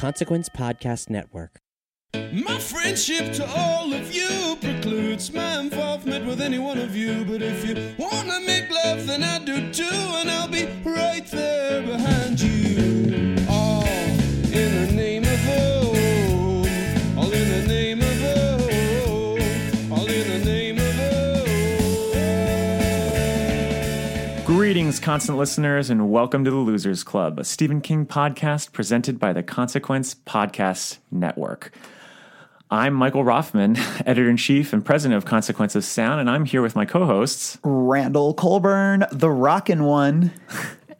Consequence Podcast Network. My friendship to all of you precludes my involvement with any one of you. But if you wanna make love, then I do too, and I'll be right there behind you. Greetings, constant listeners, and welcome to the Losers Club, a Stephen King podcast presented by the Consequence Podcast Network. I'm Michael Roffman, editor in chief and president of Consequence of Sound, and I'm here with my co hosts. Randall Colburn, the rockin' one.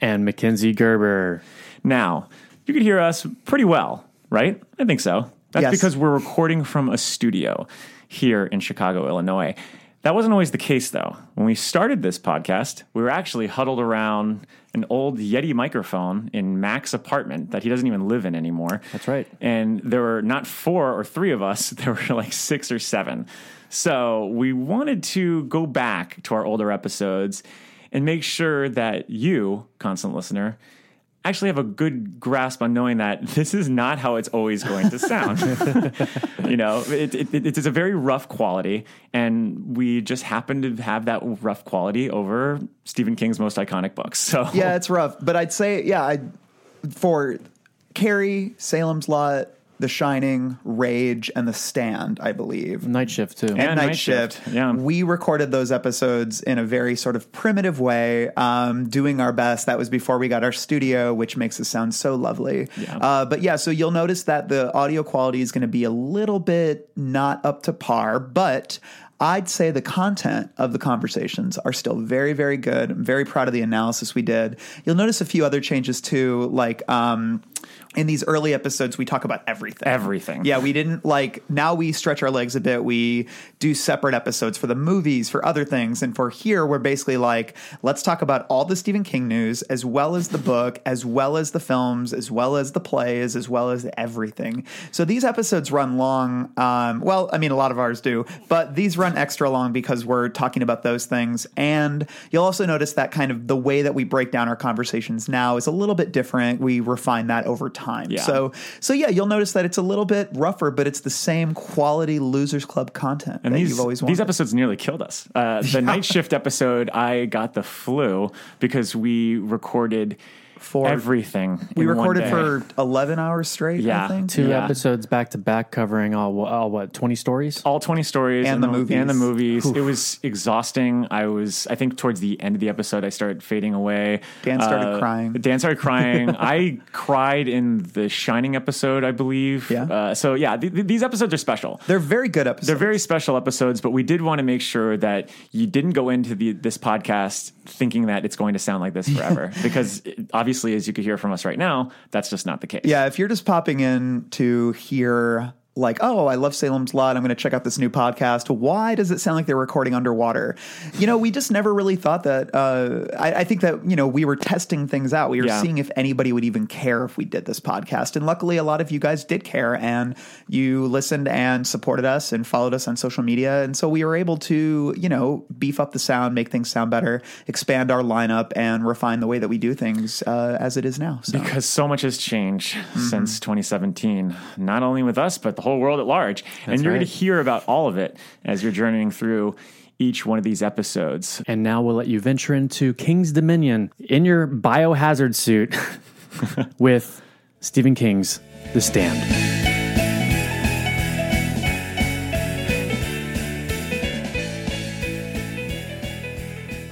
and Mackenzie Gerber. Now, you can hear us pretty well, right? I think so. That's Yes. because we're recording from a studio here in Chicago, Illinois. That wasn't always the case, though. When we started this podcast, we were actually huddled around an old Yeti microphone in Mac's apartment that he doesn't even live in anymore. That's right. And there were not four or three of us, there were like six or seven. So we wanted to go back to our older episodes and make sure that you, constant listener, actually have a good grasp on knowing that this is not how it's always going to sound. you know, it, it, it- it's a very rough quality, and we just happen to have that rough quality over Stephen King's most iconic books. So Yeah, it's rough, but I'd say, yeah, I for Carrie, Salem's Lot, The Shining, Rage, and The Stand, I believe. Night shift too. And and Night Night, Shift, Shift. yeah. We recorded those episodes in a very sort of primitive way, um, doing our best. That was before we got our studio, which makes us sound so lovely. Yeah. Uh, but yeah, so you'll notice that the audio quality is going to be a little bit not up to par, but I'd say the content of the conversations are still very, very good. I'm very proud of the analysis we did. You'll notice a few other changes too, like um, in these early episodes, we talk about everything. Everything. Yeah, we didn't like now we stretch our legs a bit. We do separate episodes for the movies, for other things. And for here, we're basically like, let's talk about all the Stephen King news, as well as the book, as well as the films, as well as the plays, as well as everything. So these episodes run long. Um, well, I mean, a lot of ours do, but these run extra long because we're talking about those things. And you'll also notice that kind of the way that we break down our conversations now is a little bit different. We refine that over time. Yeah. So so yeah, you'll notice that it's a little bit rougher, but it's the same quality Losers Club content And that these, you've always wanted. these episodes nearly killed us. Uh, the night shift episode, I got the flu because we recorded For- everything. we in one recorded day. for eleven hours straight. Yeah. I think. Two Yeah. episodes back to back covering all, all what twenty stories. all 20 stories And the and the movies. movies. It was exhausting. I was, I think, towards the end of the episode, I started fading away. Dan started crying. Dan started crying. I cried in the Shining episode, I believe. Yeah. Uh, so yeah, th- th- these episodes are special. They're very good episodes. They're very special episodes, but we did want to make sure that you didn't go into the, this podcast thinking that it's going to sound like this forever, because obviously, as you could hear from us right now, that's just not the case. Yeah, if you're just popping in to hear like, oh, I love Salem's Lot. I'm going to check out this new podcast. Why does it sound like they're recording underwater? You know, we just never really thought that. Uh, I, I think that you know we were testing things out. We were Yeah. seeing if anybody would even care if we did this podcast, and luckily, a lot of you guys did care, and you listened and supported us and followed us on social media, and so we were able to you know beef up the sound, make things sound better, expand our lineup, and refine the way that we do things uh, as it is now. So. Because so much has changed Mm-hmm. since 2017, not only with us, but the whole world at large. and you're right. going to hear about all of it as you're journeying through each one of these episodes. And now we'll let you venture into King's Dominion in your biohazard suit with Stephen King's The Stand.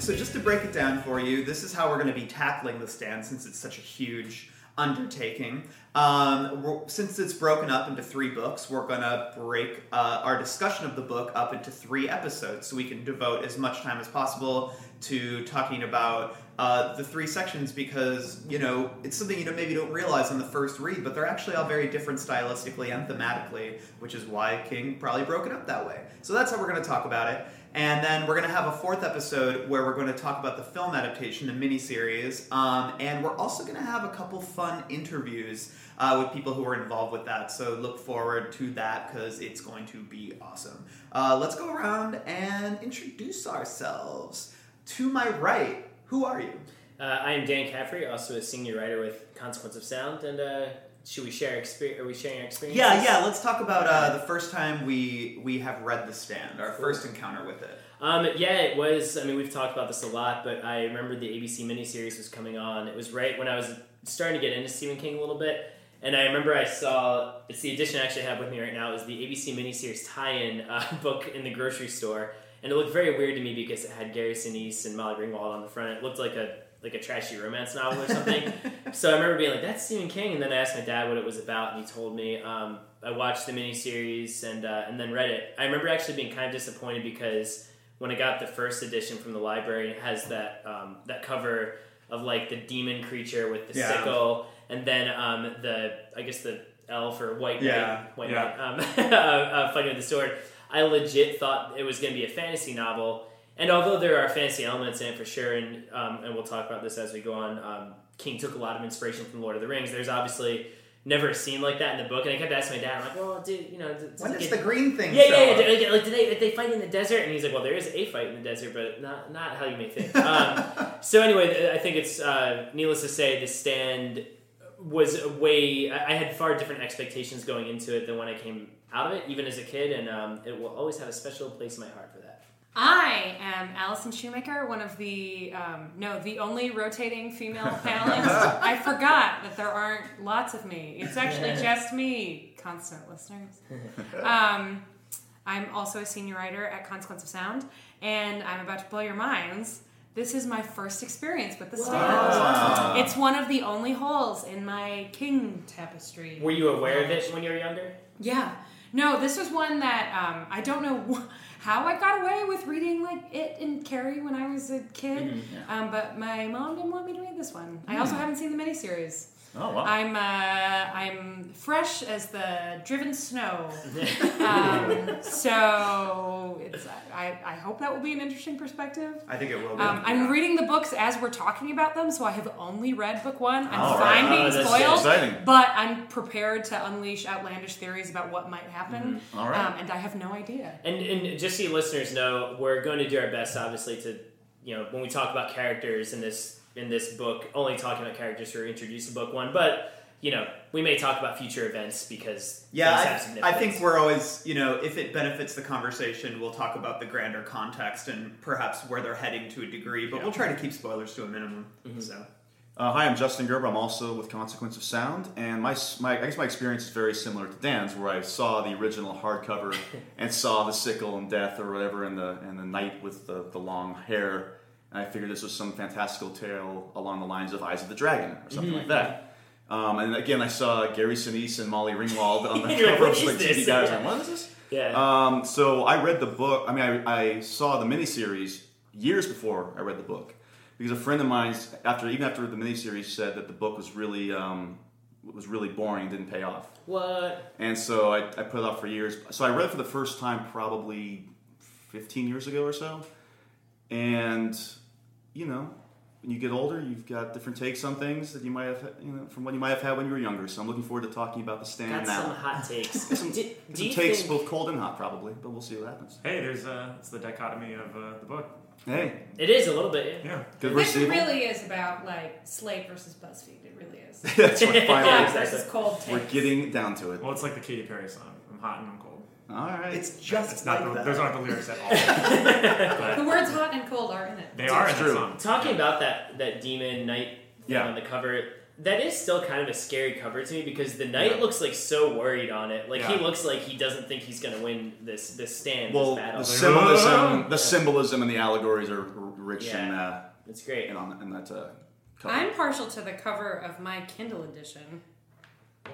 So just to break it down for you, this is how we're going to be tackling the stand since it's such a huge undertaking. Um, since it's broken up into three books, we're going to break uh, our discussion of the book up into three episodes so we can devote as much time as possible to talking about uh, the three sections because you know it's something you know maybe don't realize on the first read, but they're actually all very different stylistically and thematically, which is why King probably broke it up that way. So that's how we're going to talk about it. And then we're going to have a fourth episode where we're going to talk about the film adaptation, the miniseries. Um, and we're also going to have a couple fun interviews uh, with people who are involved with that. So look forward to that because it's going to be awesome. Uh, let's go around and introduce ourselves. To my right, who are you? Uh, I am Dan Caffrey, also a senior writer with Consequence of Sound, and uh, should we share experience? Are we sharing our experiences? Yeah, yeah. Let's talk about uh, the first time we we have read The Stand, our first encounter with it. Um, yeah, it was. I mean, we've talked about this a lot, but I remember the ABC miniseries was coming on. It was right when I was starting to get into Stephen King a little bit, and I remember I saw it's the edition I actually have with me right now is the ABC miniseries tie-in uh, book in the grocery store, and it looked very weird to me because it had Gary Sinise and Molly Ringwald on the front. It looked like a like a trashy romance novel or something. so I remember being like, "That's Stephen King," and then I asked my dad what it was about, and he told me. Um, I watched the miniseries and uh, and then read it. I remember actually being kind of disappointed because when I got the first edition from the library, it has that um, that cover of like the demon creature with the Yeah. sickle, and then um, the I guess the elf or white Yeah. knight, white Yeah. knight, um, uh, uh, fighting with the sword. I legit thought it was going to be a fantasy novel, and although there are fantasy elements in it for sure, and um, and we'll talk about this as we go on, um, King took a lot of inspiration from Lord of the Rings. There's obviously never a scene like that in the book, and I kept asking my dad, I'm like, well, dude, you know, does When does get- the green thing yeah, yeah, yeah. Like, like, did they did they fight in the desert? And he's like, well, there is a fight in the desert, but not not how you may think. Um, so anyway, I think it's uh, needless to say, the stand was a way. I had far different expectations going into it than when I came out of it, even as a kid, and um, it will always have a special place in my heart. I am Allison Shoemaker, one of the um, no, the only rotating female panelists. I forgot that there aren't lots of me. It's actually just me, constant listeners. Um, I'm also a senior writer at Consequence of Sound, and I'm about to blow your minds. This is my first experience with the stand. It's one of the only holes in my king tapestry. Were you aware of it when you were younger? Yeah. No, this was one that um, I don't know how I got away with reading like it and Carrie when I was a kid, um, but my mom didn't want me to read this one. I also haven't seen the miniseries. Oh wow. I'm uh, I'm fresh as the driven snow, um, so it's I, I hope that will be an interesting perspective. I think it will be. Um, I'm reading the books as we're talking about them, so I have only read book one. I'm All fine right. being Oh, spoiled, exciting. but I'm prepared to unleash outlandish theories about what might happen. Mm-hmm. All right. um, and I have no idea. And, and just so you listeners know, we're going to do our best, obviously, to you know when we talk about characters in this in this book, only talking about characters who are introduced in book one. But you know, we may talk about future events because Yeah, things have I, I think we're always, you know, if it benefits the conversation, we'll talk about the grander context and perhaps where they're heading to a degree, but we'll try to keep spoilers to a minimum. So, Uh, hi, I'm Justin Gerber. I'm also with Consequence of Sound, and my, my I guess my experience is very similar to Dan's, where I saw the original hardcover and saw the sickle and death or whatever, and the and the knight with the, the long hair, and I figured this was some fantastical tale along the lines of Eyes of the Dragon or something like that. Um, and again, I saw Gary Sinise and Molly Ringwald on the cover of like? TV guys. Like, what is this? yeah. Um, so I read the book. I mean, I, I saw the miniseries years before I read the book because a friend of mine, after even after the miniseries, said that the book was really um, was really boring, didn't pay off, what? and so I, I put it off for years. So I read it for the first time probably 15 years ago or so, and you know. When you get older, you've got different takes on things that you might have, you know, from what you might have had when you were younger. So I'm looking forward to talking about the stand Got now. some hot takes. Some, do, do some you takes, think, both cold and hot, probably, but we'll see what happens. hey, there's uh, it's the dichotomy of uh, the book. Hey, it is a little bit. Yeah. Yeah. good This versus evil. really is about like Slate versus BuzzFeed. It really is. That's what finally. Hot exactly. versus cold takes. We're getting down to it. Well, it's like the Katy Perry song. I'm hot and I'm cold. All right. it's just It's not like the, that. those aren't the lyrics at all. The words hot and cold are in it. They are in true. the song. Talking about that that demon knight thing Yeah. on the cover, that is still kind of a scary cover to me because the knight Yeah. looks like so worried on it. Like he looks like he doesn't think he's gonna win this this stand, well, this battle. the symbolism, "Whoa." the symbolism and the allegories are r- rich in, Yeah. uh, it's great. And on, in that uh, cover. I'm partial to the cover of my Kindle edition.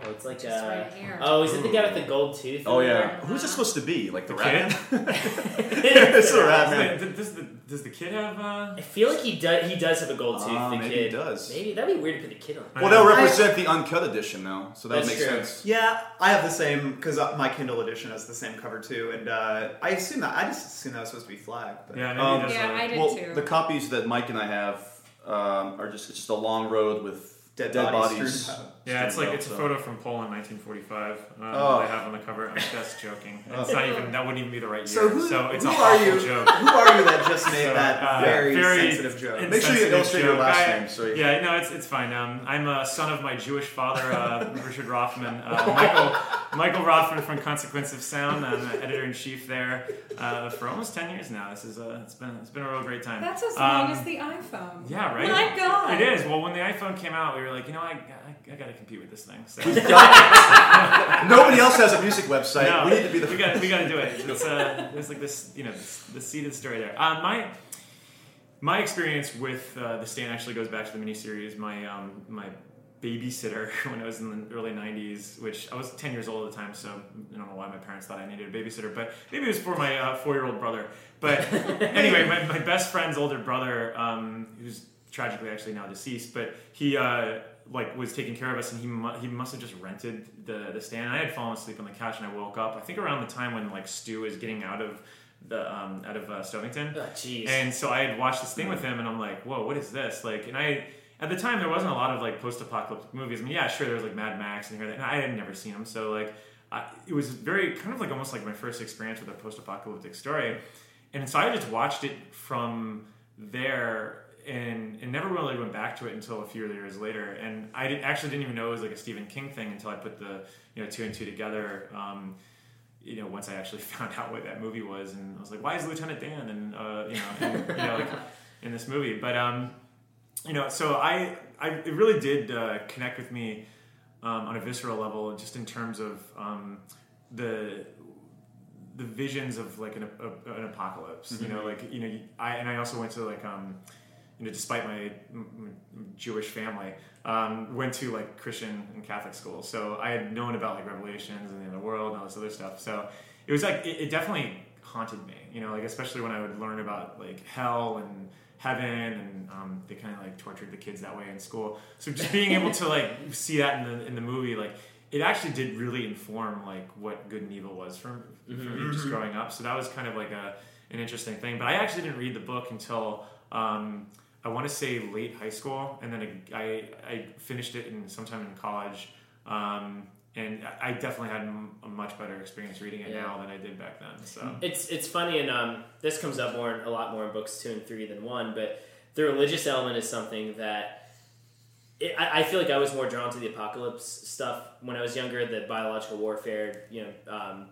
Oh, it's like Just uh, right here. oh, is it the guy with the gold tooth? oh in yeah. Who's this supposed to be? Like the, rat? kid? man? there? it's the rat Does man. the, does, the, does the kid have? Uh, I feel like he does. He does have a gold tooth. Ah, the maybe kid he does. Maybe that'd be weird to put the kid on. Well, they'll represent the uncut edition though, so that That's makes true. sense. Yeah, I have the same because my Kindle edition has the same cover too, and uh, I assume that I just assume that was supposed to be flag. But yeah, maybe Um, he does. Yeah, uh, I did Well, too. the copies that Mike and I have um, are just it's just a long road with dead, Dead bodies. bodies. strewn about. Yeah, it's like Well, it's a photo from Poland, 1945. Um, Oh. that I have on the cover. I'm just joking. It's not even that wouldn't even be the right year. So who, it's who a are you? joke. Who are you that just made So, that uh, very, very sensitive joke? Make sure you insensitive illustrate your last I- name, so you- yeah, no, it's it's fine. Um, I'm a son of my Jewish father, uh, Richard Roffman. Uh, Michael Michael Roffman from Consequence of Sound. I'm the editor in chief there uh, for almost ten years now. This is uh, it's been it's been a real great time. That's as long Um, as the iPhone. Yeah, right. My God. it is. Well, when the iPhone came out, we were like, you know, I I, I got to compete with this thing. So. Nobody else has a music website. No, we need to be the. we got we got to do it. It's uh, there's like this, you know, this, the seed of the story there. Um, my my experience with uh, the stand actually goes back to the miniseries. My um, my babysitter when I was in the early '90s, which I was 10 years old at the time, so I don't know why my parents thought I needed a babysitter, but maybe it was for my uh, four-year-old brother. But anyway, my, my best friend's older brother, um, who's tragically actually now deceased, but he. Uh, like was taking care of us, and he mu- he must have just rented the the stand. I had fallen asleep on the couch, and I woke up. I think around the time when like Stu is getting out of the um, out of uh, Stovington, Oh, and so I had watched this thing with him, and I'm like, whoa, what is this? Like, and I at the time there wasn't a lot of like post-apocalyptic movies. I mean, yeah, sure, there was like Mad Max and here, and I had never seen them, so like, I, it was very kind of like almost like my first experience with a post-apocalyptic story, and so I just watched it from there. And, and never really went back to it until a few years later. And I did, actually didn't even know it was like a Stephen King thing until I put the you know two and two together. Um, you know, once I actually found out what that movie was, and I was like, why is Lieutenant Dan and uh, you know, and, you know, like in this movie? But um, you know, so I, I it really did uh, connect with me um, on a visceral level, just in terms of um, the the visions of like an, a, an apocalypse. You know, like you know, I and I also went to like um, you know, despite my Jewish family, um, went to like Christian and Catholic school, so I had known about like Revelations and the end of the world and all this other stuff. So it was like it, it definitely haunted me. You know, like especially when I would learn about like hell and heaven and um, they kind of like tortured the kids that way in school. So just being able to like see that in the in the movie, like it actually did really inform like what good and evil was for, for me just growing up. So that was kind of like a an interesting thing. But I actually didn't read the book until um, I want to say late high school, and then I I finished it in sometime in college. Um, and I definitely had a much better experience reading it Yeah. now than I did back then. So It's it's funny, and um, this comes up more a lot more in books two and three than one. But the religious element is something that it, I, I feel like I was more drawn to the apocalypse stuff when I was younger. The biological warfare, you know, um,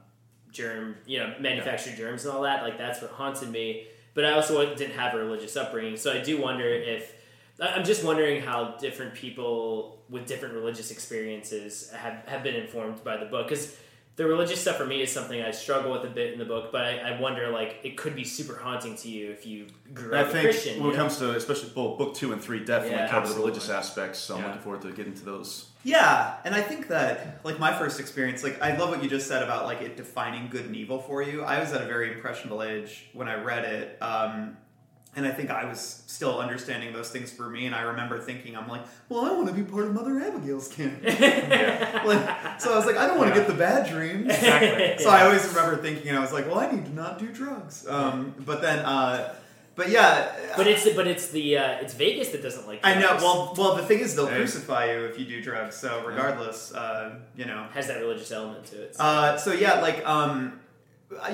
germ, you know, manufactured germs and all that. Like that's what haunted me. But I also didn't have a religious upbringing, so I do wonder if I'm just wondering how different people with different religious experiences have, have been informed by the book. Because the religious stuff for me is something I struggle with a bit in the book, but I, I wonder like it could be super haunting to you if you grew I up a think Christian. when it know? comes to especially both book two and three definitely Yeah, cover the religious aspects. So I'm looking forward to getting to those. Yeah, and I think that like my first experience, like I love what you just said about like it defining good and evil for you. I was at a very impressionable age when I read it, um, and I think I was still understanding those things for me. And I remember thinking, I'm like, well, I want to be part of Mother Abigail's camp. like, so I was like, I don't want to Yeah. get the bad dreams. exactly. So I always remember thinking, and I was like, well, I need to not do drugs. Um, but then, uh, but yeah, but it's but it's the uh, it's Vegas that doesn't like. I know. Well, well, the thing is, they'll Hey. crucify you if you do drugs. So regardless, uh, you know. has that religious element to it. so- Uh, so yeah, like, um,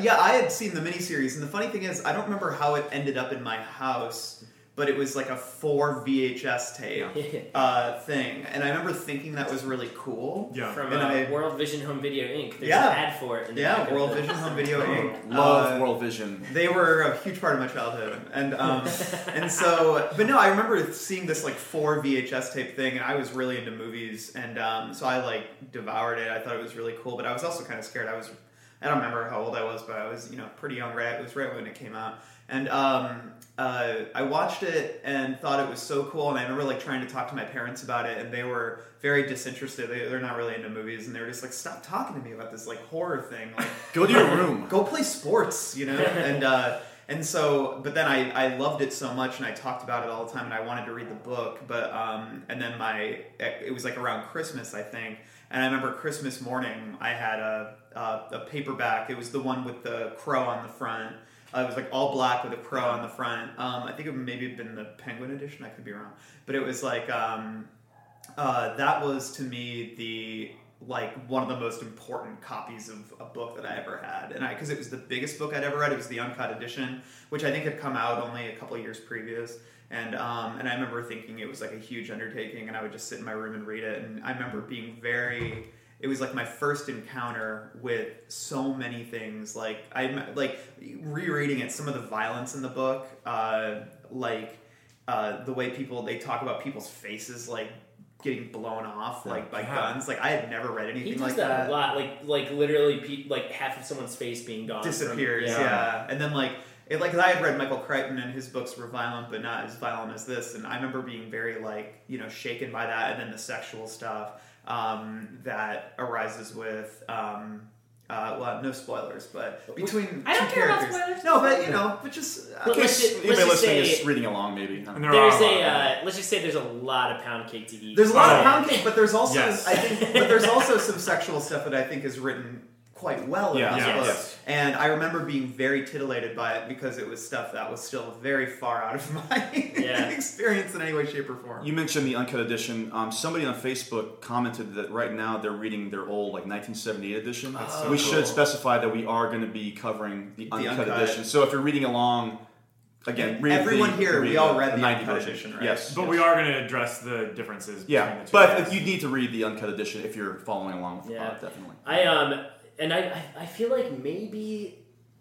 yeah, I had seen the miniseries, and the funny thing is, I don't remember how it ended up in my house, but it was like a four VHS tape uh, thing, and I remember thinking that was really cool. Yeah. From and uh, I- World Vision Home Video Inc. There's Yeah. an ad for it. In Yeah, World Vision Home Video Inc. Love Uh, World Vision. they were a huge part of my childhood and um, and so but no i remember seeing this like four vhs tape thing and i was really into movies and um, so i like devoured it i thought it was really cool but i was also kind of scared i was i don't remember how old i was but i was you know pretty young right it was right when it came out and um, uh, i watched it and thought it was so cool and i remember like trying to talk to my parents about it and they were very disinterested they, they're not really into movies and they were just like stop talking to me about this like horror thing like Go to your room. go play sports, you know? and uh, and so, but then I, I loved it so much, and I talked about it all the time, and I wanted to read the book. But um, and then my it was like around Christmas, I think, and I remember Christmas morning, I had a a, a paperback. It was the one with the crow on the front. Uh, it was like all black with a crow on the front. Um, I think it maybe been the Penguin edition. I could be wrong, but it was like. Um, uh, that was to me the like one of the most important copies of a book that I ever had, and I because it was the biggest book I'd ever read. It was the uncut edition, which I think had come out only a couple years previous. And um, and I remember thinking it was like a huge undertaking, and I would just sit in my room and read it. And I remember being very. It was like my first encounter with so many things. Like I like rereading it. Some of the violence in the book, uh, like uh, the way people they talk about people's faces, like getting blown off like by Yeah. guns. Like I had never read He anything does like that, that. a lot, like like literally, pe- like half of someone's face being gone. from- disappears. yeah. and then like it, like 'cause I had read Michael Crichton and his books were violent, but not as violent as this. And I remember being very like you know shaken by that, and then the sexual stuff um, that arises with. Um, uh, well, no spoilers, but between I don't two care about spoilers. No, but you know, but just uh, Well, In let's case ju- anybody let's just listening say- is reading along, maybe. And there There's are a lot. uh, let's just say there's a lot of pound cake to eat. There's a lot of Oh. pound cake, but there's also Yes. I think, but there's also some sexual stuff that I think is written quite well in Yeah. this Yes. book. Yes. And I remember being very titillated by it because it was stuff that was still very far out of my Yeah. experience in any way, shape, or form. You mentioned the uncut edition. Um, somebody on Facebook commented that right now they're reading their old like 1978 edition. so we cool. should specify that we are going to be covering the uncut, uncut. edition. So if you're reading along, again, read Everyone the, here, we all read the 90 uncut version. edition, right? Yes, But yes. we are going to address the differences. Yeah, between the two. but Yes. you need to read the uncut edition if you're following along with the Yeah. pod, definitely. I um and I, I I feel like maybe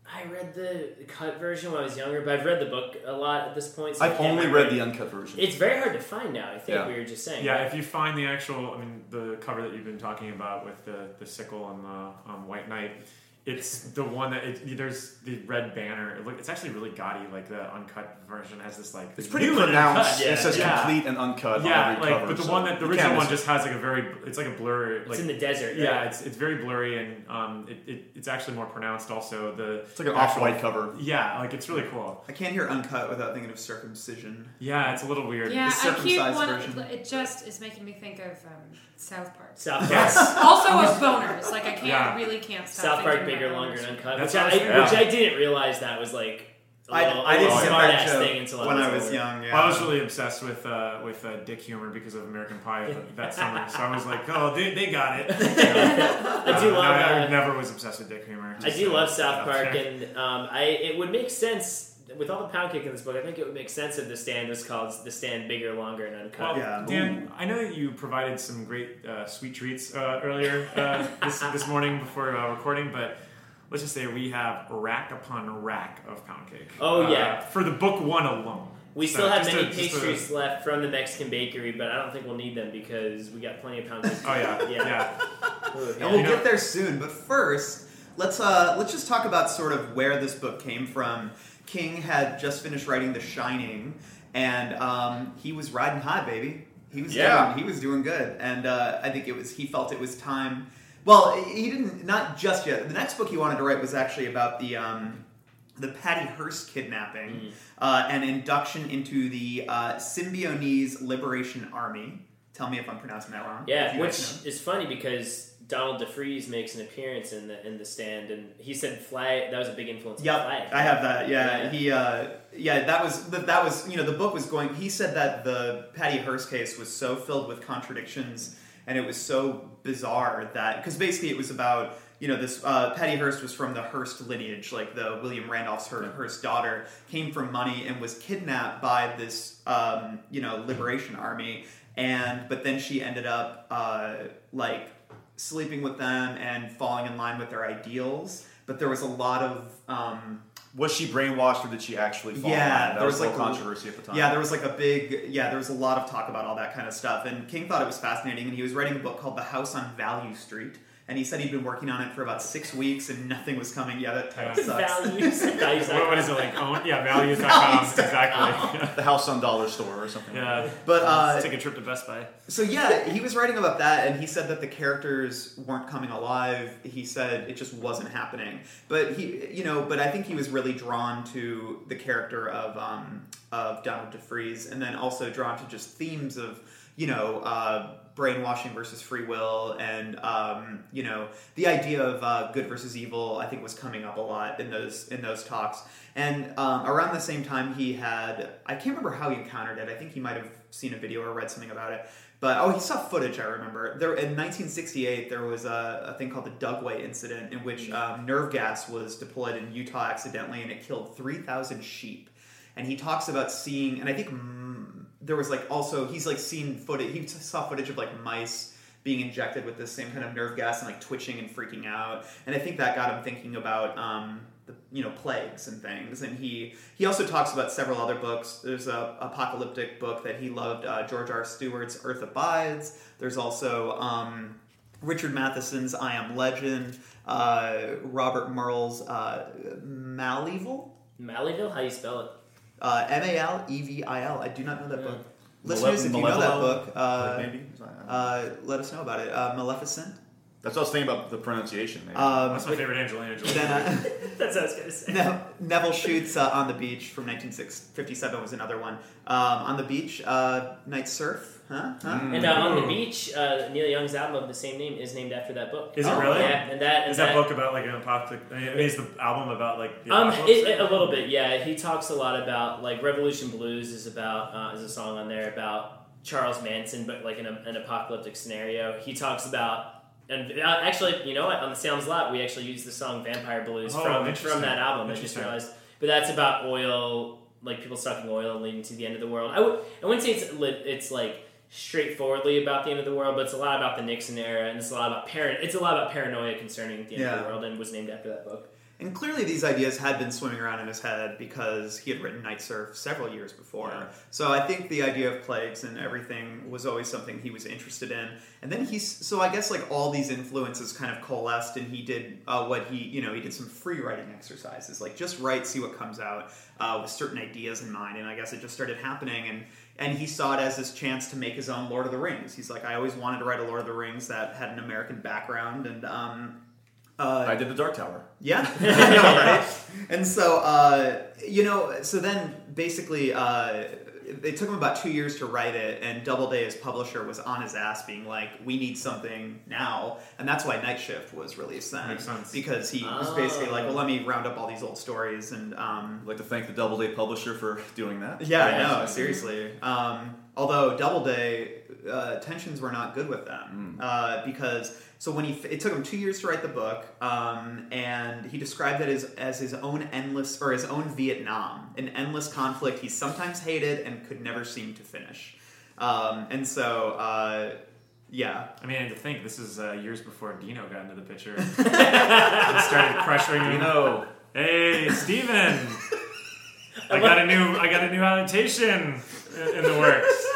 I read the cut version when I was younger, but I've read the book a lot at this point. So I I've only remember. read the uncut version. It's very hard to find now. I think Yeah. we were just saying. Yeah, if you find the actual, I mean, the cover that you've been talking about with the, the sickle and the um, white knight, it's the one that it, there's the red banner. It look, it's actually really gaudy. Like the uncut version has this like It's pretty pronounced. yeah. It says Yeah. complete and uncut Yeah, on every like cover. but the so one that the original one just has like a very it's like a blur it's like in the desert. Right? yeah it's it's very blurry and um it, it it's actually more pronounced also the It's like an off-white cover. yeah like it's really cool I can't hear uncut without thinking of circumcision. yeah it's a little weird Yeah, The I keep circumcised one. version. It just is making me think of um, South Park. South Park. yes Also of boners. Like I can't Yeah. really can't stop. South Park bigger, about longer, and uncut. That's which I, what I was- which. I didn't realize that was like a I, little, I a didn't little get smart that ass thing until when I I was, was young. Yeah. I was really obsessed with uh, with uh, dick humor because of American Pie that summer, so I was like, "Oh, they, they got it." I do Uh, love. no, I never was obsessed with dick humor. I do uh, love South Park, and um, I it would make sense with all the pound cake in this book. I think it would make sense if the stand was called the stand bigger, longer, and uncut. Well, Yeah. Dan, I know that you provided some great uh, sweet treats uh, earlier uh, this, this morning before uh, recording, but let's just say we have rack upon rack of pound cake. Oh, Uh, yeah. for the book one alone. We So still have many a- just a- pastries left from the Mexican bakery, but I don't think we'll need them because we got plenty of pound cake. Oh yeah, Yeah. yeah. Ooh, and we'll You know- get there soon. But first, let's uh, let's just talk about sort of where this book came from. King had just finished writing The Shining, and um, he was riding high, baby. He was Yeah. doing, he was doing good, and uh, I think it was he felt it was time. Well, he didn't not just yet. The next book he wanted to write was actually about the. Um, the Patty Hearst kidnapping Mm. uh, and induction into the uh, Symbionese Liberation Army. Tell me if I'm pronouncing that wrong. Yeah, which is funny because Donald DeFreeze makes an appearance in the in the stand, and he said flag. That was a big influence. Yeah, I have that. Yeah, Yeah. he. Uh, yeah, that was that that was you know the book was going. He said that the Patty Hearst case was so filled with contradictions and it was so bizarre that because basically it was about you know this uh, Patty Hearst was from the Hearst lineage, like the William Randolph's Hearst, Hearst daughter came from money and was kidnapped by this um, you know liberation army, and but then she ended up uh, like sleeping with them and falling in line with their ideals. But there was a lot of um, Was she brainwashed or did she actually fall? Yeah, in line? that there was, was like a- controversy at the time. Yeah, there was like a big yeah, there was a lot of talk about all that kind of stuff. And King thought it was fascinating and he was writing a book called The House on Value Street. And he said he'd been working on it for about six weeks and nothing was coming yet. That title sucks. Values. Values. What, what is it like? Own, yeah, values.com. exactly. the house on dollar store or something. yeah. But uh, Let's take a trip to Best Buy. So yeah, he was writing about that, and he said that the characters weren't coming alive. He said it just wasn't happening. But he, you know, but I think he was really drawn to the character of um, of Donald DeFreeze, and then also drawn to just themes of you know. Uh, brainwashing versus free will and um, you know the idea of uh, good versus evil i think was coming up a lot in those in those talks. And um, around the same time he had i can't remember how he encountered it. I think he might have seen a video or read something about it. But oh he saw footage i remember. There in 1968 there was a, a thing called the dugway incident in which um, nerve gas was deployed in utah accidentally and it killed 3000 sheep. And he talks about seeing and i think mm, there was like also he's like seen footage he saw footage of like mice being injected with this same kind of nerve gas and like twitching and freaking out. And i think that got him thinking about um, the, you know plagues and things. And he he also talks about several other books. There's a apocalyptic book that he loved uh, george r. Stewart's earth abides. There's also um, richard matheson's i am legend uh, robert merle's uh, malevil Malleeville, how do you spell it? Uh, M A L E V I L. I do not know that Yeah. book. Listeners, if you know that book, uh, maybe. uh, let us know about it. Uh, Maleficent. That's what I was thinking about the pronunciation. Maybe. Um, That's my favorite Angelina Jolie. then uh, That's what I was gonna say. Ne- Nevil Shute's uh, on the beach from 1957 was another one. Um, on the beach, uh, night surf, huh? huh? And uh, on the beach, uh, Neil Young's album of the same name is named after that book. Is it Oh, really? Yeah, and that and Is that book about like an apocalyptic? I mean, is the album about like the Um, apocalypse? it, it- a little bit, yeah. He talks a lot about like Revolution Blues is about uh, is a song on there about Charles Manson, but like in a, an apocalyptic scenario. He talks about and uh, actually, you know what? On the Salem's Lot, we actually used the song Vampire Blues Oh, from from that album. I just realized, but that's about oil, like people sucking oil leading to the end of the world. I would I wouldn't say it's lit, it's like straightforwardly about the end of the world, but it's a lot about the Nixon era, and it's a lot about parent. It's a lot about paranoia concerning the end of the world, and was named after that book. And clearly, these ideas had been swimming around in his head because he had written Night Surf several years before. Yeah. So I think the idea of plagues and everything was always something he was interested in. And then he's so I guess like all these influences kind of coalesced, and he did uh, what he you know he did some free writing exercises, like just write, see what comes out uh, with certain ideas in mind. And I guess it just started happening and. And he saw it as this chance to make his own Lord of the Rings. He's like, I always wanted to write a Lord of the Rings that had an American background, and um, uh, I did the Dark Tower. yeah, I right? And so, uh, you know, so then basically, uh, it took him about two years to write it, and Doubleday, his publisher, was on his ass, being like, "We need something now," and that's why Night Shift was released then, Makes sense. because he was basically like, "Well, let me round up all these old stories," and um, I'd like to thank the Doubleday publisher for doing that. yeah, I Yeah. know, seriously. Um, although Doubleday uh, tensions were not good with them uh, because so when he it took him two years to write the book, um, and he described it as as his own endless or his own Vietnam, an endless conflict he sometimes hated and could never seem to finish. Um, and so, uh, yeah, I mean, and to think this is uh, years before Dino got into the picture and started pressuring him. You know, Hey, Steven! I got a new I got a new annotation in in the works.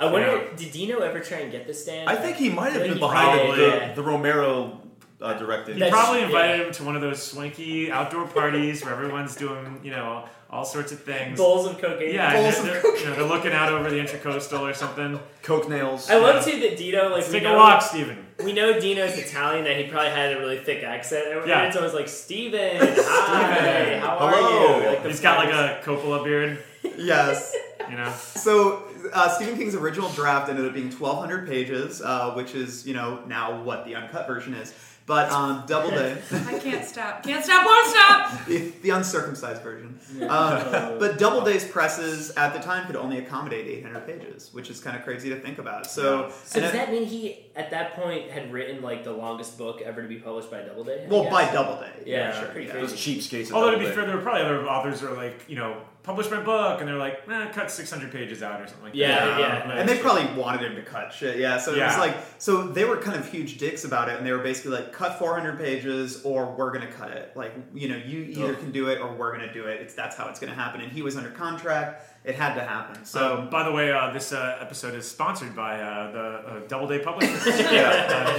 I wonder, Yeah. did Dino ever try and get the stand? I think he might have been behind probably the, did. the Romero uh, directed. He That's- probably yeah. invited him to one of those swanky outdoor parties where everyone's doing, you know, all sorts of things. bowls of cocaine. Yeah, Bowls and of they're, you know, they're looking out over the intercoastal or something. Coke nails. I love too that Dino like Let's take know, a walk, Steven. We know Dino's Italian that he probably had a really thick accent. And Yeah. it's always like Steven, hi, how are Hello. you? Like He's got like a Coppola beard, yes. you know. So uh, Stephen King's original draft ended up being 1,200 pages, uh, which is you know now what the uncut version is. But um, Doubleday. I can't stop. Can't stop, won't stop! the, the uncircumcised version. Um, but Doubleday's presses at the time could only accommodate 800 pages, which is kind of crazy to think about. So, So does it- that mean he at that point had written like the longest book ever to be published by Doubleday? I well, guess? by Doubleday, Yeah, sure, pretty yeah. Those cheapskates. at Although to be fair, there were probably other authors who are like, you know, publish my book, and they're like, nah, cut 600 pages out or something like Yeah, that. yeah. Like- And they probably wanted him to cut shit, yeah. So it was like, so they were kind of huge dicks about it, and they were basically like, cut 400 pages, or we're gonna cut it. Like, you know, you either Ugh. can do it, or we're gonna do it. It's that's how it's gonna happen. And he was under contract; it had to happen. So, Um, by the way, uh, this uh, episode is sponsored by uh, the uh, Doubleday Publishers. Yeah.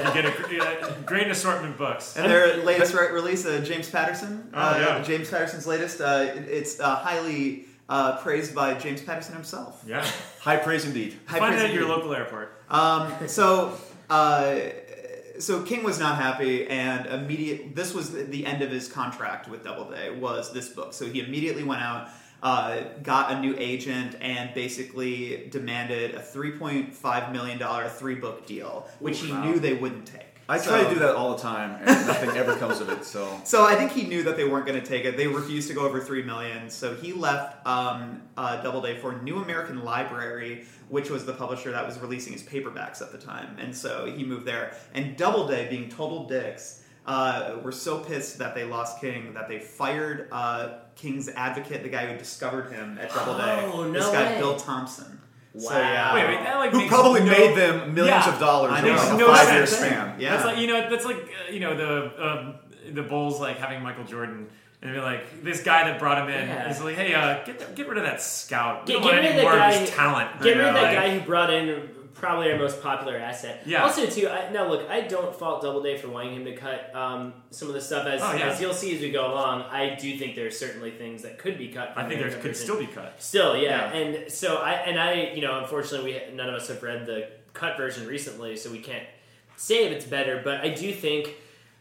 uh, you get a gr- uh, great assortment of books. And their latest re- release, uh, James Patterson. Oh, uh, yeah. James Patterson's latest. Uh, it- it's uh, highly uh, praised by James Patterson himself. Yeah. High praise indeed. High Find praise it at your local airport. Um, so, uh, so King was not happy, and immediate. This was the- the end of his contract with Doubleday. Was this book? So he immediately went out. Uh, got a new agent and basically demanded a $3.5 million three book deal, which he Wow. knew they wouldn't take. I So- try to do that all the time, and nothing ever comes of it. So So I think he knew that they weren't going to take it. They refused to go over three million. So he left um, uh, Doubleday for New American Library, which was the publisher that was releasing his paperbacks at the time. And so he moved there. And Doubleday, being total dicks, uh, were so pissed that they lost King that they fired uh, King's advocate, the guy who discovered him at Doubleday. Oh, no this guy, way. Bill Thompson. So, Wow. yeah. Wait, wait, that like who makes probably no- made them millions Yeah. of dollars I in know. like a No five year sense. span. Yeah. That's like you know that's like uh, you know the um, the Bulls like having Michael Jordan and be like this guy that brought him in Yeah. is like hey uh, get get rid of that scout. We Get, don't get want rid of any the more guy. of his talent. Get rid of know, that like- guy who brought in probably our most popular asset. Yeah. Also, too. I, now, look, I don't fault Doubleday for wanting him to cut um, some of the stuff as Oh, yeah. as you'll see as we go along. I do think there are certainly things that could be cut. From I think there could still be cut. Still, yeah. Yeah. And so I and I, you know, unfortunately, we none of us have read the cut version recently, so we can't say if it's better. But I do think,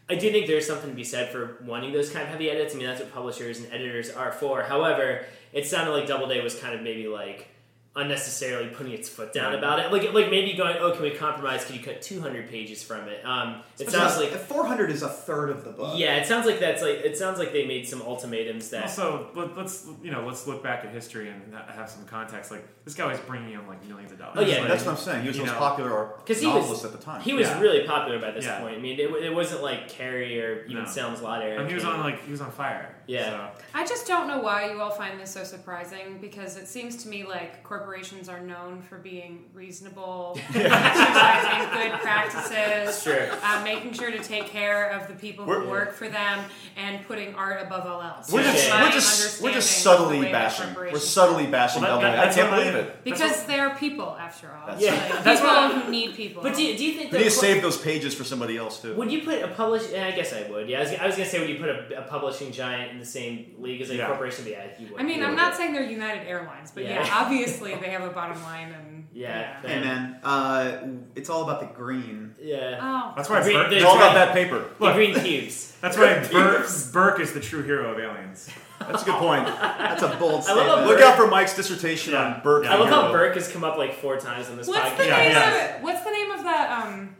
I do think there's something to be said for wanting those kind of heavy edits. I mean, that's what publishers and editors are for. However, it sounded like Doubleday was kind of maybe like unnecessarily putting its foot down about it. Like, like maybe going, oh, can we compromise? Can you cut 200 pages from it? Um, it sounds like. 400 is a third of the book. Yeah, it sounds like that's like it sounds like they made some ultimatums that Also, let, let's you know let's look back at history and have some context. Like this guy was bringing in like millions of dollars. Oh, yeah. Like, That's what I'm saying. He was the most know, popular because he was novelist at the time. He was Yeah. really popular by this Yeah. point. I mean, it, it wasn't like Carrie or even No. Salem's Lot era. And he was on like he was on fire. Yeah. So. I just don't know why you all find this so surprising because it seems to me like corporations are known for being reasonable, exercising good practices, Sure. uh, making sure to take care of the people who We're- work for them, and putting art above all else. We're just, we're just, we're just understanding of the subtly bashing. We're subtly bashing Well, that- Doubleday. I can't what believe it. because they are people after all. That's Yeah. Like, That's people what I- who need people. But do you, do you think We need to save those pages for somebody else too. would you put a publish? I guess I would. Yeah, I was, I was gonna say would you put a, a publishing giant in the same league as a Yeah. corporation? But yeah, you would. I mean, You I'm would. not saying they're United Airlines, but yeah, Yeah. obviously they have a bottom line and Yeah. Hey man, uh, it's all about the green. Yeah. Oh, That's why Green- Burke, there's It's all about that paper. The green cubes. that's why Burke, Burke is the true hero of aliens. That's a good point. That's a bold I love statement. Look out for Mike's dissertation Yeah. on Burke. Yeah. I love how Burke has come up like four times on this What's podcast. Yeah, name yeah. of? What's the name of that um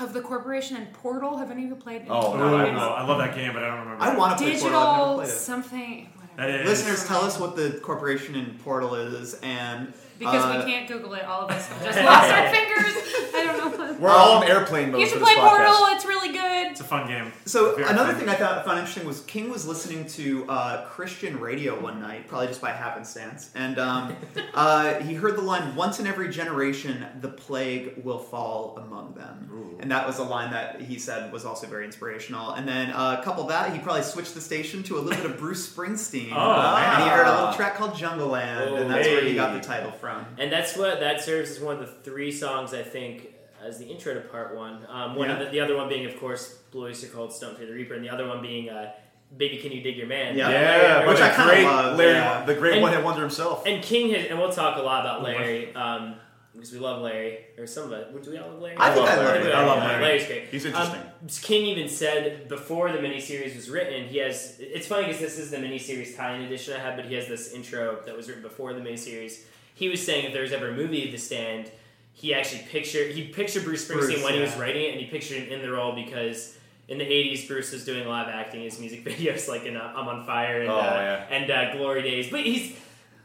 of the corporation and Portal? Have any of you played? Oh, Oh, no, I, I love, I love that game, but I don't remember. I want to play Portal. I've Digital something. Whatever. Listeners, tell us what the corporation in Portal is, and Because uh, we can't Google it, all of us have just lost our fingers. I don't know. We're all in airplane mode You for should this play podcast. Portal. It's really good. It's a fun game. So Very another fun. thing I thought found interesting was King was listening to uh, Christian radio one night, probably just by happenstance, and um, uh, he heard the line "Once in every generation, the plague will fall among them," and that was a line that he said was also very inspirational. And then uh, couple that, he probably switched the station to a little bit of Bruce Springsteen, Oh, and he heard a little track called "Jungleland," Oh, and that's where he got the title from. And that's what that serves as one of the three songs I think as the intro to part one. Um, one of Yeah. the, the other one being, of course, Blue Oyster Cult, Don't Fear the Reaper, and the other one being uh, Baby Can You Dig Your Man? Yeah. Yeah, Which what I a kinda love, Larry, yeah. the great And- one hit wonder himself. And King has, and we'll talk a lot about Larry um, because we love Larry, or some of us. Do we all love Larry? I think love I love Larry. it. I love Larry. Larry's great. He's Um, interesting. King even said before the miniseries was written, he has. It's funny because this is the miniseries tie-in edition I have, but he has this intro that was written before the miniseries. He was saying if there was ever a movie of The Stand, he actually pictured he pictured Bruce Springsteen Bruce, when he was writing it, and he pictured him in the role because. In the '80s, Bruce was doing live acting, his music videos like in uh, "I'm on Fire" and Oh, uh, yeah. and uh, "Glory Days." But he's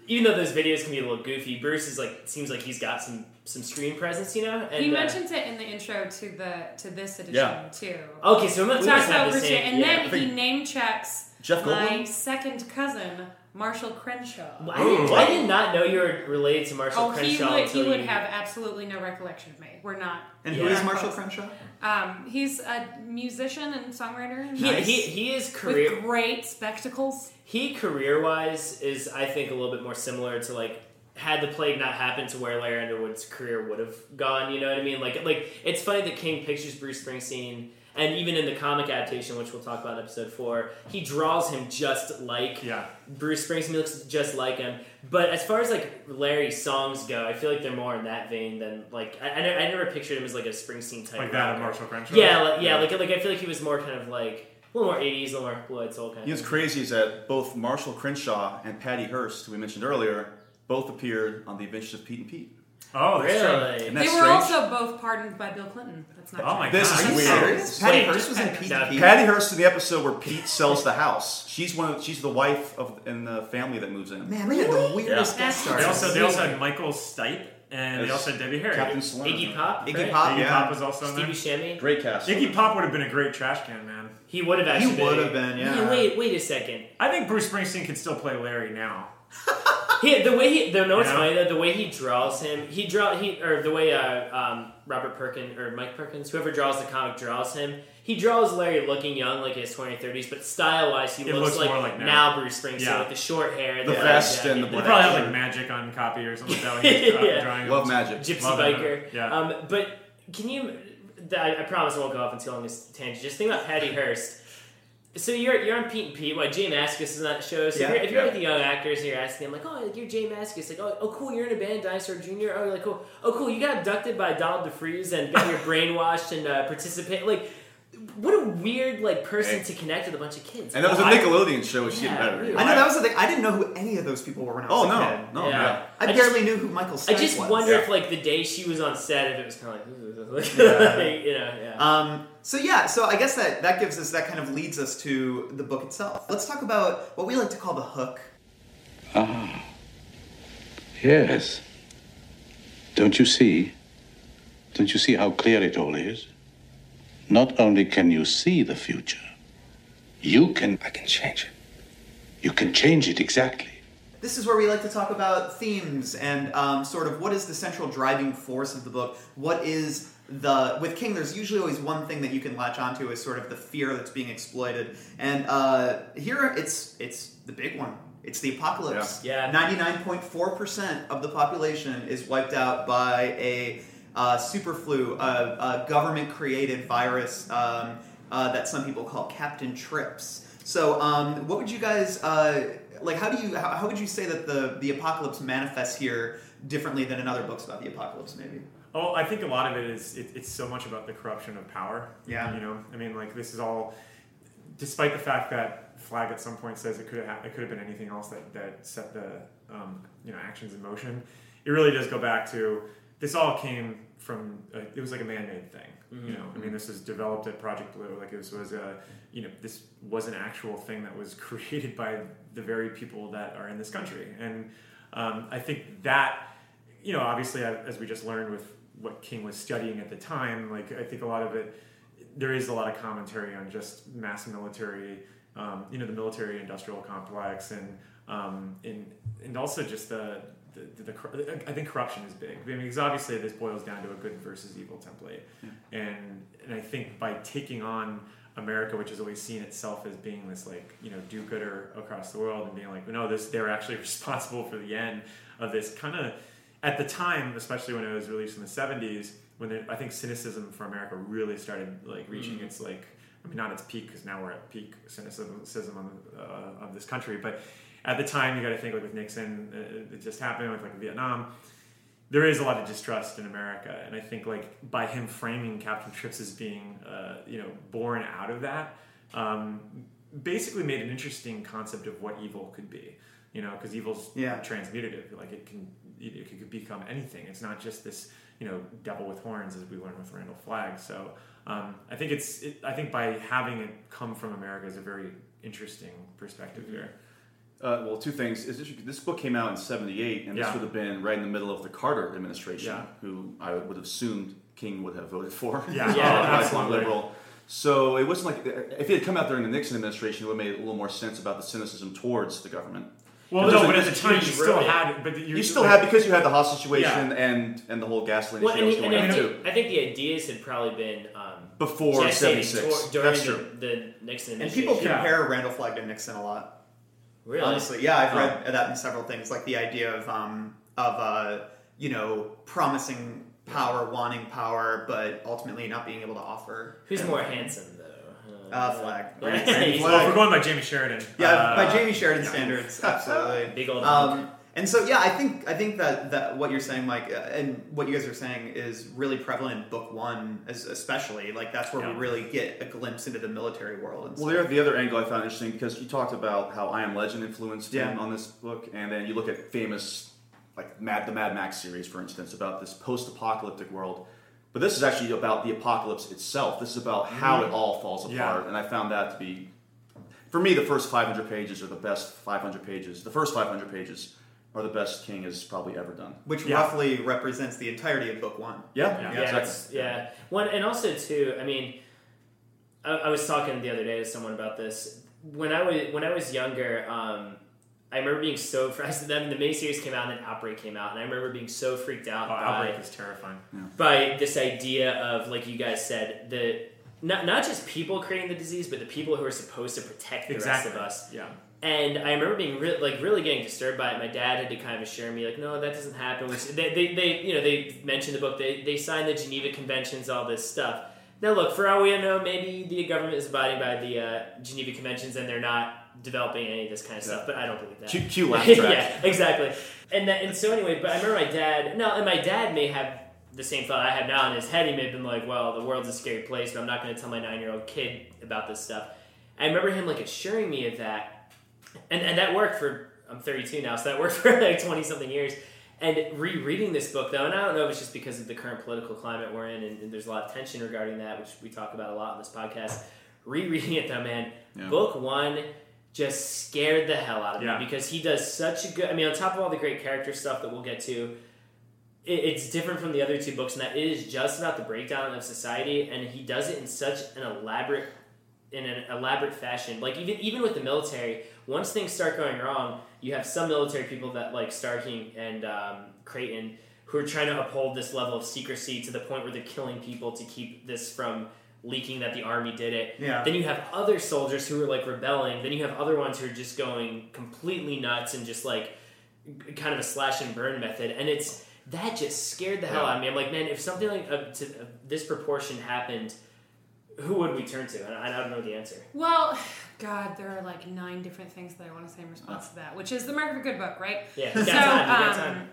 even though those videos can be a little goofy, Bruce is like seems like he's got some some screen presence, you know. And, he uh, mentions it in the intro to the to this edition Yeah. too. Okay, so we He must talks have about the Bruce same. And yeah. then he name checks Jeff my second cousin, Marshall Crenshaw. I did, I did not know you were related to Marshall Oh, he Crenshaw would until he would you- have absolutely no recollection of me. We're not. And Yeah. who is Marshall. Crenshaw? Um, he's a musician and songwriter. He, Nice. he, he is with career great spectacles. he career wise is I think a little bit more similar to like had the plague not happened to where Larry Underwood's career would have gone. You know what I mean? Like like it's funny that King pictures Bruce Springsteen. And even in the comic adaptation, which we'll talk about in episode four, he draws him just like Yeah. Bruce Springsteen looks just like him. But as far as like Larry's songs go, I feel like they're more in that vein than like I, I, I never pictured him as like a Springsteen type. Like that of. Marshall Crenshaw. Yeah, like, yeah, like like I feel like he was more kind of like a little more 80s, a little more Blue Eyed Soul kind You know of what's crazy is that both Marshall Crenshaw and Patty Hearst, who we mentioned earlier, both appeared on The Adventures of Pete and Pete. Oh. Really? Isn't They were strange? also both pardoned by Bill Clinton. That's not Oh true. my This god. is Are you weird. serious? Patty Wait, Hearst was in just- Pete no, Pete. Patty Hearst in the episode where Pete sells the house. She's one of she's the wife of in the family that moves in. Man, they had the weirdest Yeah. guest stars. They also they also had Michael Stipe and they also had Debbie Harry. Captain Slim. Iggy Pop. Iggy right? Pop, Iggy yeah. Pop was also in Stevie there. Shammy. Great cast. Iggy Pop would have been a great trash can man. He would have actually. He would have been, yeah. Man, wait, wait a second. I think Bruce Springsteen could still play Larry now. He, the way he, the know what's Yeah. funny though, the way he draws him, he draw he or the way uh, um, Robert Perkins or Mike Perkins, whoever draws the comic draws him. He draws Larry looking young, like in his 20s, 30s, but style wise, he It looks, looks like, more like now. now. Bruce Springsteen Yeah. with the short hair, The leather vest jacket, and the He black. probably had shirt. like magic on copy or something like that. When he was, uh, Yeah. drawing Love magic. gypsy Love it. biker. Yeah. Um, but can you? I, I promise I won't go off on too long this tangent. Just think about Patty Hearst. So you're you're on Pete and Pete. Why J Mascis is on that show? So Yeah, if you're, if you're yeah. like the young actors and you're asking them like, oh, you're J Mascis, like, oh, oh, cool, you're in a band, Dinosaur Jr. Oh, you're like, cool, oh, cool, you got abducted by Donald DeFreeze and got your brainwashed and uh, participate. Like, what a weird like person Hey. to connect with a bunch of kids. And that was a Why? Nickelodeon show, which is getting better. really. I know that was the thing. I didn't know who any of those people were when I was Oh a no, kid. no, Yeah. yeah. I, I just- barely knew who Michael I just was. wonder Yeah. if like the day she was on set, if it was kind of like, Yeah. you know, yeah. Um, so yeah, so I guess that that gives us that kind of leads us to the book itself. Let's talk about what we like to call the hook. Ah. Yes. Don't you see? Don't you see how clear it all is? Not only can you see the future, you can. I can change it. You can change it exactly. This is where we like to talk about themes and um, sort of what is the central driving force of the book. What is the with King? There's usually always one thing that you can latch onto is sort of the fear that's being exploited, and uh, here it's it's the big one. It's the apocalypse. Yeah. Ninety-nine point four percent of the population is wiped out by a uh, super flu, a, a government-created virus um, uh, that some people call Captain Trips. So, um, what would you guys uh, like? How do you how, how would you say that the the apocalypse manifests here differently than in other books about the apocalypse? Maybe. Oh, I think a lot of it is it, it's so much about the corruption of power. Yeah. you know, I mean, like this is all, despite the fact that Flagg at some point says it could have it could have been anything else that that set the um, you know actions in motion. It really does go back to this all came from uh, it was like a man-made thing. You know, I mean, this was developed at Project Blue. Like this was a you know this was an actual thing that was created by the very people that are in this country, and um, I think that you know, obviously, as we just learned with what King was studying at the time, like I think a lot of it, there is a lot of commentary on just mass military, um, you know, the military-industrial complex, and um, and and also just the. The, the, the, I think corruption is big. I mean, because obviously this boils down to a good versus evil template, and and I think by taking on America, which has always seen itself as being this like you know do-gooder across the world, and being like, no, this they're actually responsible for the end of this kind of at the time, especially when it was released in the '70s, when there, I think cynicism for America really started like reaching its like, I mean, not its peak because now we're at peak cynicism on uh, of this country, but at the time, you got to think like with Nixon, uh, it just happened with like Vietnam. There is a lot of distrust in America, and I think like by him framing Captain Trips as being, uh, you know, born out of that, um, basically made an interesting concept of what evil could be. You know, because evil's Yeah. transmutative. Like it can it could become anything. It's not just this you know devil with horns as we learned with Randall Flagg. So um, I think it's it, I think by having it come from America is a very interesting perspective here. Uh, well, two things. Is this, this book came out in '78, and this Yeah. would have been right in the middle of the Carter administration, Yeah. who I would have assumed King would have voted for. Yeah. Uh, Yeah, absolutely. liberal. So it wasn't like if it had come out during the Nixon administration, it would have made a little more sense about the cynicism towards the government. Well, no, but a- at the a time you huge still road. had, but you You still had because you had the hostage situation and and the whole gasoline Well, issue and, that was and going I, on think, too. I think the ideas had probably been um, Before gestating '76, during that's the, true. the Nixon And people compare Randall Flagg to Nixon a lot. really? Honestly, yeah, I've Oh. read that in several things, like the idea of um, of uh, you know promising power, wanting power, but ultimately not being able to offer. Who's more handsome though? Uh, Flagg. Yeah. Randy He's Well, if we're going by Jamie Sheridan. Yeah, uh, by Jamie Sheridan standards, absolutely. Big old Um, And so, yeah, I think I think that, that what you're saying, Mike, uh, and what you guys are saying is really prevalent in book one, as, especially. Like that's where Yeah. we really get a glimpse into the military world. And Well, stuff. the other angle I found interesting because you talked about how I Am Legend influenced him on this book, and then you look at famous, like Mad, the Mad Max series, for instance, about this post-apocalyptic world. But this is actually about the apocalypse itself. This is about how it all falls Yeah. apart, and I found that to be, for me, the first 500 pages are the best 500 pages. The first 500 pages are the best King has probably ever done. which Yeah. roughly represents the entirety of book one. Yeah, Yeah. yeah, exactly. yeah. One and also too. I mean, I, I was talking the other day to someone about this. When I was when I was younger, um, I remember being so. frustrated. Then the miniseries came out, and then Outbreak came out, and I remember being so freaked out Oh, by Outbreak is terrifying. by this idea of like you guys said the not not just people creating the disease, but the people who are supposed to protect the Exactly. rest of us. Yeah. And I remember being re- like really getting disturbed by it. My dad had to kind of assure me, like, no, that doesn't happen. Which they, they, they you know, they mentioned the book. They they signed the Geneva Conventions, all this stuff. Now, look, for all we know, maybe the government is abiding by the uh, Geneva Conventions and they're not developing any of this kind of stuff. But I don't believe that. Q, Q laugh track. yeah, exactly. And that, and so anyway, but I remember my dad. No, and my dad may have the same thought I have now in his head. He may have been like, "Well, the world's a scary place, but I'm not going to tell my nine year old kid about this stuff." I remember him like assuring me of that, and and that worked for. I'm 32 now, so that worked for like 20 something years. And rereading this book though, and I don't know if it's just because of the current political climate we're in, and, and there's a lot of tension regarding that, which we talk about a lot in this podcast. Rereading it though, man, Yeah. book one just scared the hell out of Yeah. me because he does such a good. I mean, on top of all the great character stuff that we'll get to, it, it's different from the other two books and that it is just about the breakdown of society, and he does it in such an elaborate, in an elaborate fashion. Like even even with the military, once things start going wrong, you have some military people that like Starkey and um, Creighton who are trying to uphold this level of secrecy to the point where they're killing people to keep this from leaking that the army did it. Yeah. Then you have other soldiers who are like rebelling. Then you have other ones who are just going completely nuts and just like kind of a slash and burn method. And it's that just scared the hell out of me. I'm like, man, if something like uh, to, uh, this proportion happened, who would we turn to? And I, I don't know the answer. Well, God, there are like nine different things that I want to say in response to that, which is the mark of a good book, right? Yeah, you got So, time. You got um, time.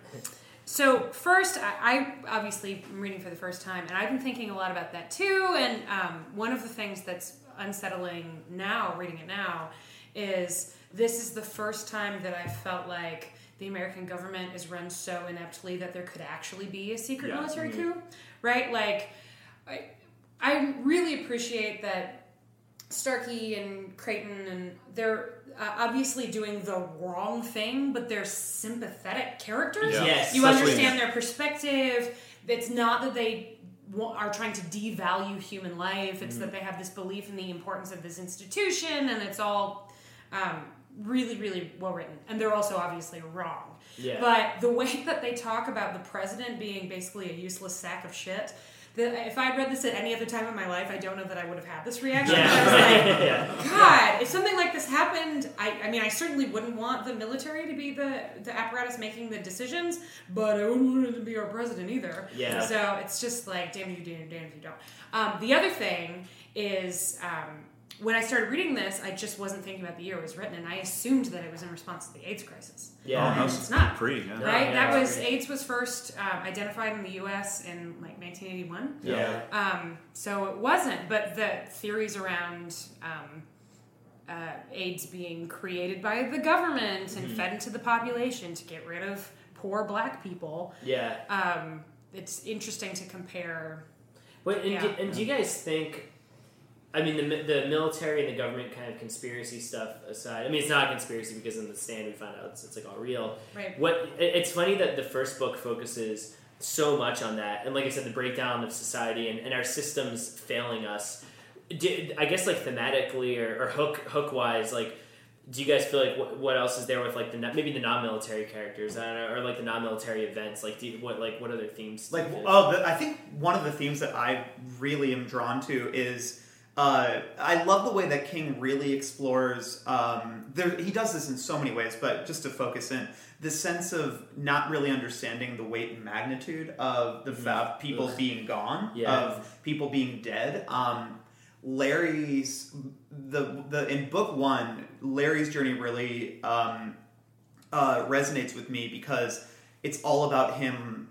So first, I, I obviously am reading for the first time, and I've been thinking a lot about that too. And um, one of the things that's unsettling now, reading it now, is this is the first time that I felt like the American government is run so ineptly that there could actually be a secret Yeah. military coup, right? Like, I, I really appreciate that Starkey and Creighton, and they're uh, obviously doing the wrong thing, but they're sympathetic characters. Yeah. Yes. You Especially- understand their perspective. It's not that they are trying to devalue human life. It's that they have this belief in the importance of this institution, and it's all um, really, really well written. And they're also obviously wrong. Yeah. But the way that they talk about the president being basically a useless sack of shit. The, if I'd read this at any other time in my life, I don't know that I would have had this reaction. I was like, Yeah. yeah. God, if something like this happened, I, I mean, I certainly wouldn't want the military to be the, the apparatus making the decisions, but I wouldn't want it to be our president either. Yeah. So it's just like, damn if you do, damn if you don't. Um, the other thing is, um, when I started reading this, I just wasn't thinking about the year it was written, and I assumed that it was in response to the AIDS crisis. Yeah. Oh, no, It's not. Pre, yeah. Right? yeah, that I was agree. AIDS was first um, identified in the U.S. in like 1981. Yeah. Um, so it wasn't, but the theories around um, uh, AIDS being created by the government and fed into the population to get rid of poor black people. Yeah. Um, it's interesting to compare. Wait, and, Yeah. do, and do you guys think? I mean, the, the military and the government kind of conspiracy stuff aside. I mean, it's not a conspiracy because in the stand we find out it's, it's like all real. Right. What it- it's funny that the first book focuses so much on that, and like I said, the breakdown of society and, and our systems failing us. Did, I guess like thematically or, or hook hook wise, like. Do you guys feel like what, what else is there with like the maybe the non-military characters I don't know, or like the non-military events? Like, do you, what like what other themes? Like, oh, the, I think one of the themes that I really am drawn to is uh, I love the way that King really explores. Um, there, he does this in so many ways, but just to focus in, the sense of not really understanding the weight and magnitude of the fa- people Ugh. being gone, Yeah. of people being dead. Um, Larry's the the in book one, Larry's journey really um, uh, resonates with me because it's all about him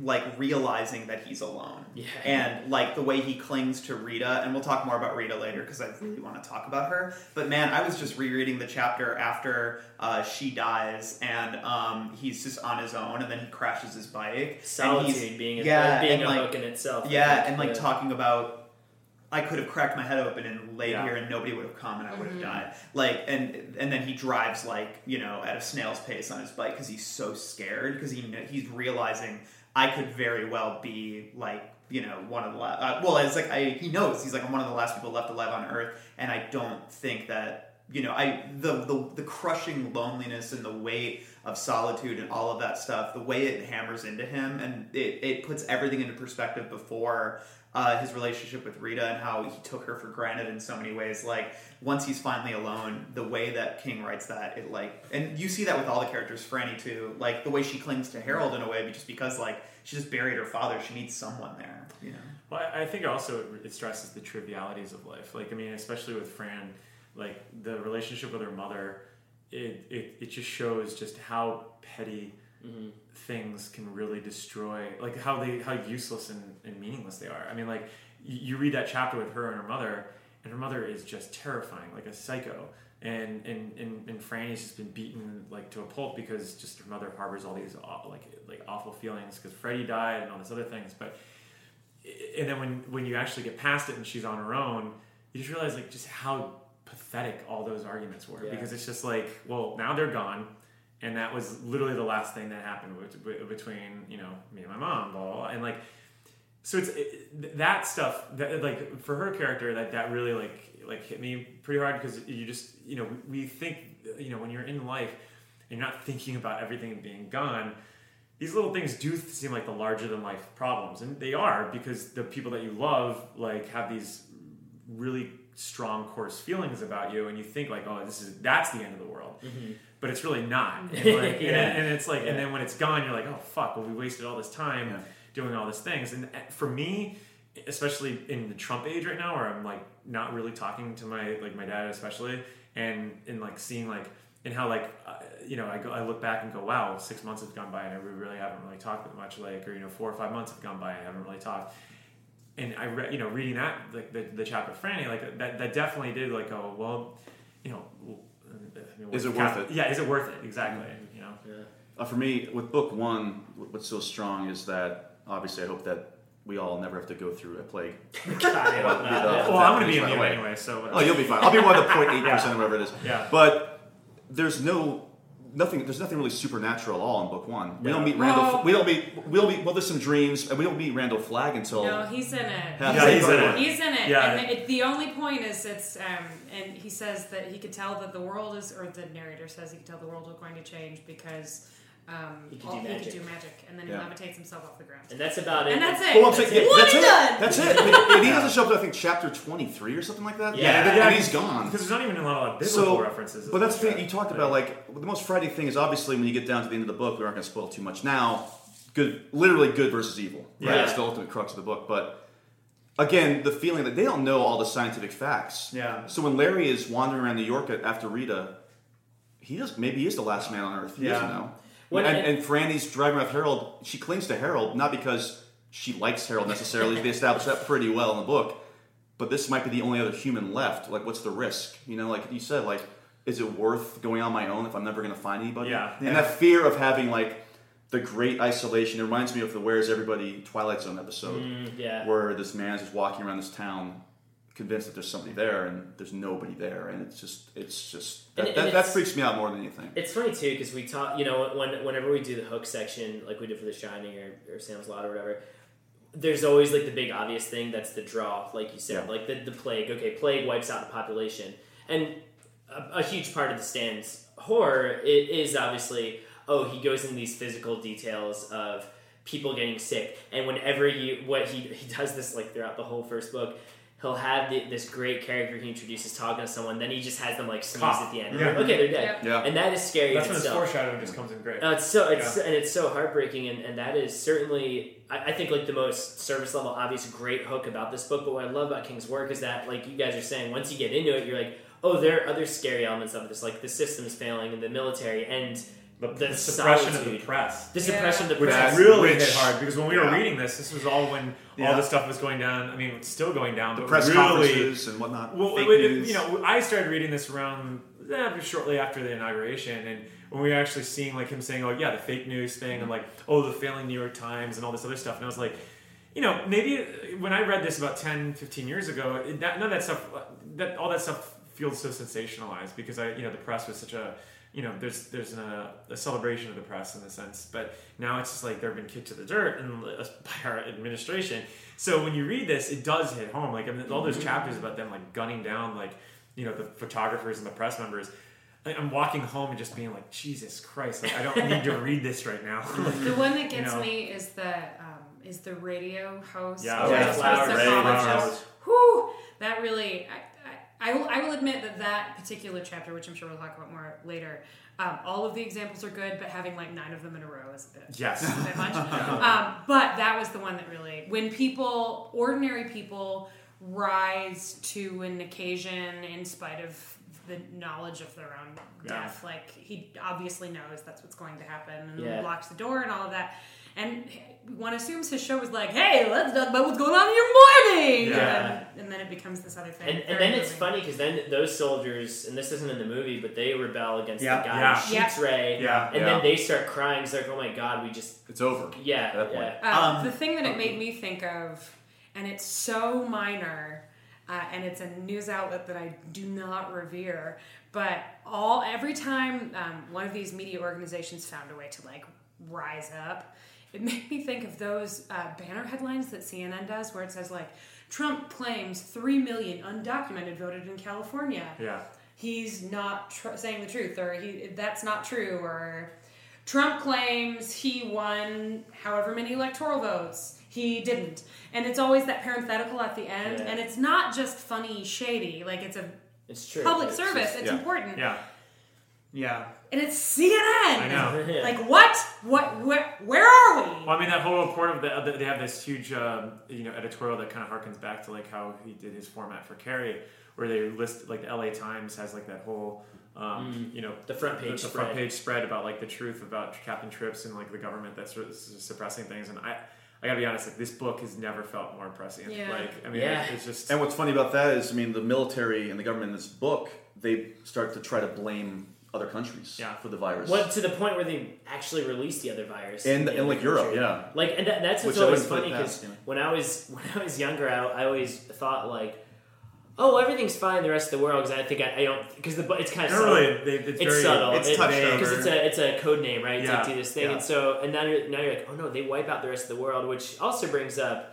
like realizing that he's alone Yeah. and like the way he clings to Rita and we'll talk more about Rita later because I really want to talk about her but man I was just rereading the chapter after uh, she dies and um, he's just on his own and then he crashes his bike and Solitude he's- being a, yeah being a like hook in itself. Yeah think, and like yeah. talking about I could have cracked my head open and laid Yeah. here and nobody would have come and I would have Mm-hmm. died. Like and and then he drives like you know at a snail's pace on his bike because he's so scared because he he's realizing I could very well be like you know one of the last. Uh, well, it's like I, he knows he's like I'm one of the last people left alive on Earth, and I don't think that you know I the the the crushing loneliness and the weight of solitude and all of that stuff. The way it hammers into him and it it puts everything into perspective before uh, his relationship with Rita and how he took her for granted in so many ways. Like once he's finally alone, the way that King writes that, it like, and you see that with all the characters, Franny too. Like the way she clings to Harold in a way, just because like she just buried her father, she needs someone there. Know. Well, I think also it, it stresses the trivialities of life. Like, I mean, especially with Fran, like the relationship with her mother, it, it, it just shows just how petty things can really destroy, like how they how useless and, and meaningless they are. I mean, like you, you read that chapter with her and her mother, and her mother is just terrifying, like a psycho. And and and, and Franny's just been beaten like to a pulp because just her mother harbors all these aw- like like awful feelings because Freddie died and all these other things, but and then when when you actually get past it and she's on her own, you just realize like just how pathetic all those arguments were Yeah. because it's just like, well, now they're gone, and that was literally the last thing that happened bet- bet- between you know me and my mom, blah blah, blah. and like, so it's it, that stuff that like for her character that that really like like hit me pretty hard because you just you know we think you know when you're in life and you're not thinking about everything being gone these little things do seem like the larger than life problems. And they are because the people that you love like have these really strong coarse feelings about you. And you think like oh this is that's the end of the world mm-hmm. But it's really not and, like, Yeah. and it's like and then when it's gone you're like oh fuck well we wasted all this time Yeah. doing all these things and uh, for me especially in the trump age right now where i'm like not really talking to my like my dad especially and and like seeing like and how like uh, you know I go I look back and go wow six months have gone by and I really haven't really talked that much like or you know four or five months have gone by and I haven't really talked and I read you know reading that like the, the chapter Franny like that that definitely did like go well you know Is it Cap- worth it? yeah is it worth it exactly you know Uh, for me, with book one, what's so strong is that obviously I hope that we all never have to go through a plague. well I'm gonna be Right immune away. anyway so Oh, you'll be fine. I'll be one of the 0.8 percent, or whatever it is. Yeah. But there's no nothing. There's nothing really supernatural at all in book one. We don't meet Well- Randall. We don't meet. We'll meet. Well, there's some dreams, and we don't meet Randall Flagg until. No, he's in it. Yeah, he's in it. He's in it, Yeah. and it, the only point is it's um, and he says that he could tell that the world is, or the narrator says he could tell the world is going to change because um, He could all- do he magic. could do magic, and then Yeah. he levitates himself off the ground. and that's about it. And that's it. Well, I'm saying, yeah, One that's it. That's it. And, and he doesn't show up to I think chapter 23 or something like that. Yeah. and, and he's gone. because there's not even a lot of biblical So, references but that's the thing you that. talked about. Like the most Friday thing is obviously when you get down to the end of the book, we aren't going to spoil too much now. Good, literally good versus evil. Right, Yeah. that's the ultimate crux of the book. But again, the feeling that they don't know all the scientific facts. Yeah. So when Larry is wandering around New York after Rita, he does maybe he is the last man on Earth. He Yeah. doesn't know. When- and, and Franny's driving with Harold. She clings to Harold not because she likes Harold necessarily. they establish that pretty well in the book. But this might be the only other human left. Like, what's the risk? You know, like you said, like, is it worth going on my own if I'm never going to find anybody? Yeah. And that fear of having like the great isolation. It reminds me of the "Where's Everybody" Twilight Zone episode, Mm, yeah. where this man's just walking around this town, convinced that there's somebody there, and there's nobody there, and it's just, it's just that, And- and that it's- freaks me out more than anything. It's funny too because we talk, you know, when whenever we do the hook section, like we did for The Shining or, or Salem's Lot or whatever, there's always like the big obvious thing that's the draw, like you said, Yeah. like the, the plague. Okay, plague wipes out the population, and a, a huge part of the stand's horror i- is obviously oh he goes into these physical details of people getting sick, and whenever you what he he does this like throughout the whole first book. He'll have the, this great character he introduces talking to someone, then he just has them like sneeze Cough. at the end. Yeah. Okay, they're dead. Yep. Yeah. And that is scary. that's in when his itself. foreshadowing just comes in great Uh, it's so it's and it's so heartbreaking, and, and that is certainly I, I think like the most service level obvious great hook about this book. But what I love about King's work is that like you guys are saying, once you get into it, you're like, oh, there are other scary elements of this, like the system's failing and the military, and the, The the suppression of the press. The suppression of the Which press. really Which- hit hard because when we were reading this, this was all when Yeah. all this stuff was going down. I mean, it's still going down. The but press really, conferences and whatnot. Well, fake it- news. you know, I started reading this around eh, shortly after the inauguration, and when we were actually seeing like him saying, "Oh yeah, the fake news thing," and like, "Oh, the failing New York Times," and all this other stuff, and I was like, you know, maybe when I read this about 10, 15 years ago, that, none of that stuff, that all that stuff feels so sensationalized because I, you know, the press was such a you know, there's there's a, a celebration of the press in a sense, but now it's just like they've been kicked to the dirt and uh, by our administration. So when you read this, it does hit home. Like I mean, all those chapters about them like gunning down like you know the photographers and the press members. I- I'm walking home and just being like, Jesus Christ! Like I don't need to read this right now. The one that gets You know? me is the um, is the radio host. Yeah, Or Ray it's Flowers. Ray comedy show. Flowers. Whew, that really. I, I, I will, I will admit that that particular chapter, which I'm sure we'll talk about more later, um, all of the examples are good, but having like nine of them in a row is a bit, Yes. a bit much. um, but that was the one that really, when people, ordinary people, rise to an occasion in spite of the knowledge of their own Yeah. death. Like he obviously knows that's what's going to happen, and Yeah. locks the door and all of that. And one assumes his show was like, "Hey, let's talk about what's going on in your morning," Yeah. and, and then it becomes this other thing. And, and then it's funny because then those soldiers, and this isn't in the movie, but they rebel against Yeah. the guy Yeah. who shoots Ray, Yeah. and Yeah. then they start crying. It's like, oh my god, we just it's over. yeah, At yeah. Um, Um, the thing that it made me think of, and it's so minor, uh, and it's a news outlet that I do not revere, but all every time um, one of these media organizations found a way to like rise up, it made me think of those uh, banner headlines that CNN does, where it says like, Trump claims three million undocumented voted in California Yeah. he's not tr- saying the truth or he that's not true or Trump claims he won however many electoral votes he didn't and it's always that parenthetical at the end Yeah. and it's not just funny shady like it's a It's true. public It's service just- it's yeah. important Yeah. Yeah. And it's CNN I know. Like what what where, where are we Well, I mean, that whole report of the, the they have this huge, um, you know, editorial that kind of harkens back to like how he did his format for Carrie, where they list like the L.A. Times has like that whole, um, you know, Mm. The front page the, front spread. page spread about like the truth about Captain Trips and like the government that's suppressing things. And I, I gotta be honest, like this book has never felt more prescient. Yeah. Like, I mean, Yeah. it's just And what's funny about that is, I mean, the military and the government in this book, they start to try to blame other countries Yeah. for the virus. What to the point where they actually released the other virus In- the in, like, Europe, country. yeah. Like, and that, that's what's Which I always funny because yeah. when I was when I was younger, I, I always thought like, oh, everything's fine the rest of the world because I think I, I don't because the it's kind of subtle. really. They, it's, It's very, subtle. it's It- touched because it's a it's a code name, right? Yeah. To do this thing, Yeah. and so and now you're now you're like, oh no, they wipe out the rest of the world, which also brings up.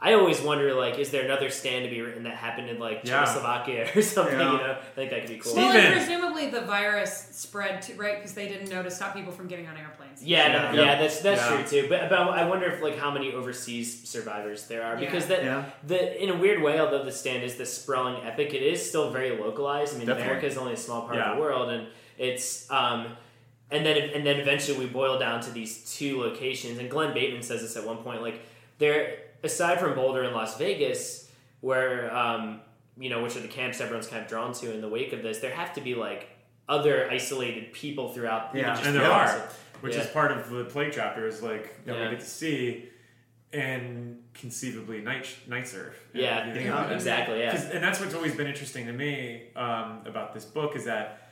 I always wonder, like, is there another stand to be written that happened in like Yeah. Czechoslovakia or something? Yeah. You know, I think that could be cool. well Steven. and presumably the virus spread to, right because they didn't know to stop people from getting on airplanes Yeah, no, Yeah. yeah, that's that's Yeah. true too. But, but I wonder if like how many overseas survivors there are because that Yeah. the in a weird way, although the stand is this sprawling epic, it is still very localized. I mean, Definitely. America is only a small part Yeah. of the world, and it's um, and then and then eventually we boil down to these two locations. And Glenn Bateman says this at one point, like there aside from Boulder and Las Vegas, where um, you know which are the camps everyone's kind of drawn to in the wake of this, there have to be like other isolated people throughout. Yeah. and there are, it. which Yeah. is part of the play chapter is like that Yeah. we get to see, and conceivably night night surf. Yeah, exactly. Yeah. and that's what's always been interesting to me um, about this book is that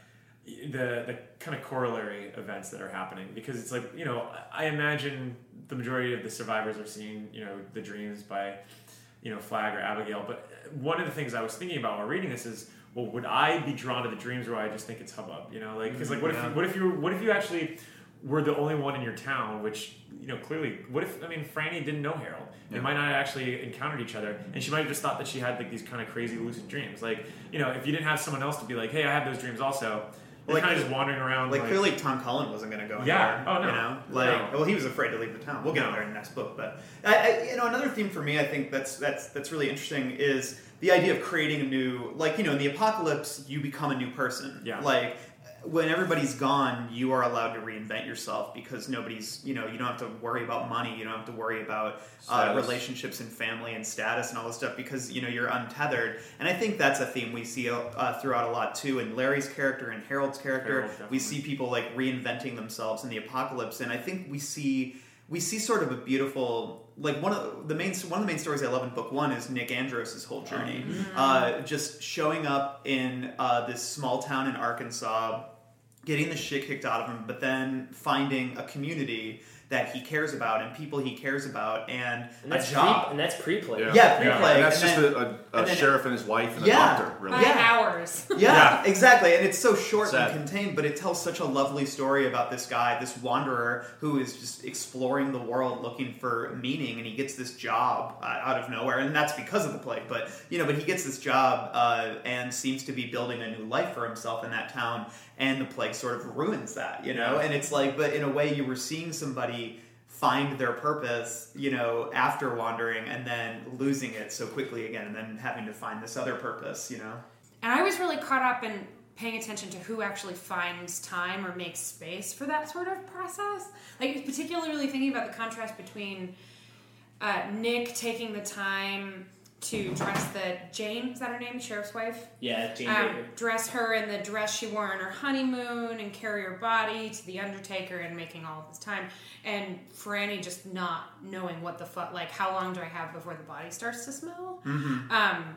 the the kind of corollary events that are happening because it's like you know I imagine the majority of the survivors are seeing you know the dreams by you know Flagg or Abigail, but uh, one of the things I was thinking about while reading this is well would I be drawn to the dreams where I just think it's hubbub you know like because like what Yeah. if mm-hmm. what if you what if you actually were the only one in your town, which you know clearly. What if I mean Franny didn't know Harold? They Yeah. might not actually encountered each other, and she might have just thought that she had like these kind of crazy lucid dreams. Like you know, if you didn't have someone else to be like, "Hey, I have those dreams also," Like- kind of just wandering around. Like clearly, Tom Cullen wasn't going to go. Yeah. Anywhere, Oh, no. You know, like No. well, he was afraid to leave the town. We'll get No. there in the next book, but I, I, you know, another theme for me, I think that's that's that's really interesting is the idea of creating a new, like you know, in the apocalypse, you become a new person. Yeah. Like when everybody's gone, you are allowed to reinvent yourself because nobody's, you know, you don't have to worry about money, you don't have to worry about uh, relationships and family and status and all this stuff because you know you're untethered. And I think that's a theme we see uh, throughout a lot too. In Larry's character and Harold's character, Harold, we see people like reinventing themselves in the apocalypse, and I think we see we see sort of a beautiful like one of the main one of the main stories I love in book one is Nick Andros' whole journey, uh, just showing up in uh, this small town in Arkansas, getting the shit kicked out of him, but then finding a community that he cares about and people he cares about and, And a that's job. pre, and that's pre-play. Yeah, pre-plague. And that's and just then- a, a, a and then- sheriff and his wife and a doctor, really. By Yeah. hours. Yeah, Yeah. exactly. And it's so short Sad. and contained, but it tells such a lovely story about this guy, this wanderer who is just exploring the world looking for meaning, and he gets this job uh, out of nowhere, and that's because of the play. But you know, but he gets this job uh, and seems to be building a new life for himself in that town, and the plague sort of ruins that, you know. And it's like, but in a way, you were seeing somebody find their purpose, you know, after wandering and then losing it so quickly again, and then having to find this other purpose, you know. And I was really caught up in paying attention to who actually finds time or makes space for that sort of process. Like, particularly thinking about the contrast between uh, Nick taking the time to dress the Jane, is that her name? Sheriff's wife? Yeah, Jane Um, dress her in the dress she wore on her honeymoon and carry her body to the Undertaker and making all this time. And Franny just not knowing what the fuck, like, how long do I have before the body starts to smell? Um,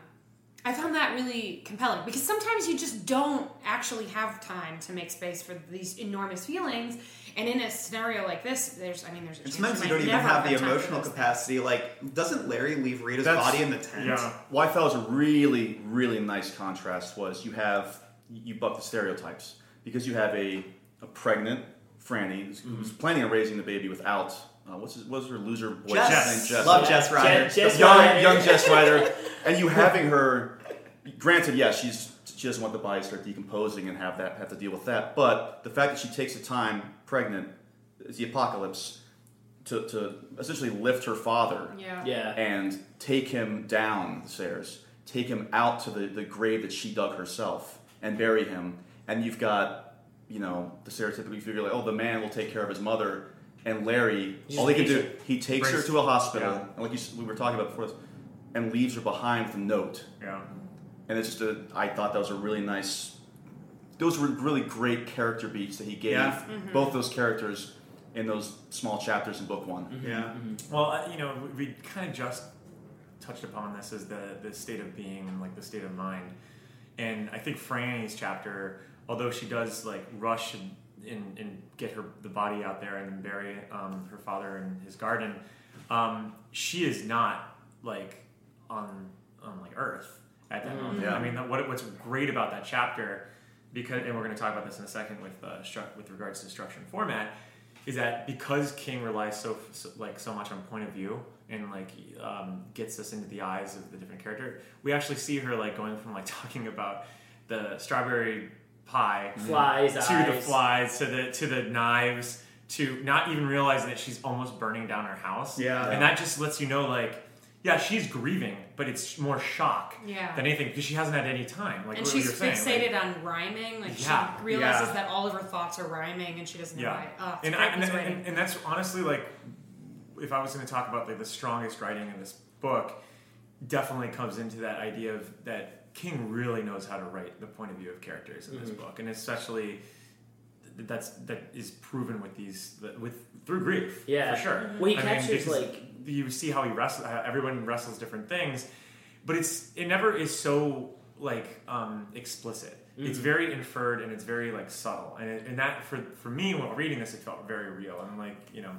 I found that really compelling because sometimes you just don't actually have time to make space for these enormous feelings. And in a scenario like this, there's, I mean, there's a And chance sometimes you you don't even have the emotional capacity. Like, doesn't Larry leave Rita's That's- body in the tent? Yeah. What I thought was a really, really nice contrast was you have you buck the stereotypes because you have a, a pregnant Franny who's, Mm-hmm. who's planning on raising the baby without uh, what's his, what's her loser boy Jess. name? Love Jess Rider. Je- Jess young, Rider. young Jess Rider, and you having her. Granted, yes, she's she doesn't want the body to start decomposing and have that have to deal with that. But the fact that she takes the time, pregnant, is the apocalypse, to, to essentially lift her father Yeah. Yeah. and take him down the stairs, take him out to the, the grave that she dug herself, and bury him. And you've got, you know, the stereotypical you figure like, oh, the man will take care of his mother, and Larry, He's all he can do, he takes her to a hospital, yeah. and like you, we were talking about before this, and leaves her behind with a note. Yeah. And it's just a, I thought that was a really nice. Those were really great character beats that he gave Yeah. both those characters in those small chapters in book one. Yeah. Well, uh, you know, we, we kind of just touched upon this as the the state of being and like the state of mind, and I think Franny's chapter, although she does like rush and and, and get her the body out there and bury um, her father in his garden, um, she is not like on on like Earth at that moment. Yeah. I mean, what what's great about that chapter, because and we're going to talk about this in a second with uh, stru- with regards to structure and format, is that because King relies so, so like so much on point of view and like um, gets us into the eyes of the different character, we actually see her like going from like talking about the strawberry pie Flies, to the flies to the to the knives to not even realizing that she's almost burning down her house. Yeah. and that just lets you know like. Yeah, she's grieving, but it's more shock Yeah. than anything because she hasn't had any time. Like and what she's you're saying, fixated like- on rhyming. Like Yeah. she realizes Yeah. that all of her thoughts are rhyming, and she doesn't know Yeah, why. Oh, and, I, and, and, and that's honestly like, if I was going to talk about like the strongest writing in this book, definitely comes into that idea of that King really knows how to write the point of view of characters in this mm-hmm. book, and especially that's that is proven with these with through grief. Yeah. for sure. Mm-hmm. Well, he I mean, captures, because like- you see how he wrestles. Everyone wrestles different things, but it's it never is so like um, explicit. It's Mm-hmm. very inferred and it's very like subtle, and it, and that for for me while reading this, it felt very real. And like you know,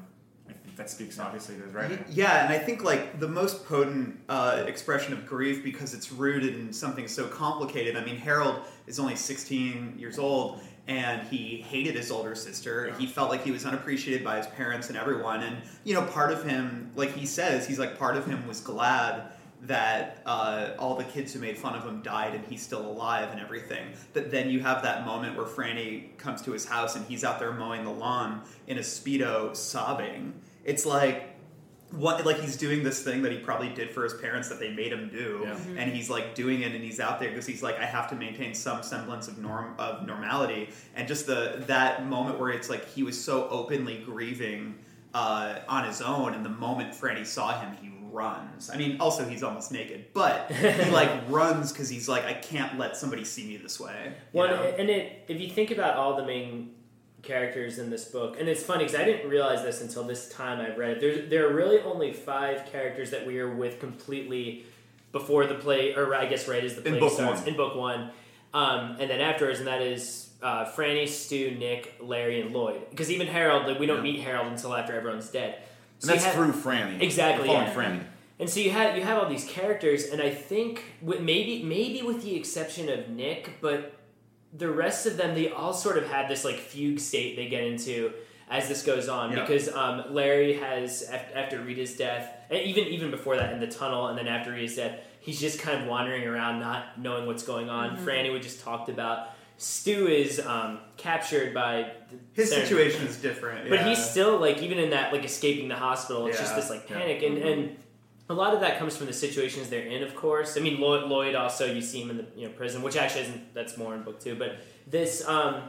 I think that speaks obviously to his writing. Yeah, and I think like the most potent uh, expression of grief because it's rooted in something so complicated. I mean, Harold is only 16 years old and he hated his older sister. He felt like he was unappreciated by his parents and everyone. And, you know, part of him, like he says, he's like, part of him was glad that uh, all the kids who made fun of him died and he's still alive and everything. But then you have that moment where Franny comes to his house and he's out there mowing the lawn in a Speedo sobbing. It's like, what like he's doing this thing that he probably did for his parents that they made him do Yeah. Mm-hmm. and he's like doing it and he's out there because he's like i have to maintain some semblance of norm of normality and just the that moment where it's like he was so openly grieving uh, on his own and the moment franny saw him he runs i mean also he's almost naked but he like runs because he's like i can't let somebody see me this way you One, know? and it, if you think about all the main characters in this book, and it's funny because I didn't realize this until this time I've read it. There's, there are really only five characters that we are with completely before the play, or I guess right as the In play book starts one. in book one, um, and then afterwards, and that is uh, Franny, Stu, Nick, Larry, and Lloyd. Because even Harold, like we don't meet Harold until after everyone's dead. And that's through Franny. Exactly, yeah. Franny. And so you have you have all these characters, and I think with maybe maybe with the exception of Nick, but the rest of them they all sort of have this like fugue state they get into as this goes on Yeah. because um, Larry has after Rita's death, and even even before that in the tunnel, and then after Rita's death, he's just kind of wandering around, not knowing what's going on. Franny we just talked about. Stu is um, captured by the his Senator- situation is different but he's still like even in that like escaping the hospital it's just this like panic and and a lot of that comes from the situations they're in of course. I mean lloyd, lloyd also you see him in the you know prison which actually isn't that's more in book two but this um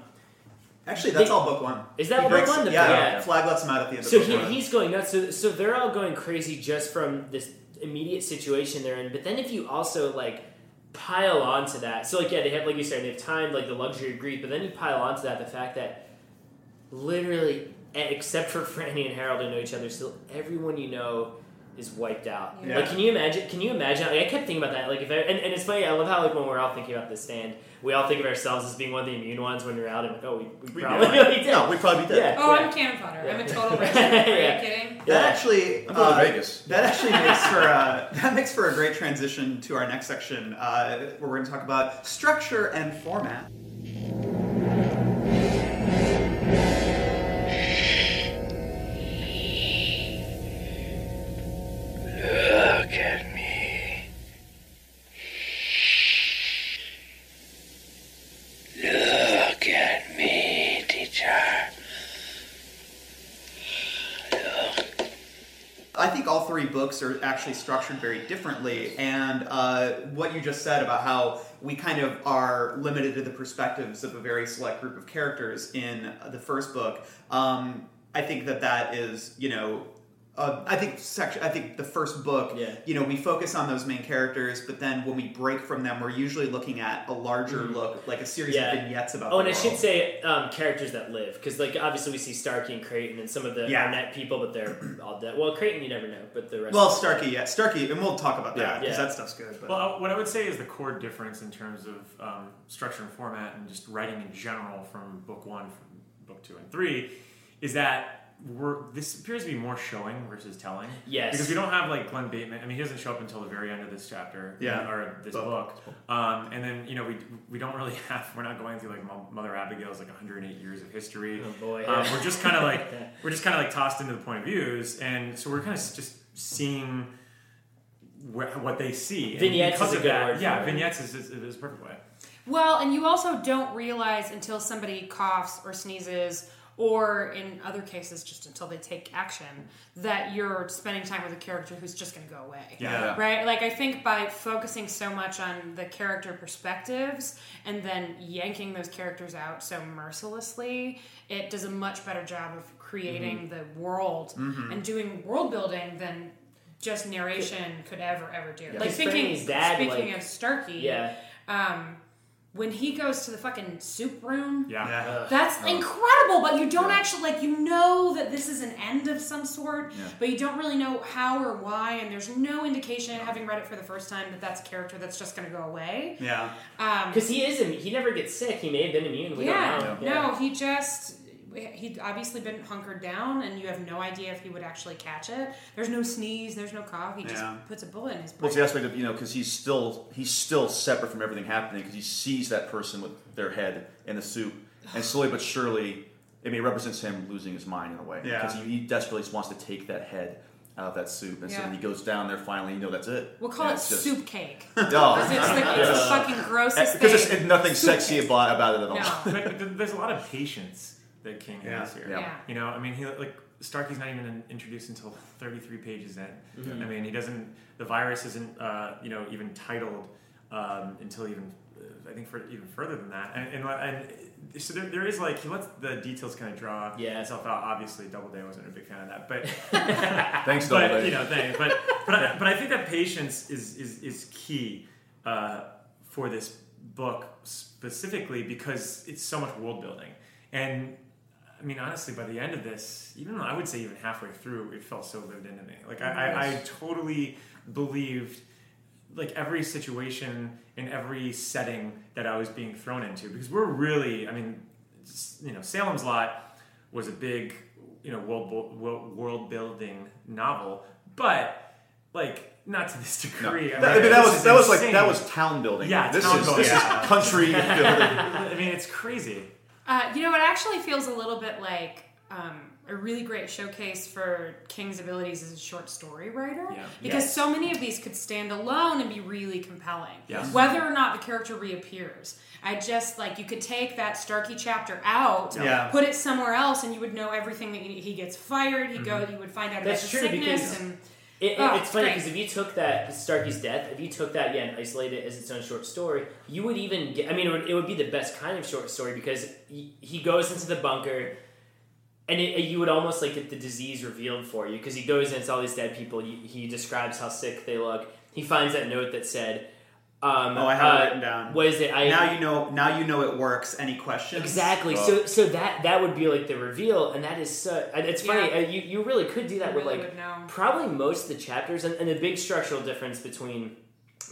actually that's they- all book one. Is that He book one? The- yeah, yeah. flagg lets him out at the end so he, he's going nuts. So, so they're all going crazy just from this immediate situation they're in. But then if you also like pile onto that so like yeah they have like you said they have time like the luxury of grief but then you pile onto that the fact that literally except for franny and harold who know each other still everyone you know is wiped out Yeah. like can you imagine can you imagine like, i kept thinking about that like if I, and, and it's funny i love how like when we're all thinking about this stand we all think of ourselves as being one of the immune ones when we're out and like oh we, we, We probably know. we did No, we'd probably did. yeah, Oh, yeah. I'm cannon fodder. I'm a total rich. Are Yeah. you kidding? That Yeah. actually, I'm going uh, to Vegas. that actually makes for a, that makes for a great transition to our next section, uh, where we're going to talk about structure and format. Are actually structured very differently, and uh, what you just said about how we kind of are limited to the perspectives of a very select group of characters in the first book. Um, I think that that is, you know, uh, I think section. I think the first book, Yeah. you know, we focus on those main characters, but then when we break from them, we're usually looking at a larger look, like a series Yeah. of vignettes about. Oh, the and I should say um, characters that live because, like, obviously we see Starkey and Creighton and some of the Yeah. Arnette people, but they're all dead. Well, Creighton you never know, but the rest. Well, Starkey, yeah, Starkey, and we'll talk about that because Yeah. that stuff's good. But. Well, what I would say is the core difference in terms of um, structure and format and just writing in general from book one, from book two, and three is that we're, this appears to be more showing versus telling. Yes. Because we don't have like Glenn Bateman. I mean, he doesn't show up until the very end of this chapter. Yeah. Or this Book. book. Um, and then you know we we don't really have we're not going through like Mother Abigail's like 108 years of history. Oh, boy. Um, we're just kind of like we're just kind of like tossed into the point of views, and so we're kind of just seeing wh- what they see. And Vignettes because is a of good that, word Yeah, it. vignettes is, is, is a perfect way. Well, and you also don't realize until somebody coughs or sneezes, or in other cases, just until they take action, that you're spending time with a character who's just going to go away. Yeah. Right? Like, I think by focusing so much on the character perspectives and then yanking those characters out so mercilessly, it does a much better job of creating the world and doing world building than just narration could ever, ever do. Like, Because thinking, dad, speaking like- of Starkey, yeah. um, when he goes to the fucking soup room, Yeah. yeah. that's incredible. But you don't actually like you know that this is an end of some sort, but you don't really know how or why, and there's no indication, having read it for the first time, that that's a character that's just going to go away. yeah. Um, Because he is, im- he never gets sick. He may have been immune. We yeah, don't know. no, he just he'd obviously been hunkered down, and you have no idea if he would actually catch it. There's no sneeze, there's no cough. He just Yeah. puts a bullet in his Well, it's the aspect of you know because he's still he's still separate from everything happening because he sees that person with their head in the soup, and slowly but surely, I mean, it represents him losing his mind in a way Yeah. because he, he desperately just wants to take that head out of that soup, and so Yeah. when he goes down there finally, you know that's it. we'll call And it it's just- soup cake. Because it's the, it's the fucking grossest because thing. there's nothing Soup sexy cake. about, about it at all. No. but th- there's a lot of patience that King Yeah. has here. Yeah. Yeah. You know, I mean, he like Starkey's not even introduced until 33 pages in. Mm-hmm. I mean, he doesn't. The virus isn't, uh, you know, even titled um, until even, uh, I think, for even further than that. And, and, and so there, there is like he lets the details kind of draw Yeah. itself out. Obviously, Doubleday wasn't a big fan of that, but Thanks, but Doubleday. you know, thanks. But but I, but I think that patience is is is key uh, for this book specifically because it's so much world building. And I mean, honestly, by the end of this, even though I would say even halfway through, it felt so lived into me. Like I, I, I totally believed like every situation in every setting that I was being thrown into because we're really, I mean, you know, Salem's Lot was a big, you know, world world, building novel, but like not to this degree. I That, mean, that was that was like that was town building. Yeah, this town is building. this Yeah. is country building. I mean, it's crazy. Uh, you know, it actually feels a little bit like um, a really great showcase for King's abilities as a short story writer. Yeah. Because Yes. so many of these could stand alone and be really compelling. Yes. Whether or not the character reappears. I just like you could take that Starkey chapter out, Yeah. put it somewhere else, and you would know everything that he, he gets fired. He go, you would find out That's about the true, sickness because- and It, Oh, it's funny because if you took that Starkey's death, if you took that yeah and isolated it as its own short story, you would even get. I mean, it would, it would be the best kind of short story because he, he goes into the bunker, and it, you would almost like get the disease revealed for you because he goes in, it's all these dead people. He, he describes how sick they look. He finds that note that said, um, Oh, I have uh, it written down. What is it? I, now you know. Now you know it works. Any questions? Exactly. Oh. So so that that would be like the reveal, and that is so. and It's funny. Yeah. Uh, you you really could do that You with really like probably most of the chapters, and, and the big structural difference between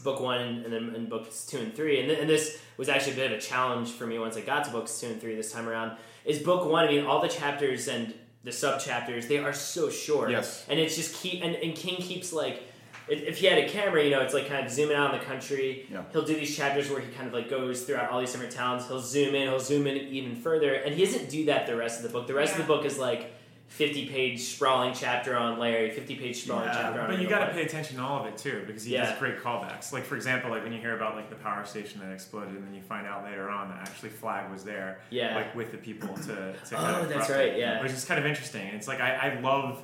book one and then and books two and three, and, th- and this was actually a bit of a challenge for me once I got to books two and three this time around. Is book one? I mean, all the chapters and the sub chapters they are so short. Yes. And it's just keep and, and King keeps like. If if he had a camera, you know, it's like kind of zooming out in the country. Yeah. He'll do these chapters where he kind of like goes throughout all these different towns. He'll zoom in, he'll zoom in even further, and he doesn't do that the rest of the book. The rest of the book is like fifty page sprawling chapter on Larry, fifty page sprawling Yeah, chapter on. But you got to pay attention to all of it too, because he Yeah. has great callbacks. Like for example, like when you hear about like the power station that exploded, and then you find out later on that actually Flagg was there, Yeah. like with the people to. to Oh, kind of that's corrupt right, it, yeah. Which is kind of interesting. It's like I, I love.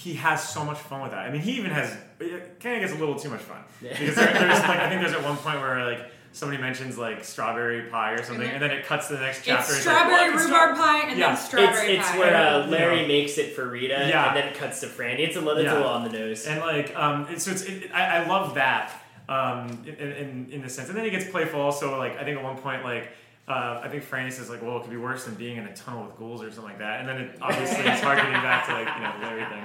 He has so much fun with that. I mean, he even has. It kind of gets a little too much fun Yeah. because there, there's like I think there's at one point where like somebody mentions like strawberry pie or something, and then it cuts to the next chapter. it's and like, strawberry "What? It's rhubarb pie and Yeah. then strawberry it's pie. where uh, Larry know. makes it for Rita, Yeah. and then it cuts to Franny. It's a little, it's Yeah. a little on the nose. And like, um, it's, so it's, it, I, I love that um, in, in, in the sense. And then he gets playful also. Like, I think at one point, like, uh, I think Franny says like, well, it could be worse than being in a tunnel with ghouls or something like that. And then it obviously it's harkening back to like you know everything.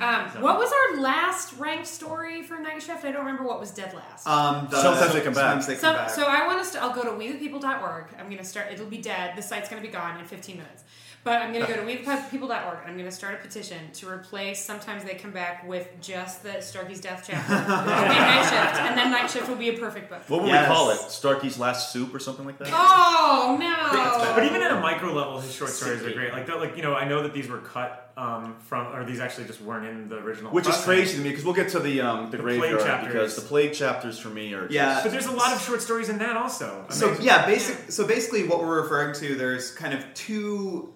Um, So- what was our last ranked story for Night Shift? I don't remember what was dead last. Um, the, Sometimes they come back. Sometimes they come So, back. so I want us to. I'll go to wethepeople.org. I'm going to start. It'll be dead. The site's going to be gone in 15 minutes. But I'm going to go to wethepeople.org. and I'm going to start a petition to replace. Sometimes they come back with just the Starkey's death chapter and Night Shift, and then Night Shift will be a perfect book. What would Yes. we call it? Starkey's Last Soup or something like that? Oh no! But even at a micro level, his short stories are great. Like, they're- like you know, I know that these were cut um, from, or these actually just weren't in the original. Which is pressing. crazy to me because we'll get to the um, the, The plague graveyard chapters. because the plague chapters for me are Yeah. But there's a lot of short stories in that also. I So mean, yeah, basic. So basically, what we're referring to, there's kind of two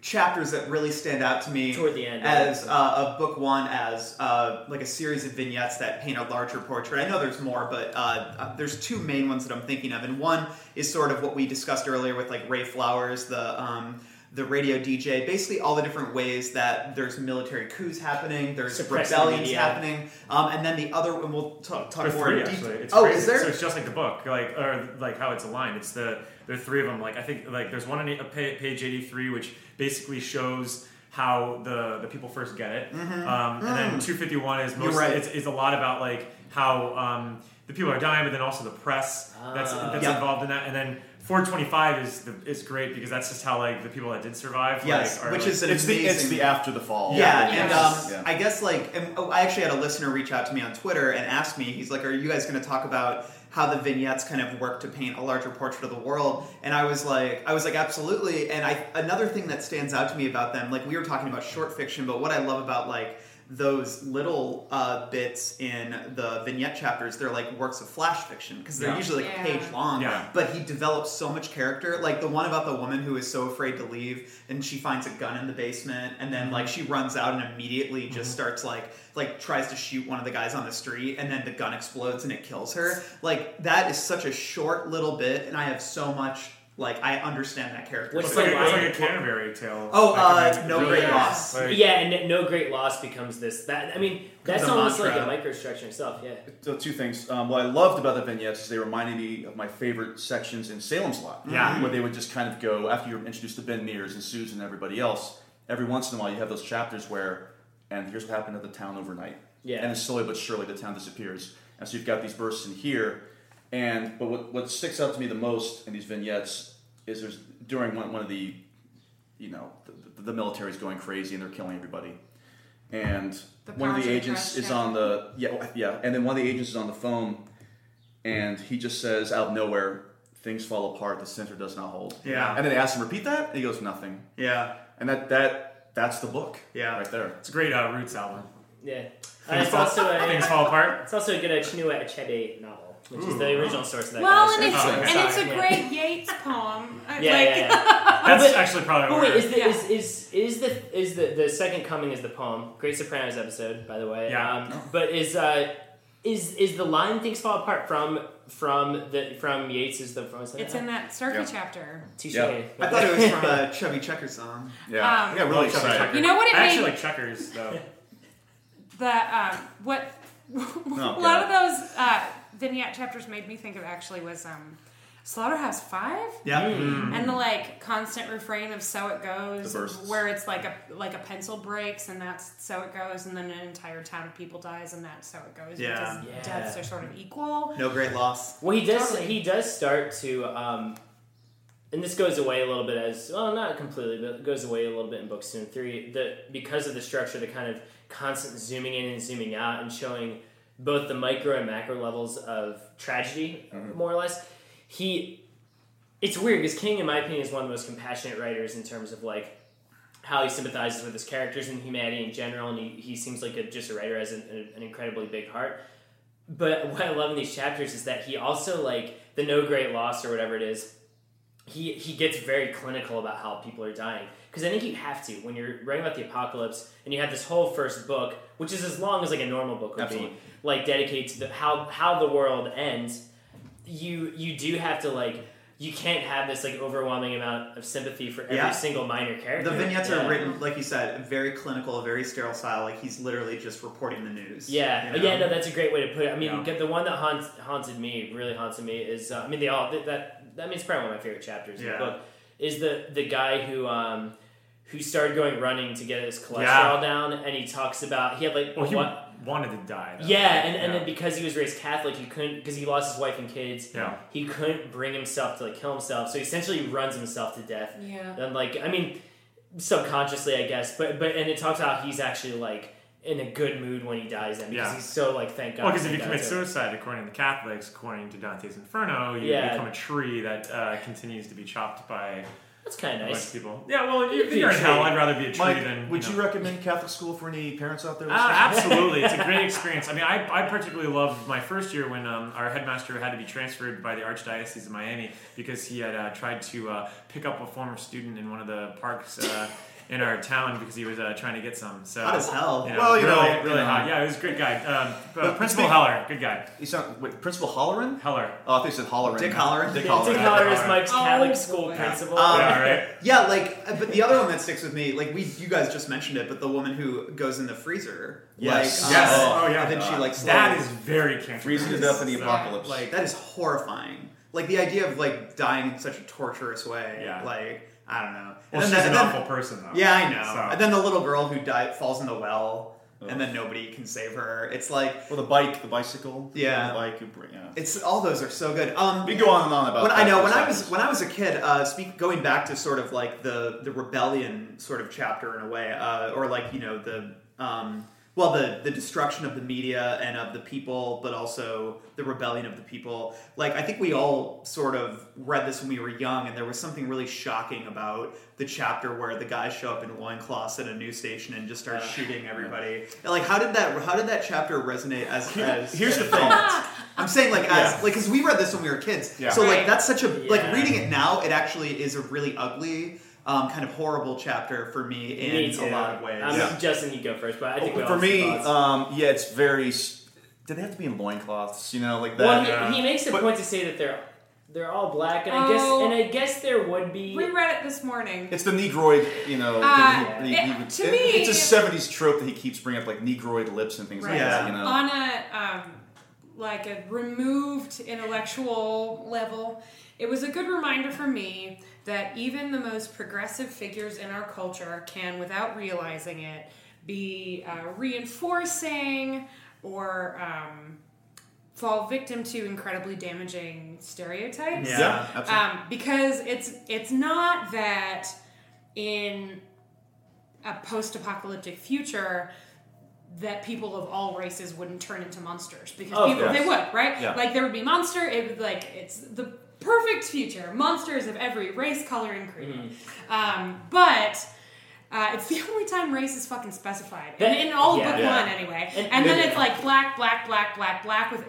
chapters that really stand out to me Toward the end, as uh, of book one as uh, like a series of vignettes that paint a larger portrait. I know there's more, but uh, uh, there's two main ones that I'm thinking of, and one is sort of what we discussed earlier with like Ray Flowers, the um, the radio DJ. Basically, all the different ways that there's military coups happening, there's Suppressing rebellions media. happening, um, and then the other, and we'll talk, talk There more three in actually. It's oh, crazy. is there? So it's just like the book, like or like how it's aligned. It's the there are three of them. Like I think like there's one on page 83 which basically shows how the the people first get it, um, and then 251 is Mm-hmm. You're most right. it's, it's a lot about like how um, the people are dying, but then also the press that's Ah. that's Yep. involved in that, and then. 425 is the, is great because that's just how like the people that did survive. Yes, like, are, which like, is an It's the it's the after the fall. Yeah, Yeah. and um, Yeah. I guess like and, oh, I actually had a listener reach out to me on Twitter and ask me. He's like, "Are you guys going to talk about how the vignettes kind of work to paint a larger portrait of the world?" And I was like, "I was like, absolutely." And I another thing that stands out to me about them, like we were talking about short fiction, but what I love about like those little uh, bits in the vignette chapters, they're like works of flash fiction because they're Yeah. usually like a page long. Yeah. But he develops so much character. Like the one about the woman who is so afraid to leave and she finds a gun in the basement and then like she runs out and immediately just starts like like tries to shoot one of the guys on the street and then the gun explodes and it kills her. Like that is such a short little bit and I have so much like I understand that character. What's It's the like, it's line? like a Canterbury tale. Oh, Like, uh, it's No really- Great Loss. Like, yeah, and no great loss becomes this. That I mean, that's a almost like a mantra. microstructure itself. Yeah. So two things. Um, what I loved about the vignettes is they reminded me of my favorite sections in Salem's Lot. Yeah. Where they would just kind of go after you're introduced to Ben Mears and Susan and everybody else. Every once in a while, you have those chapters where, and here's what happened to the town overnight. Yeah. And then slowly but surely, the town disappears. And so you've got these bursts in here. And but what, what sticks out to me the most in these vignettes is there's during one, one of the, you know, the, the military's going crazy and they're killing everybody. And The one of the agents Trust is on the yeah yeah, and then one of the agents is on the phone, and he just says out of nowhere, "Things fall apart. The center does not hold." Yeah. And then they ask him repeat that, and he goes nothing. Yeah. And that that that's the book. Yeah. Right there. It's a great uh, Roots album. Yeah. Uh, Things it's fall, also a, things fall apart. It's also a good uh, Chinua Achebe novel, which is the original source of that. Well, and it's. Oh, okay. and it's a Yeah. great Yeats poem. Uh, Yeah, like, yeah, yeah. That's But- actually probably But what wait, is the, Yeah. is, is is the is the the second coming is the poem? Great Sopranos episode, by the way. Yeah. Um, but is uh is is the line things fall apart from from the from Yeats is the from It's in that Starkey Yeah. chapter. Touche. Yeah. I thought it was from a Chubby Checker song. Yeah. Um, I got really Chubby excited. Checker. You know what it I actually like checkers though. The um, what a lot of those uh, vignette chapters made me think of actually was um, Slaughterhouse Five. Yeah. and the like constant refrain of "so it goes," where it's like a like a pencil breaks and that's "so it goes," and then an entire town of people dies and that's "so it goes." Yeah. because Yeah. deaths are sort of equal. No great loss. Well, he does. Totally. He does start to, um, and this goes away a little bit as well, not completely, but it goes away a little bit in books two and three. The because of the structure, the kind of constant zooming in and zooming out, and showing both the micro and macro levels of tragedy, mm-hmm. more or less. He, it's weird because King, in my opinion, is one of the most compassionate writers in terms of like how he sympathizes with his characters and humanity in general, and he, he seems like a, just a writer has an, an incredibly big heart. But what I love in these chapters is that he also like the no great loss or whatever it is. He he gets very clinical about how people are dying because I think you have to when you're writing about the apocalypse and you have this whole first book, which is as long as like a normal book would Absolutely. be, like dedicated to the, how how the world ends. You you do have to like you can't have this like overwhelming amount of sympathy for every Yeah. single minor character. The vignettes Yeah. are written, like you said, very clinical, very sterile style. Like he's literally just reporting the news. Yeah, you know? yeah, no, that's a great way to put it. I mean, Yeah. the one that haunts, haunted me, really haunted me, is uh, I mean, they all that that, means probably one of my favorite chapters in the book is the the guy who um who started going running to get his cholesterol down, and he talks about he had like Well, he what. Wanted to die. Though. Yeah, and, and Yeah. then because he was raised Catholic, he couldn't because he lost his wife and kids. Yeah. He couldn't bring himself to like kill himself, so he essentially runs himself to death. Yeah. And like, I mean, subconsciously, I guess, but but and it talks about he's actually like in a good mood when he dies, then because Yeah. he's so like thank God. Well, because if you commit suicide, according to the Catholics, according to Dante's Inferno, you Yeah. become a tree that uh, continues to be chopped by That's kind a of bunch nice. of people. Yeah, well, You if be you're a in hell, tree. I'd rather be a tree Mike, than. would you you, know. recommend Catholic school for any parents out there? Uh, listening? absolutely, it's a great experience. I mean, I, I particularly loved my first year when um, our headmaster had to be transferred by the Archdiocese of Miami because he had uh, tried to uh, pick up a former student in one of the parks uh, in our town because he was uh, trying to get some. So Hot as hell. you know, Well, you really, know, really you know. hot. Yeah, he was a great guy. Um, but But Principal speak- Heller, good guy. You sound wait, Principal Holleran? Heller. Oh, I think you said Holleran. Dick Holleran? Dick Dick Holleran. Heller is Alright. Mike's Oh, Catholic boy. school principal. Um, yeah, right. Yeah, like, uh, but the other one that sticks with me, like we, you guys just mentioned it, but the woman who goes in the freezer, Yes. like, Yes. uh, Oh, yeah. and then she like That slowly- is very cancerous. Freezing to death in the So, apocalypse. Like, that is horrifying. Like the idea of like dying in such a torturous way. Yeah. Like I don't know. Well, And she's then- an then- awful person, though. Yeah, I know. So- And then the little girl who died falls in the well, and then nobody can save her. It's like Well, the bike, the bicycle. Yeah. The bike. you bring- Yeah. it's all those are so good. Um, We go on and on about. when I know when I was when I was a kid, uh, speak going back to sort of like the the rebellion sort of chapter in a way, uh, or like you know the um, well the the destruction of the media and of the people, but also the rebellion of the people. Like I think we all sort of read this when we were young, and there was something really shocking about the chapter where the guys show up in loincloths at a news station and just start shooting everybody. And, like how did that how did that chapter resonate as as Here's the thing. I'm saying like as Yeah. like because we read this when we were kids. Yeah. So like that's such a like reading it now. It actually is a really ugly. Um, kind of horrible chapter for me in Me a lot of ways. Um, Yeah. Justin, you go first, but I think we all For me, um, yeah, it's very. s- Did they have to be in loincloths? You know, like that. well, he, yeah. he makes a But- point to say that they're they're all black, and I guess Oh. and I guess there would be. We read it this morning. It's the Negroid, you know. Uh, thing he- he- it- to it- me- it's a '70s trope that he keeps bringing up, like Negroid lips and things Right. like that. Yeah. You know, on a um, like a removed intellectual level it was a good reminder for me that even the most progressive figures in our culture can without realizing it be uh, reinforcing or um, fall victim to incredibly damaging stereotypes Yeah. yeah, absolutely. um, because it's it's not that in a post-apocalyptic future that people of all races wouldn't turn into monsters because Of people course. they would right Yeah. like there would be monster it would like it's the perfect future monsters of every race color and creed Mm-hmm. um, but uh, it's the only time race is fucking specified That- in, in all yeah. but Yeah. one anyway And- and, then Yeah. it's like black black black black black with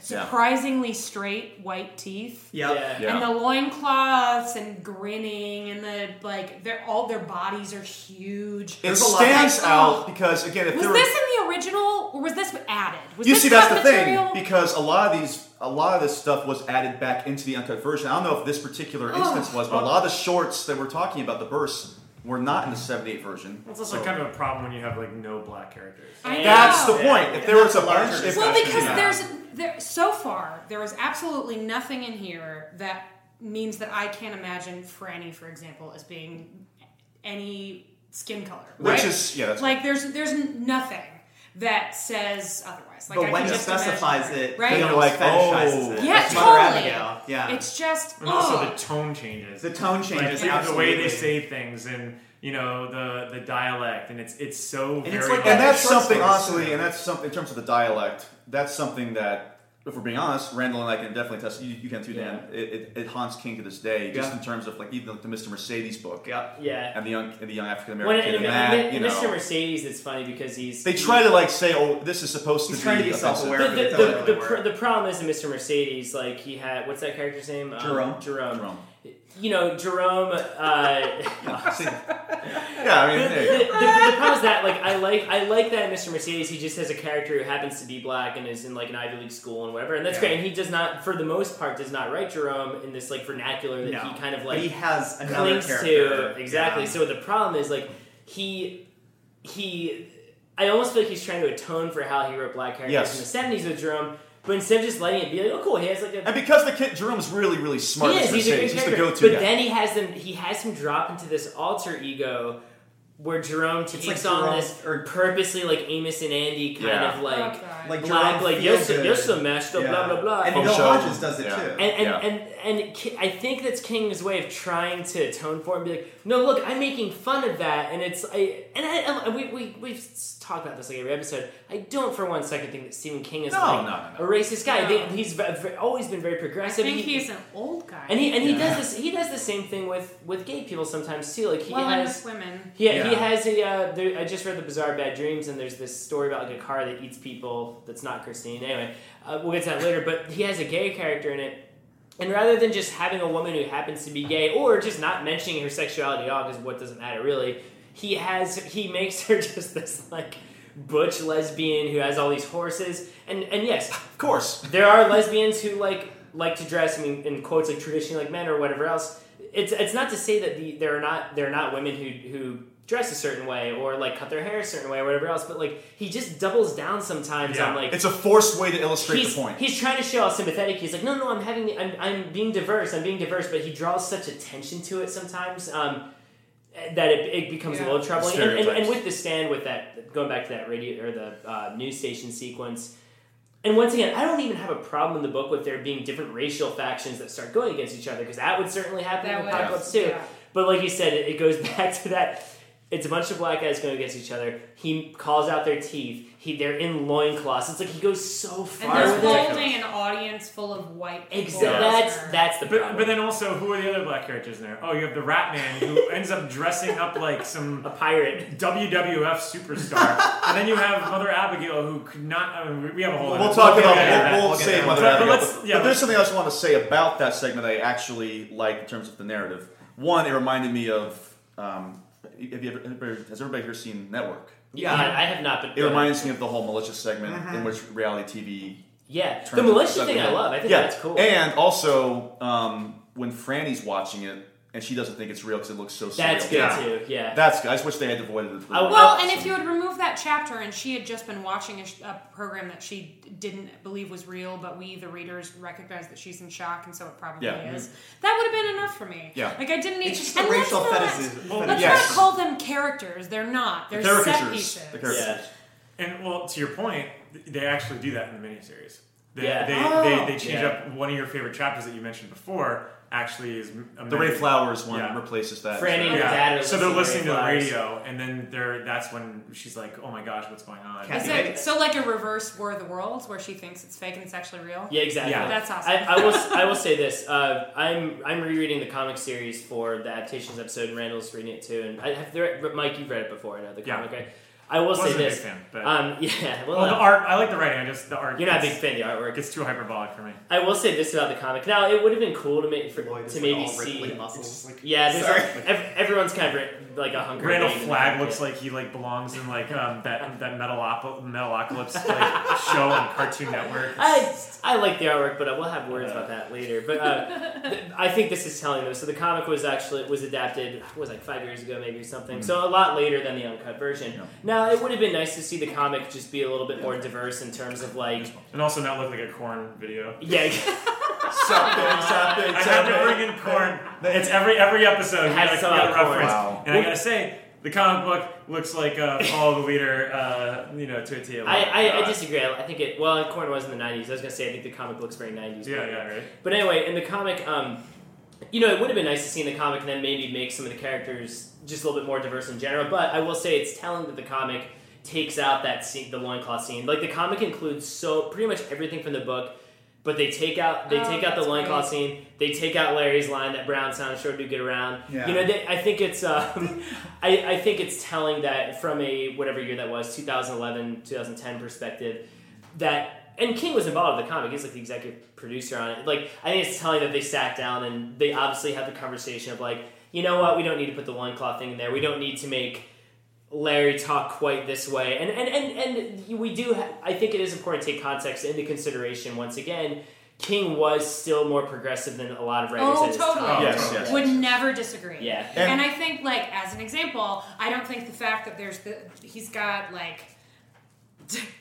surprisingly straight white teeth Yep. Yeah. Yeah. and the loincloths and grinning and the like they're all their bodies are huge. it There's a lot- stands out because again, if Was there this were, in the original or was this added? Was you this see, that's the material? thing because a lot of these, a lot of this stuff was added back into the uncut version. I don't know if this particular Oh. instance was, but a lot of the shorts that we're talking about, the bursts, were not in the '78 version. It's also So- kind of a problem when you have like no black characters. I That's know. the point. If there was a larger bunch, if, Well, because yeah. there's there so far there is absolutely nothing in here that means that I can't imagine Franny, for example, as being any skin color. which is yeah, that's like there's there's nothing that says otherwise. Like I but when can he just specifies her, it, right? he You're like, oh. it. Yeah, That's Mother totally. Abigail. Yeah. It's just And also the tone changes. the tone changes. the, the way they say things and you know the the dialect and it's it's so it's very like and that's something stories, honestly, and that's something in terms of the dialect. That's something that, if we're being honest, Randall and I can definitely test. You, you can too, Dan. It, it, it haunts King to this day, just Yeah. in terms of like even the Mr. Mercedes book Yeah. yeah. and the young and the young African American and, kid. and, and that, and you know, Mr. Mercedes, it's funny because he's they try to like say, "Oh, this is supposed He's to trying be to be self-aware. the, but the, the, really the, pr- the problem is in Mr. Mercedes, like he had what's that character's name? Um, Jerome. Jerome. Jerome. You know, Jerome. Uh, yeah, I mean, the, the, the, the problem is that like I like I like that Mr. Mercedes he just has a character who happens to be black and is in like an Ivy League school and whatever and that's Yeah. great and he does not for the most part does not write Jerome in this like vernacular that No. he kind of But like he has another clings character. to exactly. Yeah. So the problem is like he he. I almost feel like he's trying to atone for how he wrote black characters Yes. in the seventies with Jerome, but instead of just letting it be like, oh cool, he has like a And because the kid Jerome's really, really smart, he is. He's a good he's the go-to but guy. then he has them. He has him drop into this alter ego, where Jerome takes like on Jerome- this or- purposely like Amos and Andy kind Yeah. of like Okay. Like black, Jerome like you're so, you're so messed up, Yeah. blah blah blah. And Bill Hodges does it Yeah. too. And and, Yeah. and and Ki- I think that's King's way of trying to atone for it and be like, no, look, I'm making fun of that, and it's I and I and we we we've talked about this like every episode. I don't for one second think that Stephen King is No, like no, no, no. a racist guy. I No. think he's ve- ve- always been very I progressive. think He- he's an old guy. and he and he does this. He does the same thing with with gay people sometimes too. Like he well, has. women. He, he has a. Uh, there, I just read the Bazaar Bad Dreams, and there's this story about like a car that eats people. That's not Christine. Anyway, uh, we'll get to that later. But he has a gay character in it, and rather than just having a woman who happens to be gay, or just not mentioning her sexuality at all, because what doesn't matter really, he has he makes her just this like butch lesbian who has all these horses, and and yes, Of course. there are lesbians who like like to dress. I mean, in quotes, like traditionally like men or whatever else. It's it's not to say that the there are not there are not women who who dress a certain way or like cut their hair a certain way or whatever else. But like he just doubles down sometimes Yeah. on like It's a forced way to illustrate he's, the point. he's trying to show how sympathetic he's like no no i'm having the, I'm, I'm being diverse i'm being diverse but he draws such attention to it sometimes um, that it, it becomes a Yeah. little troubling and, and, and with the stand with that going back to that radio or the uh, news station sequence and once again i don't even have a problem in the book with there being different racial factions that start going against each other because that would certainly happen That in would- apocalypse too yeah. but like you said it, it goes back to that It's a bunch of black guys going against each other. He calls out their teeth. He they're in loincloths. It's like he goes so far. And far. they're holding an audience full of white people. Exactly. That's that's the But, problem. but then also, who are the other black characters in there? Oh, you have the Rat Man who ends up dressing up like some a pirate. WWF superstar, and then you have Mother Abigail who could not. I mean, we have a whole. We'll talk we'll about get into that. that. We'll, We'll get save Mother that. Abigail. But But, let's- yeah, but there's something else I want to say about that segment that I actually like in terms of the narrative. One, it reminded me of. Um, have you ever, has everybody here seen Network? Yeah, I, I have not. But It reminds me of the whole malicious segment in which reality TV. yeah, turns the into militia thing I love. I think yeah. that's cool. And also, um, when Franny's watching it and she doesn't think it's real because it looks so surreal. that's good Yeah. too. Yeah. That's good. I just wish they had avoided it. I- Well, Oh, and if you would remove that chapter and she had just been watching a, sh- a program that she didn't believe was real, but we, the readers, recognize that she's in shock, and so it probably Yeah. is, mm-hmm. that would have been enough for me. Yeah. Like, I didn't need It's just and the let's racial not- fetishes. Let's Yes. not call them characters. They're not. They're set pieces. The caricatures. yeah. And well, to your point, they actually do that in the miniseries. They, Yeah. they, Oh. they, they oh. change Yeah. up one of your favorite chapters that you mentioned before. Actually, is a The Ray Flowers one Yeah. replaces that. Franny and Yeah. Dad so they're listening to the radio, and then they're that's when she's like, "Oh my gosh, what's going on?" Is it so like a reverse War of the Worlds where she thinks it's fake and it's actually real? Yeah, exactly. Yeah. That's awesome. I, I will. I will say this. Uh, I'm I'm rereading the comic series for the adaptations episode, and Randall's reading it too. And I have read, Mike, you've read it before. I know the Yeah. comic. Right? I will say Wasn't a big this. fan, but Um, yeah. Well, well, the art I like the writing. I just the art. you're not a big fan of the artwork. Gets too hyperbolic for me. I will say this about the comic. Now, it would have been cool to make for Lloyd is to like maybe all see. muscles. Like, Yeah, there's Sorry. like, ev- everyone's kind of ri- like a hunker. Randall game in Flagg the looks market. like he like belongs in like um, that that Metalocalypse, Metalocalypse like show on Cartoon Network. I, I like the artwork, but we'll have words about that later. But uh, th- I think this is telling them. So the comic was actually was adapted what was like five years ago, maybe or something. So a lot later than the uncut version. Now it would have been nice to see the comic just be a little bit more diverse in terms of like and also not look like a Korn video. yeah. Something, something, I have to bring in Korn. It's every every episode. We Has gotta, some we gotta Korn. reference. Wow. And I gotta say, the comic book looks like uh, Follow the Leader. Uh, you know, to a T. I, I, I disagree. I think it. Well, Korn was in the '90s. I was gonna say I think the comic looks very '90s. Yeah, but- yeah, right. But anyway, in the comic, um, you know, it would have been nice to see in the comic and then maybe make some of the characters just a little bit more diverse in general. But I will say it's telling that the comic takes out that scene, the loincloth scene. Like the comic includes so pretty much everything from the book, but they take out they Oh, take out the loincloth scene. They take out Larry's line that Brown sounds sure to get around. Yeah. You know, they, I think it's um, I, I think it's telling that from a whatever year that was 2011 2010 perspective that and King was involved in the comic. He's like the executive producer on it. Like I think it's telling that they sat down and they obviously had the conversation of like, you know what, we don't need to put the one loincloth thing in there. We don't need to make Larry talk quite this way. And and and, and we do. Ha- I think it is important to take context into consideration. Once again, King was still more progressive than a lot of writers. Oh, at his totally. time. Yes, yes. Would never disagree. Yeah. And, And- I think, like, as an example, I don't think the fact that there's the he's got like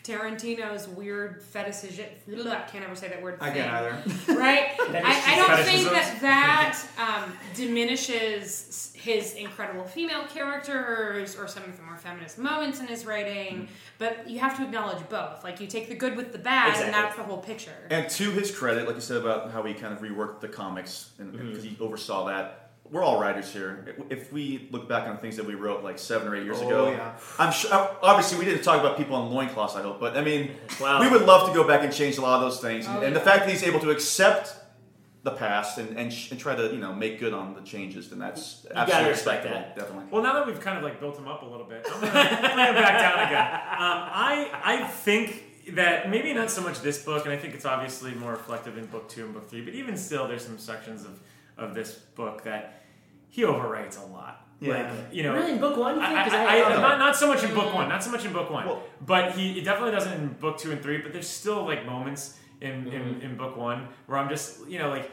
Tarantino's weird fetish. I can't ever say that word. I thing. can't either. right? I, I don't think that that um, diminishes his incredible female characters or some of the more feminist moments in his writing. But you have to acknowledge both. Like you take the good with the bad, Exactly. and that's the whole picture. And to his credit, like you said about how he kind of reworked the comics, and because he oversaw that. We're all writers here. If we look back on things that we wrote like seven or eight years Oh, ago, yeah. I'm sure. uh, Obviously, we didn't talk about people on loincloths. I hope, but I mean, Wow. we would love to go back and change a lot of those things. Oh, and the fact that he's able to accept the past and, and, sh- and try to you know make good on the changes, then that's gotta absolutely respect that. Definitely. Well, now that we've kind of like built him up a little bit, I'm gonna bring him back down again. Um, I I think that maybe not so much this book, and I think it's obviously more reflective in book two and book three. But even still, there's some sections of of this book that he overwrites a lot. Yeah. Like you know, Really, in book one, I, I, I- I- I- not, not so much in book one, not so much in book one, Well- but he it definitely doesn't in book two and three. But there's still like moments in, in, Mm-hmm. in book one where I'm just you know like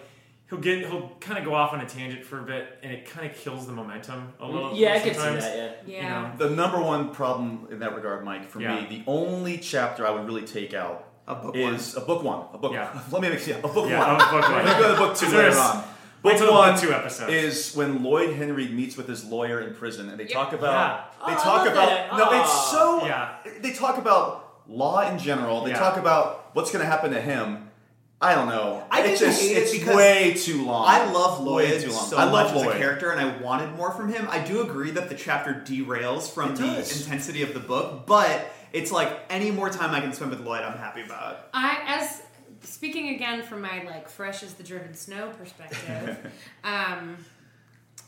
he'll get he'll kind of go off on a tangent for a bit, and it kind of kills the momentum a little. Yeah, I could see sometimes. that. Yeah. yeah. You know, The number one problem in that regard, Mike, for Yeah. me, the only chapter I would really take out A book is a book one. A book. Yeah. Let me make yeah, a book Yeah, one. a book one. Let me go to book two later on. Wait Book till the one two episodes. is when Lloyd Henreid meets with his lawyer in prison, and they talk about Yeah. they Oh, I talk love about that. no, it's so Yeah. they talk about law in general. They Yeah. talk about what's going to happen to him. I don't know. I it's didn't just hate it it's because way too long. I love Way Lloyd too long. so I love much as Lloyd. a character, and I wanted more from him. I do agree that the chapter derails from It the does. intensity of the book, but it's like any more time I can spend with Lloyd, I'm happy about. I as speaking again from my like fresh as the driven snow perspective, um,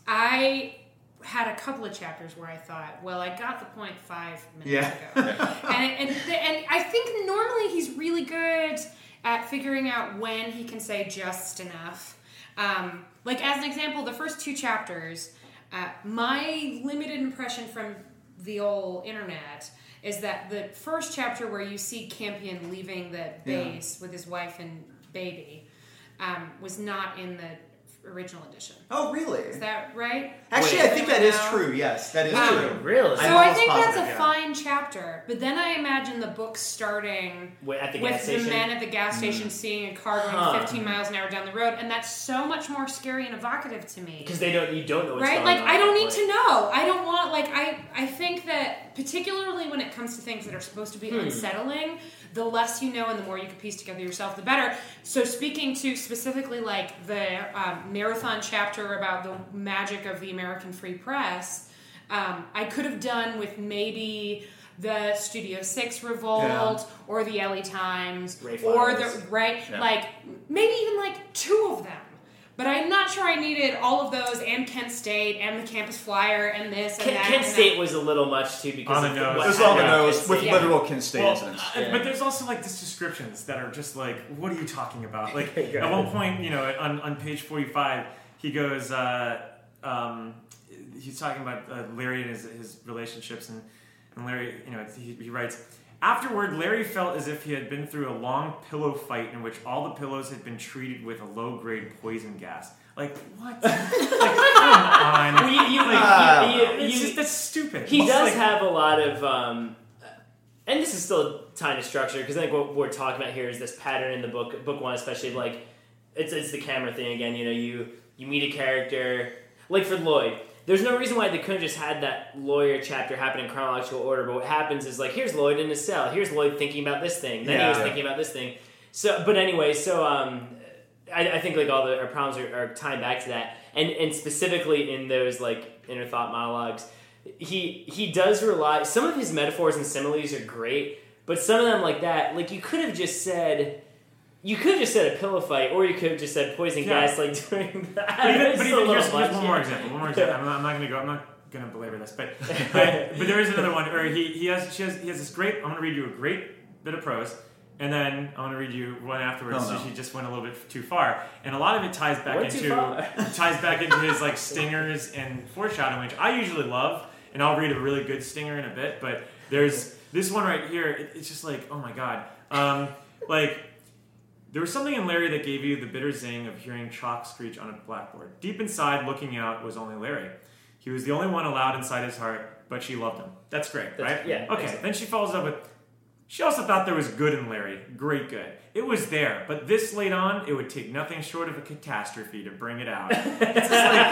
I had a couple of chapters where I thought, well, I got the point five minutes Yeah. ago, and and and I think normally he's really good at figuring out when he can say just enough. Um, like as an example, the first two chapters, uh, my limited impression from the old internet is that the first chapter where you see Campion leaving the Yeah. base with his wife and baby um, was not in the original edition. Oh, really? Is that right? Actually, Wait. I think that is Now- true. Yes, that is Um, true. Really? So I'm I almost think that's a yeah. fine chapter, but then I imagine the book starting Wait, at the with gas the station? men at the gas station seeing a car going Huh. 15 miles an hour down the road, and that's so much more scary and evocative to me. Because they don't, you don't know what's right? going Like on. I don't need Like- to know. I don't want like I I think that particularly when it comes to things that are supposed to be Hmm. unsettling, the less you know and the more you can piece together yourself, the better. So speaking to specifically like the um, marathon chapter about the magic of the American Free Press, um, I could have done with maybe the Studio Six revolt Yeah. or the LA Times or the right Yeah. like maybe even like two of them. But I'm not sure I needed all of those and Kent State and the campus flyer and this and Kent, that. Kent and State that. was a little much too because On the nose. what It's on the nose with State. literal Kent State Well, incidents. uh, Yeah. But there's also like these descriptions that are just like, what are you talking about? Like at one point, you know, on, on page 45, he goes, uh, um, he's talking about uh, Larry and his, his relationships, and, and Larry, you know, he, he writes, Afterward, Larry felt as if he had been through a long pillow fight in which all the pillows had been treated with a low grade poison gas. Like, what? like, come on. Well, you, you, Ah. you, you, It's just, that's stupid. he It's does like- have a lot of um, and this is still a tiny structure because I think what we're talking about here is this pattern in the book book one especially of, like it's, it's the camera thing again you know you you meet a character like for Lloyd there's no reason why they couldn't just had that lawyer chapter happen in chronological order but what happens is like here's Lloyd in his cell here's Lloyd thinking about this thing then he was Yeah. thinking about this thing so but anyway so um I, I think like all the our problems are, are tying back to that, and and specifically in those like inner thought monologues, he he does rely. Some of his metaphors and similes are great, but some of them like that, like you could have just said. You could have just said a pillow fight, or you could have just said poison Yeah. gas, like during that. But even, but even here's, here's one more example. One more example. I'm not, I'm not gonna go. I'm not gonna belabor this, but but, but there is another one where he, he has she has he has this great. I'm gonna read you a great bit of prose, and then I'm gonna read you one afterwards. Oh, no. So she just went a little bit too far, and a lot of it ties back Went too into ties back into his like stingers and foreshadowing, which I usually love, and I'll read a really good stinger in a bit. But there's this one right here. It, it's just like oh my god, um, like. There was something in Larry that gave you the bitter zing of hearing chalk screech on a blackboard. Deep inside, looking out, was only Larry. He was the only one allowed inside his heart, but she loved him. That's great, That's- right? yeah, Okay, excellent. then she follows up with, she also thought there was good in Larry. Great good. It was there, but this late on, it would take nothing short of a catastrophe to bring it out. it's just like,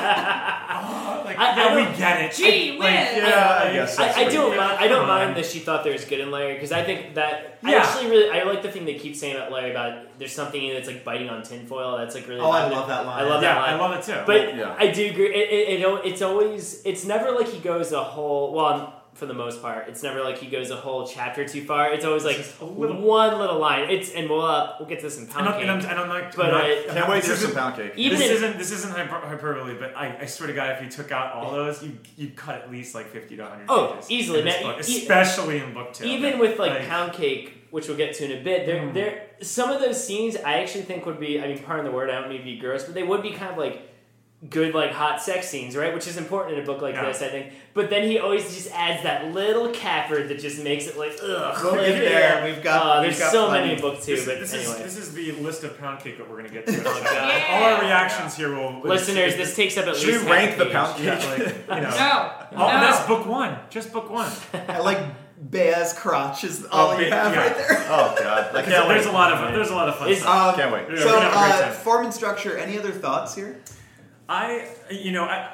oh, like I- I we get it. Gee Like, whiz. yeah, I guess I, that's I what don't mind. I don't mind that she thought there was good in Larry because I think that I actually really I like the thing they keep saying about Larry about there's something in it that's like biting on tinfoil. That's like really. Oh, I love that line. I love Yeah, that line. I love it too. But Yeah. I do agree. It, it, it, don't- it's always it's never like he goes a whole well for the most part. It's never like he goes a whole chapter too far. It's always like just a little- one little line. It's and we'll uh, we'll get to this in and pound I'm, cake. and I'm, and I'm not, But I'm not, I- Can't not- wait this for some isn't- pound cake. Even this in- isn't this isn't hyperbole, but I, I swear to God, if you took out all those, you you'd cut at least like fifty to one hundred. Oh, pages easily, in this man. book, E- especially in book two. even with like, pound cake, which we'll get to in a bit, there, Mm. there, some of those scenes I actually think would be. I mean, pardon the word, I don't mean to be gross, but they would be kind of like good, like hot sex scenes, right? Which is important in a book like Yeah. this, I think. But then he always just adds that little capper that just makes it like, ugh. We'll like, get there. We've got- Uh, we've there's got so plenty. many in book two, this, but this anyway. is this is the list of pound cake that we're gonna get to. Oh, God. All our reactions here will Listeners, this takes up at Should least we rank the pound cake? yeah, like you know. No, Oh, no. that's book one. Just book one. I like Bea's crotch is all Oh, you have yeah. right there. Oh god, I There's, wait. a lot of there's a lot of fun stuff. Um, Can't wait. So, we're gonna have a great uh, form and structure. Any other thoughts here? I, you know, I,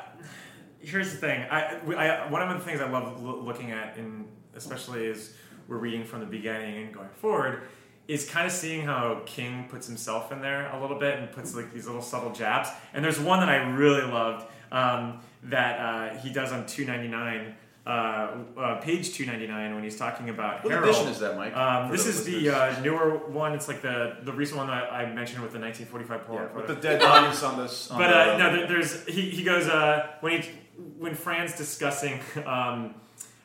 here's the thing. I, I, one of the things I love lo- looking at, in especially as we're reading from the beginning and going forward, is kind of seeing how King puts himself in there a little bit and puts like these little subtle jabs. And there's one that I really loved um, that uh, he does on 299. Uh, uh, page 299 when he's talking about What Harold. edition is that, Mike, Um, this the is the uh, newer one. It's like the the recent one that I mentioned with the 1945 Polaroid Yeah, with photo. the dead bodies on this. On But the, uh, no, there- there's he, he goes uh, when he when Fran's discussing um,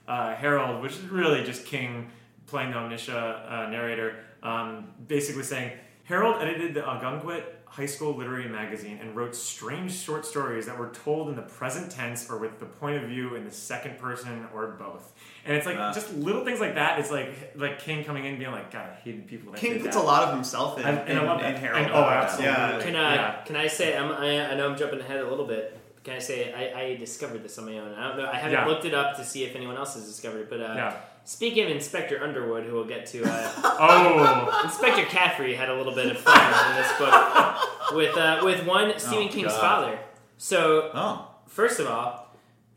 uh, Harold, which is really just King playing the omniscia uh, narrator, um, basically saying Harold edited the Algonquin High School Literary Magazine and wrote strange short stories that were told in the present tense or with the point of view in the second person or both. And it's like Uh. just little things like that. It's like like King coming in and being like, God, I hated people that King did puts that. a lot of himself in, And- and I in, love in that. Harold. And- oh, absolutely. Yeah. Can I Yeah. can I say I'm, I, I know I'm jumping ahead a little bit. Can I say I, I discovered this on my own? I don't know. I haven't Yeah. looked it up to see if anyone else has discovered it. But uh, Yeah. Speaking of Inspector Underwood, who we'll get to, uh, Oh. Inspector Caffrey had a little bit of fun in this book with uh, with one Stephen Oh, King's God. father. So Oh. first of all,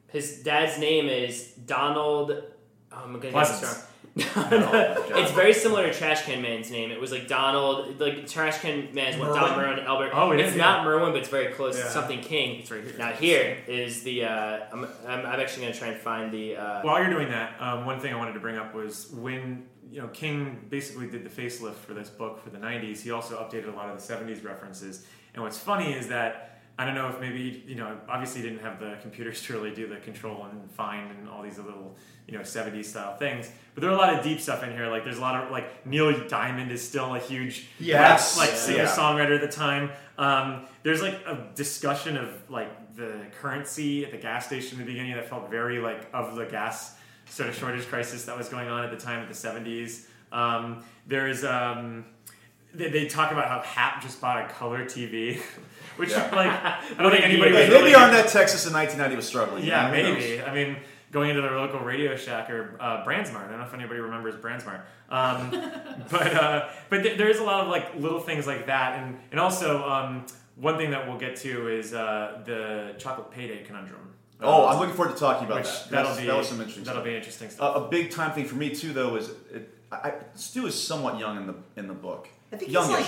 his dad's name is Donald. Oh, I'm gonna get this wrong. God. it's very similar to Trash Can Man's name. It was like Donald, like Trash Can Man's what Don Merwin? Merwin Elbert. Oh, it it's is, not Merwin, but it's very close. Yeah. It's something King. It's right here. Now here is the. Uh, I'm, I'm, I'm actually gonna try and find the. Uh, While you're doing that, um, one thing I wanted to bring up was when you know King basically did the facelift for this book for the '90s. He also updated a lot of the '70s references. And what's funny is that I don't know if maybe you know obviously didn't have the computers to really do the control and find and all these little you know '70s style things. But there are a lot of deep stuff in here. Like there's a lot of like Neil Diamond is still a huge Yes. like Yeah. singer Yeah. songwriter at the time. Um, there's like a discussion of like the currency at the gas station in the beginning that felt very like of the gas sort of shortage crisis that was going on at the time of the 70s. Um, there's um, they, they talk about how Hap just bought a color TV, which Yeah. like I don't think anybody was Hey, really, maybe Arnette, Texas in 1990 was struggling. yeah, you know, who maybe. knows? I mean, going into their local Radio Shack or uh, Brandsmart. I don't know if anybody remembers Brandsmart. Um, but uh, but th- there's a lot of like little things like that, and and also um, one thing that we'll get to is uh, the chocolate payday conundrum. Oh, I'm looking forward to talking about which that. that'll That's- be that was some interesting that'll stuff. be interesting stuff. A, a big time thing for me too, though, is it, I, I, Stu is somewhat young in the in the book. I think he's Youngish. like.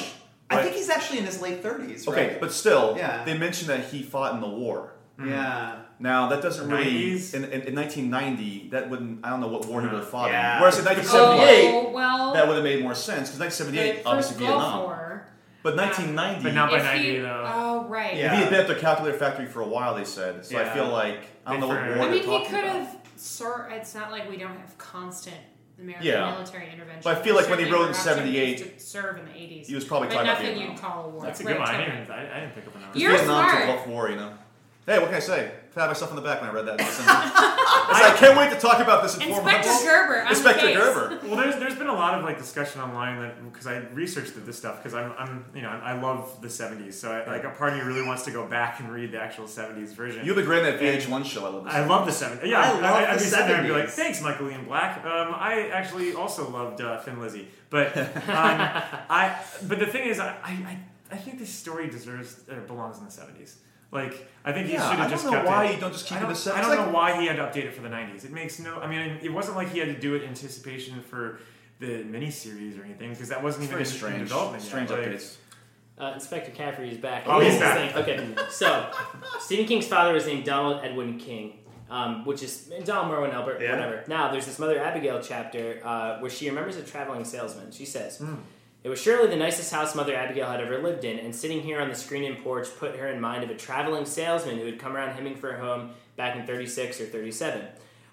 I think he's actually in his late thirties. okay, right? but still, Yeah. they mentioned that he fought in the war. yeah. Now that doesn't really 90s? in, in, in 1990 that wouldn't I don't know what war he would have fought Yeah. in. Whereas in 1978 Oh, well, that would have made more sense because the 1978 obviously Vietnam, War. but 1990 But not by If 90 he- though. Oh, right. Yeah. he had been at the calculator factory for a while. They said so. I feel like I don't know what war I mean, he could about. have. Sir, it's not like we don't have constant American Yeah. military intervention. But I feel like when he wrote in 78, serve in the 80s. he was probably but talking about nothing Vietnam. you'd call a war. That's a Right, good one. I didn't, even, I, I didn't pick up on that. You're Vietnam smart. to Gulf War, you know. Hey, what can I say? Pat myself on the back when I read that. I, said, I can't wait to talk about this in four Inspector months. Gerber. I'm the Inspector case. Gerber. Well, there's there's been a lot of like discussion online that because I researched this stuff because I'm I'm you know I love the 70s so I, like a part of me really wants to go back and read the actual 70s version. You've been great in that VH1 show. I love this. I love the 70s. Yeah, I love I, I'd the be sitting there and be like, thanks, Michael Ian Black. Um, I actually also loved uh, Thin Lizzy, but um, I but the thing is, I, I I think this story deserves or belongs in the 70s. Like I think he Yeah, should I have don't just know kept why it. you don't just keep I it don't, the 70s. I don't Like- know why he had to update it for the 90s. It makes no. I mean, it wasn't like he had to do it in anticipation for the miniseries or anything because that wasn't It's even very in, in strange. development Strange yet. Like, updates. Uh, Inspector Caffrey is back. Oh, he's back. thing- Okay, so Stephen King's father was named Donald Edwin King, um, which is Donald Merwin Elbert, Yeah. whatever. Now, there's this Mother Abigail chapter uh, where she remembers a traveling salesman. She says, It was surely the nicest house Mother Abigail had ever lived in, and sitting here on the screen and porch put her in mind of a traveling salesman who had come around hemming for her home back in 36 or 37.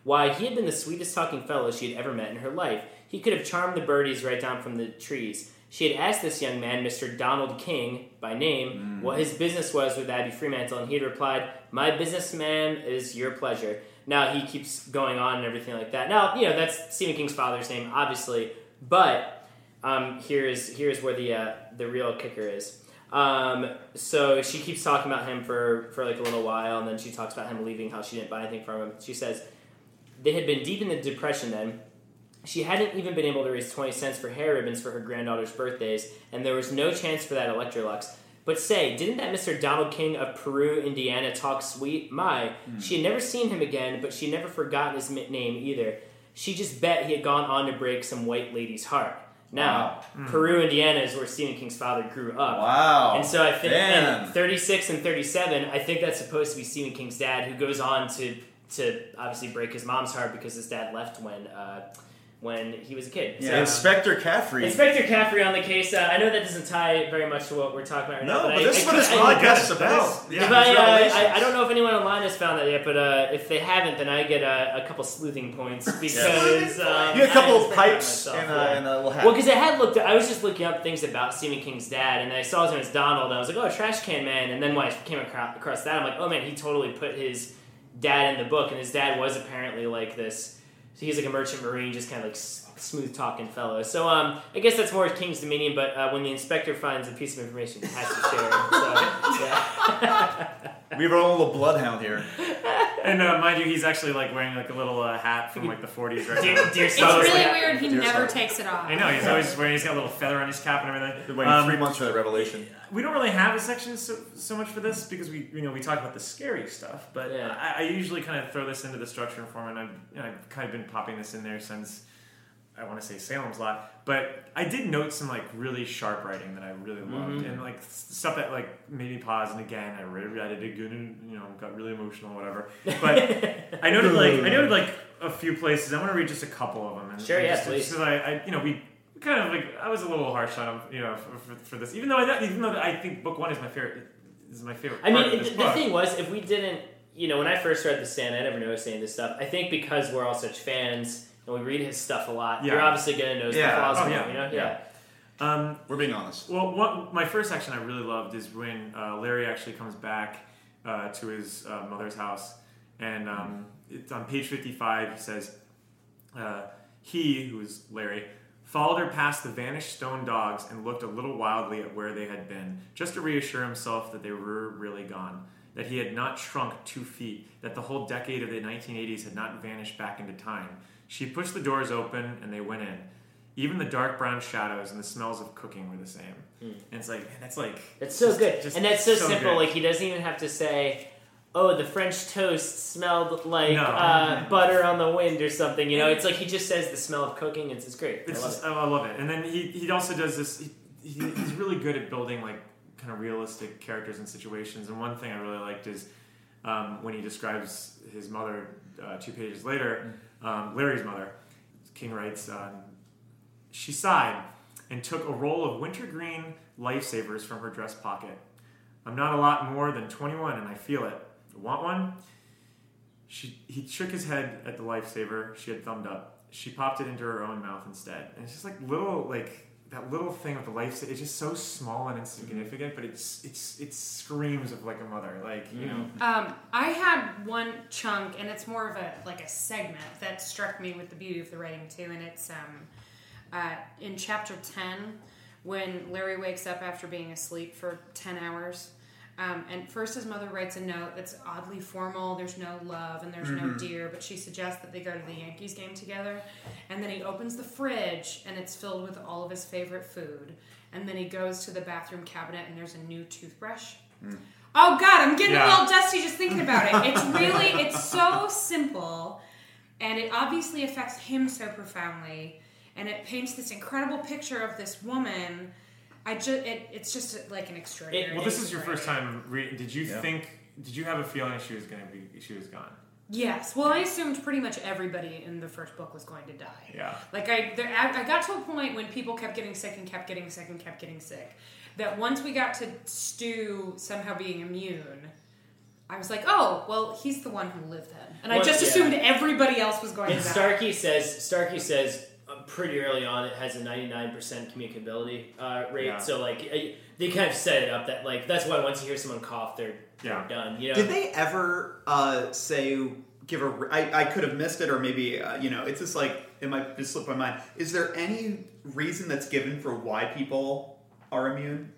Why, he had been the sweetest talking fellow she had ever met in her life. He could have charmed the birdies right down from the trees. She had asked this young man, Mr. Donald King, by name, mm. what his business was with Abby Freemantle, and he had replied, My business, ma'am, is your pleasure. Now he keeps going on and everything like that. Now, you know, that's Stephen King's father's name, obviously, but um, here's here's where the uh, the real kicker is. Um, so she keeps talking about him for, for like a little while, and then she talks about him leaving, how she didn't buy anything from him. She says they had been deep in the depression then. She hadn't even been able to raise 20 cents for hair ribbons for her granddaughter's birthdays, and there was no chance for that Electrolux. But say, didn't that Mr. Donald King of Peru, Indiana talk sweet? My, she had never seen him again, but she had never forgotten his name either. She just bet he had gone on to break some white lady's heart. Now, Peru, Indiana is where Stephen King's father grew up. Wow. And so I think and 36 and 37, I think that's supposed to be Stephen King's dad, who goes on to to obviously break his mom's heart because his dad left when uh, when he was a kid. So- Inspector Caffrey. Inspector Caffrey on the case. Uh, I know that doesn't tie very much to what we're talking about right No, now. but this is what this podcast is about. Yeah, I, uh. I, I don't know if anyone online has found that yet, but uh, if they haven't, then I get a, a couple sleuthing points because um, You get a couple of pipes myself, and a- yeah. and a little hat. Well, because I had looked, I was just looking up things about Stephen King's dad, and I saw his name was Donald, and I was like, oh, Trash Can Man. And then when I came across, across that, I'm like, oh man, he totally put his dad in the book, and his dad was apparently like this. So he's like a merchant marine, just kind of like smooth talking fellow. So um, I guess that's more King's Dominion, but uh, when the inspector finds a piece of information, he has to share it. So, we have a little bloodhound here. And uh, mind you, he's actually like wearing like a little uh, hat from like the 40s right Deer- now. deer It's it's really like- weird. He never Star. takes it off. I know he's always wearing. He's got a little feather on his cap and everything. Been waiting Um, three months for that revelation. we don't really have a section so, so much for this because we you know we talk about the scary stuff but Yeah. I, I usually kind of throw this into the structure and form and I've, you know, I've kind of been popping this in there since I want to say Salem's Lot but I did note some like really sharp writing that I really loved mm-hmm. and like stuff that like made me pause and again I read, read it again and you know got really emotional whatever but I noted like I noted like a few places I want to read just a couple of them and, Sure, and yeah, just, please. just 'cause I, I you know we kind of like I was a little harsh on him, you know, for, for, for this. Even though I even though I think book one is my favorite, is my favorite. I mean, of the, this the book. thing was, if we didn't, you know, when I first read The Stand, I never noticed any of this stuff. I think because we're all such fans and we read his stuff a lot, Yeah. you're obviously going to notice Yeah. the flaws Oh, yeah. you know? Yeah. Um, We're being honest. well, what, my first section I really loved is when uh, Larry actually comes back uh, to his uh, mother's house, and um, it's on page fifty-five. He says, uh, "He, who is Larry." Followed her past the vanished stone dogs and looked a little wildly at where they had been, just to reassure himself that they were really gone, that he had not shrunk two feet, that the whole decade of the 1980s had not vanished back into time. She pushed the doors open and they went in. Even the dark brown shadows and the smells of cooking were the same. And it's like, man, that's like. It's so just- good. just and that's so, simple. good. Like, he doesn't even have to say, oh, the French toast smelled like No. uh, butter on the wind or something. You know, it's like he just says the smell of cooking. It's, it's great. I love just, it. I love it. And then he, he also does this. He, he, he's really good at building like kind of realistic characters and situations. And one thing I really liked is um, when he describes his mother uh, two pages later, um, Larry's mother. King writes, um, she sighed and took a roll of wintergreen lifesavers from her dress pocket. I'm not a lot more than 21 and I feel it. Want one? She, he shook his head at the lifesaver she had thumbed up. She popped it into her own mouth instead. And it's just like little, like that little thing with the lifesaver. It's just so small and insignificant, but it's it's it screams of like a mother. Like you know, Um, I had one chunk, and it's more of a like a segment that struck me with the beauty of the writing too. And it's um, uh, in chapter ten when Larry wakes up after being asleep for ten hours. Um, and first, his mother writes a note that's oddly formal. There's no love and there's no dear, but she suggests that they go to the Yankees game together. And then he opens the fridge and it's filled with all of his favorite food. And then he goes to the bathroom cabinet and there's a new toothbrush. Oh God, I'm getting Yeah. a little dusty just thinking about it. It's really, it's so simple, and it obviously affects him so profoundly, and it paints this incredible picture of this woman. I just, it, it's just like an extraordinary. well, this is your first time. Re- did you think? Did you have a feeling she was gonna be? She was gone. Yes. Well, I assumed pretty much everybody in the first book was going to die. Yeah. Like I, there, I, I got to a point when people kept getting sick and kept getting sick and kept getting sick, that once we got to Stu somehow being immune, I was like, oh, well, he's the one who lived then, and I just yeah. assumed everybody else was going And to die. Starkey says Starkey says uh, pretty early on it has a 99% communicability uh, rate. Yeah. So like they kind of set it up that like that's why once you hear someone cough, they're, they're Yeah. done. You know. Did they ever uh, say give a? I, I could have missed it, or maybe uh, you know, it's just like it might just slip my mind. Is there any reason that's given for why people are immune?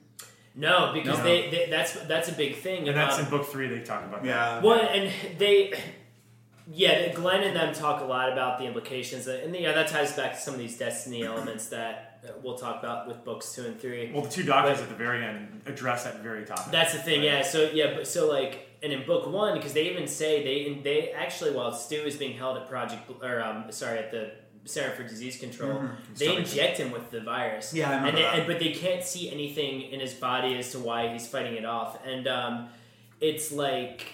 No, because No. They, they that's that's a big thing. And that's Um, in book three. They talk about that. Yeah. Well, and they, yeah, Glenn and them talk a lot about the implications, and yeah, that ties back to some of these destiny elements that uh, we'll talk about with books two and three. Well, the two doctors at the very end address that very topic. That's the thing, Right. yeah. So yeah, but so like, and in book one, because they even say they they actually while Stu is being held at Project or um sorry at the Center for Disease Control. Mhm. They inject him with the virus. Yeah, I remember and, they, and but they can't see anything in his body as to why he's fighting it off. And um, it's like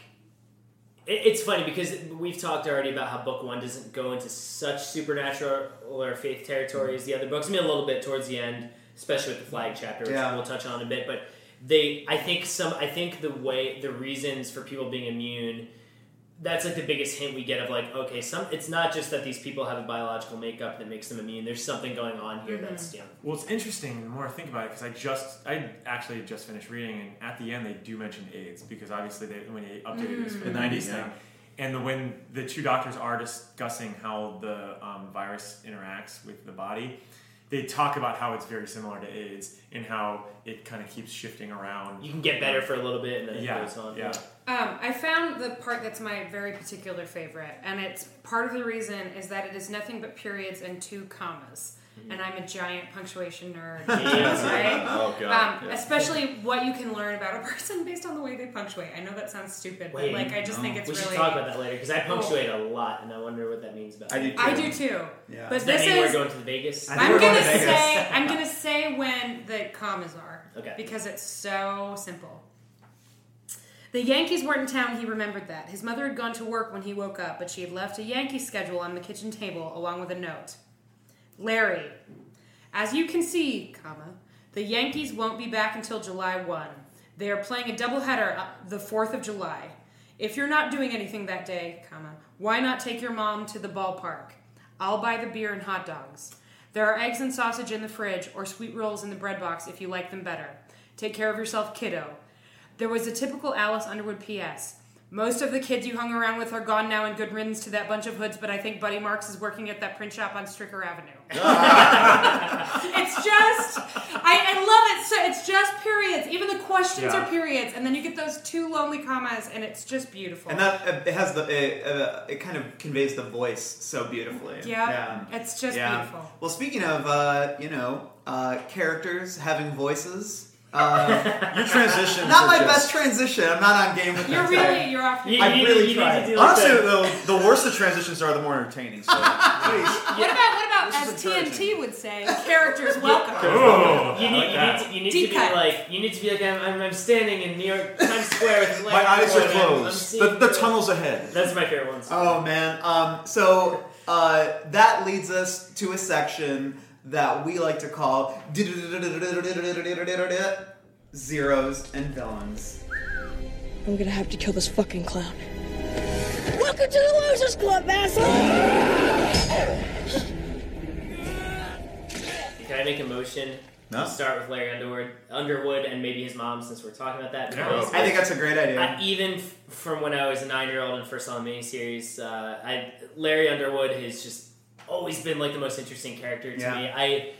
it's funny because we've talked already about how book one doesn't go into such supernatural or faith territory as the other books. I mean, a little bit towards the end, especially with the Flagg chapter, which Yeah. we'll touch on a bit. But they, I think some, I think the way the reasons for people being immune. That's like the biggest hint we get of like, okay, some. It's not just that these people have a biological makeup that makes them immune. There's something going on here that's you know, Well, it's interesting the more I think about it because I just I actually just finished reading and at the end they do mention AIDS because obviously they when they updated this for the Mm. '90s Yeah. thing, and the, when the two doctors are discussing how the um, virus interacts with the body, they talk about how it's very similar to AIDS and how it kind of keeps shifting around. you can get better for a little bit and then Yeah, it goes on. yeah. Um, I found the part that's my very particular favorite, and it's part of the reason is that it is nothing but periods and two commas. And I'm a giant punctuation nerd, Yeah. right? Oh, God, Um, yeah. Especially what you can learn about a person based on the way they punctuate. I know that sounds stupid, Wait, but like I just no. think it's we really. should talk about that later because I punctuate a lot and I wonder what that means about. I me. do I do too. Yeah. But Does that this mean we're is. going to the Vegas? I think I'm going gonna to Vegas. say I'm gonna say when the commas are. Okay. Because it's so simple. The Yankees weren't in town, he remembered that. His mother had gone to work when he woke up, but she had left a Yankee schedule on the kitchen table along with a note. Larry, as you can see, comma, the Yankees won't be back until July 1. They are playing a doubleheader uh, the 4th of July. If you're not doing anything that day, comma, why not take your mom to the ballpark? I'll buy the beer and hot dogs. There are eggs and sausage in the fridge or sweet rolls in the bread box if you like them better. Take care of yourself, kiddo. There was a typical Alice Underwood P.S. Most of the kids you hung around with are gone now and good riddance to that bunch of hoods, but I think Buddy Marks is working at that print shop on Stricker Avenue. it's just, I, I love it. So it's just periods. Even the questions Yeah. are periods, and then you get those two lonely commas, and it's just beautiful. And that it has the it, uh, it kind of conveys the voice so beautifully. yeah, it's just Yeah. beautiful. Well, speaking of uh, you know uh, characters having voices, uh, Your transitions not my just- best transition. I'm not on game with You're that today. really, you're off. You- I you- really you need to tried. do Honestly, the- the, the worse the transitions are, the more entertaining. So please. What about what about This as is TNT encouraging. would say? Characters welcome. Oh, You need, like you need to, you need Deep to be cut. like you need to be like I'm, I'm, I'm standing in New York Times Square with My Larry eyes are Ford, and I'm- I'm closed. The, the tunnel's ahead. That's my favorite one. Oh man. Um, so uh, that leads us to a section that we like to call heroes and villains. I'm gonna have to kill this fucking clown. Welcome to the Losers Club, asshole! Can I make a motion? No. To start with Larry Underwood, Underwood, and maybe his mom, since we're talking about that. Yeah. Because I think that's a great idea. I, even f- from when I was a nine-year-old and first saw the miniseries, uh, I Larry Underwood has just always been like the most interesting character to Yeah. me. I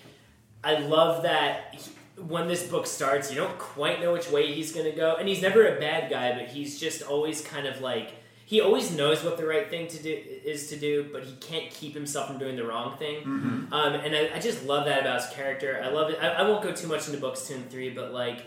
I love that he- when this book starts, you don't quite know which way he's going to go, and he's never a bad guy, but he's just always kind of like he always knows what the right thing to do is to do, but he can't keep himself from doing the wrong thing. Mm-hmm. Um, and I, I just love that about his character. I love it. I, I won't go too much into books two and three, but like.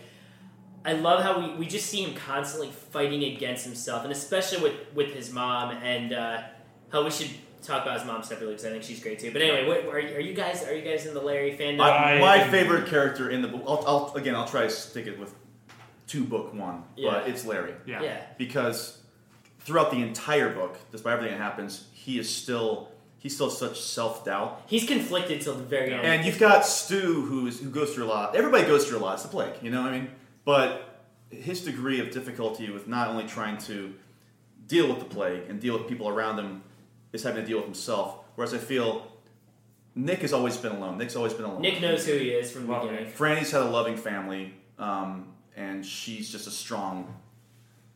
I love how we, we just see him constantly fighting against himself, and especially with, with his mom. And uh, how we should talk about his mom separately because I think she's great too. But anyway, what, are, you- are you guys are you guys in the Larry fandom? I, I- my favorite character in the book. I'll, I'll, again, I'll try to stick it with two book one, Yeah. but it's Larry Yeah. yeah, because throughout the entire book, despite everything that happens, he is still he's still such self doubt. he's conflicted till the very end. And you've got Stu, who's who goes through a lot. Everybody goes through a lot. It's the plague, you know. what I mean, but his degree of difficulty with not only trying to deal with the plague and deal with people around him is having to deal with himself. Whereas I feel Nick has always been alone. Nick's always been alone. Nick knows who he is from the Well, beginning. Franny's had a loving family, um, and she's just a strong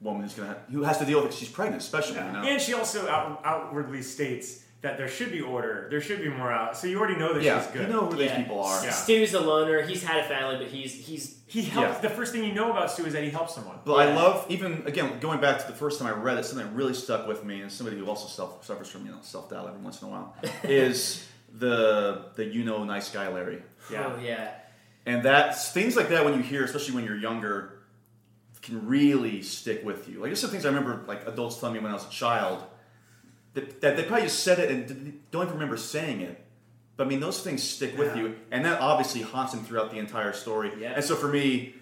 woman who's gonna have, who has to deal with it. She's pregnant, especially. You know? And she also out, outwardly states that there should be order, there should be morale. So you already know that yeah, she's good. you know who these people are. Yeah. Stu's a loner. He's had a family, but he's he's he helps. Yeah. The first thing you know about Stu is that he helps someone. But I love even again going back to the first time I read it, something that really stuck with me, and somebody who also self, suffers from you know self doubt every once in a while is the the you know nice guy Larry, Yeah. oh yeah. and that things like that when you hear, especially when you're younger, can really stick with you. Like there's some things I remember like adults telling me when I was a child that, that they probably just said it and don't even remember saying it, But I mean, those things stick with Yeah. you, and that obviously haunts him throughout the entire story. Yeah. And so for me,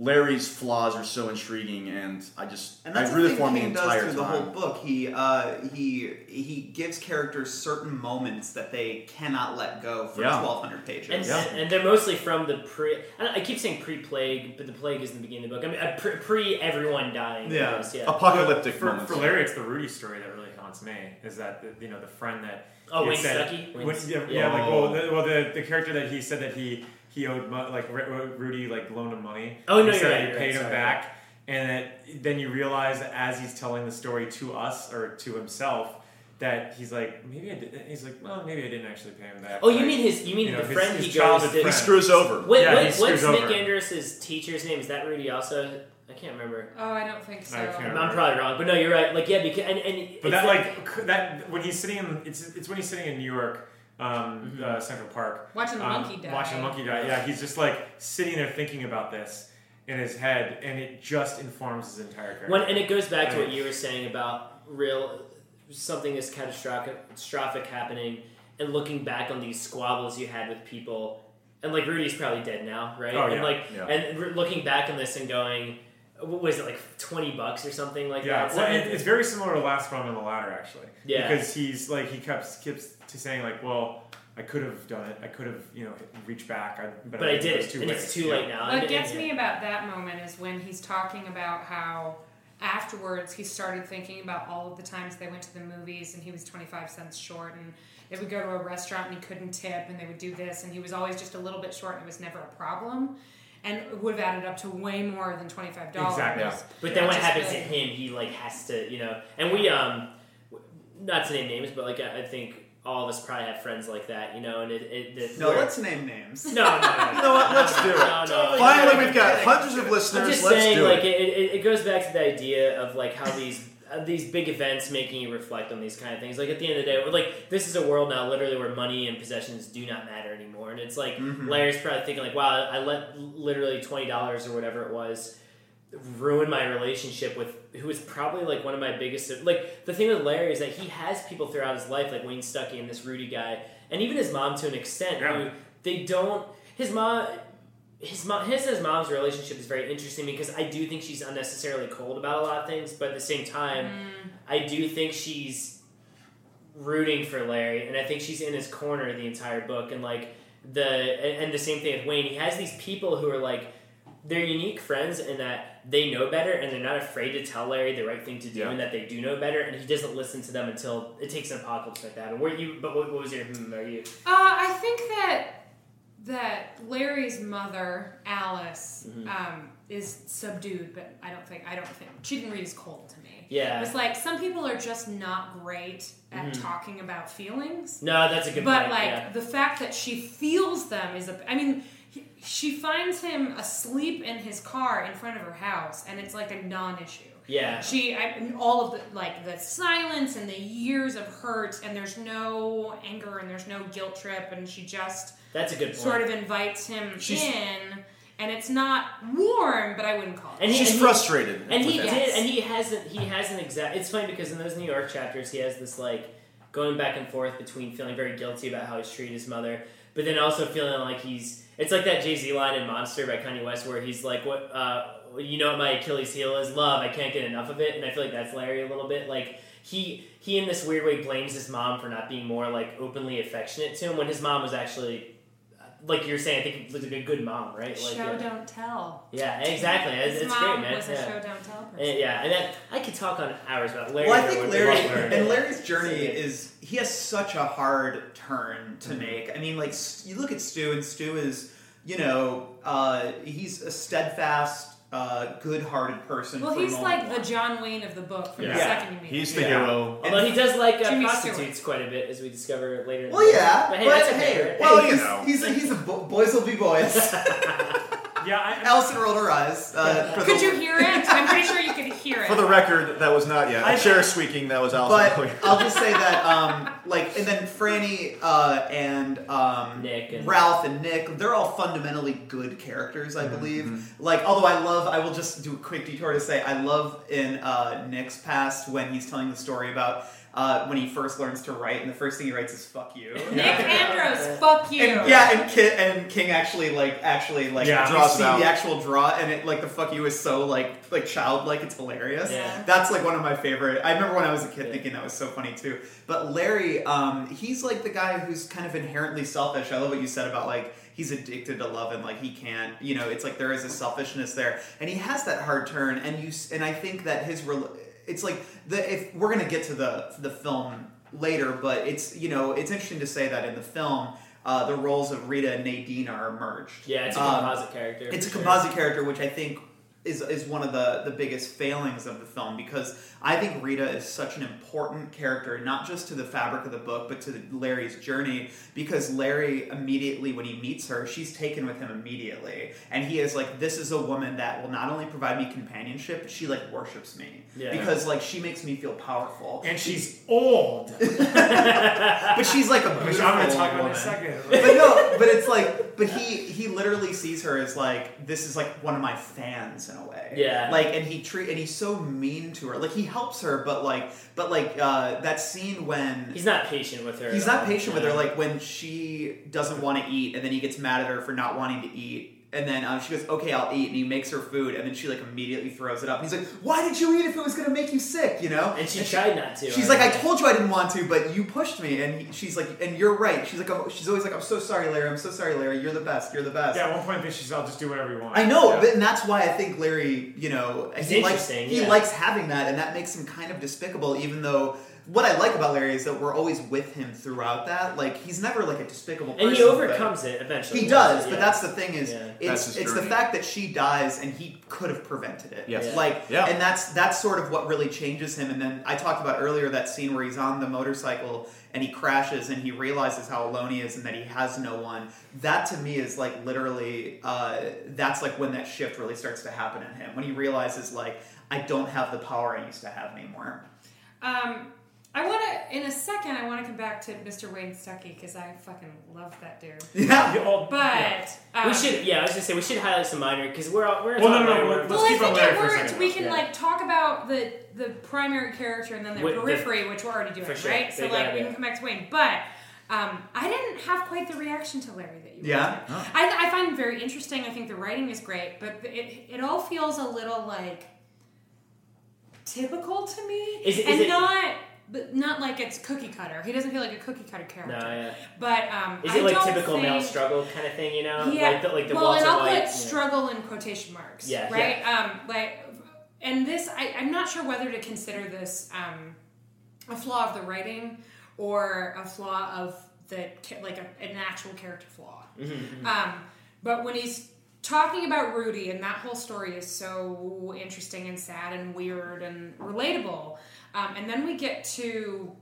Larry's flaws are so intriguing, and I just And that's I the really thing formed the King does entire through the whole book. He uh, he he gives characters certain moments that they cannot let go for Yeah. twelve hundred pages. And, Yeah. and they're mostly from the pre. I, I keep saying pre-plague, but the plague is in the beginning of the book. I mean, uh, pre, pre everyone dying. Yeah. yeah. Apocalyptic for, moments. for Larry, it's the Rudy story that really haunts me. Is that the, you know the friend that Oh, Wayne said- Stukey? when- yeah, yeah. yeah, like well, oh. the, well, the, the character that he said that he he owed mo- like Ru- uh, Rudy like loaned him money. Oh, no, he you're said right, he you're paid right, him sorry. back, and that then you realize that as he's telling the story to us or to himself. That he's like maybe I did, he's like well maybe I didn't actually pay him back. Oh, you Like, mean his? You mean know, the friend his he goes to? he screws over. What, Yeah, what- he screws what's over. Nick Andros's teacher's name? Is that Rudy also? I can't remember. Oh, I don't think so. I can't I'm probably wrong, but no, you're right. Like, yeah, because and, and But that like c- that when he's sitting in it's it's when he's sitting in New York, um, Mm-hmm. uh, Central Park, Watching the um, monkey die. Watching the monkey die. Yeah, he's just like sitting there thinking about this in his head, and it just informs his entire character. When, and it goes back to what you were saying about real something is catastrophic, catastrophic happening, and looking back on these squabbles you had with people, and like Rudy's probably dead now, right? Oh, and yeah, like, yeah. and re- looking back on this and going, what was it like twenty bucks or something like yeah, that? well, it, it's very similar to Last Rung on the Ladder, actually. Yeah. because he's like he kept keeps to saying like, well. I could have done it. I could have, you know, reached back. I, but, but I it did it, too and late. it's too Yeah. late now. What And- gets me about that moment is when he's talking about how afterwards he started thinking about all of the times they went to the movies and he was 25 cents short and they would go to a restaurant and he couldn't tip and they would do this and he was always just a little bit short and it was never a problem and would have added up to way more than $25 Exactly. Yeah. But then what happens the- to him? He like has to, you know. And we, um, not to name names, but like I I think all of us probably have friends like that, you know. And it, it, it no, let's name names. no, no, no, You know what? Let's do it. No, no. Finally, we've got hundreds of listeners. I'm just Let's saying, do like it. it, it, it goes back to the idea of like how these these big events making you reflect on these kind of things. Like at the end of the day, like this is a world now, literally where money and possessions do not matter anymore, and it's like Mm-hmm. Larry's probably thinking like, wow, I let literally twenty dollars or whatever it was ruin my relationship with who is probably like one of my biggest like the thing with Larry is that he has people throughout his life like Wayne Stukey and this Rudy guy and even his mom to an extent Yeah. who they don't his mom his mom his and his mom's relationship is very interesting because I do think she's unnecessarily cold about a lot of things but at the same time I do think she's rooting for Larry and I think she's in his corner the entire book and like the and, and the same thing with Wayne he has these people who are like they're unique friends in that they know better and they're not afraid to tell Larry the right thing to do Yeah. and that they do know better and he doesn't listen to them until it takes an apocalypse like that. And were you? But what, what was your? Hmm, are you? Uh, I think that that Larry's mother, Alice, Mm-hmm. um, is subdued, but I don't think I don't think she didn't read as cold to me. Yeah. It's like some people are just not great at talking about feelings. No, that's a good point. But point. like yeah. the fact that she feels them is a. I mean, he- she finds him asleep in his car in front of her house, and it's like a non-issue. Yeah. She, I, all of the like the silence and the years of hurt, and there's no anger and there's no guilt trip, and she just That's a good point. sort of invites him She's- in, and it's not warm, but I wouldn't call it. And he- She's and he- frustrated. and he did. Yes. and he hasn't. He hasn't exact. It's funny because in those New York chapters, he has this like going back and forth between feeling very guilty about how he's treated his mother, but then also feeling like he's. It's like that Jay Z line in Monster by Kanye West, where he's like, "What, uh, you know what my Achilles heel is? Love. I can't get enough of it." And I feel like that's Larry a little bit. Like he he in this weird way blames his mom for not being more like openly affectionate to him when his mom was actually. Like you're saying, I think it was a good, good mom, right? Like, show yeah. don't tell. Yeah, exactly. It's, His it's mom great, man. was a yeah. show don't tell person. And, yeah, and that, I could talk on hours about Larry. Well, I think Larry and. Larry's journey Yeah. is he has such a hard turn to Mm-hmm. make. I mean, like you look at Stu, and Stu is you know uh, he's a steadfast, uh, good-hearted person. Well, for he's moment like the John Wayne of the book from the Yeah. second you meet He's him. the Yeah. hero. Although he does like uh, Jimmy prostitutes quite a bit, as we discover later. in the Well, book. yeah, but hey, but that's hey, okay. right? Well, hey, you he's, know. he's a, he's a bo- boys will be boys. Yeah, I, Allison rolled her eyes. Uh, for Could the- you hear it? I'm pretty sure you could hear it. For the record, that was not yet. I- A chair squeaking, that was Allison. But I'll just say that, um, like, and then Franny uh, and um, Nick and- Ralph and Nick, they're all fundamentally good characters, I believe. Mm-hmm. Like, although I love, I will just do a quick detour to say, I love in uh, Nick's past when he's telling the story about uh, when he first learns to write, and the first thing he writes is "fuck you." Nick Andros, fuck you. And, yeah, and King, and King actually like actually like Yeah. Draws see out. the actual draw, and it like the "fuck you" is so like like childlike. It's hilarious. Yeah. That's like one of my favorite. I remember when I was a kid thinking that was so funny too. But Larry, um, he's like the guy who's kind of inherently selfish. I love what you said about like he's addicted to love and like he can't. You know, it's like there is a selfishness there, and he has that hard turn. And you and I think that his rel- it's like the if we're gonna get to the the film later, but it's you know it's interesting to say that in the film. Uh, the roles of Rita and Nadine are merged. Yeah, it's a Um, composite character. it's a sure. composite character, which I think is is one of the the biggest failings of the film because I think Rita is such an important character, not just to the fabric of the book, but to Larry's journey. Because Larry immediately, when he meets her, she's taken with him immediately, and he is like, "This is a woman that will not only provide me companionship, but she like worships me Yeah. because like she makes me feel powerful." And she's old. but she's like a beautiful I'm going to talk about in a second. but no, but it's like, but he he literally sees her as like this is like one of my fans in a way. Yeah. Like, and he treat and he's so mean to her. Like he helps her, but like, but like uh, that scene when He's not patient with her. he's not all. patient with her. Like when she doesn't want to eat, and then he gets mad at her for not wanting to eat. And then um, she goes, "Okay, I'll eat." And he makes her food, and then she like immediately throws it up. And he's like, "Why did you eat if it was gonna make you sick?" You know? And she tried not to, She's right? like, "I told you I didn't want to, but you pushed me." And he, she's like, "And you're right." She's like, I'm, "She's always like, I'm so sorry, Larry. I'm so sorry, Larry. You're the best. You're the best." Yeah, at one point, she's, I'll just do whatever you want. I know, Yeah. but and that's why I think Larry, you know, He's he likes interesting, he yeah. likes having that, and that makes him kind of despicable. Even though what I like about Larry is that we're always with him throughout that. Like he's never like a despicable person, And he overcomes it eventually. He does, Yeah. but that's the thing is, Yeah. That's it's his it's the fact that she dies and he could have prevented it. Yes. Yeah. Like, Yeah. and that's that's sort of what really changes him. And then I talked about earlier that scene where he's on the motorcycle and he crashes and he realizes how alone he is and that he has no one. That to me is like literally, uh, that's like when that shift really starts to happen in him when he realizes like I don't have the power I used to have anymore. Um, I want to, in a second, I want to come back to Mr. Wayne Stukey because I fucking love that dude. Yeah. The old- But yeah. um, we should. Yeah, I was gonna say we should highlight some minor because we're all, we're Well, no, talking no, about no, minor- let's keep I on think Larry it for a worked. second, We can Yeah. like talk about the the primary character and then the With the- periphery, which we're already doing, For sure. right? So Big like we idea. can come back to Wayne, but. Um, I didn't have quite the reaction to Larry that you Yeah? did. I, I find him very interesting. I think the writing is great, but it, it all feels a little like typical to me, Is it- is and it- not but not like it's cookie cutter. He doesn't feel like a cookie cutter character. No, yeah. But um, Is I it like don't typical male struggle kind of thing? You know, Yeah. like the, like the well, Walter and I'll White. put struggle in quotation marks. Yeah, Right. Um. Like, and this, I, I'm not sure whether to consider this um, a flaw of the writing or a flaw of the like a, an actual character flaw. Mm-hmm, Um. But when he's talking about Rudy and that whole story is so interesting and sad and weird and relatable. Um, and then we get to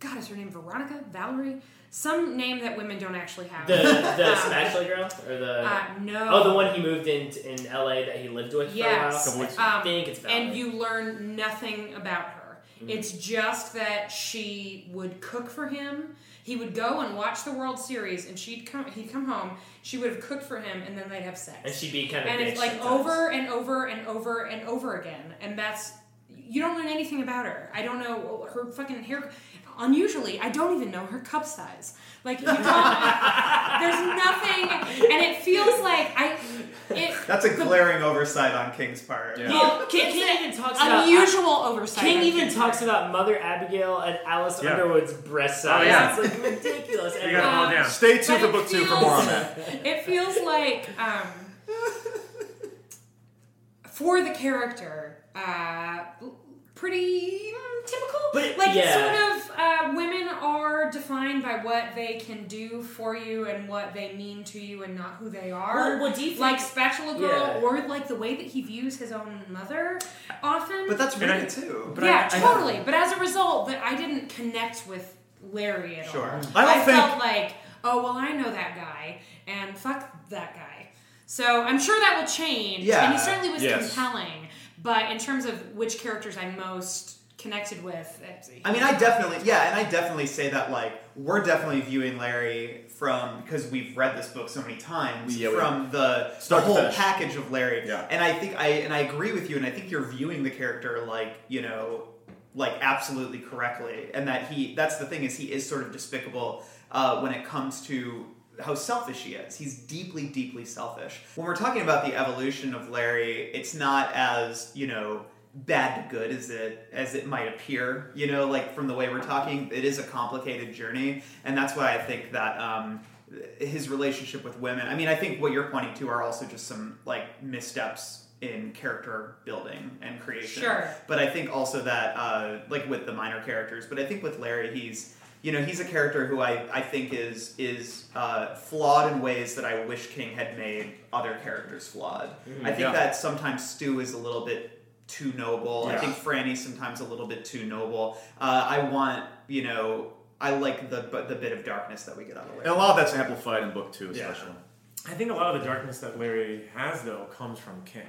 God, is her name Veronica? Valerie? Some name that women don't actually have. The the Um, spatula girl or the Uh, no. oh the one he moved in in L.A. that he lived with Yes. for a while. Um, I think it's Valerie. and you learn nothing about her. Mm-hmm. It's just that she would cook for him. He would go and watch the World Series, and she'd come. He'd come home. She would have cooked for him, and then they'd have sex. and she'd be kind of and bitch it's like sometimes. over and over and over and over again. And that's you don't learn anything about her. I don't know her fucking hair. Unusually, I don't even know her cup size. Like you don't. there's nothing, and it feels like I. It, That's a glaring oversight on King's part. Yeah. well, King, King even talks about unusual oversight. King on even King's talks part. about Mother Abigail and Alice Yeah. Underwood's breast size. Oh, yeah. It's like ridiculous. You gotta Um, down. Stay tuned But for it book two for feels- more on that. It feels like um, for the character, uh, pretty mm, typical. But- like yeah. sort of, uh, women are defined by what they can do for you and what they mean to you, and not who they are. Well, well, do you think- like Spatula Girl, Yeah. or like the way that he views his own mother, often. But that's And I- too. but yeah, I- I- totally. but as a result, that I didn't connect with Larry at Sure. all. I don't think- felt like, oh well, I know that guy, and fuck that guy. So I'm sure that will change. Yeah, and he certainly was yes. compelling. But in terms of which characters I'm most connected with, I mean, I definitely, yeah, and I definitely say that like we're definitely viewing Larry from because we've read this book so many times Yeah, from the, the whole finish. package of Larry. Yeah. And I think I and I agree with you, and I think you're viewing the character like you know like absolutely correctly, and that he that's the thing is he is sort of despicable uh, when it comes to how selfish he is. He's deeply, deeply selfish. When we're talking about the evolution of Larry, it's not as you know bad to good as it as it might appear. You know, like from the way we're talking, it is a complicated journey, and that's why I think that. Um, his relationship with women. I mean, I think what you're pointing to are also just some like missteps in character building and creation. Sure. But I think also that uh, like with the minor characters, but I think with Larry, he's you know he's a character who I, I think is is uh, flawed in ways that I wish King had made other characters flawed. I think Yeah. that sometimes Stu is a little bit too noble. I think Franny's sometimes a little bit too noble. Uh, I want you know I like the the bit of darkness that we get out of Larry. And a lot of that's amplified in book two, Yeah. especially. I think a lot of the darkness that Larry has, though, comes from King.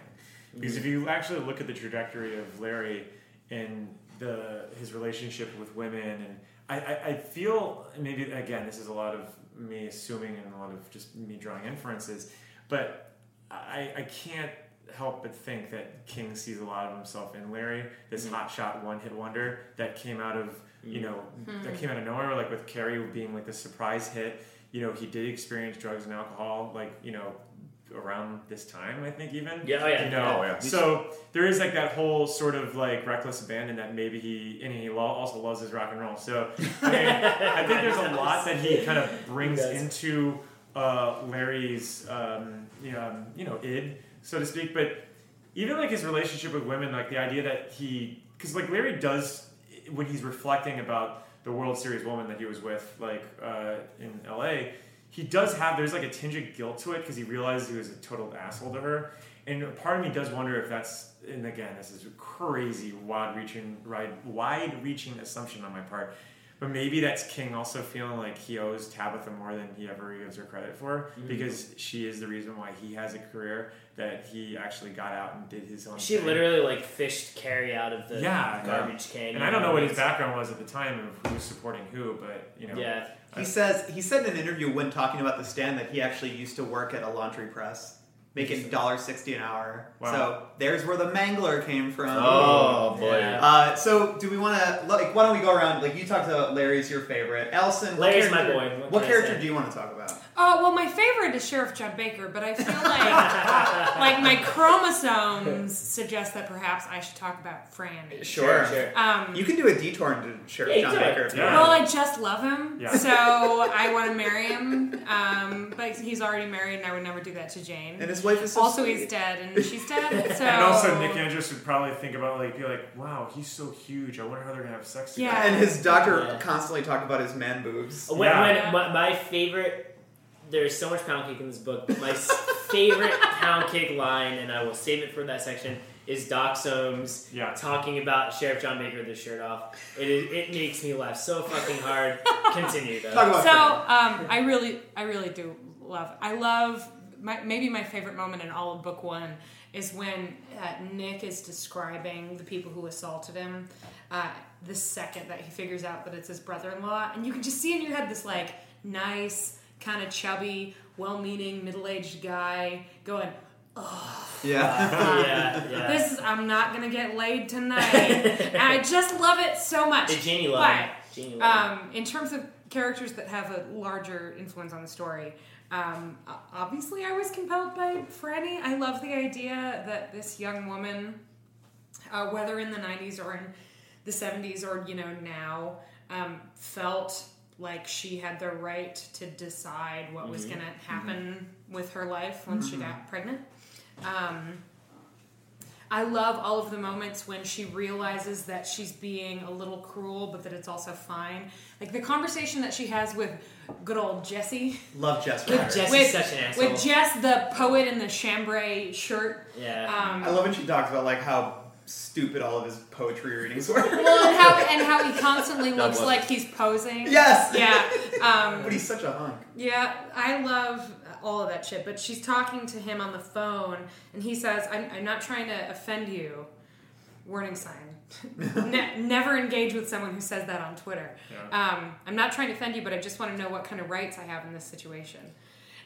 Because if you actually look at the trajectory of Larry and the his relationship with women, and I, I, I feel maybe again this is a lot of me assuming and a lot of just me drawing inferences, but I, I can't help but think that King sees a lot of himself in Larry, this mm-hmm. hotshot one hit wonder that came out of you know mm-hmm. that came out of nowhere, like with Carrie being like the surprise hit. You know, he did experience drugs and alcohol, like you know, around this time, I think even. Yeah, oh, yeah, You know, Oh, yeah. so there is like that whole sort of like reckless abandon that maybe he and he also loves his rock and roll. So I mean, I think there's a lot that he kind of brings into uh, Larry's um, you know, um, you know id so to speak. But even like his relationship with women, like the idea that he because like Larry does when he's reflecting about the World Series woman that he was with, like uh, in L.A. He does have there's like a tinge of guilt to it because he realized he was a total asshole to her, and part of me does wonder if that's and again this is a crazy wide reaching wide wide reaching assumption on my part. But maybe that's King also feeling like he owes Tabitha more than he ever gives her credit for mm. because she is the reason why he has a career that he actually got out and did his own. She thing. literally like fished Carrie out of the Yeah, garbage can. And I don't know what his background was at the time of who's supporting who, but you know. Yeah. He says he said in an interview when talking about the stand that he actually used to work at a laundry press, making dollar sixty an hour. Wow. So there's where the mangler came from. Oh boy. Yeah. Uh, so do we want to like? Why don't we go around? Like you talked about Larry's your favorite. Allison, what Larry's my character- boy. What What, character do you want to talk about? Oh well, my favorite is Sheriff John Baker, but I feel like like my chromosomes suggest that perhaps I should talk about Franny. Sure. Sure. Um, You can do a detour into Sheriff Yeah, John. Baker. if you Yeah. well. I just love him, Yeah. so I want to marry him. Um, but he's already married, and I would never do that to Jane. And his wife is so also, sweet. he's dead, and she's dead. So And also, Nick Andros would probably think about like, be like, "Wow, he's so huge. I wonder how they're gonna have sex." together." Yeah. And his doctor Yeah. constantly talked about his man boobs. When, Yeah. when my, my favorite, there's so much pound cake in this book. But my favorite pound cake line, and I will save it for that section, is Doc Soames Yeah. talking about Sheriff John Baker with his shirt off. It is, it makes me laugh so fucking hard. Continue though. Talk about So um, I really, I really do love. I love my, maybe my favorite moment in all of book one is when uh, Nick is describing the people who assaulted him. Uh, the second that he figures out that it's his brother-in-law, and you can just see in your head this like nice, kind of chubby, well-meaning, middle-aged guy going. yeah. yeah, yeah. This is I'm not gonna get laid tonight. and I just love it so much. Did Janie love But, him? Janie loved him. um, in terms of characters that have a larger influence on the story, um, obviously I was compelled by Franny. I love the idea that this young woman, uh, whether in the 90s or in the 70s or you know now, um, felt like she had the right to decide what was going to happen with her life once she got pregnant. Um, I love all of the moments when she realizes that she's being a little cruel, but that it's also fine. Like the conversation that she has with good old Jesse. Love Jess With, Rider. Jesse's with, such an asshole. with Jess, the poet in the chambray shirt. Yeah. Um, I love when she talks about like how stupid all of his poetry readings were. well, and how and how he constantly looks like he's posing. yes. Yeah. Um, But he's such a hunk. Yeah, I love all of that shit. But she's talking to him on the phone, and he says, "I'm, I'm not trying to offend you." Warning sign: ne- never engage with someone who says that on Twitter. Um, I'm not trying to offend you, but I just want to know what kind of rights I have in this situation.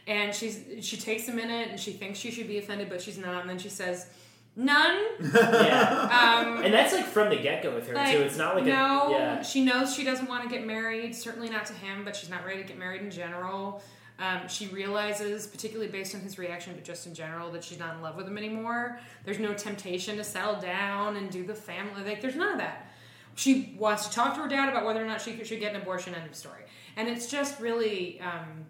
And she's she takes a minute, and she thinks she should be offended, but she's not. And then she says, None. Yeah. Um, And that's like from the get go with her like, too. It's not like no, a yeah. she knows she doesn't want to get married. Certainly not to him, but she's not ready to get married in general. Um, she realizes, particularly based on his reaction, but just in general, that she's not in love with him anymore. There's no temptation to settle down and do the family. Like, there's none of that. She wants to talk to her dad about whether or not she should get an abortion. End of story. And it's just really, um,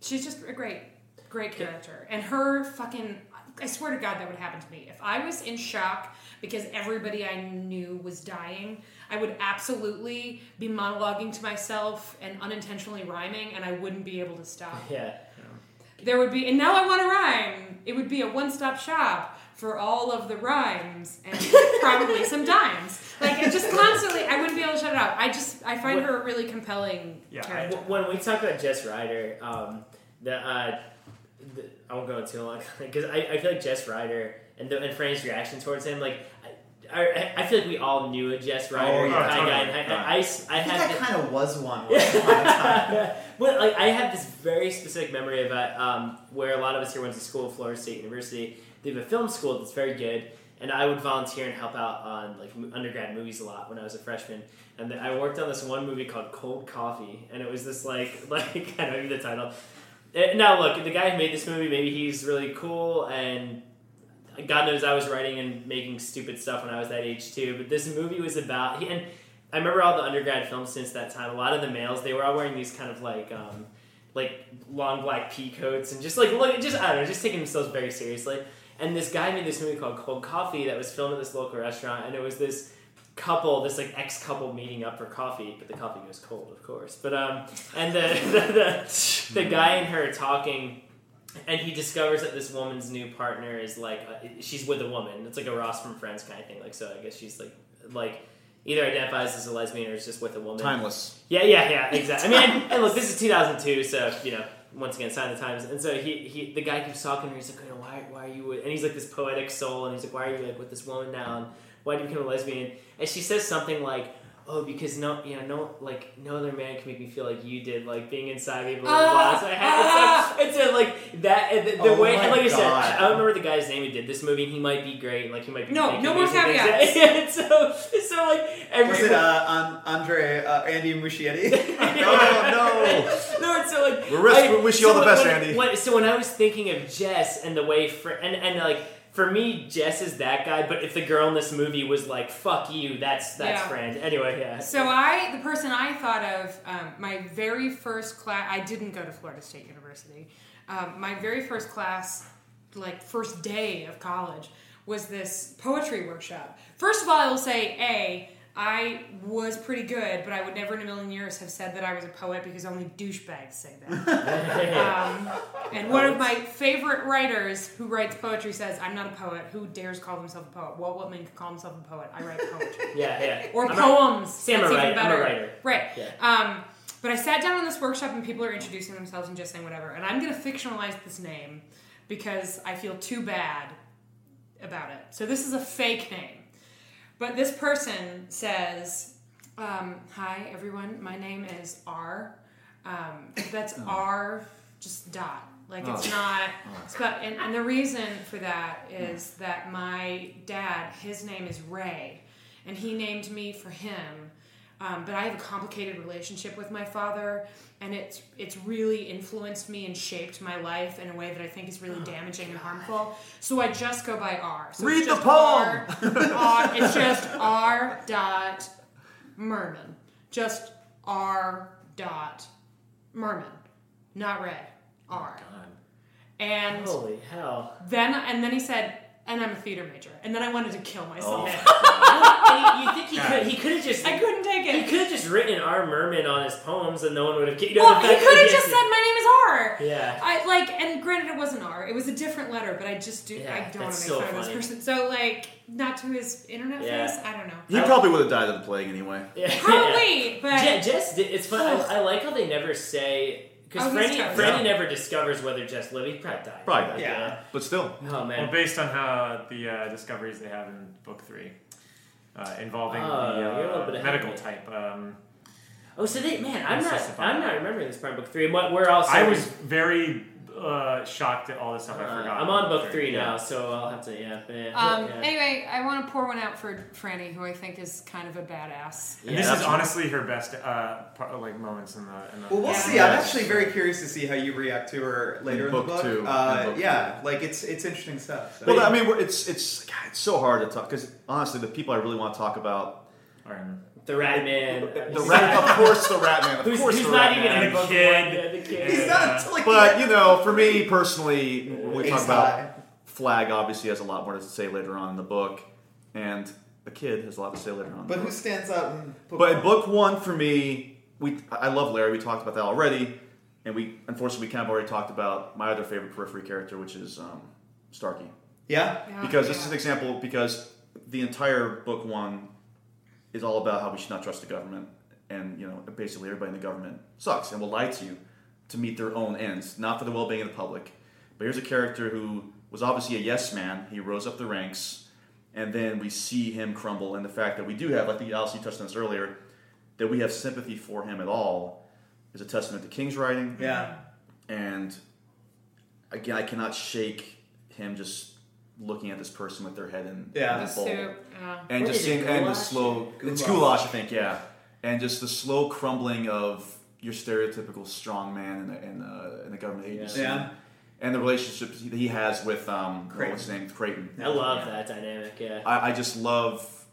she's just a great, great character. And her fucking, I swear to God, that would happen to me. If I was in shock because everybody I knew was dying, I would absolutely be monologuing to myself and unintentionally rhyming, and I wouldn't be able to stop. Yeah. There would be, and now I want to rhyme. It would be a one stop shop for all of the rhymes and probably some dimes. Like, it just constantly, I wouldn't be able to shut it out. I just, I find What- her a really compelling character. W- When we talk about Jess Rider, um, the, uh, the I won't go into too long because I, I feel like Jess Rider and the, and Franny's reaction towards him, like I, I, I feel like we all knew a Jess Rider Oh, yeah, kind of guy. totally. And I, I, I, s- I I think had I the- kind of was one. once upon well, like I have this very specific memory of uh, um, where a lot of us here went to school, Florida State University. They have a film school that's very good, and I would volunteer and help out on like undergrad movies a lot when I was a freshman. And then I worked on this one movie called Cold Coffee, and it was this like like I don't even the title. Uh, Now look, the guy who made this movie, maybe he's really cool, and God knows I was writing and making stupid stuff when I was that age too. But this movie was about and I remember all the undergrad films since that time. A lot of the males they were all wearing these kind of like um, like long black pea coats and just like look just I don't know, just taking themselves very seriously. And this guy made this movie called Cold Coffee that was filmed at this local restaurant, and it was this couple, this like ex couple meeting up for coffee, but the coffee goes cold, of course. But um, and the the, the, the guy and her talking and he discovers that this woman's new partner is like uh, she's with a woman. It's like a Ross from Friends kind of thing. Like so, I guess she's like like either identifies as a lesbian or is just with a woman. Timeless. Yeah, yeah, yeah, exactly. I mean, and, and look, this is 2002, so you know, once again, sign the times. And so he, he the guy keeps talking to her. He's like, you know, why, why are you? With, and he's like this poetic soul, and he's like, why are you like with this woman now? And why did you become a lesbian? And she says something like. Oh, because no, you know, no, like no other man can make me feel like you did, like being inside me. Blah blah blah. So I had, it's, like, it's like that. The, the Oh way, and like I said, I don't remember the guy's name who did this movie. and He might be great. Like he might be. No, no more amazing things. caveats. And so, so like every Was it uh, An- Andre uh, Andy Muschietti? Oh no, no, it's so like We wish- I- we wish you all the when- best, when- Andy. when- so when I was thinking of Jess and the way, Fr- and and like for me, Jess is that guy. But if the girl in this movie was like "fuck you," that's that's Yeah. friend. Anyway, yeah. So I, the person I thought of, um, my very first class. I didn't go to Florida State University. Um, my very first class, like first day of college, was this poetry workshop. First of all, I will say, a I was pretty good, but I would never in a million years have said that I was a poet because only douchebags say that. um, and one of my favorite writers who writes poetry says, "I'm not a poet. Who dares call himself a poet? Walt Whitman could call himself a poet. I write poetry." yeah, yeah. or I'm a- poems. I'm That's a even writer. I'm a better. writer. Right. Yeah. Um, but I sat down in this workshop and people are introducing themselves and just saying whatever. And I'm going to fictionalize this name because I feel too bad about it. So this is a fake name. But this person says, um, Hi, everyone. My name is R. Um, that's R, just dot. Like it's Oh. not. But and, and the reason for that is that my dad, his name is Ray, and he named me for him. Um, but I have a complicated relationship with my father, and it's it's really influenced me and shaped my life in a way that I think is really damaging and harmful. So I just go by R. So Read it's the poem! R, R, it's just R dot Merman. Just R dot Merman, not Ray. R. And Holy hell! then and then he said, and I'm a theater major. And then I wanted to kill myself. Oh. And you think he could? He could have just. I couldn't take it. He could have just written R. Merman on his poems, and no one would have. You know, well, the he could have just said my name is R. Yeah. I like, and granted, it wasn't R. It was a different letter, but I just do. Yeah, I don't want that's to make so fun of funny. this person. So like, not to his internet Yeah. face. I don't know. He probably would have died of the plague anyway. Yeah. Probably, but Je- Jess, did, it's fun. I, I like how they never say because Oh, he's Franny. Franny Yeah. never discovers whether Jess lived. He probably died. Probably died. Yeah. But still. Oh man. Well, based on how the uh, discoveries they have in book three, uh, involving Oh, the you're a little uh, bit ahead medical type. Um, Oh, so they man, I'm not. I'm not remembering this part in book three. And what? Where else? I was very uh, shocked at all this stuff I Uh, forgot. I'm on book three Yeah. now, so I'll have to yeah. yeah, Um, yeah. Anyway, I want to pour one out for Franny, who I think is kind of a badass. And this is honestly her best uh, part, like moments in the. In the Well, we'll Yeah. see. I'm actually very curious to see how you react to her later in, In the book book. two. Uh, In book yeah, like it's it's interesting stuff. So. Well, I mean, we're, it's it's God, it's so hard to talk because honestly, the people I really want to talk about, the Rat Man. the rat, of course, the Rat Man, of Who's- course, who's the not Rat even Man. in book one, yeah, the kid. He's not like But you know, for me personally, we Ace talk about Flagg. Obviously, has a lot more to say later on in the book, and a kid has a lot to say later on. But who stands out in book But in one? book one, for me, we I love Larry. We talked about that already, and we unfortunately we kind of already talked about my other favorite periphery character, which is um, Starkey. Yeah? Yeah, Because this is an example. Because the entire book one is all about how we should not trust the government, and you know basically everybody in the government sucks and will lie to you to meet their own ends, not for the well-being of the public. But here's a character who was obviously a yes man. He rose up the ranks, and then we see him crumble. And the fact that we do have, I think Alice, you touched on this earlier, that we have sympathy for him at all is a testament to King's writing. Yeah. And again, I cannot shake him just looking at this person with their head in Yeah. in The a bowl. soup, yeah. and What just seeing and the goulash? slow it's Goulash. goulash, I think, yeah, and just the slow crumbling of your stereotypical strong man in the in the, in the government agency, Yeah. and the relationships that he has with um, Creighton. what's his name, Creighton. I love that dynamic. Yeah. I, I just love.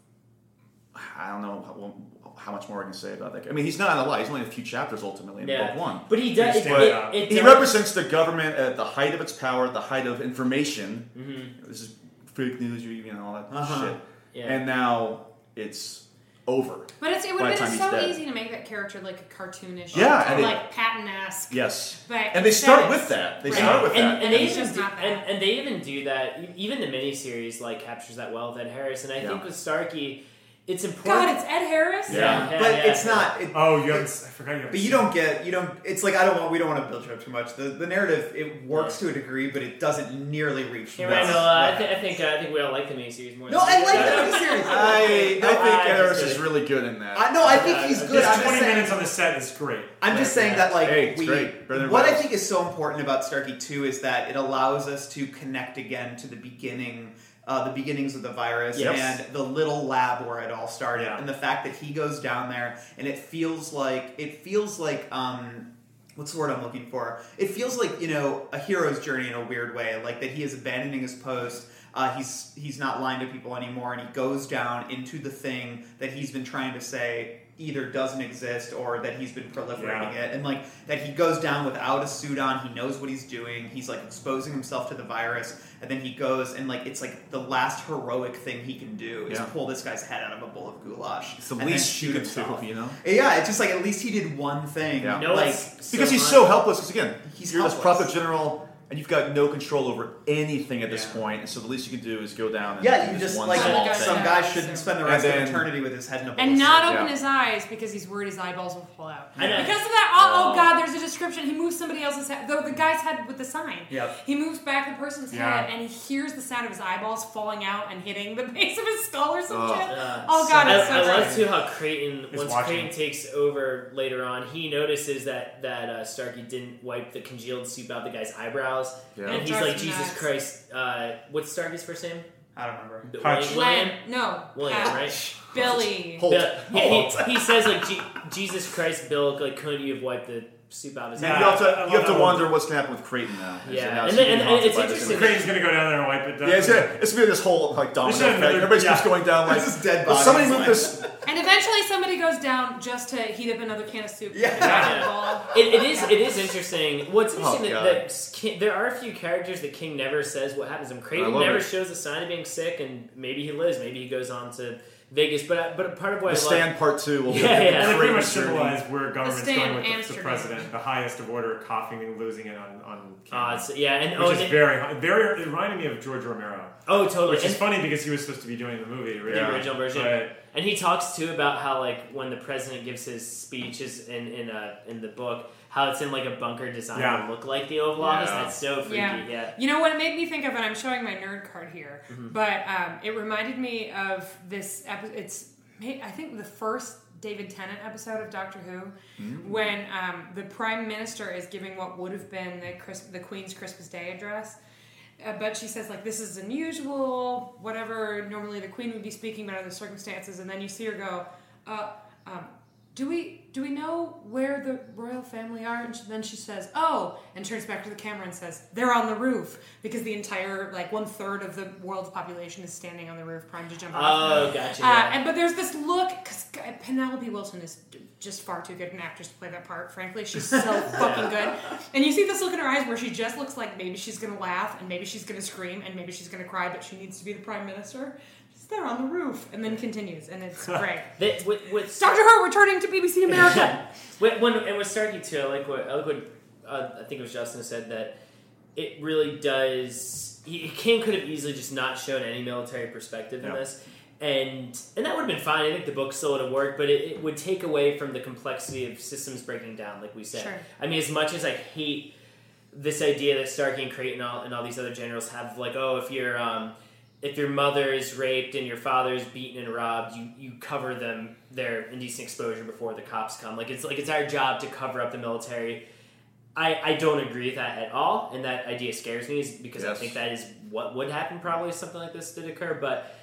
I don't know how, how much more I can say about that. I mean, he's not in a lie. He's only a few chapters ultimately in Yeah. book one. But he does. It, it, it He does- represents the government at the height of its power, at the height of information. Mhm. This is fake news, you you know all that Uh-huh. shit. Yeah. And now it's over. But it's, it would have been so dead. easy to make that character like a cartoonish, Yeah, and it- like Patton-esque. Yes. But and they start with that. They right. start with and, that. and they It's even just do, not that. and, and they even do that. Even the miniseries like captures that well with Ed Harris, and I Yeah. think with Starkey, it's important. God, it's Ed Harris. yeah, yeah, but yeah. it's not. It, Oh, you haven't. I forgot you. haven't But you don't get you don't. It's like I don't want. We don't want to build you up too much. The the narrative it works to a degree, but it doesn't nearly reach. Hey, what- Randall, uh, I, what- th- I think uh, I think we all like the miniseries more. No, than I like Yeah. the miniseries. I, I No, think I Ed Harris is really good in that. I no, I think Yeah, he's good. His just 20 saying. minutes on the set is great. I'm just Yeah. saying that like Hey, we, great. Better than what I think is so important about Starkey 2 is that it allows us to connect again to the beginning uh, the beginnings of the virus Yes. and the little lab where it all started Yeah. and the fact that he goes down there and it feels like it feels like um what's the word I'm looking for? It feels like you know a hero's journey in a weird way, like that he is abandoning his post. Uh, he's he's not lying to people anymore, and he goes down into the thing that he's been trying to say either doesn't exist or that he's been proliferating Yeah. it, and like that he goes down without a suit on. He knows what he's doing. He's like exposing himself to the virus, and then he goes and like it's like the last heroic thing he can do is Yeah. pull this guy's head out of a bowl of goulash. It's the and then least shoot you himself. you know? Yeah, it's just like at least he did one thing. Yeah. You know like what's Because he's fun? so helpless. Because again, He's you're this helpless. puppet general, and you've got no control over anything at this Yeah. point. So the least you can do is go down. And Yeah, do you just one like small thing. some guy shouldn't spend the rest And of eternity with his head in a bowl. And not open Yeah. his eyes because he's worried his eyeballs will fall out. I. Because of that, oh, oh Oh. god, there's a description. He moves somebody else's head, the, the guy's head with the sign. Yep. He moves back the person's Yeah. head and he hears the sound of his eyeballs falling out and hitting the base of his skull or some Oh. shit. Yeah. Oh god, I, it's so I love too how Creighton Is once watching. Creighton takes over later on, he notices that that uh, Starkey didn't wipe the congealed soup out the guy's eyebrows, Yeah. and It he's like, Jesus nuts. Christ, uh, what's Starkey's first name? I don't remember. Hutch. William. Len, no, William, Pat- right? Billy. Holt. Bill- he, he, he says like, Je- Jesus Christ, Bill, like, couldn't you have wiped the soup out his Yeah. You have to, you have to wonder what's going to happen with Creighton now. Yeah. Now And then- being and- it's interesting- Creighton's gonna go down there and wipe it down. Yeah, it's gonna, it's gonna be this whole like domino effect. another- Everybody's yeah. just going down like This is dead "Will Somebody bodies. move this. And eventually somebody goes down just to heat up another can of soup. Yeah. Yeah. It, it is. It is interesting. What's oh, interesting Oh, that, that King, there are a few characters that King never says what happens to him. Creighton never it. shows a sign of being sick, and maybe he lives. Maybe he goes on to Vegas. But but part of what The I love. stand part two will Yeah, a yeah. And pretty much Creighton's journey. symbolize where government's stand going with the, the president, the highest of order, coughing and losing it on on Uh, camera. it's- yeah, and which oh, is and- very very. It reminded me of George Romero, oh, totally. which is And- funny because he was supposed to be doing the movie. the original version. But And he talks too about how like when the president gives his speeches in in uh, in the book, how it's in like a bunker design Yeah. to look like the Oval Office. Yeah. That's so freaky. Yeah. Yeah. You know what it made me think of, and I'm showing my nerd card here, Mm-hmm. but um, it reminded me of this episode. It's I think the first David Tennant episode of Doctor Who, Mm. when um, the Prime Minister is giving what would have been the Chris- the Queen's Christmas Day address. Uh, but she says like this is unusual, whatever. Normally the Queen would be speaking, but under the circumstances, and then you see her go, uh, um, "Do we do we know where the royal family are?" And then she says, "Oh," and turns back to the camera and says, "They're on the roof," because the entire like one third of the world's population is standing on the roof, primed to jump off. Oh, gotcha. Uh, yeah. and but there's this look because Penelope Wilton is just far too good an actress to play that part. Frankly, she's so fucking good. And you see this look in her eyes where she just looks like maybe she's gonna laugh and maybe she's gonna scream and maybe she's gonna cry, but she needs to be the prime minister. She's there on the roof and then continues, and it's great. That- with, with Doctor Who returning to BBC America. when, when and with Starkey too, I like what I like what uh, I think it was Justin said that it really does. He, King could have easily just not shown any military perspective in Yeah. this, and and that would have been fine. I think the book still would have worked, but it, it would take away from the complexity of systems breaking down, like we said. Sure. I mean, as much as I hate this idea that Starkey and Creighton and all, and all these other generals have, like, oh, if you're um, if your mother is raped and your father is beaten and robbed, you, you cover them their indecent exposure before the cops come. Like it's like it's our job to cover up the military. I, I don't agree with that at all, and that idea scares me is because I think that is what would happen probably if something like this did occur. But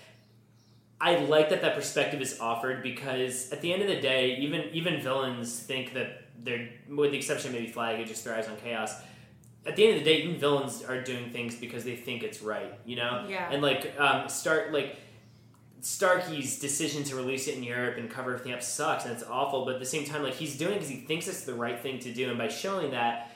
I like that that perspective is offered because at the end of the day, even even villains think that they're, with the exception of maybe Flagg, it just thrives on chaos. At the end of the day, even villains are doing things because they think it's right, you know. Yeah. And like um, start like Starkey's decision to release it in Europe and cover everything up sucks and it's awful, but at the same time, like he's doing because he thinks it's the right thing to do, and by showing that,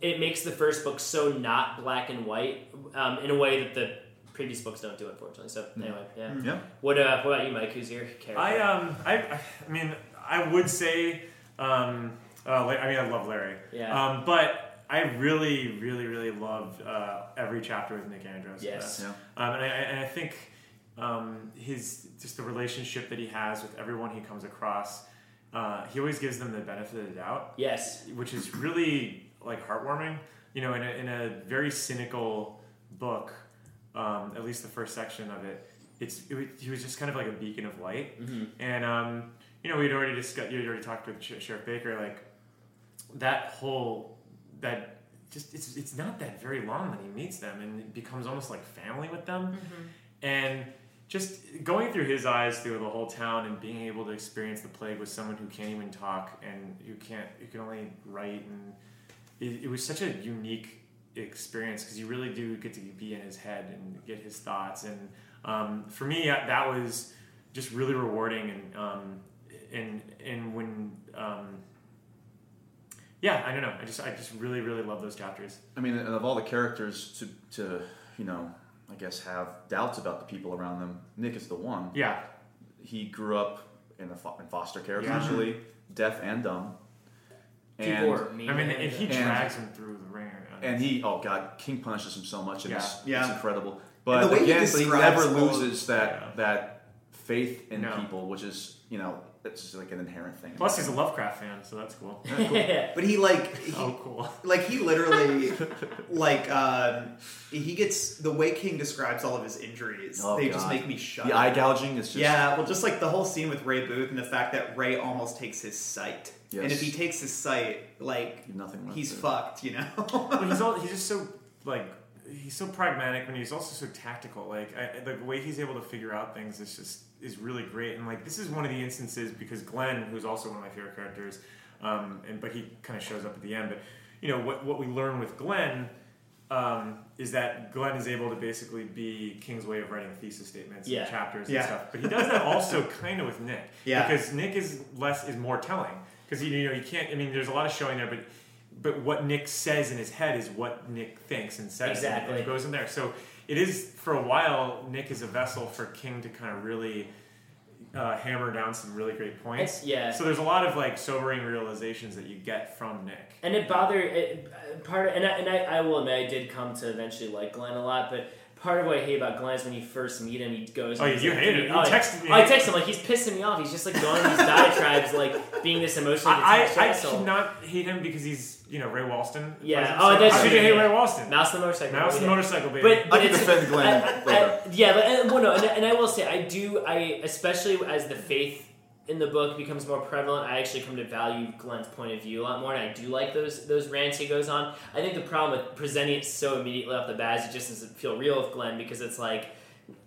it makes the first book so not black and white um, in a way that the previous books don't do, unfortunately. So anyway, yeah. Yeah. What uh, what about you, Mike? Who's your character? I um I I I mean I would say um uh, I mean I love Larry. Yeah. Um, but I really really really loved uh, every chapter with Nick Andros. Yes. Yeah. Um, and I and I think um, his just the relationship that he has with everyone he comes across. Uh, he always gives them the benefit of the doubt yes. which is really like heartwarming. You know, in a, in a very cynical book, um, at least the first section of it, it's it, wa- he was just kind of like a beacon of light. And um, you know, we'd already discussed, you'd already talked with Sheriff Baker, like that whole that just it's it's not that very long that he meets them and it becomes almost like family with them, and just going through his eyes through the whole town and being able to experience the plague with someone who can't even talk and who can't who can only write and it, it was such a unique experience because you really do get to be in his head and get his thoughts. And um, for me that that was just really rewarding and um, and and when um, yeah I don't know I just I just really really love those chapters I mean, and of all the characters to, to you know, I guess have doubts about the people around them, Nick is the one. yeah He grew up in, a fo- in foster care, Yeah. essentially, deaf and dumb. And, are mean. I mean to and him. he And- drags him through the ringer and he, oh god, King punishes him so much, and it's, Yeah. it's Yeah. incredible. And the But way he again, but he never loses that Yeah. that faith in No. people, which is you know, it's just like an inherent thing. plus he's a Lovecraft fan so that's cool But he like he, oh cool like he literally like um, he gets the way King describes all of his injuries. Oh, they just make me shudder. the eye gouging is just Yeah, well, just like the whole scene with Ray Booth and the fact that Ray almost takes his sight, Yes. and if he takes his sight, like nothing he's there. fucked, you know. well, he's all he's just so like he's so pragmatic, and he's also so tactical. Like I, the way he's able to figure out things is just is really great. And like this is one of the instances because Glenn, who's also one of my favorite characters, um, and but he kind of shows up at the end. But you know what what we learn with Glenn. Um, is that Glenn is able to basically be King's way of writing thesis statements Yeah. and chapters Yeah. and stuff, but he does that also kind of with Nick, Yeah. because Nick is less is more telling because you know you can't. I mean, there's a lot of showing there, but but what Nick says in his head is what Nick thinks and says, Exactly. and it goes in there. So it is for a while. Nick is a vessel for King to kind of really uh, hammer down some really great points. It's- yeah. So there's a lot of like sobering realizations that you get from Nick. and it bothered it, part of, and I, and I, I will admit I did come to eventually like Glenn a lot, but part of what I hate about Glenn is when you first meet him, he goes. Oh, you like, hate. You oh, texted me. Oh, I text him like he's pissing me off. He's just like going on these diatribes, like being this emotionally I, I, I cannot hate him because he's you know Ray Walston. Yeah. Oh, that's How true. could you hate Yeah. Ray Walston? Mouse the motorcycle. Mouse the yeah. motorcycle, baby. But, but I can it's- defend Glenn I- I- I- yeah, but and, well, no, and, and I will say I do. I especially as the faith in the book becomes more prevalent, I actually come to value Glenn's point of view a lot more, and I do like those those rants he goes on. I think the problem with presenting it so immediately off the bat is it just doesn't feel real with Glenn because it's like,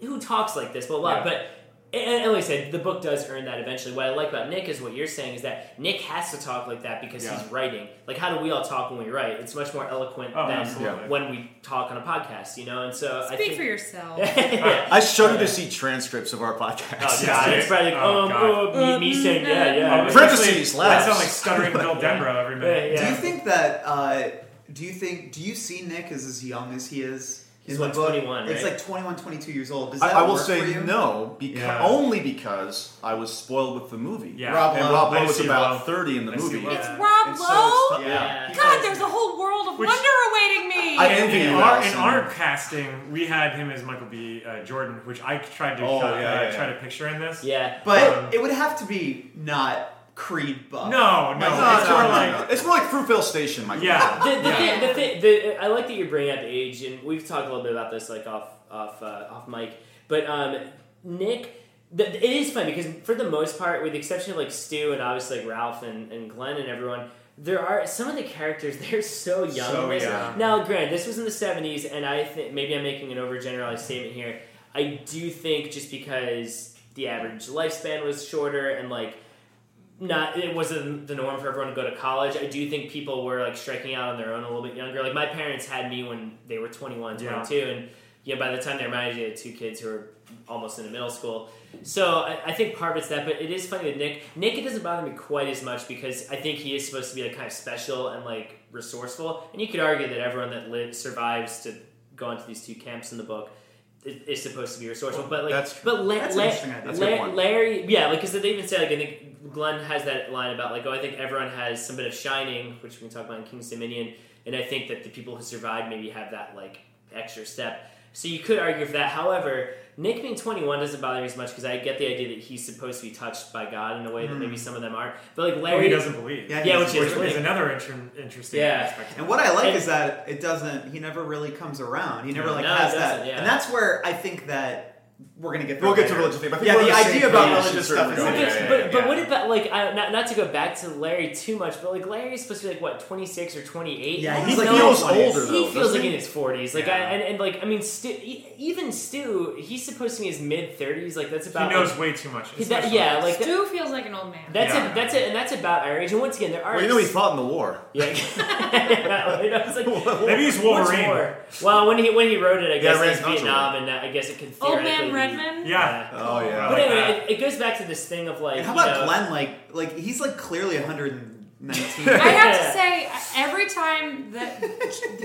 who talks like this? Blah blah. Yeah. But and, and like I said, the book does earn that eventually. What I like about Nick is what you're saying is that Nick has to talk like that because Yeah. he's writing. Like, how do we all talk when we write? It's much more eloquent Oh, than absolutely. when we talk on a podcast, you know. And so I Speak think, for yourself. yeah. I struggle to see transcripts of our podcast. Oh god, it's probably like, Oh, um, God. oh, me, me saying yeah, yeah. Oh, Parentheses, especially- That laughs. sounds like stuttering Bill Denbrough every minute. Yeah, Do you think that? Uh, do you think? Do you see Nick as as young as he is? He's in the what, 21, It's right? like 21, 22 years old. Does I, that I will work for say you? no, beca- Yeah. only because I was spoiled with the movie. Yeah. Rob and Lowe. Rob I Lowe was about Lowe. 30 in the I movie. It's Yeah. Rob And so Lowe. it's- Yeah. God, there's a whole world of Which- wonder awaiting me. I In, envy in you, our, in Allison. our casting, we had him as Michael B. Uh, Jordan, which I tried to Oh, uh, yeah, yeah, try yeah. to picture in this. Yeah. But Um, it would have to be not Creed buff. No, no, No, it's more like no. It's more like Fruitvale Station, Michael. yeah, The, the, yeah. thing, the thing, the, I like that you're bringing up age, and we've talked a little bit about this, like off, off, uh, off mic. But um, Nick, the, it is funny because for the most part, with the exception of like Stu and obviously like Ralph and, and Glenn and everyone, there are some of the characters they're so young. So in young. Now, granted, this was in the '70s, and I think maybe I'm making an overgeneralized statement here. I do think just because the average lifespan was shorter and like not it wasn't the norm for everyone to go to college. I do think people were like striking out on their own a little bit younger. Like my parents had me when they were 21, Yeah. 22 and yeah, by the time they're age, they had two kids who are almost into middle school. So I, I think part of it's that, but it is funny that Nick Nick it doesn't bother me quite as much because I think he is supposed to be like kind of special and like resourceful. And you could argue that everyone that lives survives to go into these two camps in the book is, is supposed to be resourceful. But like, That's- but La- La- interesting idea. That's La- Larry, yeah, like because they even say like I think Glenn has that line about like oh I think everyone has some bit of shining, which we can talk about in King's Dominion, and I think that the people who survived maybe have that like extra step. So you could argue for that. However, Nick being 21 doesn't bother me as much because I get the idea that he's supposed to be touched by God in a way that hmm. maybe some of them aren't. But like Oh, Larry, he doesn't believe. Yeah, Yeah, which is which is another inter- interesting Yeah. aspect. And what I like And- is that it doesn't. He never really comes around. He never like No, has that, yeah. and that's where I think that we're gonna get. We'll there get to religious thing, but I think Yeah, the the idea about religious stuff is certain But, regards. interesting. but, yeah, but yeah. what about like I, not not to go back to Larry too much, but like Larry's supposed to be like what 26 or 28. Yeah, I he's don't like know. feels older though. He feels like he? in his forties, like Yeah. I, and, and like I mean, Stu, e- even Stu, he's supposed to be in his mid thirties. Like that's about. He knows like, way too much. he- that- yeah, like that, Stu feels like an old man. that's Yeah. it. That's it, and that's about our age. And once again, there are Well, you know he fought in the war. yeah. You know, like, Maybe he's what's Wolverine. Well, when he when he wrote it, I guess Rand's it's Vietnam, and I guess it could Old theoretically man be- Redman. Yeah. Oh yeah. But like anyway, it, it goes back to this thing of like, And how you about know, Glenn? Like, like he's like clearly 119. I have to say, every time that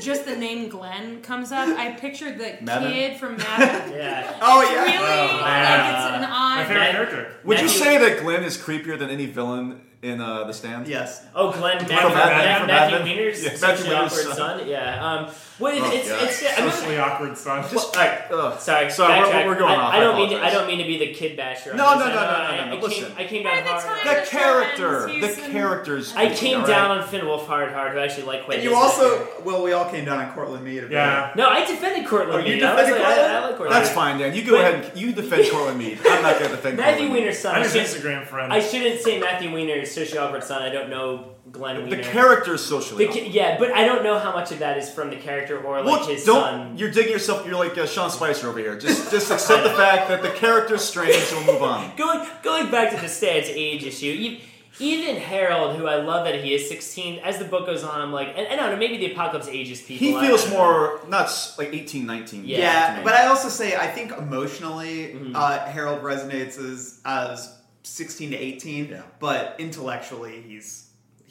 just the name Glenn comes up, I picture the Mad Men? kid from Mad Men. Yeah. oh It's yeah. really Oh, like it's an My odd. favorite character. Would you say that Glenn is creepier than any villain in uh, The Stand? Yes. Oh, Glenn, From Matthew, Mad Men, Matthew, from Matthew Mad Men? Yeah, socially Matthew Weiner's awkward son. son. Yeah. Um, well, Oh, it's, God. it's, it's, I remember- Socially awkward son. Just, all right, ugh. Sorry, Sorry, we're- we're going I, off. I I don't mean to, I don't mean to be the kid basher. on No, no, no, I- no, no, I, no, no, listen. Came, I came down the hard. The the character, the characters. I came all down on Finn Wolfhard hard, who actually like quite And you also, well, we all came down on Cortland Mead. a bit. Yeah. No, I defended Cortland. Oh, you Mead. Defended like, I, Cortland? Like That's fine, Dan. You go ahead. and You defend Cortland Mead. I'm not going to defend Matthew Cortland Mead. Weiner's son. I'm his should- Instagram friend. I shouldn't say Matthew Weiner's socially awkward son. I don't know Glenn The Weiner. character is socially. The ki- yeah, but I don't know how much of that is from the character or like Well, his don't. son. You're digging yourself. You're like uh, Sean Spicer over here. Just, just accept the fact that the character's strange, and we'll move on. Going going back to the Stan's age issue, e- even Harold, who I love that he is 16, as the book goes on, I'm like, and, and I don't know, maybe the apocalypse ages people. He feels don't more nuts, like 18, 19. Yeah. Yeah, but I also say I think emotionally, Mhm. uh, Harold resonates as as 16 to 18, Yeah. but intellectually he's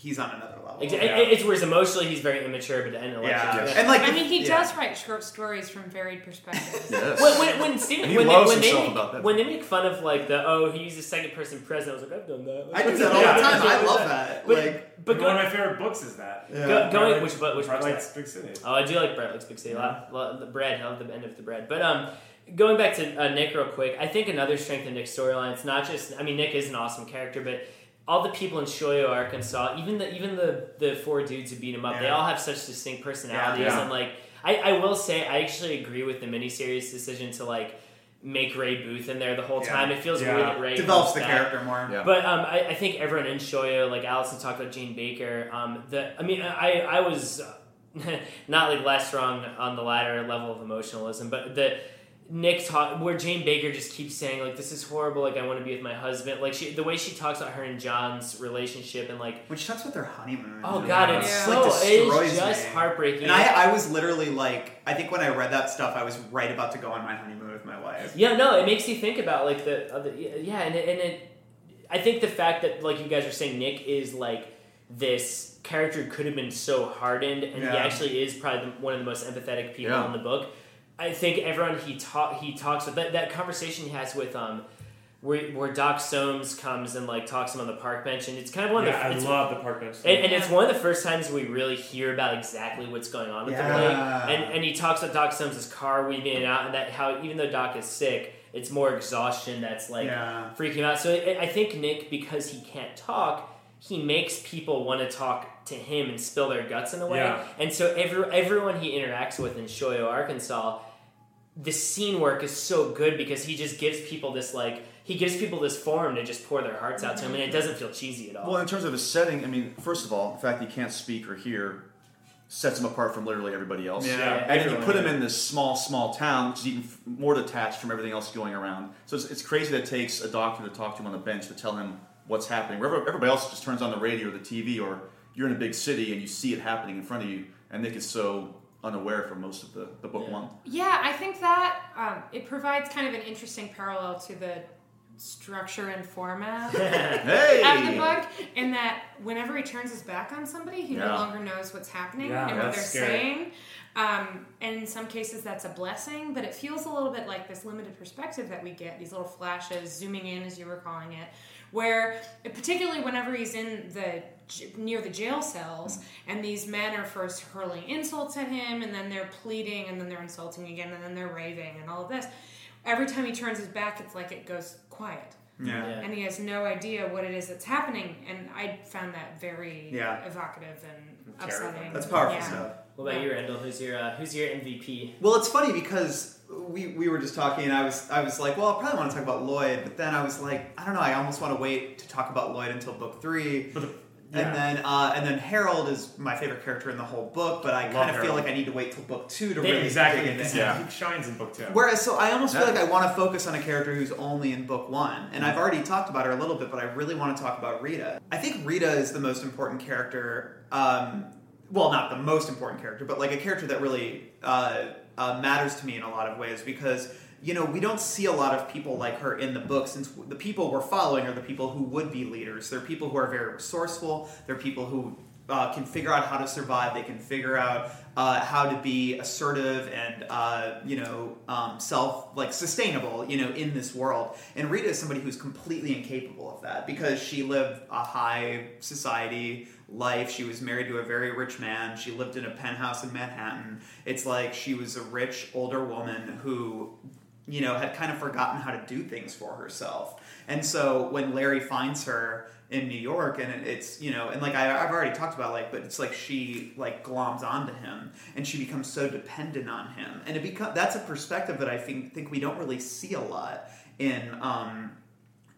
he's on another level. Exa- it- It's whereas emotionally he's very immature, but intellectually, Yeah. And, like, I mean, he yeah. does write short stories from varied perspectives. Yes. When, when, when, Steven, when, they, when, they make, when they make fun of like the oh he uses second person present, I was like I've done that. I do that all Yeah. the time. I love that. But, like, but one of my favorite books is that. Yeah. go, going Bright which book which Bright book's Lights, that? Big City. Oh, I do like bread. Looks big city. Lot, lot, the bread. I love the end of the bread. But um, going back to uh, Nick real quick, I think another strength of Nick's storyline. It's not just. I mean, Nick is an awesome character, but all the people in Shoyo, Arkansas, even the even the the four dudes who beat him up, they all have such distinct personalities. Yeah. And like, I, I will say, I actually agree with the miniseries decision to like make Ray Booth in there the whole Yeah. time. It feels Yeah. weird that Ray develops the back. character more. Yeah. But um, I, I think everyone in Shoyo, like Allison talked about Jane Baker. Um, the I mean, I I was not like less strong on the latter level of emotionalism, but the Nick talk where Jane Baker just keeps saying like this is horrible. Like I want to be with my husband. Like she the way she talks about her and John's relationship and like When she talks about their honeymoon. oh god, it's Yeah. so Like, destroys it's just me. heartbreaking. And I, I was literally like, I think when I read that stuff, I was right about to go on my honeymoon with my wife. Yeah, no, it makes you think about like the uh, other, yeah, and it, and it. I think the fact that like you guys are saying, Nick is like this character could have been so hardened, and he actually is probably the, one of the most empathetic people Yeah. in the book. I think everyone he talk he talks with that that conversation he has with um. Where, where Doc Soames comes and like talks to him on the park bench, and it's kind of one of the I love the park bench. and, and it's one of the first times we really hear about exactly what's going on with the Yeah. And, and he talks about Doc Soames' car weaving in and out, and that how even though Doc is sick, it's more exhaustion that's like Yeah. freaking him out. So I, I think Nick, because he can't talk, he makes people want to talk to him and spill their guts in a way. Yeah. And so every, everyone he interacts with in Shoyo, Arkansas, the scene work is so good because he just gives people this like he gives people this forum to just pour their hearts out to him, and it mm-hmm. doesn't feel cheesy at all. Well, in terms of his setting, I mean, first of all, the fact that he can't speak or hear sets him apart from literally everybody else. Yeah. Yeah. And you put him yeah. in this small, small town, which is even more detached from everything else going around. So it's, it's crazy that it takes a doctor to talk to him on the bench to tell him what's happening. Where everybody else just turns on the radio or the TV, or you're in a big city and you see it happening in front of you. And Nick is so unaware for most of the, the book Yeah. one. Yeah, I think that um, it provides kind of an interesting parallel to the structure and format Hey! of the book, in that whenever he turns his back on somebody, he no longer knows what's happening Yeah, and what they're scary. saying. Um, and in some cases, that's a blessing, but it feels a little bit like this limited perspective that we get these little flashes, zooming in, as you were calling it, where particularly whenever he's in the near the jail cells and these men are first hurling insults at him and then they're pleading and then they're insulting again and then they're raving and all of this every time he turns his back it's like it goes quiet Yeah. Yeah. and he has no idea what it is that's happening and i found that very Yeah. evocative and Terrifying. upsetting That's powerful Yeah. stuff. What about you, Randall? Who's your uh, who's your MVP? Well, it's funny because we, we were just talking, and I was I was like, well, I probably want to talk about Lloyd, but then I was like, I don't know, I almost want to wait to talk about Lloyd until book three. But the- And then uh, and then Harold is my favorite character in the whole book, but I Love kind of feel like I need to wait till book two to They- really exactly. dig into This- him. He shines in book two. Whereas, so I almost feel like I want to focus on a character who's only in book one, and I've already talked about her a little bit, but I really want to talk about Rita. I think Rita is the most important character. Um, well, not the most important character, but like a character that really uh, uh, matters to me in a lot of ways because you know we don't see a lot of people like her in the book since the people we're following are the people who would be leaders. They're people who are very resourceful. They're people who uh, can figure out how to survive. They can figure out uh, how to be assertive and uh, you know um, self like sustainable you know in this world. And Rita is somebody who's completely incapable of that because she lived a high society life. She was married to a very rich man. She lived in a penthouse in Manhattan. It's like she was a rich older woman who you know had kind of forgotten how to do things for herself. And so when Larry finds her in New York, and it's you know, and like I, I've already talked about, like, but it's like she like gloms onto him, and she becomes so dependent on him, and it become that's a perspective that I think think we don't really see a lot in um,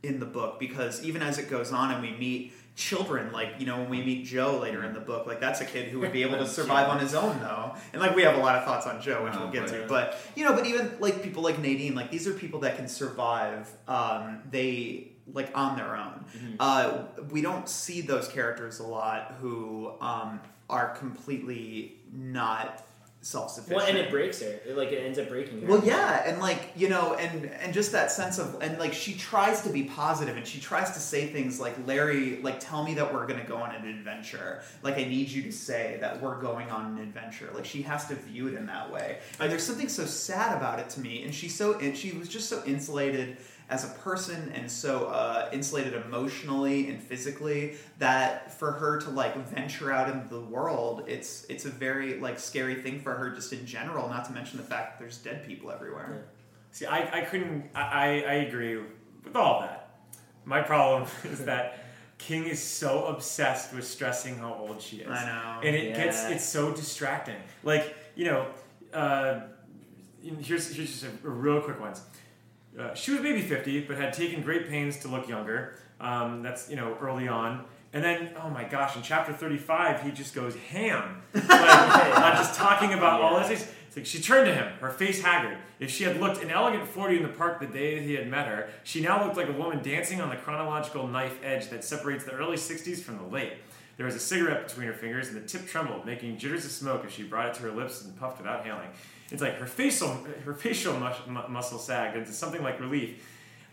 in the book because even as it goes on and we meet children like you know when we meet joe later in the book like that's a kid who would be able to survive on his own though. And like we have a lot of thoughts on joe which Oh, we'll get to. but you know but even like people like nadine like these are people that can survive um, they like on their own. Uh, we don't see those characters a lot who um, are completely not self-sufficient. Well, and it breaks her. It, like it ends up breaking her. Well, yeah, and like you know, and and just that sense of, and like she tries to be positive, and she tries to say things like, "Larry, like tell me that we're gonna go on an adventure. Like I need you to say that we're going on an adventure." Like she has to view it in that way. And there's something so sad about it to me, and she's so, and she was just so insulated as a person and so uh, insulated emotionally and physically that for her to like venture out into the world it's it's a very like scary thing for her just in general not to mention the fact that there's dead people everywhere See, I, I couldn't. I, I agree with all that. My problem is that King is so obsessed with stressing how old she is. I know. and it gets it's so distracting. Like you know, uh, here's here's just a, a real quick ones. Uh, she was maybe 50, but had taken great pains to look younger. Um, that's you know early on. And then, oh my gosh, in chapter 35, he just goes ham. Like, uh, just talking about all this. It's like she turned to him, her face haggard. If she had looked an elegant 40 in the park the day he had met her, she now looked like a woman dancing on the chronological knife edge that separates the early 60s from the late. There was a cigarette between her fingers, and the tip trembled, making jitters of smoke as she brought it to her lips and puffed without hailing. It's like her facial, her facial mus- mu- muscle sagged into something like relief.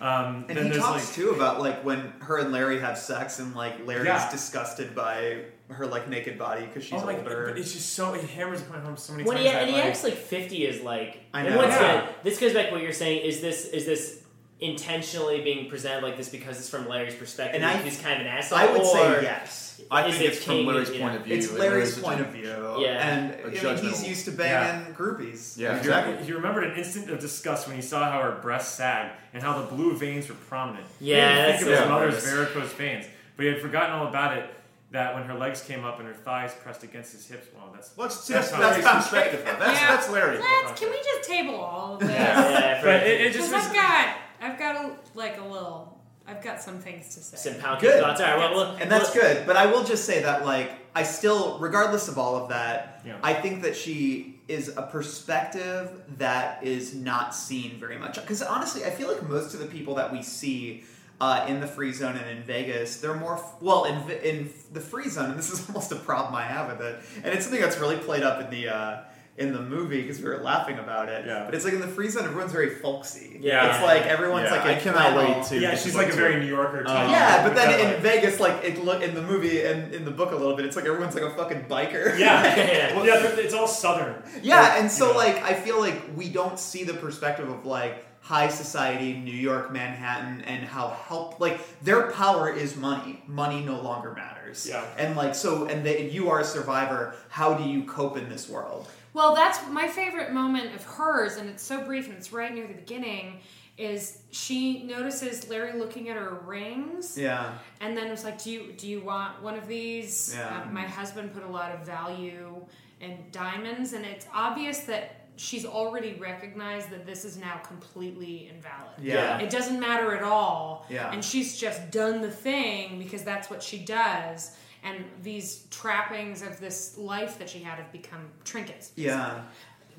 Um, and then he talks like, too about like when her and larry have sex and like larry's Yeah. disgusted by her like naked body because she's oh my, older but it's just so it hammers the point home so many When times. he, that, and he acts like fifty is like. I know. once Yeah. again, this goes back to what you're saying. Is this is this intentionally being presented like this because it's from Larry's perspective? And I- he's kind of an asshole. i would or say yes I think it it's from Larry's you point know? of view. it's larry's a point of view Yeah. and A I mean, he's used to banging groupies Yeah, He- exactly. He remembered an instant of disgust when he saw how her breasts sagged and how the blue veins were prominent. Yeah, he didn't think of his mother's varicose veins, but he had forgotten all about it. That when her legs came up and her thighs pressed against his hips, well, that's Well, that's, that's, how- Larry's perspective. That's, Yeah. that's Larry. Let's, can we just table all of this? Yeah, for- But it, it just was. I've got, I've got a, like a little, I've got some things to say. some pound Good. thoughts. All right, well, well, and that's well, good. But I will just say that, like, I still, regardless of all of that, Yeah. I think that she is a perspective that is not seen very much. Because honestly, I feel like most of the people that we see uh, in the free zone and in Vegas, they're more f- well in in the free zone, and this is almost a problem I have with it, and it's something that's really played up in the. Uh, in the movie, because we were laughing about it, Yeah. but it's like in the free zone, everyone's very folksy. Yeah. it's like everyone's Yeah, like I in cannot flannel. wait to. yeah, she's like a very. New Yorker. Uh. Yeah, but then in like- Vegas, like it look in the movie and in the book a little bit, it's like everyone's like a fucking biker. Yeah, well, yeah, it's all southern. yeah, and so you know. like I feel like we don't see the perspective of like high society, New York, Manhattan, and how help like their power is money. Money no longer matters. Yeah. and like so, and that you are a survivor. How do you cope in this world? Well, that's my favorite moment of hers, and it's so brief and it's right near the beginning. Is she notices Larry looking at her rings, Yeah, and then it's like, "Do you do you want one of these?" Yeah. Uh, my husband put a lot of value in diamonds, and it's obvious that she's already recognized that this is now completely invalid. yeah, It doesn't matter at all. Yeah. And she's just done the thing because that's what she does. And these trappings of this life that she had have become trinkets. yeah.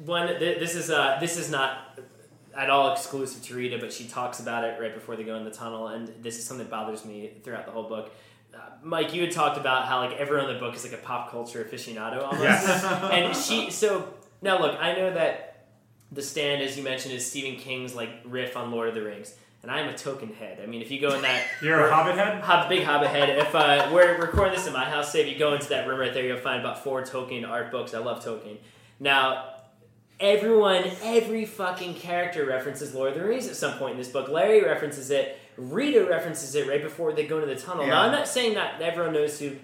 one. Th- this is uh, this is not at all exclusive to Rita, but she talks about it right before they go in the tunnel, and this is something that bothers me throughout the whole book. Uh, Mike, you had talked about how like everyone in the book is like a pop culture aficionado almost, and she. So now look, I know that the stand, as you mentioned, is Stephen King's like riff on Lord of the Rings, and I'm a Tolkien head. I mean, if you go in that, You're a Hobbit head. Hob- big Hobbit head. If uh, we're recording this in my house, say if you go into that room right there, you'll find about four Tolkien art books. I love Tolkien. Now, everyone, every fucking character references Lord of the Rings at some point in this book. Larry references it. Rita references it right before they go into the tunnel. Now, I'm not saying that everyone knows who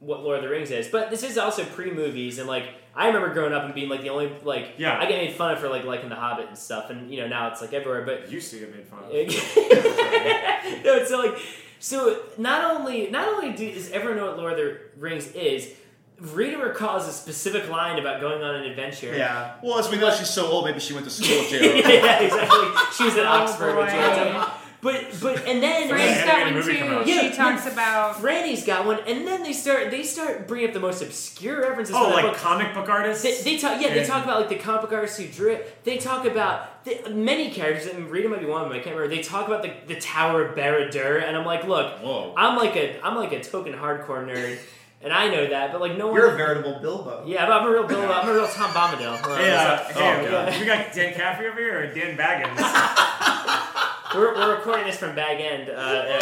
what Lord of the Rings is, but this is also pre-movies, and like I remember growing up and being like the only like Yeah. I get made fun of for like liking The Hobbit and stuff, and you know now it's like everywhere, but Used to get made fun of. no, so like so not only not only do, does everyone know what Lord of the Rings is, Rita recalls a specific line about going on an adventure. Yeah. Well, as we know, she's so old. Maybe she went to school with J.R. yeah, exactly. She was at Oh, Oxford with boy. J.R. But but and then Franny's Yeah, got animated one movie too. come out. She Yeah, talks yeah. about Franny's got one, and then they start they start bringing up the most obscure references. Oh, like book. comic book artists. They, they talk, yeah, they talk about like the comic book artists who drew it. They talk about the, many characters, and Rita might be one of them. I can't remember. They talk about the, the Tower of Barad-dûr, and I'm like, look, Whoa. I'm like a I'm like a Tolkien hardcore nerd, and I know that, but like no one. You're a veritable Bilbo. yeah, but I'm a real Bill. I'm a real Tom Bombadil. Hey, uh, hey, Oh, God. we got Dan Caffrey over here or Dan Baggins? We're, we're recording this from Bag End, uh, uh,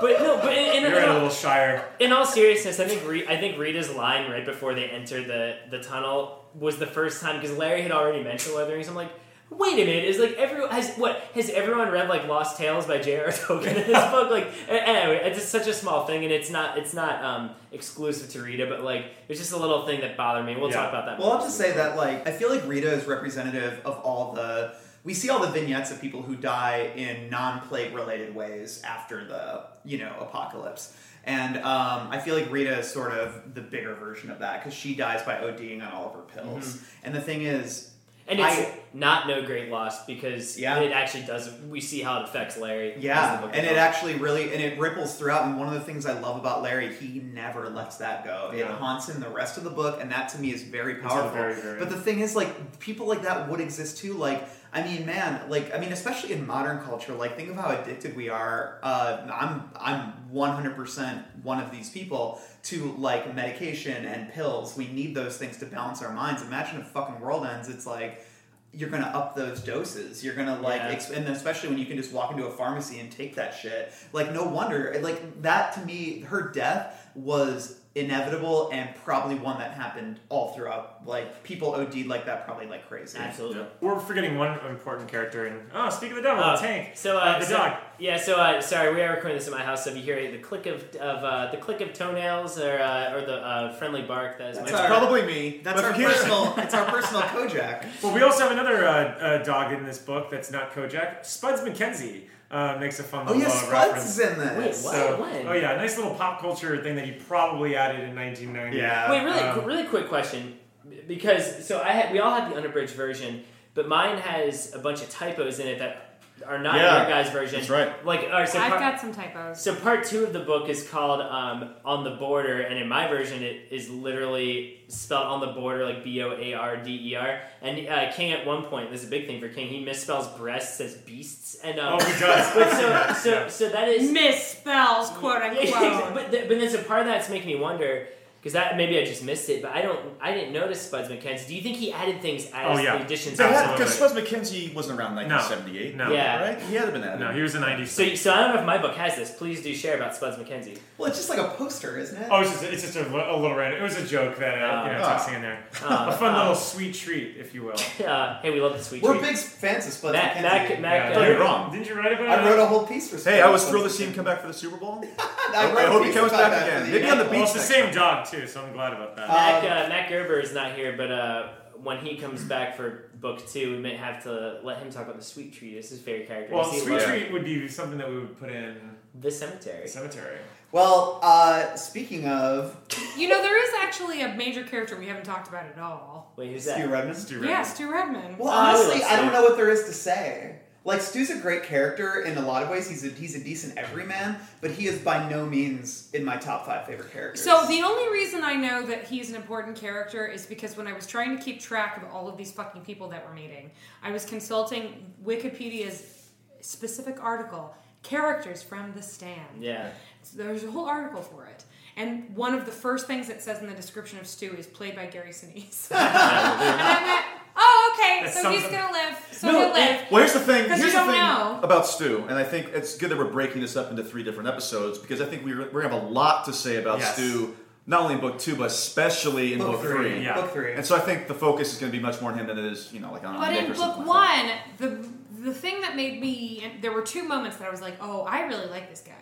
but no, but in, in, You're in, in a all, little shire. in all seriousness, I think Re- I think Rita's line right before they enter the the tunnel was the first time because Larry had already mentioned Lord of the Rings. I'm like. Wait a minute! Is like everyone has what has everyone read like Lost Tales by J.R.R. Tolkien in this book? Like anyway, it's just such a small thing, and it's not it's not um, exclusive to Rita, but like it's just a little thing that bothered me. We'll Yeah. talk about that. Well, more. I'll just say that like I feel like Rita is representative of all the we see all the vignettes of people who die in non-plague related ways after the you know apocalypse. And um, I feel like Rita is sort of the bigger version of that because she dies by ODing on all of her pills. And the thing is, And it's I- not no great loss because Yeah. it actually does. We see how it affects Larry. Yeah, and it actually really and it ripples throughout. And one of the things I love about Larry, he never lets that go. It haunts him the rest of the book, and that to me is very powerful. very, very but the thing is, like people like that would exist too. Like I mean, man, like I mean, especially in modern culture, like think of how addicted we are. Uh, I'm I'm 100 percent one of these people to like medication and pills. We need those things to balance our minds. Imagine if fucking world ends. It's like you're gonna up those doses. You're gonna like, Yeah. ex- and especially when you can just walk into a pharmacy and take that shit. Like, no wonder. Like that to me, her death was inevitable and probably one that happened all throughout. Like people OD'd like that probably like crazy. absolutely. We're forgetting one important character. And oh, speak of the devil, Uh, the tank. So, uh, the so- dog. Yeah. So, uh, sorry, we are recording this in my house. So, if you hear the click of of uh, the click of toenails or uh, or the uh, friendly bark, that is That's my. our- Probably me. That's our personal. it's our personal Kojak. Well, we also have another uh, uh, dog in this book that's not Kojak. Spuds MacKenzie uh, makes a fun Oh little yeah, uh, Spuds reference. is in this. Wait, what? So, When? oh yeah, nice little pop culture thing that he probably added in 1990. Yeah. Wait, really, Um, really quick question, because so I had we all had the unabridged version, but mine has a bunch of typos in it that are not Yeah, your guys' version. that's right. Like, all right, so I've part, got some typos. so part two of the book is called um, "On the Border," and in my version, it is literally spelled "on the border" like B O A R D E R. And uh, King at one point, this is a big thing for King. He misspells breasts as beasts, and um, Oh, he does. But so, so, so that is Misspells, quote yeah, yeah, unquote. but th- but then so part of that's making me wonder because that maybe I just missed it, but I don't I didn't notice Spuds MacKenzie. Do you think he added things as Oh, yeah. the additions? They had because Spuds MacKenzie wasn't around 1978. No. Yeah. right? He had to been added. No, he was a 90s. So, so I don't know if my book has this. Please do share about Spuds MacKenzie. Well, it's just like a poster, isn't it? Oh, it's just, it's just a, a little random. It was a joke that uh, you know, Ah. tossing in there. Ah. a fun Ah. little sweet treat, if you will. Uh, hey, we love the sweet We're treat. big fans of Spuds Mac- MacKenzie. Mac- Mac- Yeah. uh, Don't get me wrong. Didn't you write about I wrote a whole piece for. Spuds Hey, I was thrilled to see him come back for the Super Bowl. I, I wrote a hope he comes back again. Maybe on the beach it's the same time. dog, too, so I'm glad about that. Mac, Um, uh, Mac Gerber is not here, but uh, when he comes back for book two, we may have to let him talk about the sweet treat. This is very character. well, sweet love treat would be something that we would put in The cemetery. the cemetery. Well, uh, speaking of You know, there is actually a major character we haven't talked about at all. Wait, who's Stu that? Redman. Stu Yeah, Redman. Stu Redman. Well, Oh, honestly, love I don't know what there is to say. Like Stu's a great character in a lot of ways. He's a he's a decent everyman, but he is by no means in my top five favorite characters. So the only reason I know that he's an important character is because when I was trying to keep track of all of these fucking people that were meeting, I was consulting Wikipedia's specific article, characters from the stand. Yeah. So there's a whole article for it. And one of the first things it says in the description of Stu is played by Gary Sinise. and I went, oh, okay, That so he's up- gonna live. So he'll live. Well, here's the thing. 'Cause Here's you the don't thing know. about Stu, and I think it's good that we're breaking this up into three different episodes because I think we're, we're gonna have a lot to say about Yes. Stu, not only in book two, but especially in book, book three, yeah. book three. And so I think the focus is going to be much more on him than it is, you know, like on But Nick in or book something like one, the the thing that made me and there were two moments that I was like, oh, I really like this guy.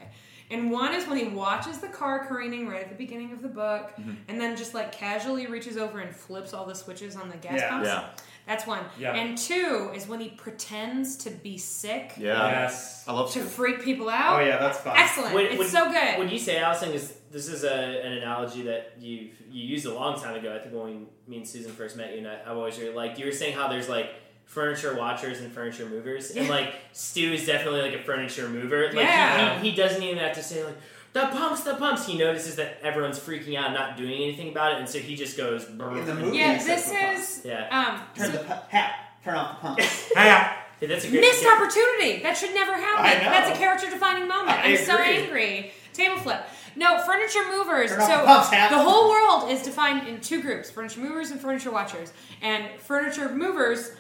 And one is when he watches the car careening right at the beginning of the book, Mm-hmm. and then just like casually reaches over and flips all the switches on the gas Yeah. pumps. Yeah. That's one. Yeah. And two is when he pretends to be sick. Yeah. Yes. I love to Stu. freak people out. oh yeah, that's fine. Excellent. When- it's when- so good. When you say Allison, is this is a, an analogy that you you used a long time ago. I think when we, me and Susan first met you, and I, I've always really liked. You were saying how there's like furniture watchers and furniture movers, and like Stu is definitely like a furniture mover. Like Yeah. he, he, he doesn't even have to say like the pumps, the pumps. He notices that everyone's freaking out, and not doing anything about it, and so he just goes. In the movie, yeah, this the is Yeah. um Turn so- the pu- hat. Turn off the pumps. Hey, Hey, that's a great. Missed opportunity. That should never happen. I know. That's a character defining moment. I I'm so angry. Table flip. No, furniture movers. Turn off so the pumps, Hap. the whole world is defined in two groups: furniture movers and furniture watchers. And furniture movers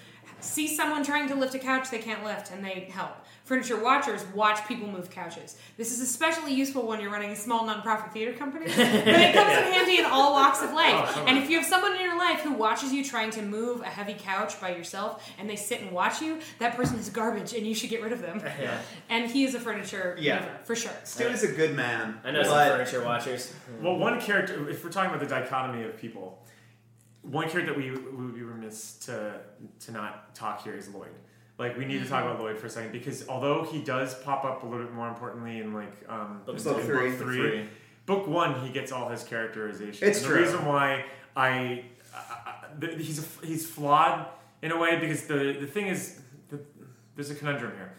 see someone trying to lift a couch they can't lift, and they help. Furniture watchers watch people move couches. This is especially useful when you're running a small nonprofit theater company, but it comes in handy in all walks of life. Oh. And if you have someone in your life who watches you trying to move a heavy couch by yourself, and they sit and watch you, that person is garbage, and you should get rid of them. Yeah. And he is a furniture Yeah. mover for sure. Stu is a good man. I know some but- furniture watchers. Well, one character, if we're talking about the dichotomy of people, one character that we, we would be remiss to, to not talk here is Lloyd. Like, we need to talk about Lloyd for a second because although he does pop up a little bit more importantly in, like, um, Book in Book three. book three, Three. book one, he gets all his characterization. It's and true. The reason why I, I, I he's a, he's flawed in a way because the the thing is, the, there's a conundrum here.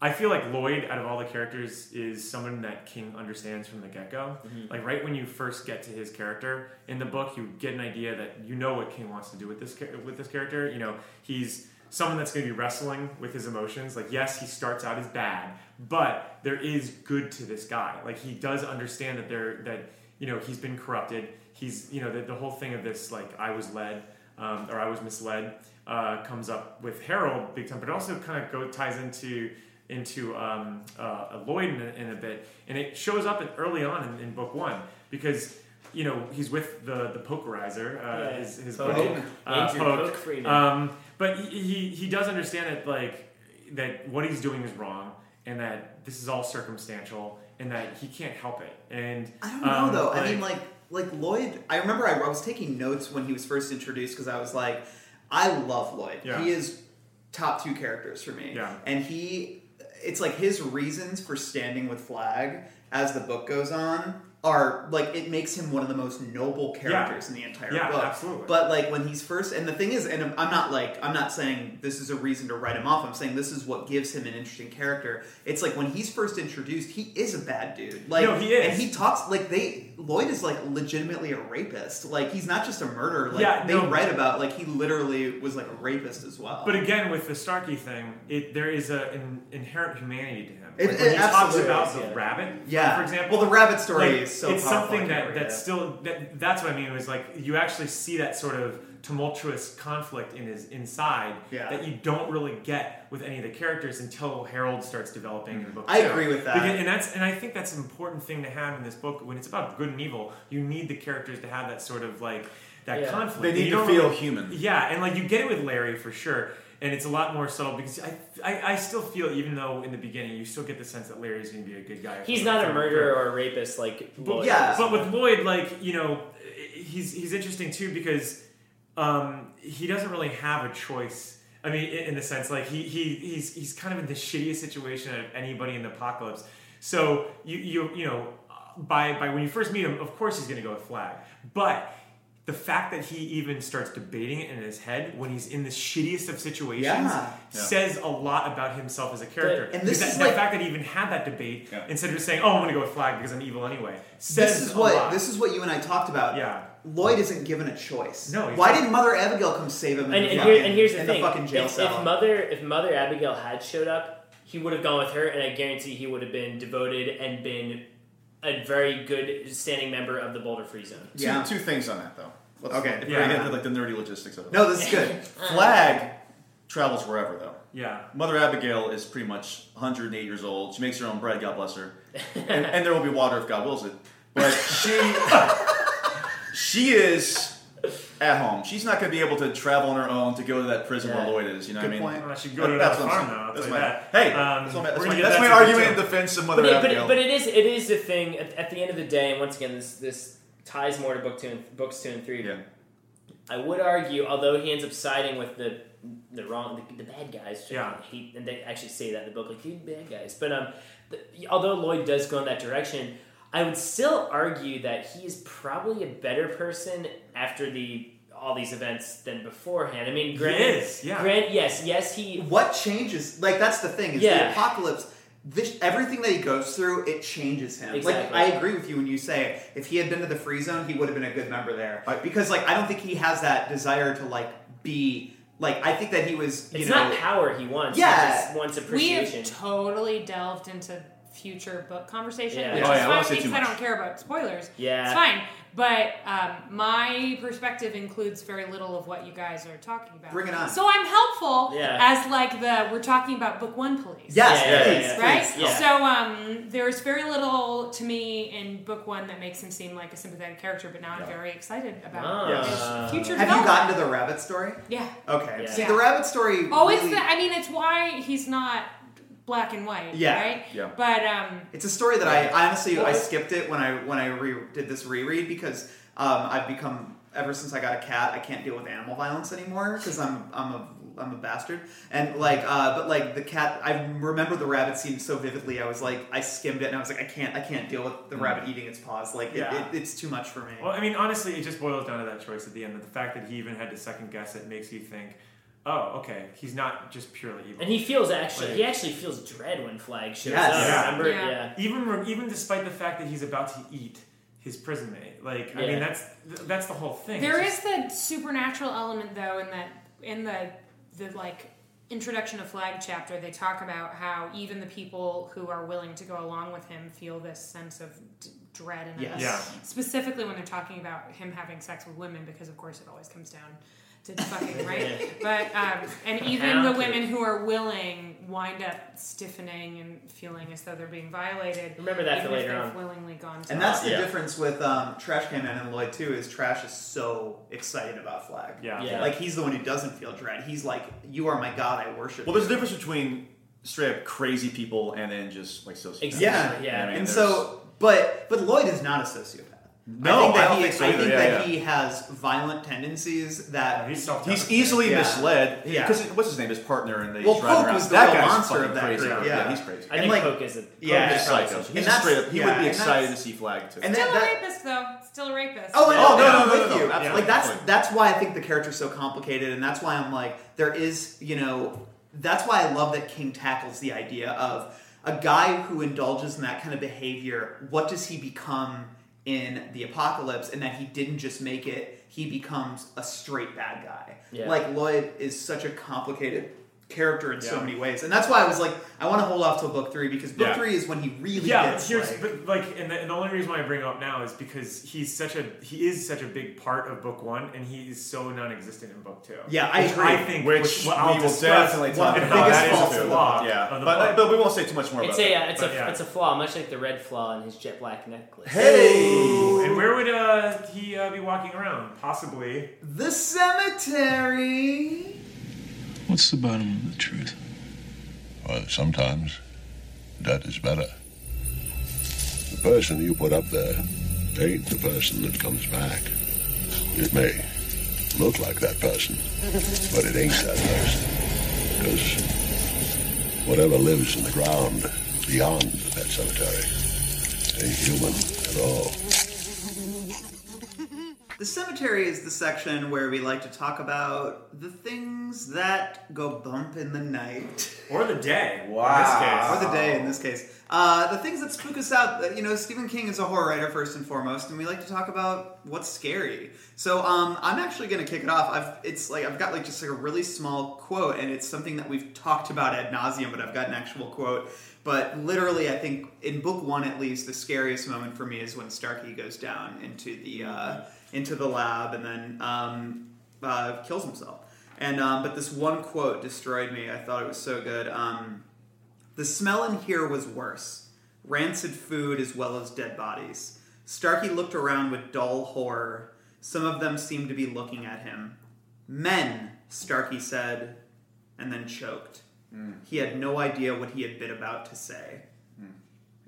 I feel like Lloyd, out of all the characters, is someone that King understands from the get go. Like right when you first get to his character in the book, you get an idea that you know what King wants to do with this with this character. You know, he's someone that's going to be wrestling with his emotions. Like, yes, he starts out as bad, but there is good to this guy. Like, he does understand that there that you know he's been corrupted. He's you know the, the whole thing of this like I was led um, or I was misled uh, comes up with Harold big time, but it also kind of go ties into into um, uh, Lloyd in a, in a bit, and it shows up in, early on in, in book one because you know he's with the the pokerizer, uh, Yeah, his, his Poke. buddy, uh, Poke. Poke Um, but he, he he does understand that like that what he's doing is wrong, and that this is all circumstantial, and that he can't help it. And I don't know um, though. I mean, like like Lloyd. I remember I, I was taking notes when he was first introduced because I was like, I love Lloyd. Yeah. He is top two characters for me. Yeah. And he, it's like his reasons for standing with Flagg as the book goes on are like it makes him one of the most noble characters in the entire Yeah, book. absolutely. But like when he's first, and the thing is, and I'm not like I'm not saying this is a reason to write him off. I'm saying this is what gives him an interesting character. It's like when he's first introduced, he is a bad dude. Like No, he is. and he talks like they Lloyd is like legitimately a rapist. Like he's not just a murderer. Like Yeah, they no. write about like he literally was like a rapist as well. But again, with the Starkey thing, it there is a, an inherent humanity to him. It- Like, when it he talks about the yeah. rabbit, Yeah. for example. Well, the rabbit story like, is so It's something that read that's it. still that that's what I mean. Was like you actually see that sort of tumultuous conflict in his inside Yeah. that you don't really get with any of the characters until Harold starts developing in the mm-hmm. book. I two. agree with that. Because- and that's and I think that's an important thing to have in this book when it's about good and evil. You need the characters to have that sort of like that Yeah. conflict. They need to feel really- human. yeah, and like you get it with Larry for sure, and it's a lot more subtle because I, I, I still feel even though in the beginning you still get the sense that Larry's going to be a good guy. He's not a murderer or a rapist like But, Lloyd yeah, but with Lloyd, like you know, he's he's interesting too because um, he doesn't really have a choice. I mean, in, in the sense like he, he he's he's kind of in the shittiest situation of anybody in the apocalypse. So you you you know by by when you first meet him, of course he's going to go with Flagg, but. The fact that he even starts debating it in his head when he's in the shittiest of situations Yeah. says a lot about himself as a character. And this Because is like- the fact that he even had that debate Yeah. instead of just saying, "Oh, I'm going to go with Flagg because I'm evil anyway," says this is a what lot. this is what you and I talked about. Yeah. Lloyd isn't given a choice. No, he's Why not. did Mother Abigail come save him? In and, the and, here, and here's the in thing: the fucking jail if, cell. if mother if Mother Abigail had showed up, he would have gone with her, and I guarantee he would have been devoted and been a very good standing member of the Boulder Free Zone. Two, Yeah. two things on that though. Let's, Okay. If Yeah. we get into like the nerdy logistics of it. no, this is good. Flagg travels wherever though. Yeah. Mother Abigail is pretty much 108 years old. She makes her own bread, God bless her. And, and there will be water if God wills it. But she she is at home. She's not going to be able to travel on her own to go to that prison Yeah. where Lloyd is. You know Good what I mean? point. Well, she can go to That- that that's what I'm farm saying. now. That's my that. hey. Um, that's my, we're that's my, that's my argument in defense of Mother But it, but, Abigail. it, but it is it is the thing at, at the end of the day, and once again, this this ties more to book two and books two and three. yeah. I would argue, although he ends up siding with the the wrong the, the bad guys, Yeah. Hate, and they actually say that in the book, like you bad guys. But um, the, although Lloyd does go in that direction, I would still argue that he is probably a better person after the all these events than beforehand. I mean, granted, is, yeah. grant yes, yes, he what changes? Like that's the thing. Is the Yeah. apocalypse. This everything that he goes through, it changes him. Like I agree with you when you say if he had been to the free zone, he would have been a good member there. because like I don't think he has that desire to like be like I think that he was. You It's know, not power he wants. Yeah. He just wants We appreciation. have totally delved into future book conversation, Yeah. which Oh, is yeah, fine say because I don't care about spoilers. Yeah. it's fine. But um, my perspective includes very little of what you guys are talking about. Bring it on. So I'm helpful Yeah. as like the we're talking about book one police. Yes, Yeah, yeah, please, yeah, Right? please. Yeah. So um, there's very little to me in book one that makes him seem like a sympathetic character, but now I'm very excited about Ah. his future Have you gotten to the rabbit story? Yeah. Okay. Yeah. See, the rabbit story. Oh, it's the, I mean, it's why he's not black and white, Yeah, right? yeah. But um, It's a story that I, I honestly I skipped it when I when I re- did this reread because um, I've become ever since I got a cat I can't deal with animal violence anymore because I'm I'm a I'm a bastard and like uh, but like the cat I remember the rabbit scene so vividly I was like I skimmed it and I was like I can't I can't deal with the rabbit eating its paws like it, it, it's too much for me. Well, I mean, honestly, it just boils down to that choice at the end. That the fact that he even had to second guess it makes you think, oh, okay, he's not just purely evil. And he feels actually, Like- he actually feels dread when Flagg shows Yes. up. Yeah. Remember? Yeah. Yeah. even even despite the fact that he's about to eat his prison mate, like I mean, that's that's the whole thing. there It's is the supernatural element though in that in the the like introduction of flagg chapter they talk about how even the people who are willing to go along with him feel this sense of d- dread and Yes. Yeah. specifically when they're talking about him having sex with women because of course it always comes down to fucking right but um, and even the women who are willing wind up stiffening and feeling as though they're being violated Remember that for even if later they've on. willingly gone to and that's the Yeah. difference with um, Trash Can Man and Lloyd too is Trash is so excited about Flagg. Yeah. Yeah. Like he's the one who doesn't feel dread. He's like, "You are my god, I worship." Well, there's a you." difference between straight up crazy people and then just like sociopaths. Exactly. Yeah, Yeah. I mean, and there's- so, but but Lloyd is not a sociopath. No, I think that I don't he, think so I think yeah, that yeah. he has violent tendencies that he's He's easily Yeah. misled. Yeah. Because what's his name? His partner and they Well, just ride around. was the that real guy's monster of that crazy. group, Yeah. yeah. he's crazy. I And think like- Poke is a yeah, Poke He's is psycho. He's And just straight up. He yeah, would be excited to see Flagg too. and still that, a rapist though still a rapist Oh, and, Oh, no, and no, no, with no, no, you. Like that's that's why I think the character's so complicated, and that's why I'm like, there is, you know, that's why I love that King tackles the idea of a guy who indulges in that kind of behavior. What does he become in the apocalypse? And that he didn't just make it; he becomes a straight bad guy. Yeah. Like Lloyd is such a complicated character in so many ways, and that's why I was like, I want to hold off till book three because book Yeah. three is when he really yeah, but gets here's like, but like, and the, and the only reason why I bring him up now is because he's such a he is such a big part of book one, and he is so non-existent in book two. Yeah, I agree. I think Which what we I'll will definitely talk of the about. biggest That is faults a of the flaw Yeah, of the but, book. but we won't say too much more It's about a, that. it's a, But yeah. it's a flaw, much like the red flaw in his jet black necklace. Hey! And where would uh, he uh, be walking around? Possibly. the cemetery. What's the bottom of the truth? Well, sometimes that is better. The person you put up there ain't the person that comes back. It may look like that person, but it ain't that person. Because whatever lives in the ground beyond that cemetery ain't human at all. The Sematary is the section where we like to talk about the things that go bump in the night. Or the day. Wow. In this case. Or the day in this case. Uh, the things that spook us out. You know, Stephen King is a horror writer first and foremost, and we like to talk about what's scary. So um, I'm actually going to kick it off. I've it's like I've got like just like a really small quote, and it's something that we've talked about ad nauseum, but I've got an actual quote. But literally, I think in book one at least, the scariest moment for me is when Starkey goes down into the uh, into the lab and then um, uh, kills himself. And um, but this one quote destroyed me. I thought it was so good. Um, the smell in here was worse. Rancid food as well as dead bodies. Starkey looked around with dull horror. Some of them seemed to be looking at him. Men, Starkey said, and then choked. He had no idea what he had been about to say.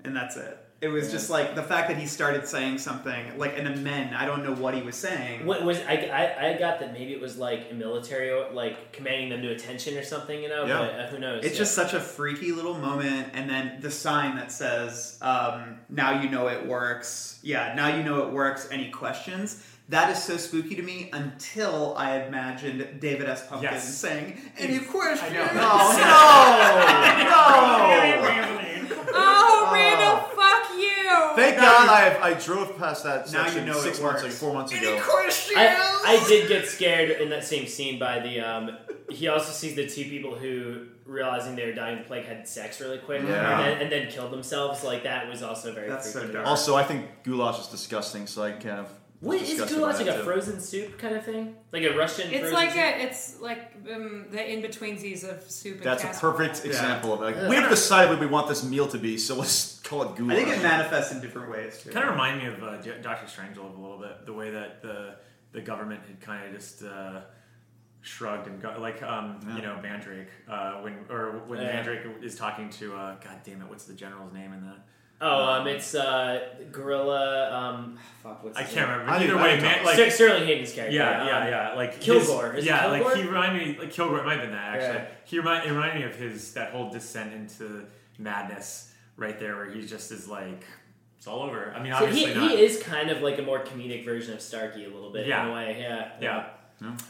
And that's it. It was just like the fact that he started saying something like an amen. I don't know what he was saying. What was I, I? I got that maybe it was like a military, like commanding them to attention or something. You know, Yeah. but uh, who knows? It's Yeah. just such a freaky little moment, and then the sign that says, um, "Now you know it works." Yeah, now you know it works. Any questions? That is so spooky to me until I imagined David S. Pumpkin Yes. saying, "Any questions?" know. No, no, no. Oh, Randall, fuck you! Thank Thank now God you- I I drove past that Now you section know six months ago, four months Any ago. questions? I, I did get scared in that same scene by the. Um, he also sees the two people who, realizing they were dying of plague, had sex really quick Yeah. and, then, and then killed themselves. Like that was also very. That's so dark. Also, I think goulash is disgusting, so I kind of. What is disgusted goulash like a too. frozen soup kind of thing? Like a Russian. It's frozen like soup? a, it's like um, the in betweensies of soup. And That's a casserole. perfect example of like Ugh. we haven't decided what we want this meal to be, so let's call it goulash. I think it manifests in different ways too. kind of remind me of uh, Doctor Strangelove a little bit. The way that the the government had kind of just uh, shrugged and go, like um, you know Mandrake uh, when or when Yeah. Mandrake is talking to uh, God damn it, what's the general's name in that? Oh, um, it's uh, Gorilla. Um, fuck, what's I his can't name? remember. I Either think- I way, think man, Tom- like Ster- Sterling Hayden's character. Yeah, um, yeah, yeah. Like Kilgore. His, Is it yeah, Kilgore? like he reminded me. Like Kilgore it might have been that actually. Yeah. He remind it reminded me of his that whole descent into madness right there, where he just is like it's all over. I mean, So he, obviously not. he is kind of like a more comedic version of Starkey a little bit Yeah. in a way. Yeah. Yeah.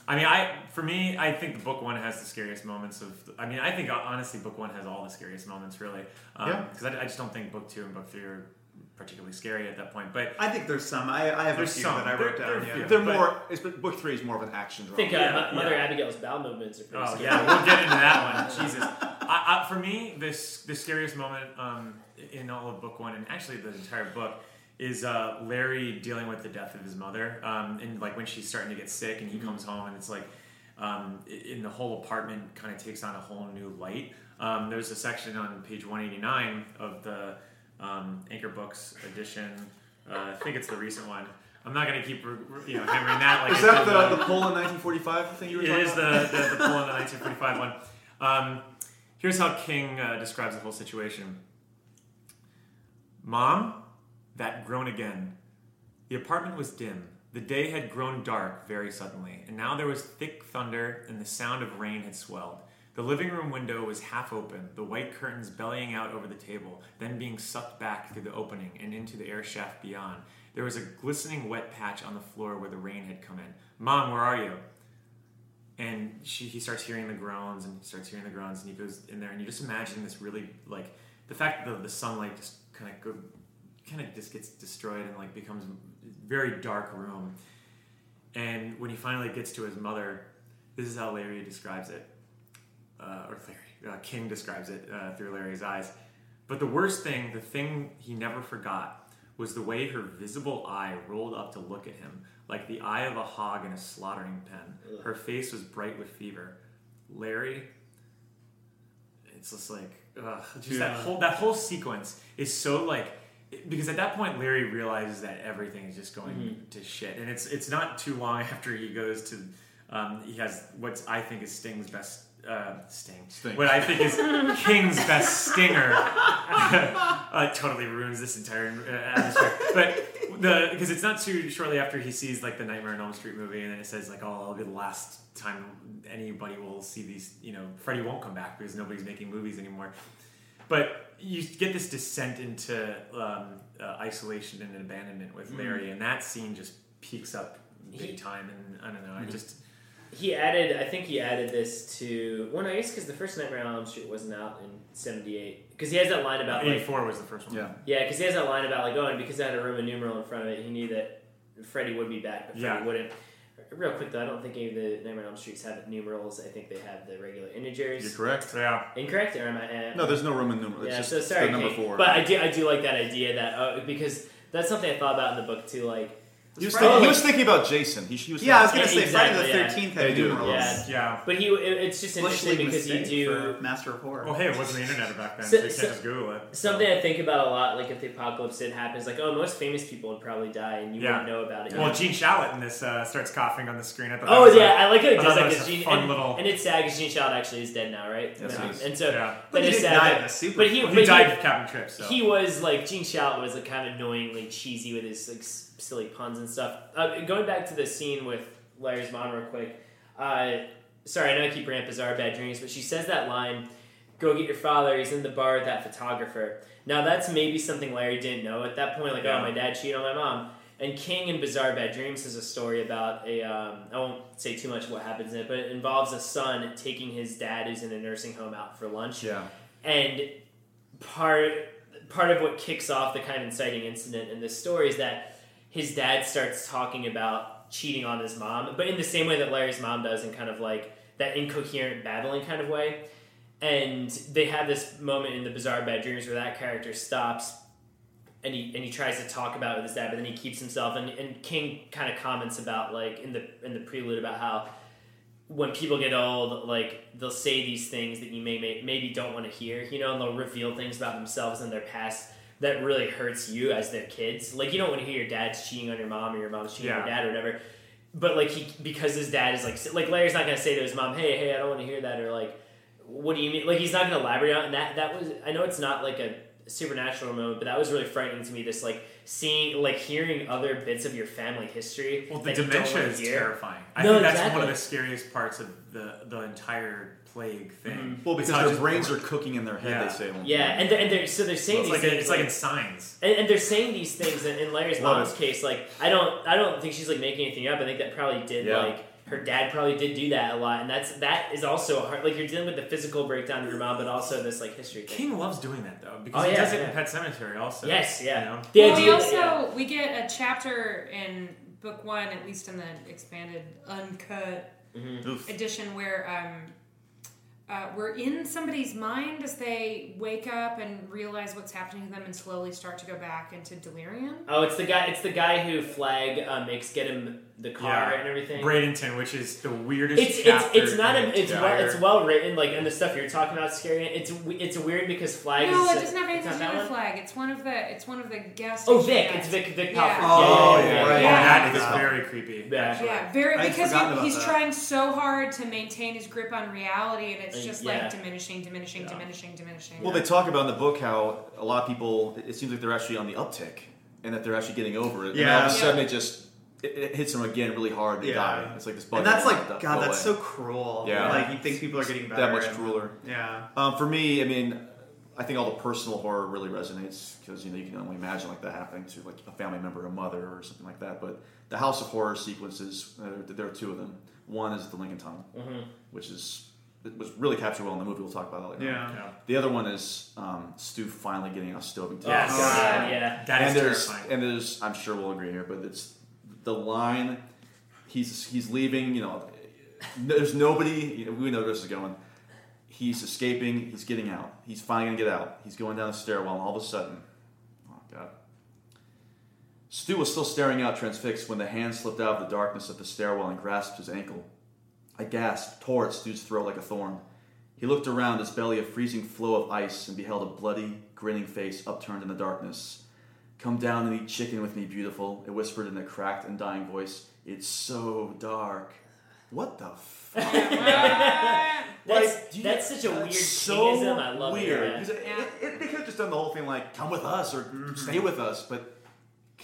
I mean, I for me, I think the book one has the scariest moments of. I mean, I think honestly, book one has all the scariest moments, really. Um, Yeah. Because I, I just don't think book two and book three are particularly scary at that point. But I think there's some. I, I have There's a few some. that I wrote there are down. a few. Yeah. They're but- more. It's, book three is more of an action I think uh, Yeah, Mother yeah. Abigail's bowel movements are pretty Oh scary. yeah, we'll get into that one. Jesus, I, I, for me, this the scariest moment um, in all of book one, and actually the entire book, is uh, Larry dealing with the death of his mother, um, and like when she's starting to get sick, and he comes home, and it's like, um, in the whole apartment kind of takes on a whole new light. Um, there's a section on page 189 of the um, Anchor Books edition. Uh, I think it's the recent one. I'm not going to keep you know hammering that. Like Is that the, the poll in 1945 thing you were it talking is about? the, the, the poll in the 1945 one. Um, here's how King uh, describes the whole situation. Mom, that groan again. The apartment was dim. The day had grown dark very suddenly, and now there was thick thunder, and the sound of rain had swelled. The living room window was half open, the white curtains bellying out over the table, then being sucked back through the opening and into the air shaft beyond. There was a glistening wet patch on the floor where the rain had come in. Mom, where are you? and she he starts hearing the groans and he starts hearing the groans and he goes in there and you just imagine this really like the fact that the, the sunlight just kind of kind of just gets destroyed and like becomes a very dark room and when he finally gets to his mother this is how larry describes it uh, or larry uh, king describes it uh, through larry's eyes but the worst thing the thing he never forgot was the way her visible eye rolled up to look at him like the eye of a hog in a slaughtering pen. Her face was bright with fever. Larry, it's just like ugh, just that whole that whole sequence is so like because at that point Larry realizes that everything is just going Mhm. to shit, and it's it's not too long after he goes to um, he has what I think is Sting's best. Uh, Sting. Sting. What I think is King's best stinger. uh, totally ruins this entire uh, atmosphere. But the because it's not too shortly after he sees like the Nightmare on Elm Street movie, and then it says like, "Oh, it'll be the last time anybody will see these." You know, Freddy won't come back because nobody's making movies anymore. But you get this descent into um, uh, isolation and abandonment with Mhm. Larry, and that scene just peaks up big He- time. And I don't know, I Mhm. just He added, I think he added this to. Well, no, I guess because the first Nightmare on Elm Street wasn't out in '78. Because he has that line about like, '84 was the first one. Yeah. yeah, because he has that line about like, oh, and because I had a Roman numeral in front of it, he knew that Freddy would be back, but Freddy Yeah. wouldn't. Real quick though, I don't think any of the Nightmare on Elm Streets have numerals. I think they have the regular integers. You're correct. Yeah. Incorrect, or am I? Uh, No, there's no Roman numeral. It's yeah, just so sorry, the number Kate. four. But I do, I do like that idea that uh, because that's something I thought about in the book too. Like, he was, thinking, he was thinking about Jason. He, he was Yeah, I was gonna say exactly, Friday the yeah. Thirteenth They had do. numerals. Yeah. yeah. but he, it, it's just Bush League because you mistake do. for Master of Horror. Well, hey, it wasn't the internet back then, So- so, you can't so- just Google it. Something I think about a lot, like if the apocalypse did happen, is like, oh, most famous people would probably die, and you Yeah. wouldn't know about it. Well, Gene Shalit in this uh, starts coughing on the screen. I thought that Oh was yeah, a- I like how it I does thought that like was this a Gene, fun and, little. and it's sad because Gene Shalit actually is dead now, right? Yes, and, he is. so, Yeah. But that he is didn't sad, die but- in the super. But he, Well, but he died of Captain Trips. So. He was like Gene Shalit was like kind of annoyingly cheesy with his like s- silly puns and stuff. Uh, going back to the scene with Larry's mom real quick. Uh, sorry, I know I keep bringing up Bazaar bad dreams, but she says that line, "Go get your father. He's in the bar with that photographer." Now that's maybe something Larry didn't know at that point. Like, Yeah. oh, my dad cheated on my mom. And King in Bazaar Bad Dreams has a story about a. Um, I won't say too much of what happens in it, but it involves a son taking his dad who's in a nursing home out for lunch Yeah. and part part of what kicks off the kind of inciting incident in this story is that his dad starts talking about cheating on his mom, but in the same way that Larry's mom does, in kind of like that incoherent babbling kind of way. And they have this moment in the Bazaar Bad Dreams where that character stops and he and he tries to talk about it with his dad, but then he keeps himself. And, and King kind of comments about like in the in the prelude about how when people get old, like they'll say these things that you may, may maybe don't want to hear, you know, and they'll reveal things about themselves and their past that really hurts you as their kids. Like you don't want to hear your dad's cheating on your mom or your mom's cheating on your dad or whatever. But like he because his dad is like like Larry's not gonna say to his mom, Hey, hey, I don't want to hear that or like what do you mean like he's not gonna elaborate on that that was I know it's not like a supernatural moment, but that was really frightening to me, this like seeing like hearing other bits of your family history. Well, the that you don't dementia is hear. terrifying. I No, think that's exactly. one of the scariest parts of the the entire plague thing. Well, because their just- brains are cooking in their head, Yeah. they say. Yeah, and they're, and they're so they're saying Well, it's these like a- things it's like in signs. and, and they're saying these things. In, in Larry's Love mom's it. case, like I don't, I don't think she's like making anything up. I think that probably did Yeah. like her dad probably did do that a lot, and that's that is also hard. Like you're dealing with the physical breakdown of your mom, but also this like history thing. King loves doing that though because Oh, he yeah, does it in Pet Sematary also. Yes, yeah. You know? The well, we also that- we get a chapter in book one, at least in the expanded uncut Mm-hmm. Edition, where um, uh, we're in somebody's mind as they wake up and realize what's happening to them, and slowly start to go back into delirium. Oh, it's the guy. It's the guy who Flagg uh, makes get him the car Yeah. and everything. Bradenton, which is the weirdest. It's it's it's not in a, the it's well, it's well written like and the stuff you're talking about is scary. It's it's weird because Flagg no, is it doesn't have anything to do that with one? Flagg. It's one of the it's one of the gas. Oh, Vic. guys. It's Vic Vic Yeah. Palfrey. Oh, yeah, yeah, yeah, right. yeah. Oh, that is Yeah. very creepy. Yeah. Yeah, very because he- he's that. trying so hard to maintain his grip on reality, and it's Uh, just yeah. like diminishing, diminishing, diminishing, diminishing. Well, they talk about in the book how a lot of people, it seems like they're actually on the uptick and that they're actually getting over it. And all of a sudden it just it, it hits them again really hard. They Yeah. die. It's like this bug. And that's like, won't God, go that's away. so cruel. Yeah. Like, you think people are getting better. that much crueler. Yeah. Um, for me, I mean, I think all the personal horror really resonates because you know you can only imagine like that happening to like a family member, a mother, or something like that. But the House of Horror sequences, uh, there, there are two of them. One is the Lincoln Tunnel, Mm-hmm. which is it was really captured well in the movie. We'll talk about that later. Yeah. Yeah. The other one is um, Stu finally getting out Stovey. Yes, Oh, God, yeah. That is and there's terrifying. and there's I'm sure we'll agree here, but it's the line. He's he's leaving. You know, there's nobody. You know, we know where this is going. He's escaping. He's getting out. He's finally gonna get out. He's going down the stairwell, and all of a sudden, oh god. Stu was still staring out, transfixed, when the hand slipped out of the darkness of the stairwell and grasped his ankle. I gasped, tore at Stu's throat like a thorn. He looked around, his belly a freezing flow of ice, and beheld a bloody, grinning face upturned in the darkness. Come down and eat chicken with me, beautiful, it whispered in a cracked and dying voice. It's so dark. What the fuck? That's do you- that's such a weird That's so kingism. I love weird. it. Because yeah. it- it- they could have just done the whole thing like, come with us or mm-hmm. stay with us, but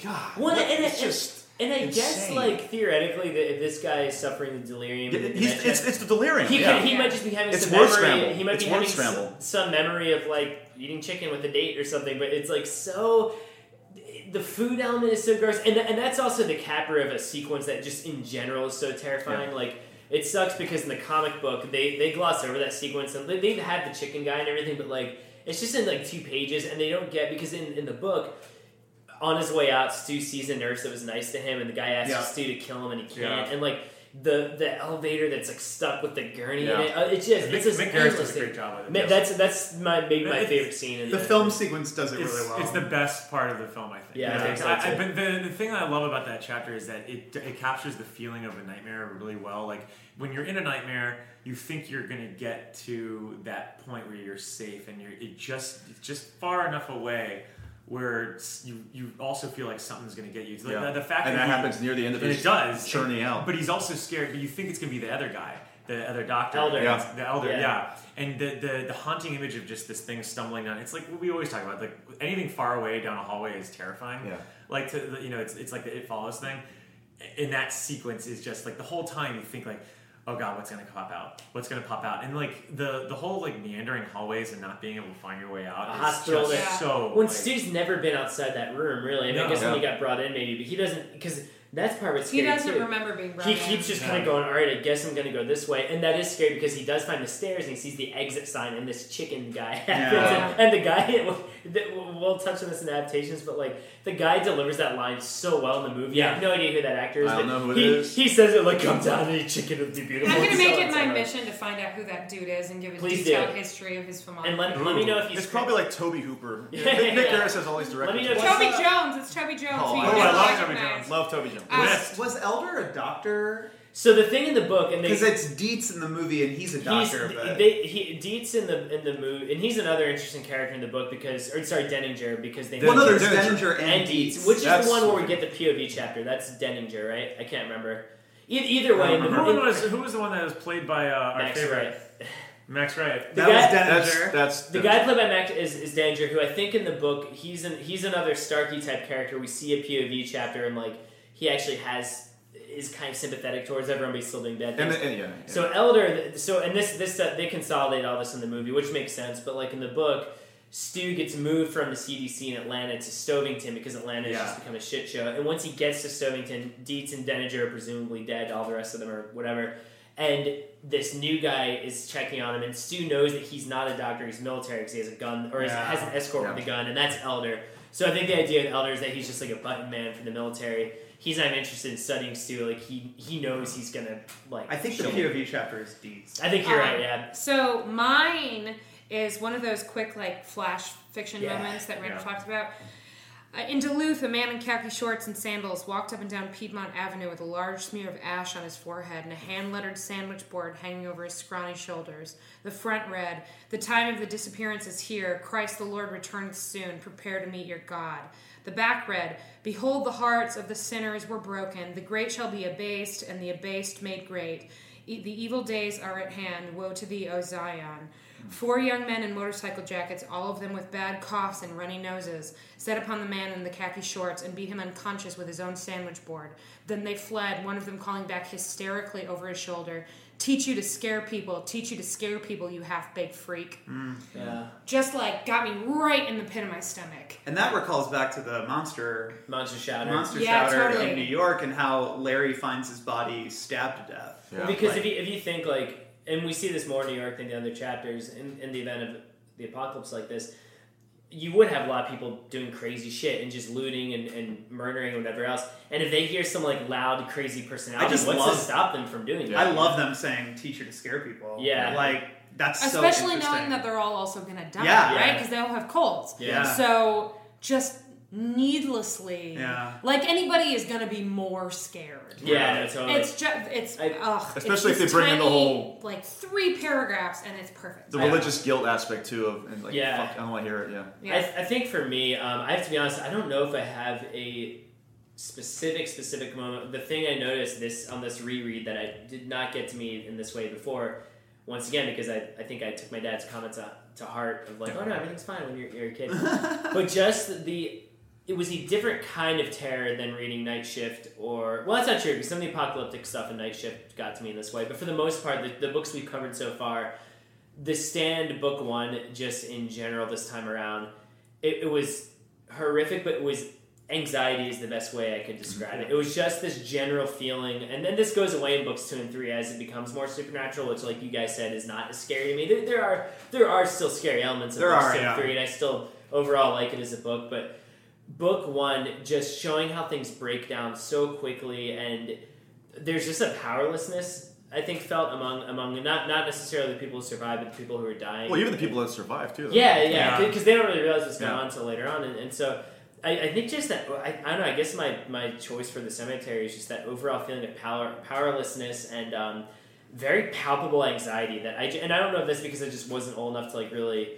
God. Well, what- and, it's and, just. and I guess like theoretically, that if this guy is suffering the delirium, Yeah, he's, dementia, it's, it's the delirium. he, yeah. could, he might just be having It's some memory. scramble. He might It's be having scramble. some, some memory of like eating chicken with a date or something. But it's like so. The food element is so gross, and and that's also the capper of a sequence that just in general is so terrifying. Like it sucks because in the comic book they they gloss over that sequence and they, they have the chicken guy and everything, but like it's just in like two pages, and they don't get because in in the book on his way out, Stu sees a nurse that was nice to him, and the guy asks Yeah. Stu to kill him, and he can't. Yeah. And like the the elevator that's like stuck with the gurney Yeah. in it, uh, it's just Mick, it's just Mick Garris endless does a great job with it. Yes. That's that's my maybe my It's- favorite scene. In The film sequence does it it's, really well. it's the best part of the film, I think. Yeah, I so, I, too. but the, the thing I love about that chapter is that it, it captures the feeling of a nightmare really well. Like when you're in a nightmare, you think you're gonna get to that point where you're safe, and you're it just it's just far enough away where you you also feel like something's gonna get you. Like Yeah. the, the fact and that that he- happens near the end of and his it does churning out. But he's also scared. But you think it's gonna be the other guy, the other doctor, Elder. Yeah. the elder, Yeah. yeah. And the, the the haunting image of just this thing stumbling down. It's like what we always talk about. Like anything far away down a hallway is terrifying. Yeah. Like to you know, it's it's like the it follows thing. In that sequence is just like the whole time you think like. Oh god, what's gonna pop out? What's gonna pop out? And like the the whole like meandering hallways and not being able to find your way out A is hospital just that- so when like, Stu's never been outside that room, really. I, mean, I No. guess when he got brought in, maybe, but he doesn't because That's part of what's He doesn't too. remember being brought in. He in. keeps just Yeah. kind of going, all right, I guess I'm going to go this way. And that is scary because he does find the stairs and he sees the exit sign and this chicken guy. Yeah. And, and the guy, we'll touch on this in adaptations, but like the guy delivers that line so well in the movie. Yeah. I have no idea who that actor is. I don't know who it he, is. He says it like, come down and eat chicken would be beautiful. I'm gonna make so it my mission to find out who that dude is and give a Please detailed do. history of his filmography. And let, let me know if he's It's probably like Tobe Hooper. Yeah, Nick, Nick. Harris has all these directors. Let me know Toby What's Jones. It's Toby Jones. Oh, who you I love Toby. Jones. Love Toby Jones. Uh, Was Elder a doctor? So the thing in the book, and Because it's Dietz in the movie, and he's a He's, doctor. but they, he, Dietz in the in the movie, and he's another interesting character in the book because, or sorry, Denninger, because they well, no, there's Denninger. Denninger and, and Dietz. Dietz, which is That's- the one where we get the POV chapter. That's Denninger, right? I can't remember. E- either way, in the, Who in- was who was the one that was played by uh, our Max favorite Wright. Max Wright? The that guy- was That's Denninger. that's The guy played by Max is, is Danger, who I think in the book he's an, he's another Starkey type character. We see a POV chapter and like he actually has is kind of sympathetic towards everyone, but he's still doing bad and, things. and, yeah, yeah. So Elder, so and this this uh, they consolidate all this in the movie, which makes sense. But like in the book, Stu gets moved from the CDC in Atlanta to Stovington because Atlanta has Yeah. just become a shit show. And once he gets to Stovington, Dietz and Denninger are presumably dead. All the rest of them are whatever. And this new guy is checking on him, and Stu knows that he's not a doctor; he's military because he has a gun or Yeah. has an escort with a gun, and that's Elder. So I think the idea of Elder is that he's just like a button man for the military. He's not interested in studying Stu. Like he he knows he's gonna like. I think the show him. POV chapter is Dietz. I think you're Um, right. Yeah. So mine is one of those quick like flash fiction Yeah, moments that Randall yeah. talked about. Uh, in Duluth, a man in khaki shorts and sandals walked up and down Piedmont Avenue with a large smear of ash on his forehead and a hand lettered sandwich board hanging over his scrawny shoulders. The front read, The time of the disappearance is here. Christ the Lord returns soon. Prepare to meet your God. The back read, Behold, the hearts of the sinners were broken. The great shall be abased, and the abased made great. E- the evil days are at hand. Woe to thee, O Zion. Four young men in motorcycle jackets, all of them with bad coughs and runny noses, set upon the man in the khaki shorts and beat him unconscious with his own sandwich board. Then they fled, one of them calling back hysterically over his shoulder, Teach you to scare people, teach you to scare people, you half baked freak. Mm, yeah. Just like got me right in the pit of my stomach. And that recalls back to the monster Monster Shouter. monster Yeah, shouter totally. in New York and how Larry finds his body stabbed to death. Yeah. Well, because Like- if you if you think like, and we see this more in New York than the other chapters, in, in the event of the apocalypse like this, you would have a lot of people doing crazy shit and just looting and, and murdering and whatever else. And if they hear some like loud, crazy personality, I just what's love- to stop them from doing that? I love them saying "teacher to scare people." Yeah. like that's so Especially interesting. knowing that they're all also gonna die, Yeah. right? Yeah. Because they all have colds. Yeah. So just needlessly, Yeah. like anybody is gonna be more scared. Yeah, no, totally. It's just it's I- ugh, Especially it's if they bring in the whole- like three paragraphs and it's perfect. the religious guilt aspect too of and like Yeah. fuck, I don't want to hear it. Yeah. Yeah. I, th- I think for me, um, I have to be honest. I don't know if I have a specific specific moment. The thing I noticed this on this reread that I did not get to me in this way before. Once again, because I, I think I took my dad's comments to, to heart of like, oh no, everything's fine when you're, you're a kid. but just the it was a different kind of terror than reading Night Shift or well, that's not true because some of the apocalyptic stuff in Night Shift got to me in this way. But for the most part, the, the books we've covered so far, the Stand book one, just in general this time around, it, it was horrific, but it was anxiety is the best way I could describe it. It was just this general feeling, and then this goes away in books two and three as it becomes more supernatural, which, like you guys said, is not as scary to me. There, there are there are still scary elements in There books are, two yeah. and three, and I still overall like it as a book, but book one just showing how things break down so quickly and there's just a powerlessness I think felt among among not not necessarily the people who survived, but the people who are dying. Well, even the people that survive too. though. Yeah, yeah, Yeah. because they don't really realize what's going Yeah. on until later on, and, and so I, I think just that I, I don't know. I guess my my choice for the Sematary is just that overall feeling of power powerlessness and um, very palpable anxiety that I j- and I don't know if that's because I just wasn't old enough to like really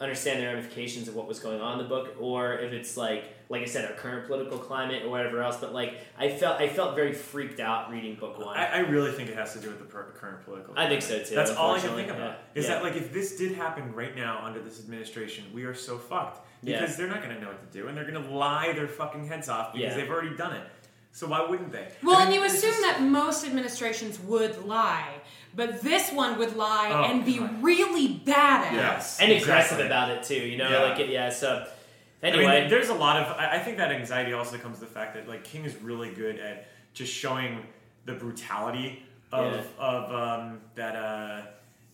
understand the ramifications of what was going on in the book, or if it's like like I said, our current political climate or whatever else. But like I felt I felt very freaked out reading book one. I, I really think it has to do with the per- current political. I think so, too, That's all I can unfortunately. think about. Yeah. Is Yeah. that like if this did happen right now under this administration, we are so fucked Yeah. because they're not going to know what to do and they're going to lie their fucking heads off because Yeah. they've already done it. So why wouldn't they? Well, I and you assume just- that most administrations would lie, but this one would lie Oh, and be God. really bad at Yes, it. and exactly. aggressive about it too, you know, Yeah. like it, yeah. So I anyway, mean, there's a lot of. I I think that anxiety also comes to the fact that like King is really good at just showing the brutality of Yeah. of um, that. Uh,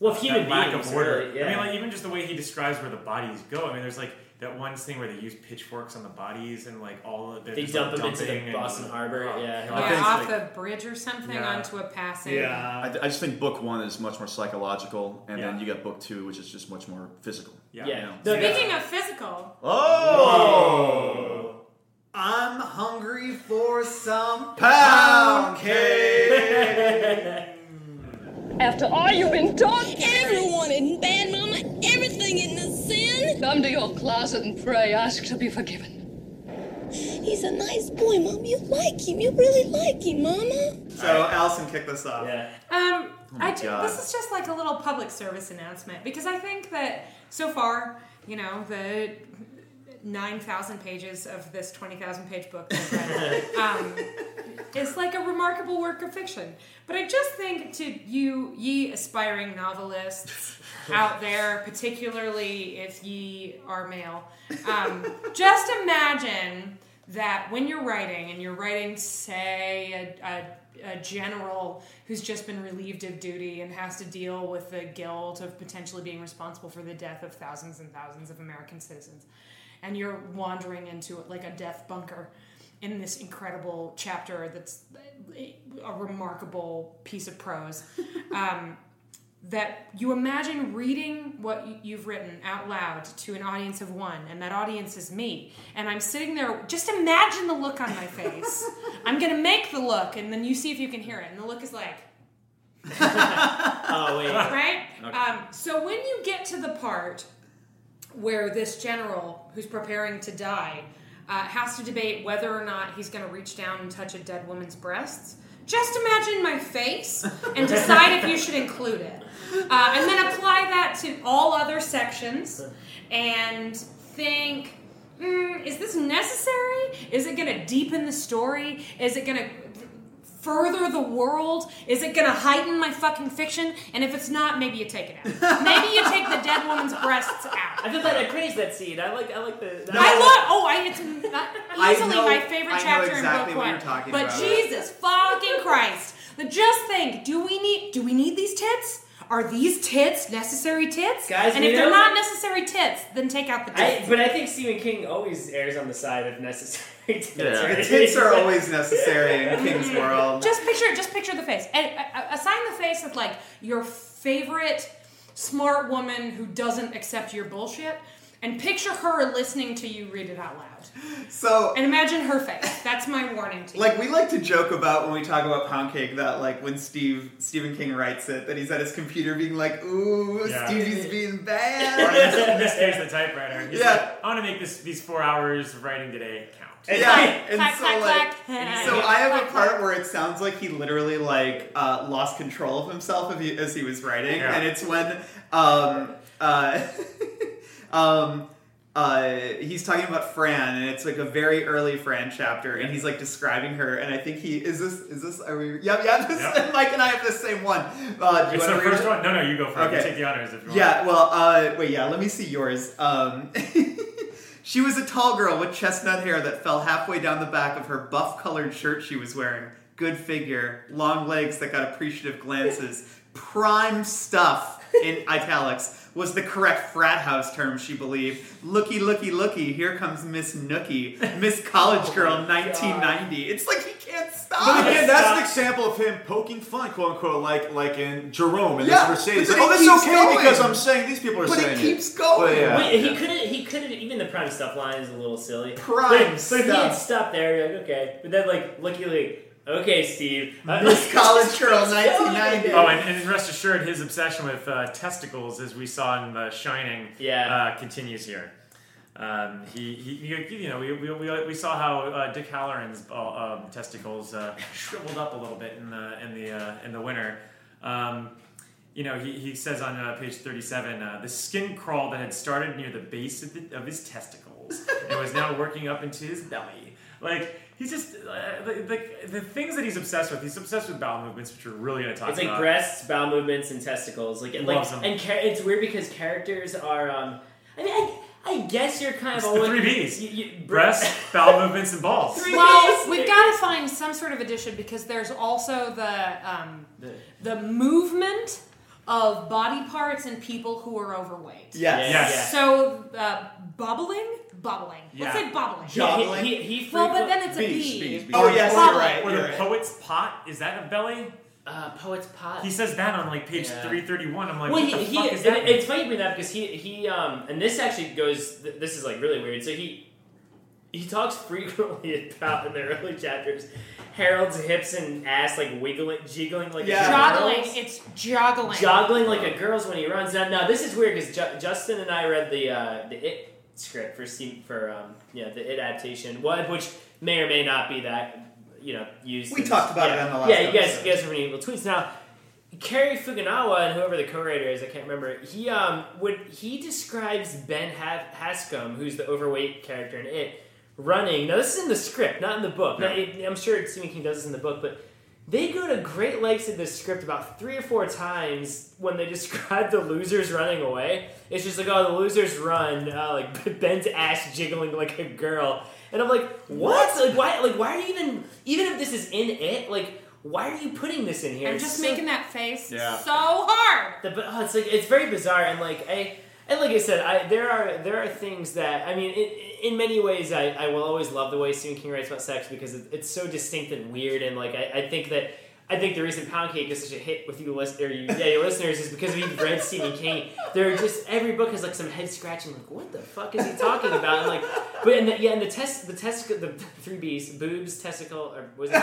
Well, of human that lack beings, of order. really, I mean, like even just the way he describes where the bodies go. I mean, there's like that one thing where they use pitchforks on the bodies and like all of they're They dump like, them into the dumping and- Boston Harbor, Oh, yeah. God. Yeah, off like- the bridge or something Yeah. onto a passing. I, I just think book one is much more psychological, and then you got book two, which is just much more physical. Yeah. Yeah. You know? No, that's- Speaking of physical, Oh! I'm hungry for some pound cake. After all you've been taught, everyone isn't bad, Come to your closet and pray. Ask to be forgiven. He's a nice boy, Mom. You like him. You really like him, Mama. So Allison, kick this off. Yeah. Um, my I ju- God. this is just like a little public service announcement because I think that so far, you know, the 9,000 pages of this 20,000 page book um, is like a remarkable work of fiction. But I just think to you, ye aspiring novelists out there, particularly if ye are male, um, just imagine that when you're writing and you're writing, say, a, a, a general who's just been relieved of duty and has to deal with the guilt of potentially being responsible for the death of thousands and thousands of American citizens, and you're wandering into it like a death bunker in this incredible chapter that's a remarkable piece of prose. Um, that you imagine reading what you've written out loud to an audience of one, and that audience is me. And I'm sitting there, just imagine the look on my face. I'm gonna make the look, and then you see if you can hear it. And the look is like, Oh wait. right? Um, so when you get to the part where this general who's preparing to die uh, has to debate whether or not he's going to reach down and touch a dead woman's breasts, just imagine my face and decide if you should include it. Uh, and then apply that to all other sections and think mm, is this necessary? Is it going to deepen the story? Is it going to further the world? Is it going to heighten my fucking fiction? And if it's not, maybe you take it out. maybe you take the dead woman's breasts out. I feel that I praise that scene. I like I like the. I love. Oh, I, it's not I easily know- my favorite I know chapter exactly in book what one. you're talking but about. Jesus fucking Christ! But just think: Do we need? Do we need these tits? Are these tits necessary tits? Guys, and if they're not necessary tits, then take out the tits. I, but I think Stephen King always errs on the side of necessary tits. Yeah. right? Tits are always necessary in King's World. just picture, just picture the face, and uh, uh, assign the face of like your favorite smart woman who doesn't accept your bullshit, and picture her listening to you read it out loud. So And imagine her face. That's my warning to you. Like we like to joke about when we talk about pound cake that like when Steve Stephen King writes it that he's at his computer being like, "Ooh, Yeah. Stevie's being Or in this, bad." in this case, the typewriter. He's Yeah. like, I want to make this these four hours of writing today count. Yeah, and clack, so clack, like, clack. so I have a part where it sounds like he literally like uh, lost control of himself he, as he was writing, Yeah. and it's when um uh um. Uh, he's talking about Fran, and it's like a very early Fran chapter, and he's like describing her, and I think he is this is this are we? Yeah, yeah. This, Yep. Mike and I have the same one. Uh, do you It's the first it? one. No, no, you go first. Okay. You take the honors if you want. Yeah, well, uh, wait, yeah, let me see yours. Um, she was a tall girl with chestnut hair that fell halfway down the back of her buff colored shirt she was wearing. Good figure, long legs that got appreciative glances. Prime stuff, in italics, was the correct frat house term, she believed. Looky, looky, looky, here comes Miss Nookie, Miss College oh Girl 1990. It's like he can't stop. But again, that's an example of him poking fun, quote unquote, like like in Jerome and Yeah, this Mercedes. but Like, then oh, he that's okay going. because I'm saying these people are saying. But it saying keeps going. But yeah, Wait, he couldn't, He couldn't, Even the prime stuff line is a little silly. Prime but, but if he had stuff. stopped there, you're like, okay. But then, like, looky, like, okay, Steve. Uh, Miss College Girl 1990. Oh, and, and rest assured, his obsession with uh, testicles, as we saw in The Shining, Yeah. uh, continues here. Um, he, he, he- you know, we, we, we, we saw how uh, Dick Hallorann's uh, um, testicles uh, shriveled up a little bit in the in the uh, in the winter. Um, you know, he, he says on uh, page 37, uh, the skin crawl that had started near the base of, the, of his testicles and was now working up into his belly. Like, he's just, uh, the, the, the things that he's obsessed with, he's obsessed with bowel movements, which we're really going to talk It's like breasts, bowel movements, and testicles. Like, and like, Loves 'em. and char- it's weird because characters are. Um, I mean, I, I guess you're kind of It's the always three B's. You, you, Breasts, bowel movements, and balls. Three Well, Bs. we've got to find some sort of addition because there's also the um, the movement of body parts in people who are overweight. Yes. Yes. So uh, bubbling, bubbling. Yeah. Let's say bubbling. Job- He, he, he Well, but then it's a bee. bees, bees. Oh yes, Bubbling. you're right. Or You're the right. poet's pot. Is that a belly? uh, poet's pot. He says that on like page Yeah. 331. I'm like, well, what he, the he fuck is that? it's funny you bring that up because he he um and this actually goes th- this is like really weird. So he he talks frequently about in the early chapters Harold's hips and ass like wiggling, jiggling like Yeah. a Joggling. girl's. It's joggling. joggling like a girl's when he runs. Now, now this is weird because Ju- Justin and I read the uh, the It script for for um, yeah the It adaptation, what which may or may not be that you know used. We talked about it on the last Yeah, you guys, you guys any evil tweets now. Cary Fukunaga and whoever the co-writer is, I can't remember. He um would he describes Ben ha- Hanscom, who's the overweight character in It, running. Now this is in the script, not in the book. Now, it- I'm sure Stephen King does this in the book, but they go to great lengths in this script about three or four times when they describe the losers running away. It's just like, oh, the losers run, uh, like Ben's ass jiggling like a girl, and I'm like, what? Like why? Like why are you even? Even if this is in it, like why are you putting this in here? I'm just so- making that face Yeah. so hard. the, oh, it's like it's very bizarre and like I and like I said, I there are there are things that I mean, in, in many ways, I, I will always love the way Stephen King writes about sex because it, it's so distinct and weird, and like I, I think that. I think the reason Pound Cake is such a hit with you, list, or you, yeah, your listeners, is because we've read Stephen King. They're just every book has like some head scratching, like what the fuck is he talking about? And like, but and the, yeah, and the test, the test, the three B's, boobs, testicle, or was it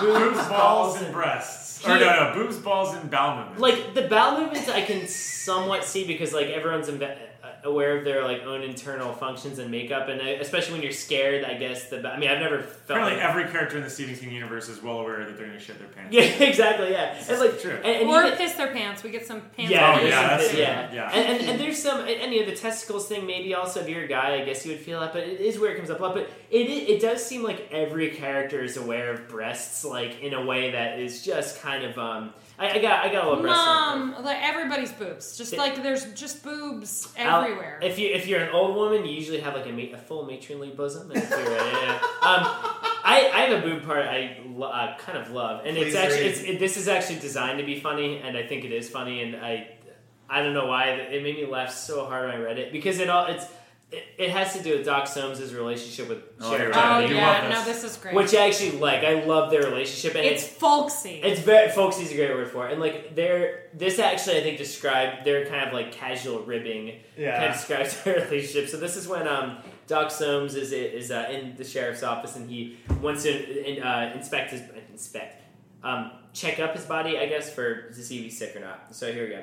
boobs, boobs, balls, and breasts. Or no, no, boobs, balls, and bowel movements. like the bowel movements I can somewhat see because like everyone's inve- aware of their like own internal functions and makeup and uh, especially when you're scared I guess the I mean I've never felt Apparently, like, every character in the Stephen King universe is well aware that they're going to shit their pants. yeah exactly yeah and like true. and, and or even- piss their pants. We get some pants. yeah, Oh, yeah, that's- yeah, yeah. And, and, and there's some, and, and, you know, the testicles thing. Maybe also if you're a guy, I guess you would feel that, but it is where it comes up a lot. But it, it it does seem like every character is aware of breasts, like in a way that is just kind of um. I, I got I got a little breast. Mom, like everybody's boobs. Just Yeah. like there's just boobs Al- everywhere. If you if you're an old woman, you usually have like a, ma- a full matronly bosom. And if you're, yeah, um, I, I have a boob part I lo- uh, kind of love, and it's Please actually it's, it, this is actually designed to be funny, and I think it is funny, and I I don't know why it made me laugh so hard when I read it because it all it's it, it has to do with Doc Soames' relationship with Oh, Sheriff you're oh right. You yeah, no, this. this is great. which I actually like. I love their relationship, and it's it's folksy. it's very folksy is a great word for it, and like they're this actually I think described their kind of like casual ribbing Yeah. kind of describes their relationship. So this is when um Doc Soames is is uh, in the sheriff's office and he wants to in, uh, inspect his inspect um check up his body I guess for to see if he's sick or not. So here we go.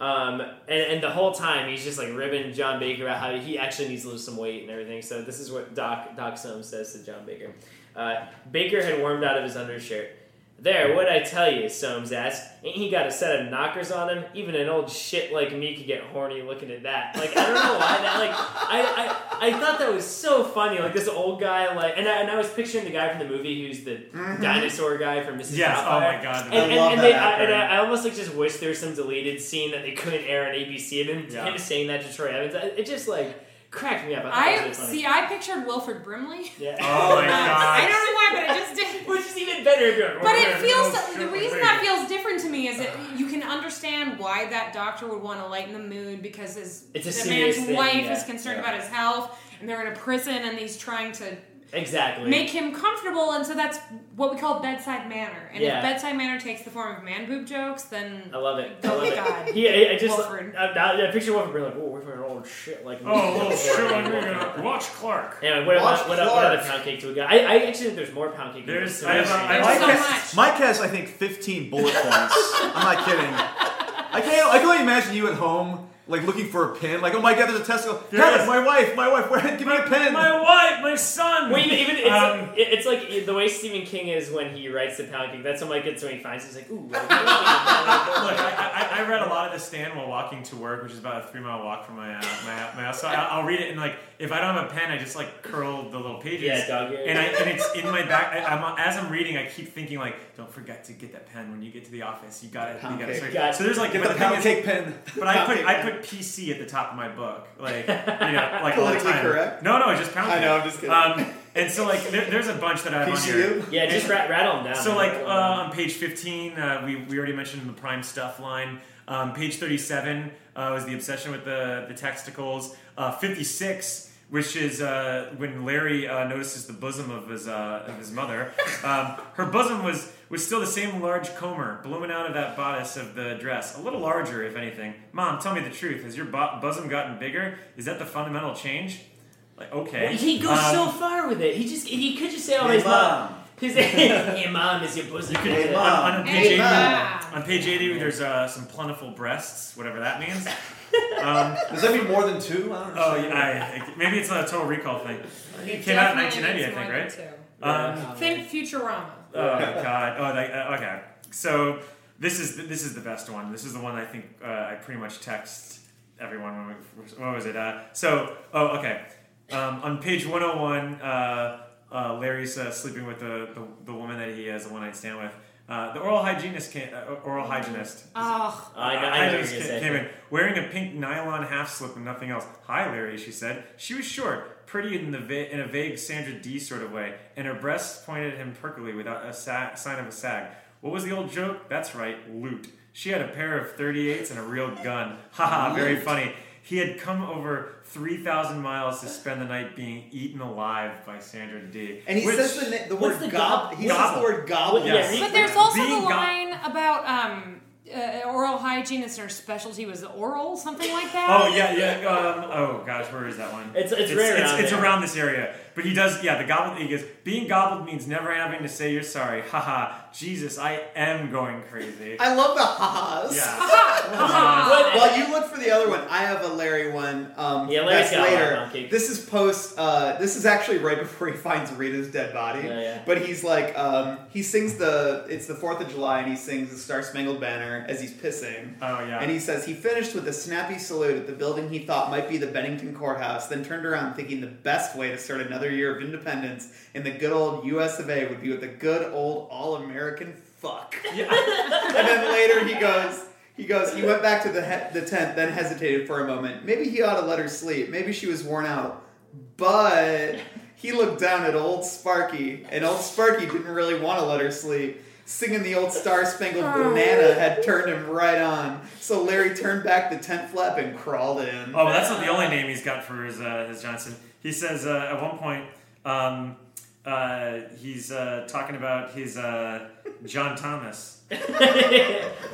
Um, and, and the whole time he's just like ribbing John Baker about how he actually needs to lose some weight and everything. So this is what Doc Doc Soames says to John Baker. Uh, Baker had warmed out of his undershirt. There, what'd I tell you? Soames asked. Ain't he got a set of knockers on him? Even an old shit like me could get horny looking at that. Like I don't know why that. Like I, I, I thought that was so funny. Like this old guy. Like and I, and I was picturing the guy from the movie who's the mm-hmm. dinosaur guy from Mrs. Yes, oh my God, And, I and, love and that they, I, and I, I almost like just wish there was some deleted scene that they couldn't air on ABC of him, Yeah. him saying that to Troy Evans. It just like cracked me up. I, thought that I was really funny. see. I pictured Wilford Brimley. Yeah. Oh my god. I don't know why, but I just did. Which is even better if you're. But it feels the reason that feels different to me is that you can understand why that doctor would want to lighten the mood because his It's a the man's thing, wife yeah. is concerned Yeah. about his health and they're in a prison and he's trying to exactly make him comfortable and so that's what we call bedside manner and Yeah. if bedside manner takes the form of man boob jokes then I love it. I Oh love my it. God. He, I, I just Wilford. I, I, I picture Wilford being like, "Oh, we're for an old shit like." me." Oh, well, sure, I'm gonna watch Clark. Anyway, what, Watch what, what, what other pound cake do we got? I, I actually think there's more pound cake. in There's- I have a- I have Mike, so much. Mike has, I think, 15 bullet points. I'm not kidding. I can't. I can only imagine you at home, like looking for a pin. Like, oh my god, there's a testicle. There Kevin, my wife, my wife. Where? Give me a pin. My wife, my son. Well, even, even, it's, Um, it- it's like the way Stephen King is when he writes the Pound Cake. That's what Mike gets when he finds. it. He's like, ooh. Look, I, I, I read a lot of The Stand while walking to work, which is about a three mile walk from my uh, my, my house. So I, I'll read it and like if I don't have a pen, I just like curl the little pages. Yeah, dog ear. And I and it's in my back. I, I'm, as I'm reading, I keep thinking like, don't forget to get that pen when you get to the office. You got it. You Pound got cake. it. Got- So there's like Get but the thing pound is- cake pen. But I put I put PC at the top of my book, like you know, like all the time. correct? No, no, just pound I cake. know, I'm just kidding. Um, and so like there, there's a bunch that I have on here. Yeah, just rat, rattle them down. So like Rattle uh, 'em down. on page 15, uh, we, we already mentioned the prime stuff line. Um, page 37 uh, was the obsession with the the testicles. Uh, 56, which is uh, when Larry uh, notices the bosom of his uh, of his mother. Um, her bosom was was still the same large comber blooming out of that bodice of the dress, a little larger if anything. Mom, tell me the truth. Has your bo- bosom gotten bigger? Is that the fundamental change? Like okay. Well, he goes Um, so far with it. He just he could just say, "Oh, Hey, his mom." Mom. His hey mom is your bosom. You could, Hey, on, Mom. on page Hey, Mom. On page 80, there's uh, some plentiful breasts, whatever that means. Um, Does that mean more than two? I don't oh, yeah, I, maybe it's not a total recall thing. It It came out in definitely 1990, I needs think, more right? than two. Um, Think Futurama. oh god. Oh, like, uh, okay. So this is this is the best one. This is the one I think uh, I pretty much text everyone when we. What was it? Uh, so oh okay. Um, on page 101, uh, uh, Larry's uh, sleeping with the, the the woman that he has a one night stand with. Uh, the oral hygienist came, uh, oral hygienist Oh, I know, I Hygienist you're gonna ca- say. came in wearing a pink nylon half slip and nothing else. Hi, Larry, she said. She was short, pretty in the va- in a vague Sandra Dee sort of way, and her breasts pointed at him perkily without a sa- sign of a sag. What was the old joke? That's right, loot. She had a pair of 38s and a real gun. Haha, very funny. He had come over 3,000 miles to spend the night being eaten alive by Sandra Dee. And he Which- says the, na- the word the gob. gob- He what says the word gobble. Yeah, Yes. but there's also Being the go- line about um, uh, oral hygienist or specialty was oral, something like that. Oh yeah, yeah. Um, oh gosh, where is that one? It's- it's right it's, around it's around this area. But he does, yeah. The gobbled. He goes, being gobbled means never having to say you're sorry. Haha. Jesus, I am going crazy. I love the ha-has. Yeah. But- While you look for the other one, I have a Larry one. Um, Yeah, Larry's that's got a lot of later. pound cake. This is post. Uh, this is actually right before he finds Rita's dead body. Yeah, yeah. But he's like, um, he sings the. It's the Fourth of July, and he sings the Star Spangled Banner as he's pissing. Oh yeah. And he says he finished with a snappy salute at the building he thought might be the Bennington Courthouse, then turned around thinking the best way to start another year of independence in the good old U.S. of A. would be with a good old all-American fuck. yeah. and then later he goes, he goes, he went back to the he- the tent, then hesitated for a moment. Maybe he ought to let her sleep. Maybe she was worn out, but he looked down at old Sparky, and old Sparky didn't really want to let her sleep. Singing the old Star Spangled Banana had turned him right on. So Larry turned back the tent flap and crawled in. Oh, that's not the only name he's got for his uh, his Johnson. He says uh, at one point um, uh, he's uh, talking about his uh, John Thomas.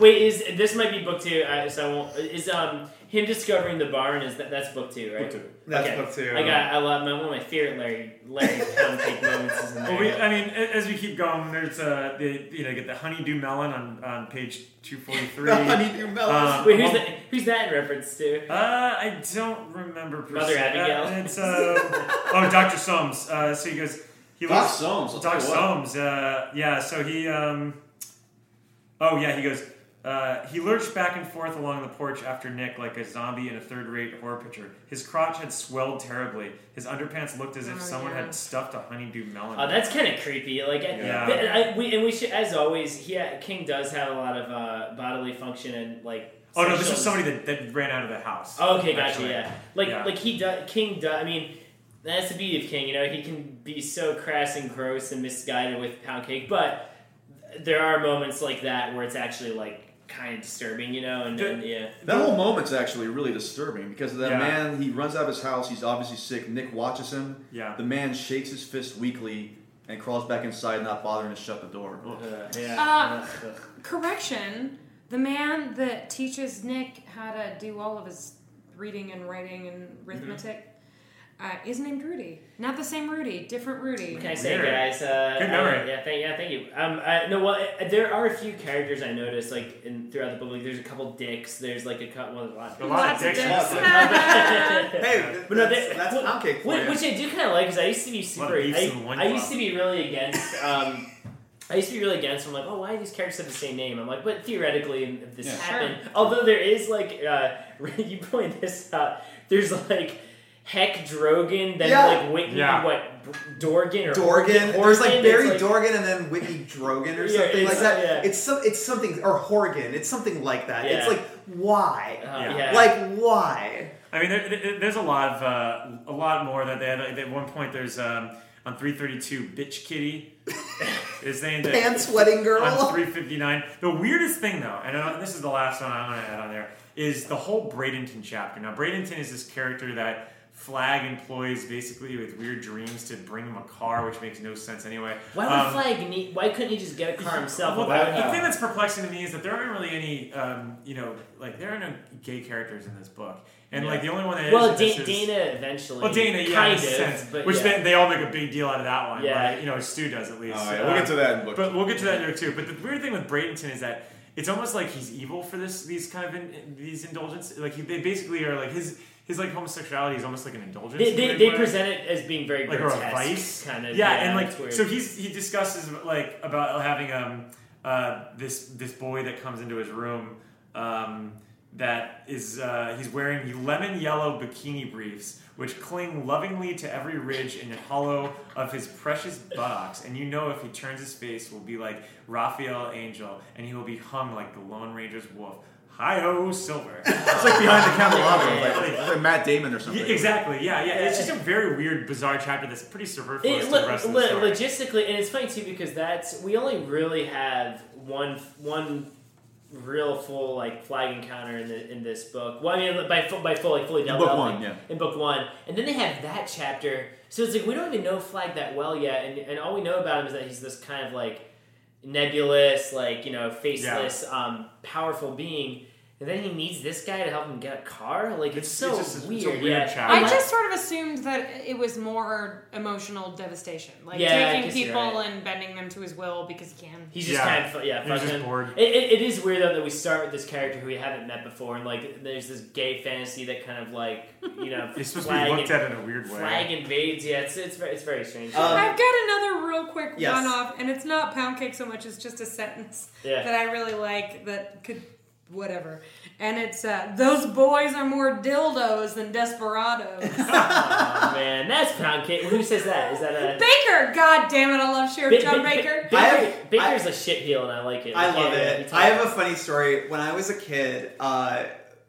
Wait, is this might be book two? I, so I won't. Is um him discovering the barn? Is that that's book two, right? Book two. That's okay. book two. I got. I love my one of my favorite Larry Larry pound cake moments is in there. Well, we, I mean, as we keep going, there's uh, the, you know, get the honeydew melon on, on page two forty three. Honeydew melon. Wait, who's that? Who's that in reference to? Uh, I don't remember. per Mother se. Abigail? Uh, it's uh, oh, Doctor Soames. Uh, so he goes. He Doc looks- Soames, I'll Doc tell you what. Soames. Uh, yeah. So he. Um, oh yeah, he goes. Uh, he lurched back and forth along the porch after Nick like a zombie in a third-rate horror picture. His crotch had swelled terribly. His underpants looked as if Oh, someone yeah. had stuffed a honeydew melon. Oh, that's kind of creepy. Like, Yeah. but I, we and we should, as always, he King does have a lot of uh, bodily function and like. oh no, this sexual- was somebody that, that ran out of the house. Oh, okay, gotcha. Yeah, like Yeah. like he does. King does. I mean, that's the beauty of King. You know, he can be so crass and gross and misguided with pound cake, but there are moments like that where it's actually like kind of disturbing. You know, and, and yeah. That whole moment's actually really disturbing because that Yeah. man, he runs out of his house, he's obviously sick. Nick watches him. Yeah. The man shakes his fist weakly and crawls back inside, not bothering to shut the door. Ugh. Uh, Uh, correction: the man that teaches Nick how to do all of his reading and writing and arithmetic. Uh, is named Rudy. Not the same Rudy, different Rudy. What can I say, Weird. guys? Uh, Good memory. uh, yeah, thank, yeah, thank you. Um, I, no, well, uh, there are a few characters I noticed, like in, throughout the book. Like, there's a couple dicks. There's like a couple, well, a lot. A lot of dicks. Hey, But no, that's, they- that's what- pound for Which, which I do kind of like because I used to be super. beefs I, I used to be really against. Um, I used to be really against. I'm like, oh, why do these characters have the same name? I'm like, but theoretically, if this Yeah. happened, although there is like, uh, you point this out. There's like. Heck Drogan, then Yeah. like Whitney, Yeah. what Dorgan or Dorgan. Horgan? There's like It's Barry like- Dorgan and then Whitney Drogan or Yeah, something like that. yeah. It's some, it's something or Horgan. It's something like that. It's Yeah. like why? Uh, Yeah. yeah. Like why? I mean, there, there- there's a lot of uh, a lot more that they had. At one point, there's um, on 332, bitch kitty is named Pants sweating girl. on 359. The weirdest thing, though, and I- this is the last one I want to add on there, is the whole Bradenton chapter. Now, Bradenton is this character that Flagg employs basically with weird dreams to bring him a car, which makes no sense anyway. Why would Um, Flagg need? Why couldn't he just get a car himself? well, Why the, he- the thing that's perplexing to me is that there aren't really any, um, you know, like there are no gay characters in this book, and like the only one that is well, in Da- is- Dana eventually. well, Dana, yeah, kind in a of, sense, but which yeah. they, they all make a big deal out of that one. Yeah. right? you know, Stu does at least. Oh, yeah, we'll get to that in book But two. we'll get to that in book too. But the weird thing with Bradenton is that it's almost like he's evil for this these kind of in, these indulgences. Like he, they basically are like his his like homosexuality is almost like an indulgence. They, they, they present it as being very like or a vice kind of. yeah, and like weird. so he's he discusses like about having um uh this this boy that comes into his room um that is uh, he's wearing lemon yellow bikini briefs which cling lovingly to every ridge and hollow of his precious buttocks and you know if he turns his face will be like Raphael Angel and he will be hung like the Lone Ranger's wolf hi-ho silver It's like behind the candelabra, Yeah. like, like Matt Damon or something. Yeah, exactly. Yeah, yeah. It's just a very weird, bizarre chapter that's pretty superfluous It, to lo- the rest of the story. logistically, and it's funny too because that's we only really have one one real full like Flagg encounter in the in this book. Well, I mean by by full like fully In dealt book out, one, like, yeah. in book one, and then they have that chapter. So it's like we don't even know Flagg that well yet, and and all we know about him is that he's this kind of like nebulous, like you know, faceless, um, powerful being. And then he needs this guy to help him get a car. Like it's, It's- so it's just- it's a weird. weird yeah. I just sort of assumed that it was more emotional devastation, like Yeah, taking people right. and bending them to his will because he can. He's just Yeah. kind of yeah, He was fucking- just bored. It, it, it is weird though that we start with this character who we haven't met before, and like there's this gay fantasy that kind of like you know It's supposed to be looked and- at in a weird way. Flagg invades. Yeah, it's it's very, it's very strange. Um, I've got another real quick Yes. one off, and it's not pound cake so much as just a sentence Yeah. that I really like that could whatever. And it's uh, those boys are more dildos than desperados. oh man, that's pound cake. Who says that? Is that a Baker, god damn it, I love Sheriff Ba- John Ba- Baker. Ba- I Baker, have- Baker's a shit heel, and I like it. I love it. I have a funny story. When I was a kid, uh,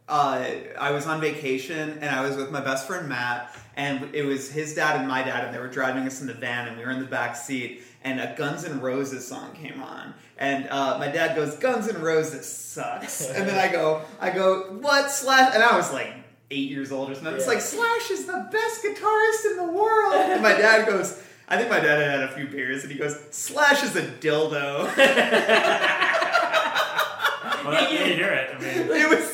uh, I was on vacation and I was with my best friend Matt, and it was his dad and my dad, and they were driving us in the van, and we were in the back seat, and a Guns N' Roses song came on, and uh, my dad goes, "Guns N' Roses sucks," and then I go, "I go what Slash?" And I was like. Eight years old or something. It's like Slash is the best guitarist in the world. And my dad goes, I think my dad had had a few beers, and he goes, Slash is a dildo. Well, that, you hear it. I mean, it was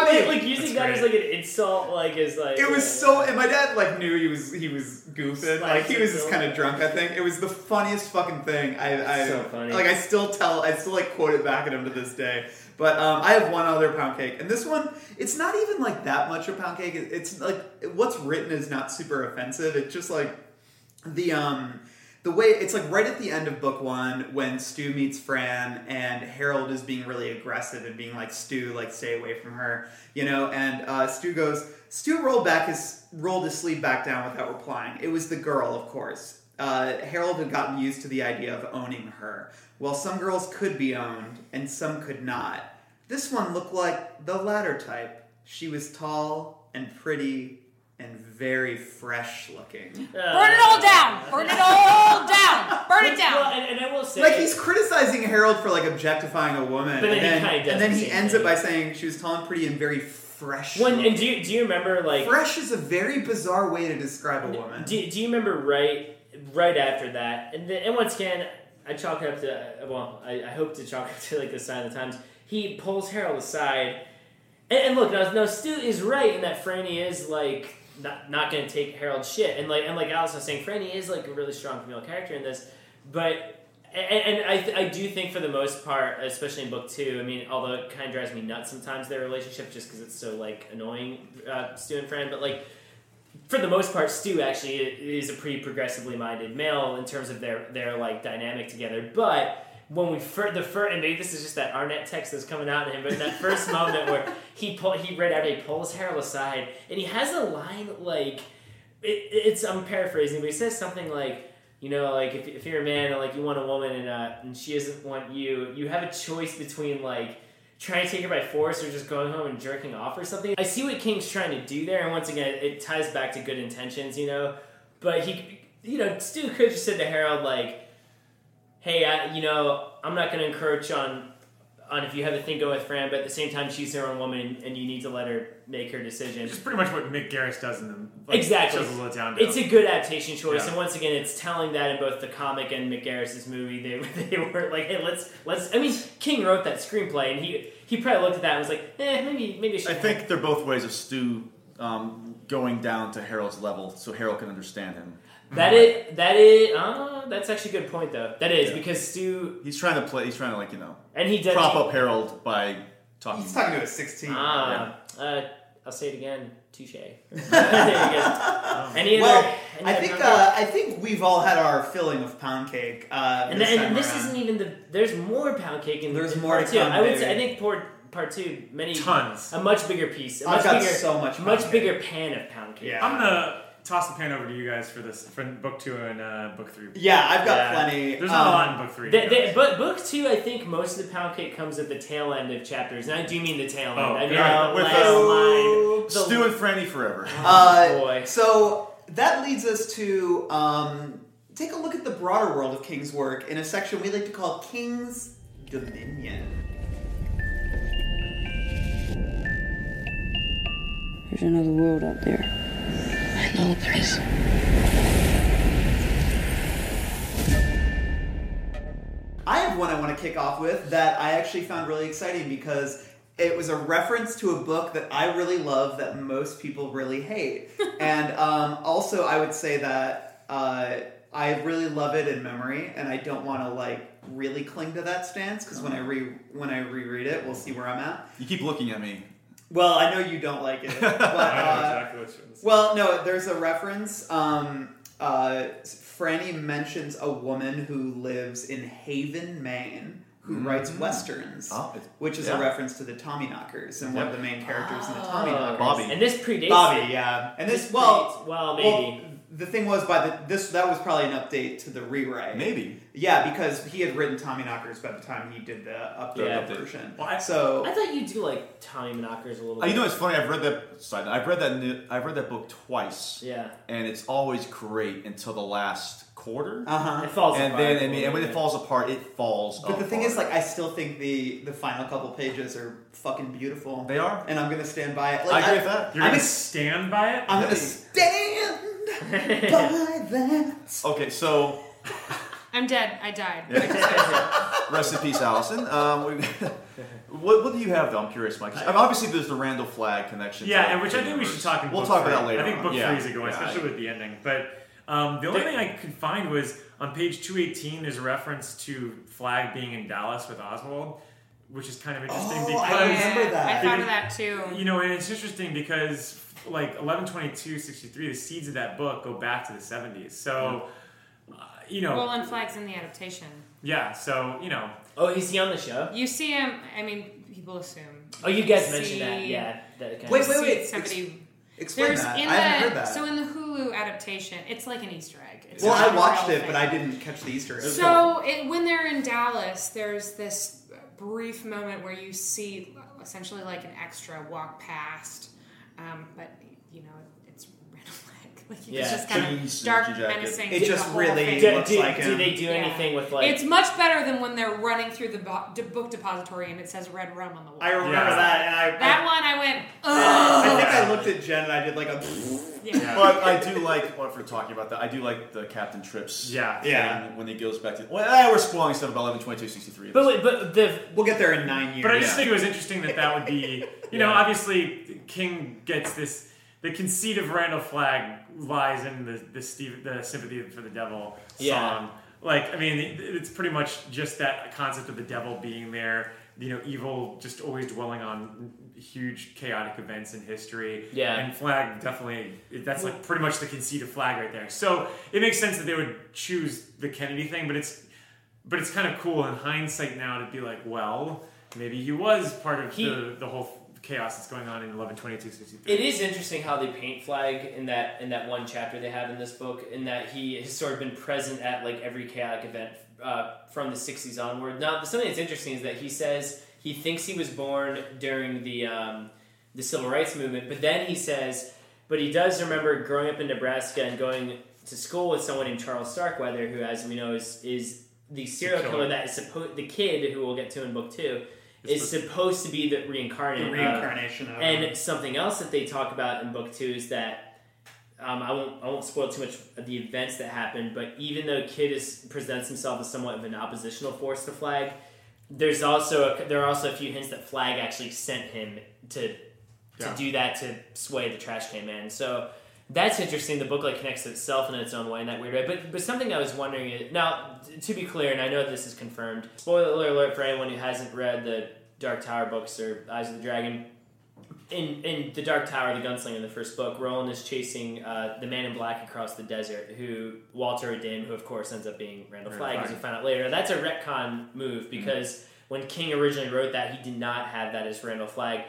funny. like, like using that as like an insult, like is like It was uh, so, and my dad like knew he was he was goofing, like he was just kind of drunk. I think it was the funniest fucking thing. I, I So funny. like I still tell, I still like quote it back at him to this day. But um, I have one other pound cake, and this one it's not even like that much of pound cake. It's like what's written is not super offensive. It's just like the um the way it's like right at the end of book one when Stu meets Fran and Harold is being really aggressive and being like Stu like stay away from her you know? And uh, Stu goes Stu rolled back his rolled his sleeve back down without replying. It was the girl of course. Uh, Harold had gotten used to the idea of owning her. Well some girls could be owned and some could not. This one looked like the latter type. She was tall and pretty very fresh looking uh, Burn it all down! Burn it all down! Burn it Well, down! and, and I will say, like he's criticizing Harold for like objectifying a woman, But then and kinda then, does and then he ends thing. it by saying she was tall and pretty and very fresh. when and do you do you remember like fresh is a very bizarre way to describe a woman. Do, do you remember right right after that? And then, and once again, I chalk it up to well, I, I hope to chalk it up to like the sign of the times. He pulls Harold aside, and, and look now, now Stu is right in that Franny is like not not going to take Harold's shit. And like and like Alice was saying, Franny is like a really strong female character in this, but. And, and I, I do think for the most part, especially in book two, I mean, although it kind of drives me nuts sometimes their relationship just because it's so like annoying, uh, Stu and Fran, but like for the most part, Stu actually is a pretty progressively minded male in terms of their their like dynamic together. But when we first the first and maybe this is just that Arnette text that's coming out in him, but that first moment where he pull he read out he pulls Harold aside and he has a line like it, it's I'm paraphrasing, but he says something like. You know, like if, if you're a man and like you want a woman and uh, and she doesn't want you, you have a choice between like trying to take her by force or just going home and jerking off or something. I see what King's trying to do there, and once again, it ties back to good intentions, you know. But he, you know, Stu could just said to Harold like, "Hey, I, you know, I'm not going to encourage on." On if you have a thing go with Fran, but at the same time she's her own woman and you need to let her make her decision. It's pretty much what Mick Garris does in them. Like, exactly. shows a down It's a good adaptation choice, Yeah. and once again, it's telling that in both the comic and Mick Garris's movie, they, they were like, "Hey, let's let's." I mean, King wrote that screenplay, and he he probably looked at that and was like, "Eh, maybe maybe I. I think they're both ways of Stu um, going down to Harold's level so Harold can understand him. That is that is. Uh, that's actually a good point, though. That is because Stu He's trying to play. He's trying to like you know and he does prop up Harold by talking. He's talking to a 16. Ah, uh, I'll say it again. Touche. there you go. Any other? well, any I other think pound uh, I think we've all had our filling of pound cake. Uh, And, this and, time this around. isn't even the. There's more pound cake in. There's in more part to two. come, I would say. I baby. think part part two many Tons. A much bigger piece. A I've much got bigger, so much a much pound bigger pan of pound cake. Yeah. I'm gonna toss the pan over to you guys for this for book two and uh, book three. Yeah, I've got Yeah. plenty. There's not a Um, lot in book three. The- the- but book two, I think most of the pound cake comes at the tail end of chapters, and I do mean the tail end. Oh, I mean yeah. the With last the- line. The- Stu and Franny forever. Uh, Oh, boy. So that leads us to um, take a look at the broader world of King's work in a section we like to call King's Dominion. There's another world out there. I know there is. I have one I want to kick off with that I actually found really exciting because it was a reference to a book that I really love that most people really hate. and um, also, I would say that uh, I really love it in memory, and I don't want to like really cling to that stance because when I re when I reread it, we'll see where I'm at. You keep looking at me. Well, I know you don't like it, but I know uh, exactly what you're saying. well, no, there's a reference. Um, uh, Franny mentions a woman who lives in Haven, Maine, who writes westerns, Oh, which is yeah. a reference to the Tommyknockers and one of the main characters in the Oh. Tommyknockers. Bobby. And this predates. Bobby, yeah, and this well, predates- well, well, maybe. The thing was by the this that was probably an update to the rewrite. Maybe. Yeah, because he had written Tommyknockers by the time he did the updated Yeah. version. Well, I- so I thought you do like Tommyknockers a little Uh, bit. you know, it's funny. I've read that. Side. note, I've read that. new- I've read that book twice, Yeah. and it's always great until the last quarter. uh huh. It falls and apart. then, a I mean, and when it falls apart, it falls. But the thing is, like, I still think the the final couple pages are fucking beautiful. They are? and I'm gonna stand by it. I Like, agree with that. You're I'm gonna a- stand by it. I'm Yeah. gonna stand by that. Okay, so I'm dead. I died. rest in peace, Allison. Um, we, what, what do you have though? I'm curious, Mike. I mean, obviously, there's the Randall Flagg connection. Yeah, and which I think we should talk in We'll book talk three. about that later. I think on. book yeah. three is a go, yeah. especially with the ending. But um, the only thing I could find was on page 218, there's a reference to Flagg being in Dallas with Oswald, which is kind of interesting Oh, because I remember that. I thought of that too. you know, and it's interesting because like 112263, the seeds of that book go back to the 70s. So, uh, you know, Well, and Flagg's in the adaptation. yeah. So you know, Oh, is he on the show? You see him. I mean, people assume. Oh, you guys See- mentioned that. Yeah. That kind Wait, of, wait, see wait. Somebody. Explain There's that. in I haven't the heard that. so in the Hulu adaptation, it's like an Easter egg. It's well, not I a watched real it, but. I didn't catch the Easter egg. So it, when they're in Dallas, there's this brief moment where you see essentially like an extra walk past, um, but you know. Like Yeah. it's just kind Jeans, of dark, Gucci menacing. It just really do, looks do, like do him. they do Yeah. anything with like? it's much better than when they're running through the bo- de- book depository and it says red rum on the wall. I remember Yeah. that, and I, that I, one I went. I think I looked at Jen and I did like a. Yeah. But I do like what we're talking about. That I do like the Captain Trips. Yeah. thing Yeah. When he goes back to well, eh, we're spoiling stuff about eleven twenty two sixty three. but wait, but the We'll get there in nine years. But I just Yeah. think it was interesting that that would be, you know, obviously King gets this the conceit of Randall Flagg lies in the the, Steve, the sympathy for the devil Yeah. song. Like, I mean, it's pretty much just that concept of the devil being there. You know, evil just always dwelling on huge chaotic events in history. Yeah. and Flagg definitely that's like pretty much the conceit of Flagg right there. So it makes sense that they would choose the Kennedy thing, but it's but it's kind of cool in hindsight now to be like, well, maybe he was part of He- the, the whole chaos that's going on in eleven twenty two sixty three. It is interesting how they paint Flagg in that in that one chapter they have in this book, in that he has sort of been present at like every chaotic event uh, from the '60s onward. Now, something that's interesting is that he says he thinks he was born during the um, the civil rights movement, but then he says, but he does remember growing up in Nebraska and going to school with someone named Charles Starkweather, who, as we know, is is the serial killer. killer that is supposed the kid who we'll get to in book two is supposed to be the reincarnate The of- reincarnation of and him. something else that they talk about in book two is that um, I won't I won't spoil too much of the events that happened, but even though Kid is presents himself as somewhat of an oppositional force to Flagg, there's also a, there are also a few hints that Flagg actually sent him to to Yeah. do that to sway the trash can man. So that's interesting. The book like connects to itself in its own way in that weird way. But but something I was wondering is now to be clear, and I know this is confirmed. Spoiler alert for anyone who hasn't read the Dark Tower books or Eyes of the Dragon. In in the Dark Tower, the gunslinger in the first book, Roland is chasing uh, the Man in Black across the desert, who Walter o'Dim, who of course ends up being Randall Randall Flagg, as we find out later. That's a retcon move because when King originally wrote that, he did not have that as Randall Flagg.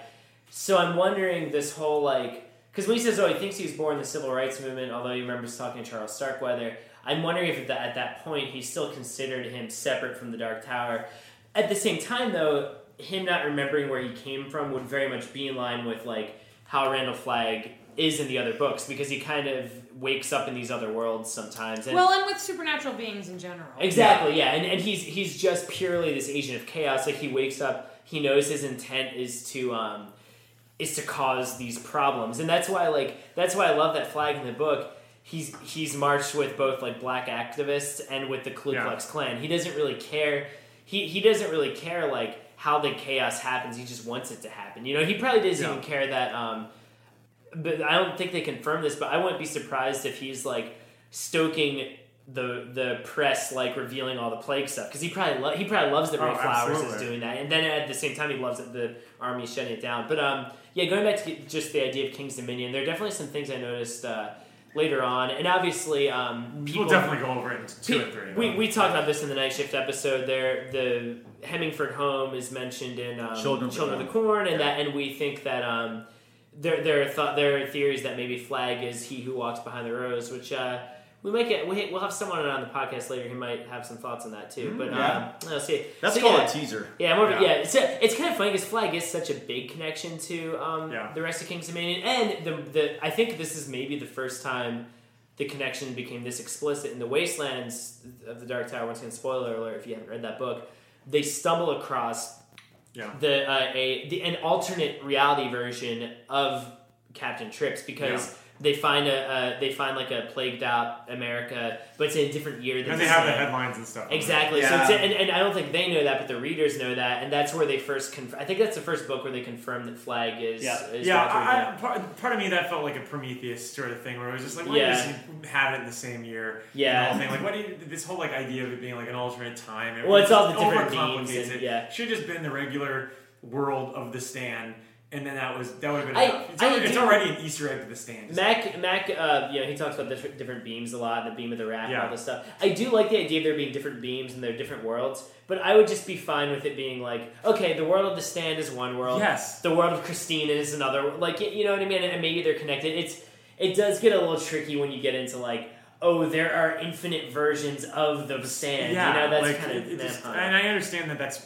So I'm wondering this whole like because when he says, "Oh, he thinks he was born in the civil rights movement," although he remembers talking to Charles Starkweather, I'm wondering if at that, at that point he still considered him separate from the Dark Tower. At the same time, though, him not remembering where he came from would very much be in line with like how Randall Flagg is in the other books because he kind of wakes up in these other worlds sometimes. And Well, and with supernatural beings in general. Exactly, yeah, and and he's he's just purely this agent of chaos. Like he wakes up, he knows his intent is to um is to cause these problems, and that's why like that's why I love that Flagg in the book. He's he's marched with both like black activists and with the Ku Yeah. Klux Klan. He doesn't really care. He he doesn't really care like how the chaos happens. He just wants it to happen. You know, he probably doesn't Yeah. even care that. um but I don't think they confirm this, but I wouldn't be surprised if he's like stoking the the press like revealing all the plague stuff because he probably lo- he probably loves that Oh, Ray Flowers is doing that, and then at the same time he loves that the army shutting it down. But um, yeah, going back to just the idea of King's Dominion, there are definitely some things I noticed uh, later on, and obviously um, people We'll definitely go over it in two and three. we, we talked about this in the night shift episode. There, the Hemingford home is mentioned in um, Children of the of the Corn, and that, and we think that um, there, there are thought there are theories that maybe Flagg is he who walks behind the rose, which uh, we might get. We, we'll have someone on the podcast later who might have some thoughts on that too. But yeah. um, let's see. That's So, called yeah. a teaser. Yeah, more, yeah. Yeah. It's, it's kind of funny because Flagg is such a big connection to um, Yeah. the rest of King's Dominion, and the, the I think this is maybe the first time the connection became this explicit in the Wastelands of the Dark Tower. Once again, spoiler alert if you haven't read that book. They stumble across Yeah. the uh, a the, an alternate reality version of Captain Trips because. Yeah. They find a uh, they find like a plagued out America, but it's in a different year than and they the have the headlines and stuff. Exactly. So Yeah. it's, and, and I don't think they know that, but the readers know that, and that's where they first. Conf- I think that's the first book where they confirm that Flagg is. Yeah. is Yeah, I, I, part, part of me that felt like a Prometheus sort of thing, where it was just like, why Yeah. does he have it in the same year? Yeah. And the thing, like, what do you, this whole like idea of it being like an alternate time? It Well, it's all the different overcomplicates beams and- it. yeah. should have just been the regular world of the stand, and then that was that would have been. I- enough. It's, I already, it's already an Easter egg to the stand. Mac, Mac, uh, you know, he talks about different, different beams a lot, the beam of the rat, and all this stuff. I do like the idea of there being different beams and they're different worlds, but I would just be fine with it being like, okay, the world of the stand is one world, Yes. the world of Christine is another. Like, you know what I mean? And maybe they're connected. It's it does get a little tricky when you get into like, oh, there are infinite versions of the stand. yeah, you know, that's like, kind of just- and I understand that that's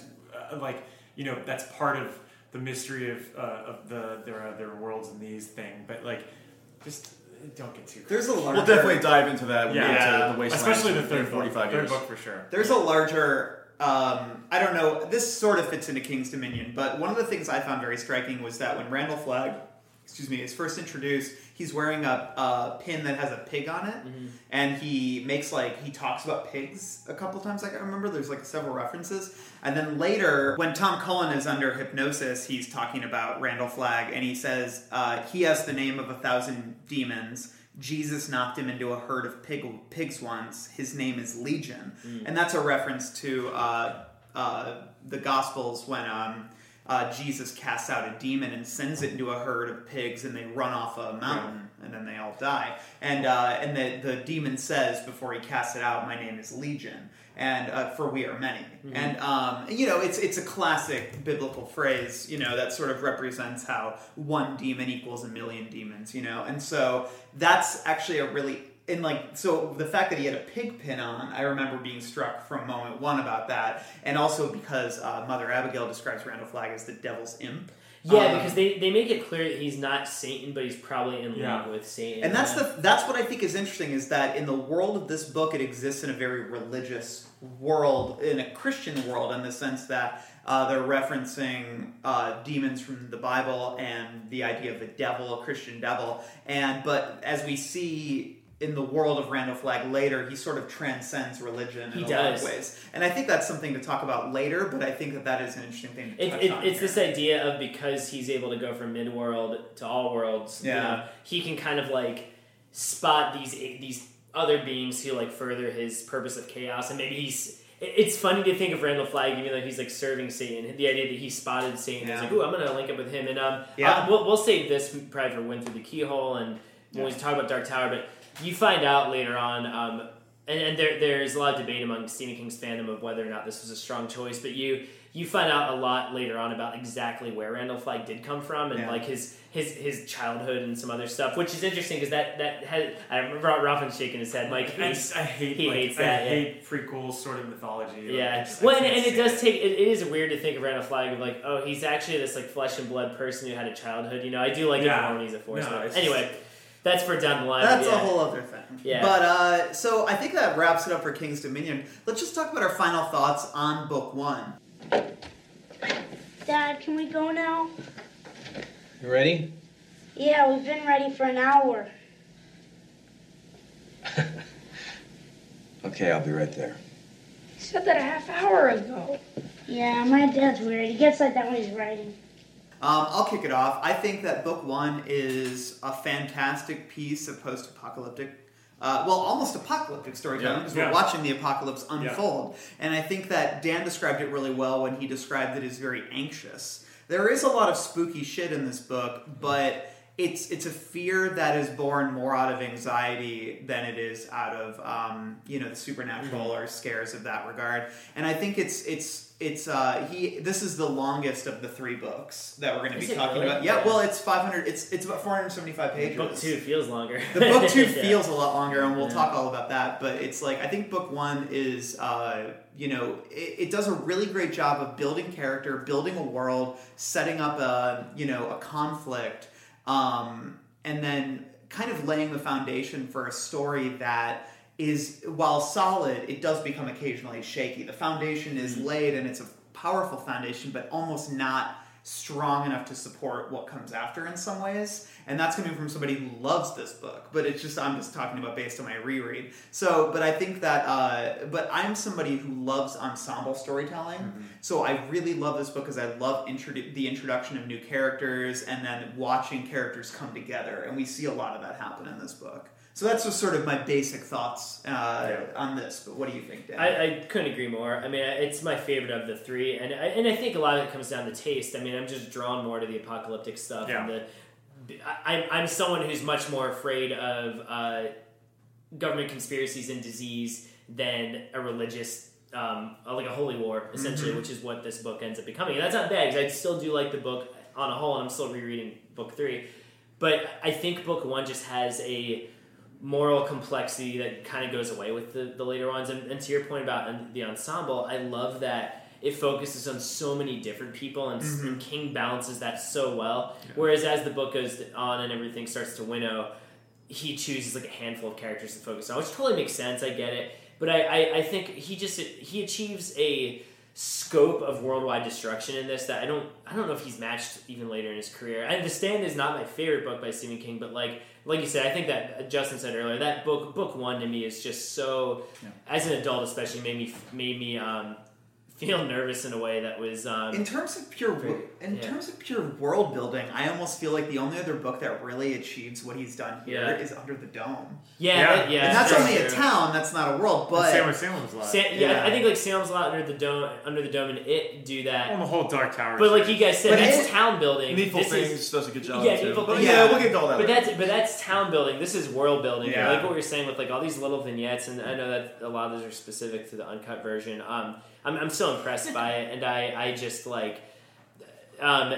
uh, like you know that's part of the mystery of uh, of the there are there are worlds in these thing, but like just don't get too. There's a larger. We'll definitely dive into that Yeah. get Yeah. the wasteland. especially the third book. 45 Third book for sure. There's a larger. Um, I don't know. This sort of fits into King's Dominion, but one of the things I found very striking was that when Randall Flagg, excuse me, is first introduced, he's wearing a, a pin that has a pig on it, and he makes like he talks about pigs a couple times. Like I remember, there's like several references, and then later when Tom Cullen is under hypnosis, he's talking about Randall Flagg, and he says uh, he has the name of a thousand demons. Jesus knocked him into a herd of pig, pigs once. His name is Legion, and that's a reference to uh, uh, the Gospels when um, uh, Jesus casts out a demon and sends it into a herd of pigs, and they run off a mountain, and then they all die. And uh, and the the demon says before he casts it out, "My name is Legion." And uh, for we are many, and um, you know it's it's a classic biblical phrase, you know that sort of represents how one demon equals a million demons, you know, and so that's actually a really and like so the fact that he had a pig pin on i remember being struck from moment one about that and also because uh, mother abigail describes randall flagg as the devil's imp Yeah, Um, because they, they make it clear that he's not Satan, but he's probably in Yeah. league with Satan. and that's Yeah. the that's what i think is interesting is that in the world of this book it exists in a very religious world in a christian world in the sense that uh, they're referencing uh, demons from the bible and the idea of a devil a christian devil and but as we see in the world of Randall Flagg later, he sort of transcends religion in He a lot of does. ways, and I think that's something to talk about later. But I think that that is an interesting thing to It, touch it, on. it's here. this idea of because he's able to go from mid world to all worlds, you Yeah. know, he can kind of like spot these these other beings who like further his purpose of chaos, and maybe he's. It's funny to think of Randall Flagg, even though he's like serving Satan. The idea that he spotted Satan, Yeah. is like, "Ooh, I'm gonna link up with him." And um, Yeah. uh, we'll, we'll save this probably for Wind Through the Keyhole, and when we talk about Dark Tower. But you find out later on, um, and, and there, there's a lot of debate among Stephen King's fandom of whether or not this was a strong choice. But you you find out a lot later on about exactly where Randall Flagg did come from and Yeah. like his his his childhood and some other stuff, which is interesting because that that had I remember Robin's shaking his head, Mike. I, I hate he like, hates I that. yeah. hate prequel sort of mythology. Yeah, I just- well, and, and it does take. It, it is weird to think of Randall Flagg of like, oh, he's actually this like flesh and blood person who had a childhood. You know, I do like Yeah. it when he's a force. No, anyway, that's for down the line. That's yeah. a whole other thing. Yeah. But uh, so I think that wraps it up for King's Dominion. Let's just talk about our final thoughts on book one. Dad, can we go now? You ready? Yeah, we've been ready for an hour. Okay, I'll be right there. You said that a half hour ago. Yeah, my dad's weird. He gets like that when he's writing. Um, I'll kick it off. I think that book one is a fantastic piece of post-apocalyptic, uh, well, almost apocalyptic storytelling Yeah. because Yeah. we're watching the apocalypse unfold. And I think that Dan described it really well when he described it as very anxious. There is a lot of spooky shit in this book, but it's it's a fear that is born more out of anxiety than it is out of um, you know the supernatural or scares of that regard. And I think it's it's it's uh, he. This is the longest of the three books that we're going to be talking really? about. Yeah, well, it's five hundred. It's it's about four hundred seventy five pages. Book two feels longer. The book two Yeah. feels a lot longer, and we'll Yeah. talk all about that. But it's like I think book one is, uh, you know, it, it does a really great job of building character, building a world, setting up a you know a conflict, um, and then kind of laying the foundation for a story that is while solid, it does become occasionally shaky. The foundation is laid, and it's a powerful foundation, but almost not strong enough to support what comes after in some ways. And that's coming from somebody who loves this book, but it's just I'm just talking about based on my reread. So, but I think that, uh, but I'm somebody who loves ensemble storytelling. So I really love this book because I love introdu- the introduction of new characters and then watching characters come together, and we see a lot of that happen in this book. So that's just sort of my basic thoughts uh, on this. But what do you think, Dan? I, I couldn't agree more. I mean, it's my favorite of the three, and I, and I think a lot of it comes down to taste. I mean, I'm just drawn more to the apocalyptic stuff. And the, I, I'm- I'm someone who's much more afraid of uh, government conspiracies and disease than a religious, um, uh, like a holy war, essentially, Mhm. which is what this book ends up becoming. And that's not bad because I still do like the book on a whole, and I'm still rereading book three. But I think book one just has a moral complexity that kind of goes away with the, the later ones. And, and to your point about the ensemble, I love that it focuses on so many different people, and, Mhm. and King balances that so well. Whereas as the book goes on and everything starts to winnow, he chooses like a handful of characters to focus on, which totally makes sense. I get it, but I, I, I think he just he achieves a scope of worldwide destruction in this that I don't I don't know if he's matched even later in his career. And The Stand is not my favorite book by Stephen King, but like like you said, I think that uh, Justin said earlier that book book one to me is just so, as an adult especially, made me made me um, feel nervous in a way that was um, In terms of pure, in Yeah. terms of pure world building, I almost feel like the only other book that really achieves what he's done here Yeah. is Under the Dome. Yeah, Yeah. yeah, and that's that's only a town. That's not a world. But Salem- Salem's Lot. Sa- yeah, I think like Salem's Lot under the dome, under the dome, and it do that. Well, the whole Dark Tower. But like you guys said, But that's it- town building. Needful This is- Things does a good job Yeah, too. But yeah, we'll get to all that But later. that's but that's town building. This is world building. Yeah. I like what you're saying with like all these little vignettes, and I know that a lot of those are specific to the uncut version. Um, I'm I'm so impressed by it, and I I just like, um.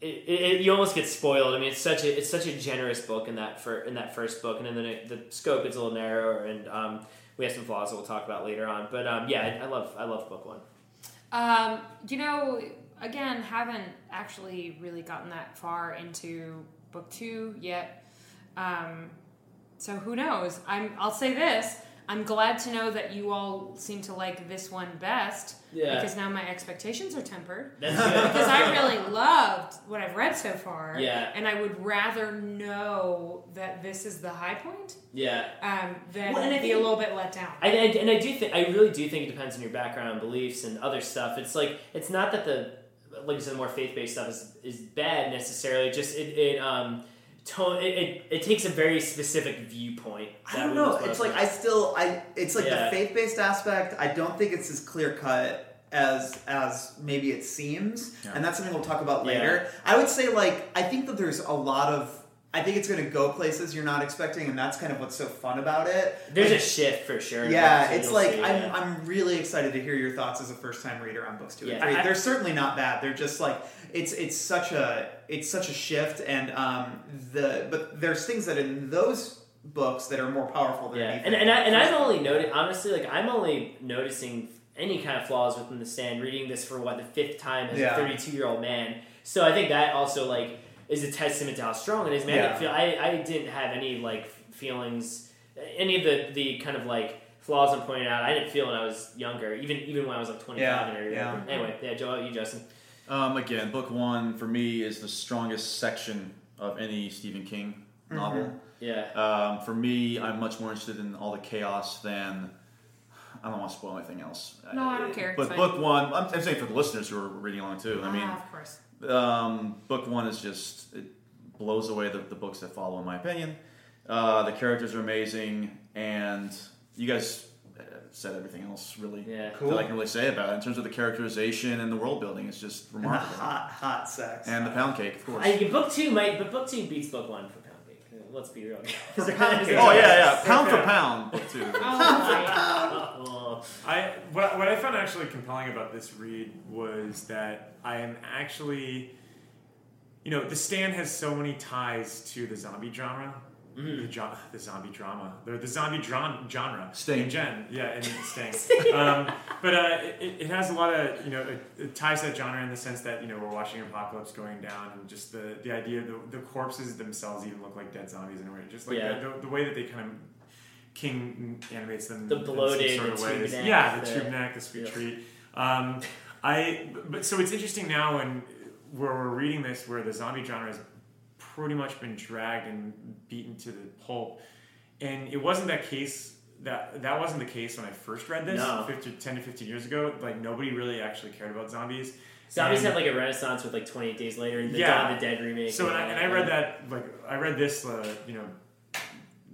It, it, you almost get spoiled. I mean, it's such a it's such a generous book in that for in that first book, and then the, the scope is a little narrower, and um, we have some flaws that we'll talk about later on. But um, yeah, I, I love I love book one. Um, you know, again, haven't actually really gotten that far into book two yet. Um, so who knows? I'm. I'll say this. I'm glad to know that you all seem to like this one best. Yeah. Because now my expectations are tempered. That's good. because I really loved what I've read so far. Yeah. And I would rather know that this is the high point Yeah. um, than Well, be think- a little bit let down. I, I, and I do think I really do think it depends on your background and beliefs and other stuff. It's like it's not that the like said, more faith based stuff is, is bad necessarily. Just it, it um tone it, it, it takes a very specific viewpoint. I don't know. It's like I still I. It's like Yeah. the faith based aspect. I don't think it's as clear cut as as maybe it seems, Yeah. and that's something we'll talk about Yeah. later. I would say like I think that there's a lot of. I think it's going to go places you're not expecting, and that's kind of what's so fun about it. There's Like, a shift for sure. Yeah, it's like see, I'm, yeah. I'm really excited to hear your thoughts as a first time reader on books two and Yeah, three. I- They're certainly not bad. They're just like it's it's such a it's such a shift, and um the but there's things that in those books that are more powerful than Yeah, anything. and and, I, and I'm only noting honestly, like I'm only noticing any kind of flaws within the stand. Reading this for what the fifth time as Yeah. a 32 year old man, so I think that also like is a testament to how strong it is. Man, I, Yeah. didn't feel, I I didn't have any like feelings, any of the the kind of like flaws I'm pointing out. I didn't feel when I was younger, even even when I was like 25 Yeah, and everything. yeah. Anyway, yeah, Joe, you Justin. Um, again, book one for me is the strongest section of any Stephen King novel. Mhm. Yeah. Um, for me, I'm much more interested in all the chaos than. I don't want to spoil anything else. No, I don't care. But It's fine. book one, I'm, I'm saying for the listeners who are reading along too. I mean, Ah, of course. Um, book one is just it blows away the, the books that follow, in my opinion. Uh, the characters are amazing, and you guys uh, said everything else really Yeah. that I can really say about it in terms of the characterization and the world building. It's just and the remarkable. hot hot sex. And the pound cake, of course. I, book two might, but book two beats book one for pound cake. Let's be real. For pound oh yeah, yeah, pound for pound, book two. Oh, I what, what I found actually compelling about this read was that I am actually, you know, the stand has so many ties to the zombie genre. The, jo- the zombie drama, the, the zombie dron- genre. Sting. And Jen, yeah, and Sting. um, but uh, it, it has a lot of, you know, it, it ties that genre in the sense that, you know, we're watching apocalypse going down and just the, the idea, the, the corpses themselves even look like dead zombies in a way. Just like Yeah. the, the, the way that they kind of King animates them The bloated, sort of the way. tube neck, Yeah, the the- tube neck, the sweet yeah. treat. Um, I but so it's interesting now when where we're reading this, where the zombie genre has pretty much been dragged and beaten to the pulp, and it wasn't that case. That that wasn't the case when I first read this No. 50, 10 to 15 years ago. Like nobody really actually cared about zombies. Zombies And- had like a renaissance with like 28 Days Later and the Yeah. Dawn of the Dead remake. So and I, and. I read that like I read this uh, you know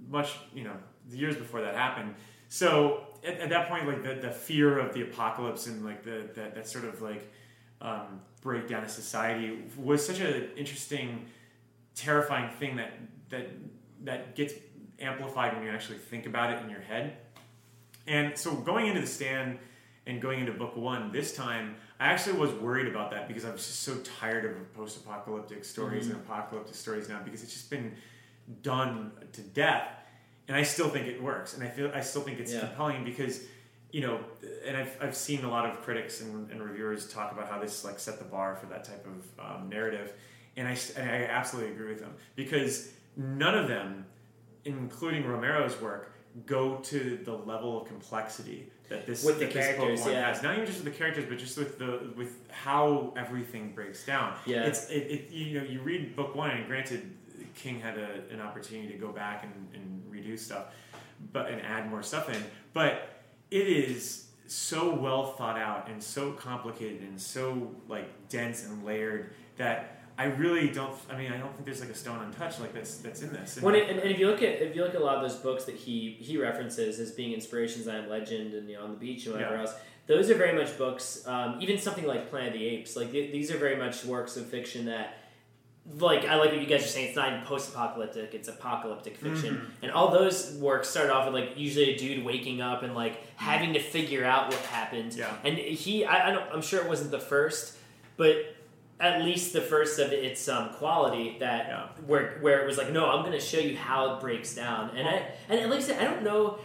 much you know the years before that happened. So at, at that point, like the, the fear of the apocalypse and like the that, that sort of like um, breakdown of society was such an interesting, terrifying thing that that that gets amplified when you actually think about it in your head. And so going into the stand and going into book one this time, I actually was worried about that because I was just so tired of post-apocalyptic stories Mhm. and apocalyptic stories now because it's just been done to death. And I still think it works, and I feel I still think it's Yeah. compelling because you know, and I've, I've seen a lot of critics and, and reviewers talk about how this like set the bar for that type of um, narrative, and I, and I absolutely agree with them because none of them, including Romero's work, go to the level of complexity that this With the that this book characters, one yeah. has. Not even just with the characters, but just with the with how everything breaks down. Yeah. it's it, it you know you read book one, and granted, King had a, an opportunity to go back and, and redo stuff, but and add more stuff in. But it is so well thought out and so complicated and so like dense and layered that I really don't. I mean, I don't think there's like a stone untouched like that's that's in this. And When it, and, and if you look at if you look at a lot of those books that he he references as being inspirations, I Am Legend and you know On the Beach and whatever Yeah. else, those are very much books. Um, even something like Planet of the Apes, like th- these are very much works of fiction that. Like I like what you guys are saying. It's not post-apocalyptic; it's apocalyptic fiction. Mhm. And all those works start off with like usually a dude waking up and like having to figure out what happened. Yeah. And he, I, I don't, I'm sure it wasn't the first, but at least the first of its um, quality that where where it was like, no, I'm going to show you how it breaks down. And I and like I said, I don't know.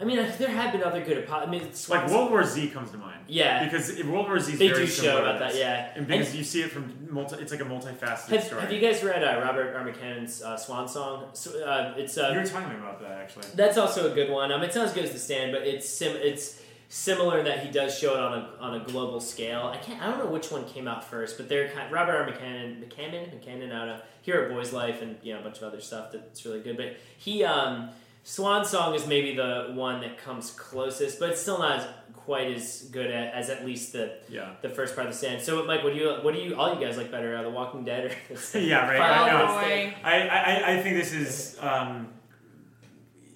I mean, there have been other good. Apo- I mean, It's like World War Z comes to mind. Yeah. because it- World War Z is They very do show about that, yeah. and because And- you see it from multi, it's like a multifaceted Have, story. have you guys read uh, Robert R. Uh, Swan Song? So, uh, it's uh, You were talking about that actually. That's also a good one. Um, it's not as good as The Stand, but it's sim- it's similar that he does show it on a on a global scale. I can't I don't know which one came out first, but they're kind Robert R. McCann McCammon McCannon out of Here at Boys Life and you know a bunch of other stuff that's really good. But he um, Swan Song is maybe the one that comes closest, but it's still not as quite as good at, as at least the Yeah. the first part of the stand. So Mike, what do you what do you all you guys like better, uh, The Walking Dead or The Stand? yeah, right. Fire I, know. Walking I, I, I think this is um,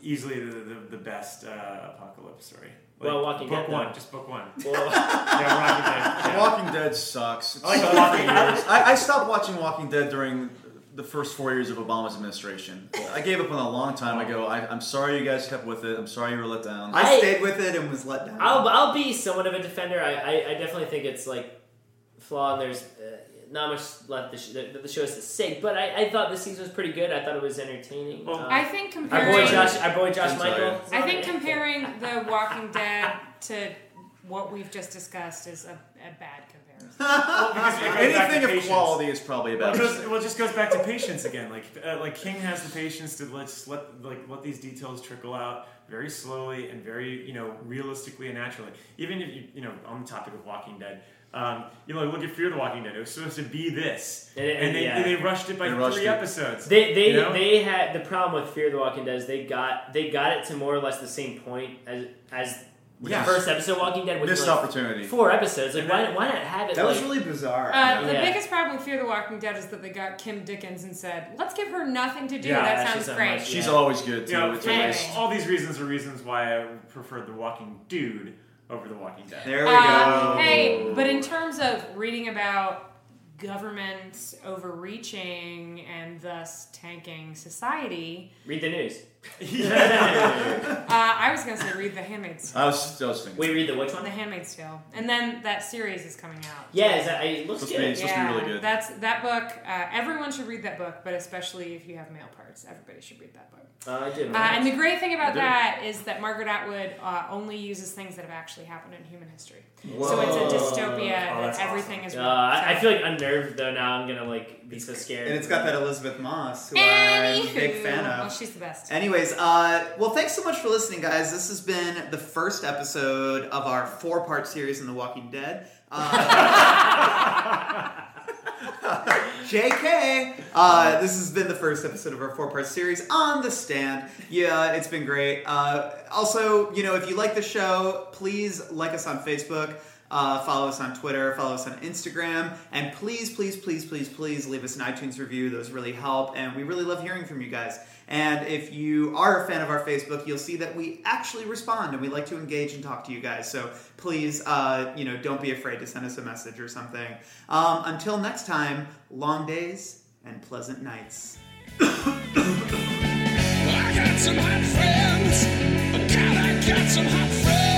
easily the, the, the best uh, apocalypse story. Well, Walking book Dead, one, though. just book one. Well- yeah, Walking Dead. Yeah. Walking Dead sucks. It's I like so Walking Dead. I, I stopped watching Walking Dead during the first four years of Obama's administration. I gave up on it a long time ago. I, I'm sorry you guys kept with it. I'm sorry you were let down. I stayed with it and was let down. I'll, I'll be somewhat of a defender. I, I, I definitely think it's like flawed. And there's uh, not much left the, sh- the, the show's to say, but I, I thought this season was pretty good. I thought it was entertaining. Uh, I think our comparing boy Josh, our boy Josh Michael. I think comparing The Walking Dead to what we've just discussed is a, a bad comparison. Well, because it goes back to Anything of quality is probably a Well, bad it, goes, well, it just goes back to patience again. Like uh, like King has the patience to let's let like let these details trickle out very slowly and very you know realistically and naturally. Even if you you know on the topic of Walking Dead. Um, you know, look at Fear the Walking Dead. It was supposed to be this, And- and, and- they, yeah. they rushed it by They rushed three it. episodes. They they, you know? they had the problem with Fear the Walking Dead is they got they got it to more or less the same point as as with Yes. the first episode Walking Dead. Which Missed was like opportunity. Four episodes. Like why why not have it? That was really bizarre. Uh, the Yeah. biggest problem with Fear the Walking Dead is that they got Kim Dickens and said, "Let's give her nothing to do." Yeah, that sounds a great. much- She's Yeah. always good too. You know, it's Anyway. all these reasons are reasons why I preferred The Walking Dude over The Walking Dead. there we Uh, go. hey, but in terms of reading about government overreaching and thus tanking society, read the news. uh, I was going to say read The Handmaid's Tale. I was, I was thinking. We read the which one? The Handmaid's Tale, and then that series is coming out. Yeah, is that, it looks Supposed to be- good. it's supposed to be really good. That's that book. Uh, everyone should read that book, but especially if you have male parts, everybody should read that book. Uh, I did. Uh, and the great thing about that is that Margaret Atwood uh, only uses things that have actually happened in human history. So it's a dystopia Oh, that that's everything is. Uh, real. I, I feel like unnerved though. Now I'm gonna like be so scared. And it's got that Elisabeth Moss, who I'm a big Anywho. fan Well, of. she's the best. Anyways, uh, well, thanks so much for listening, guys. This has been the first episode of our four-part series in The Walking Dead. Uh, JK. Uh, this has been the first episode of our four-part series on the stand. Yeah, it's been great. Uh, also, you know, if you like the show, please like us on Facebook. Uh, follow us on Twitter, follow us on Instagram, and please, please, please, please, please leave us an iTunes review. Those really help, and we really love hearing from you guys. And if you are a fan of our Facebook, you'll see that we actually respond and we like to engage and talk to you guys. So please, uh, you know, don't be afraid to send us a message or something. Um, until next time, long days and pleasant nights. I got some hot friends. God, I got some hot friends.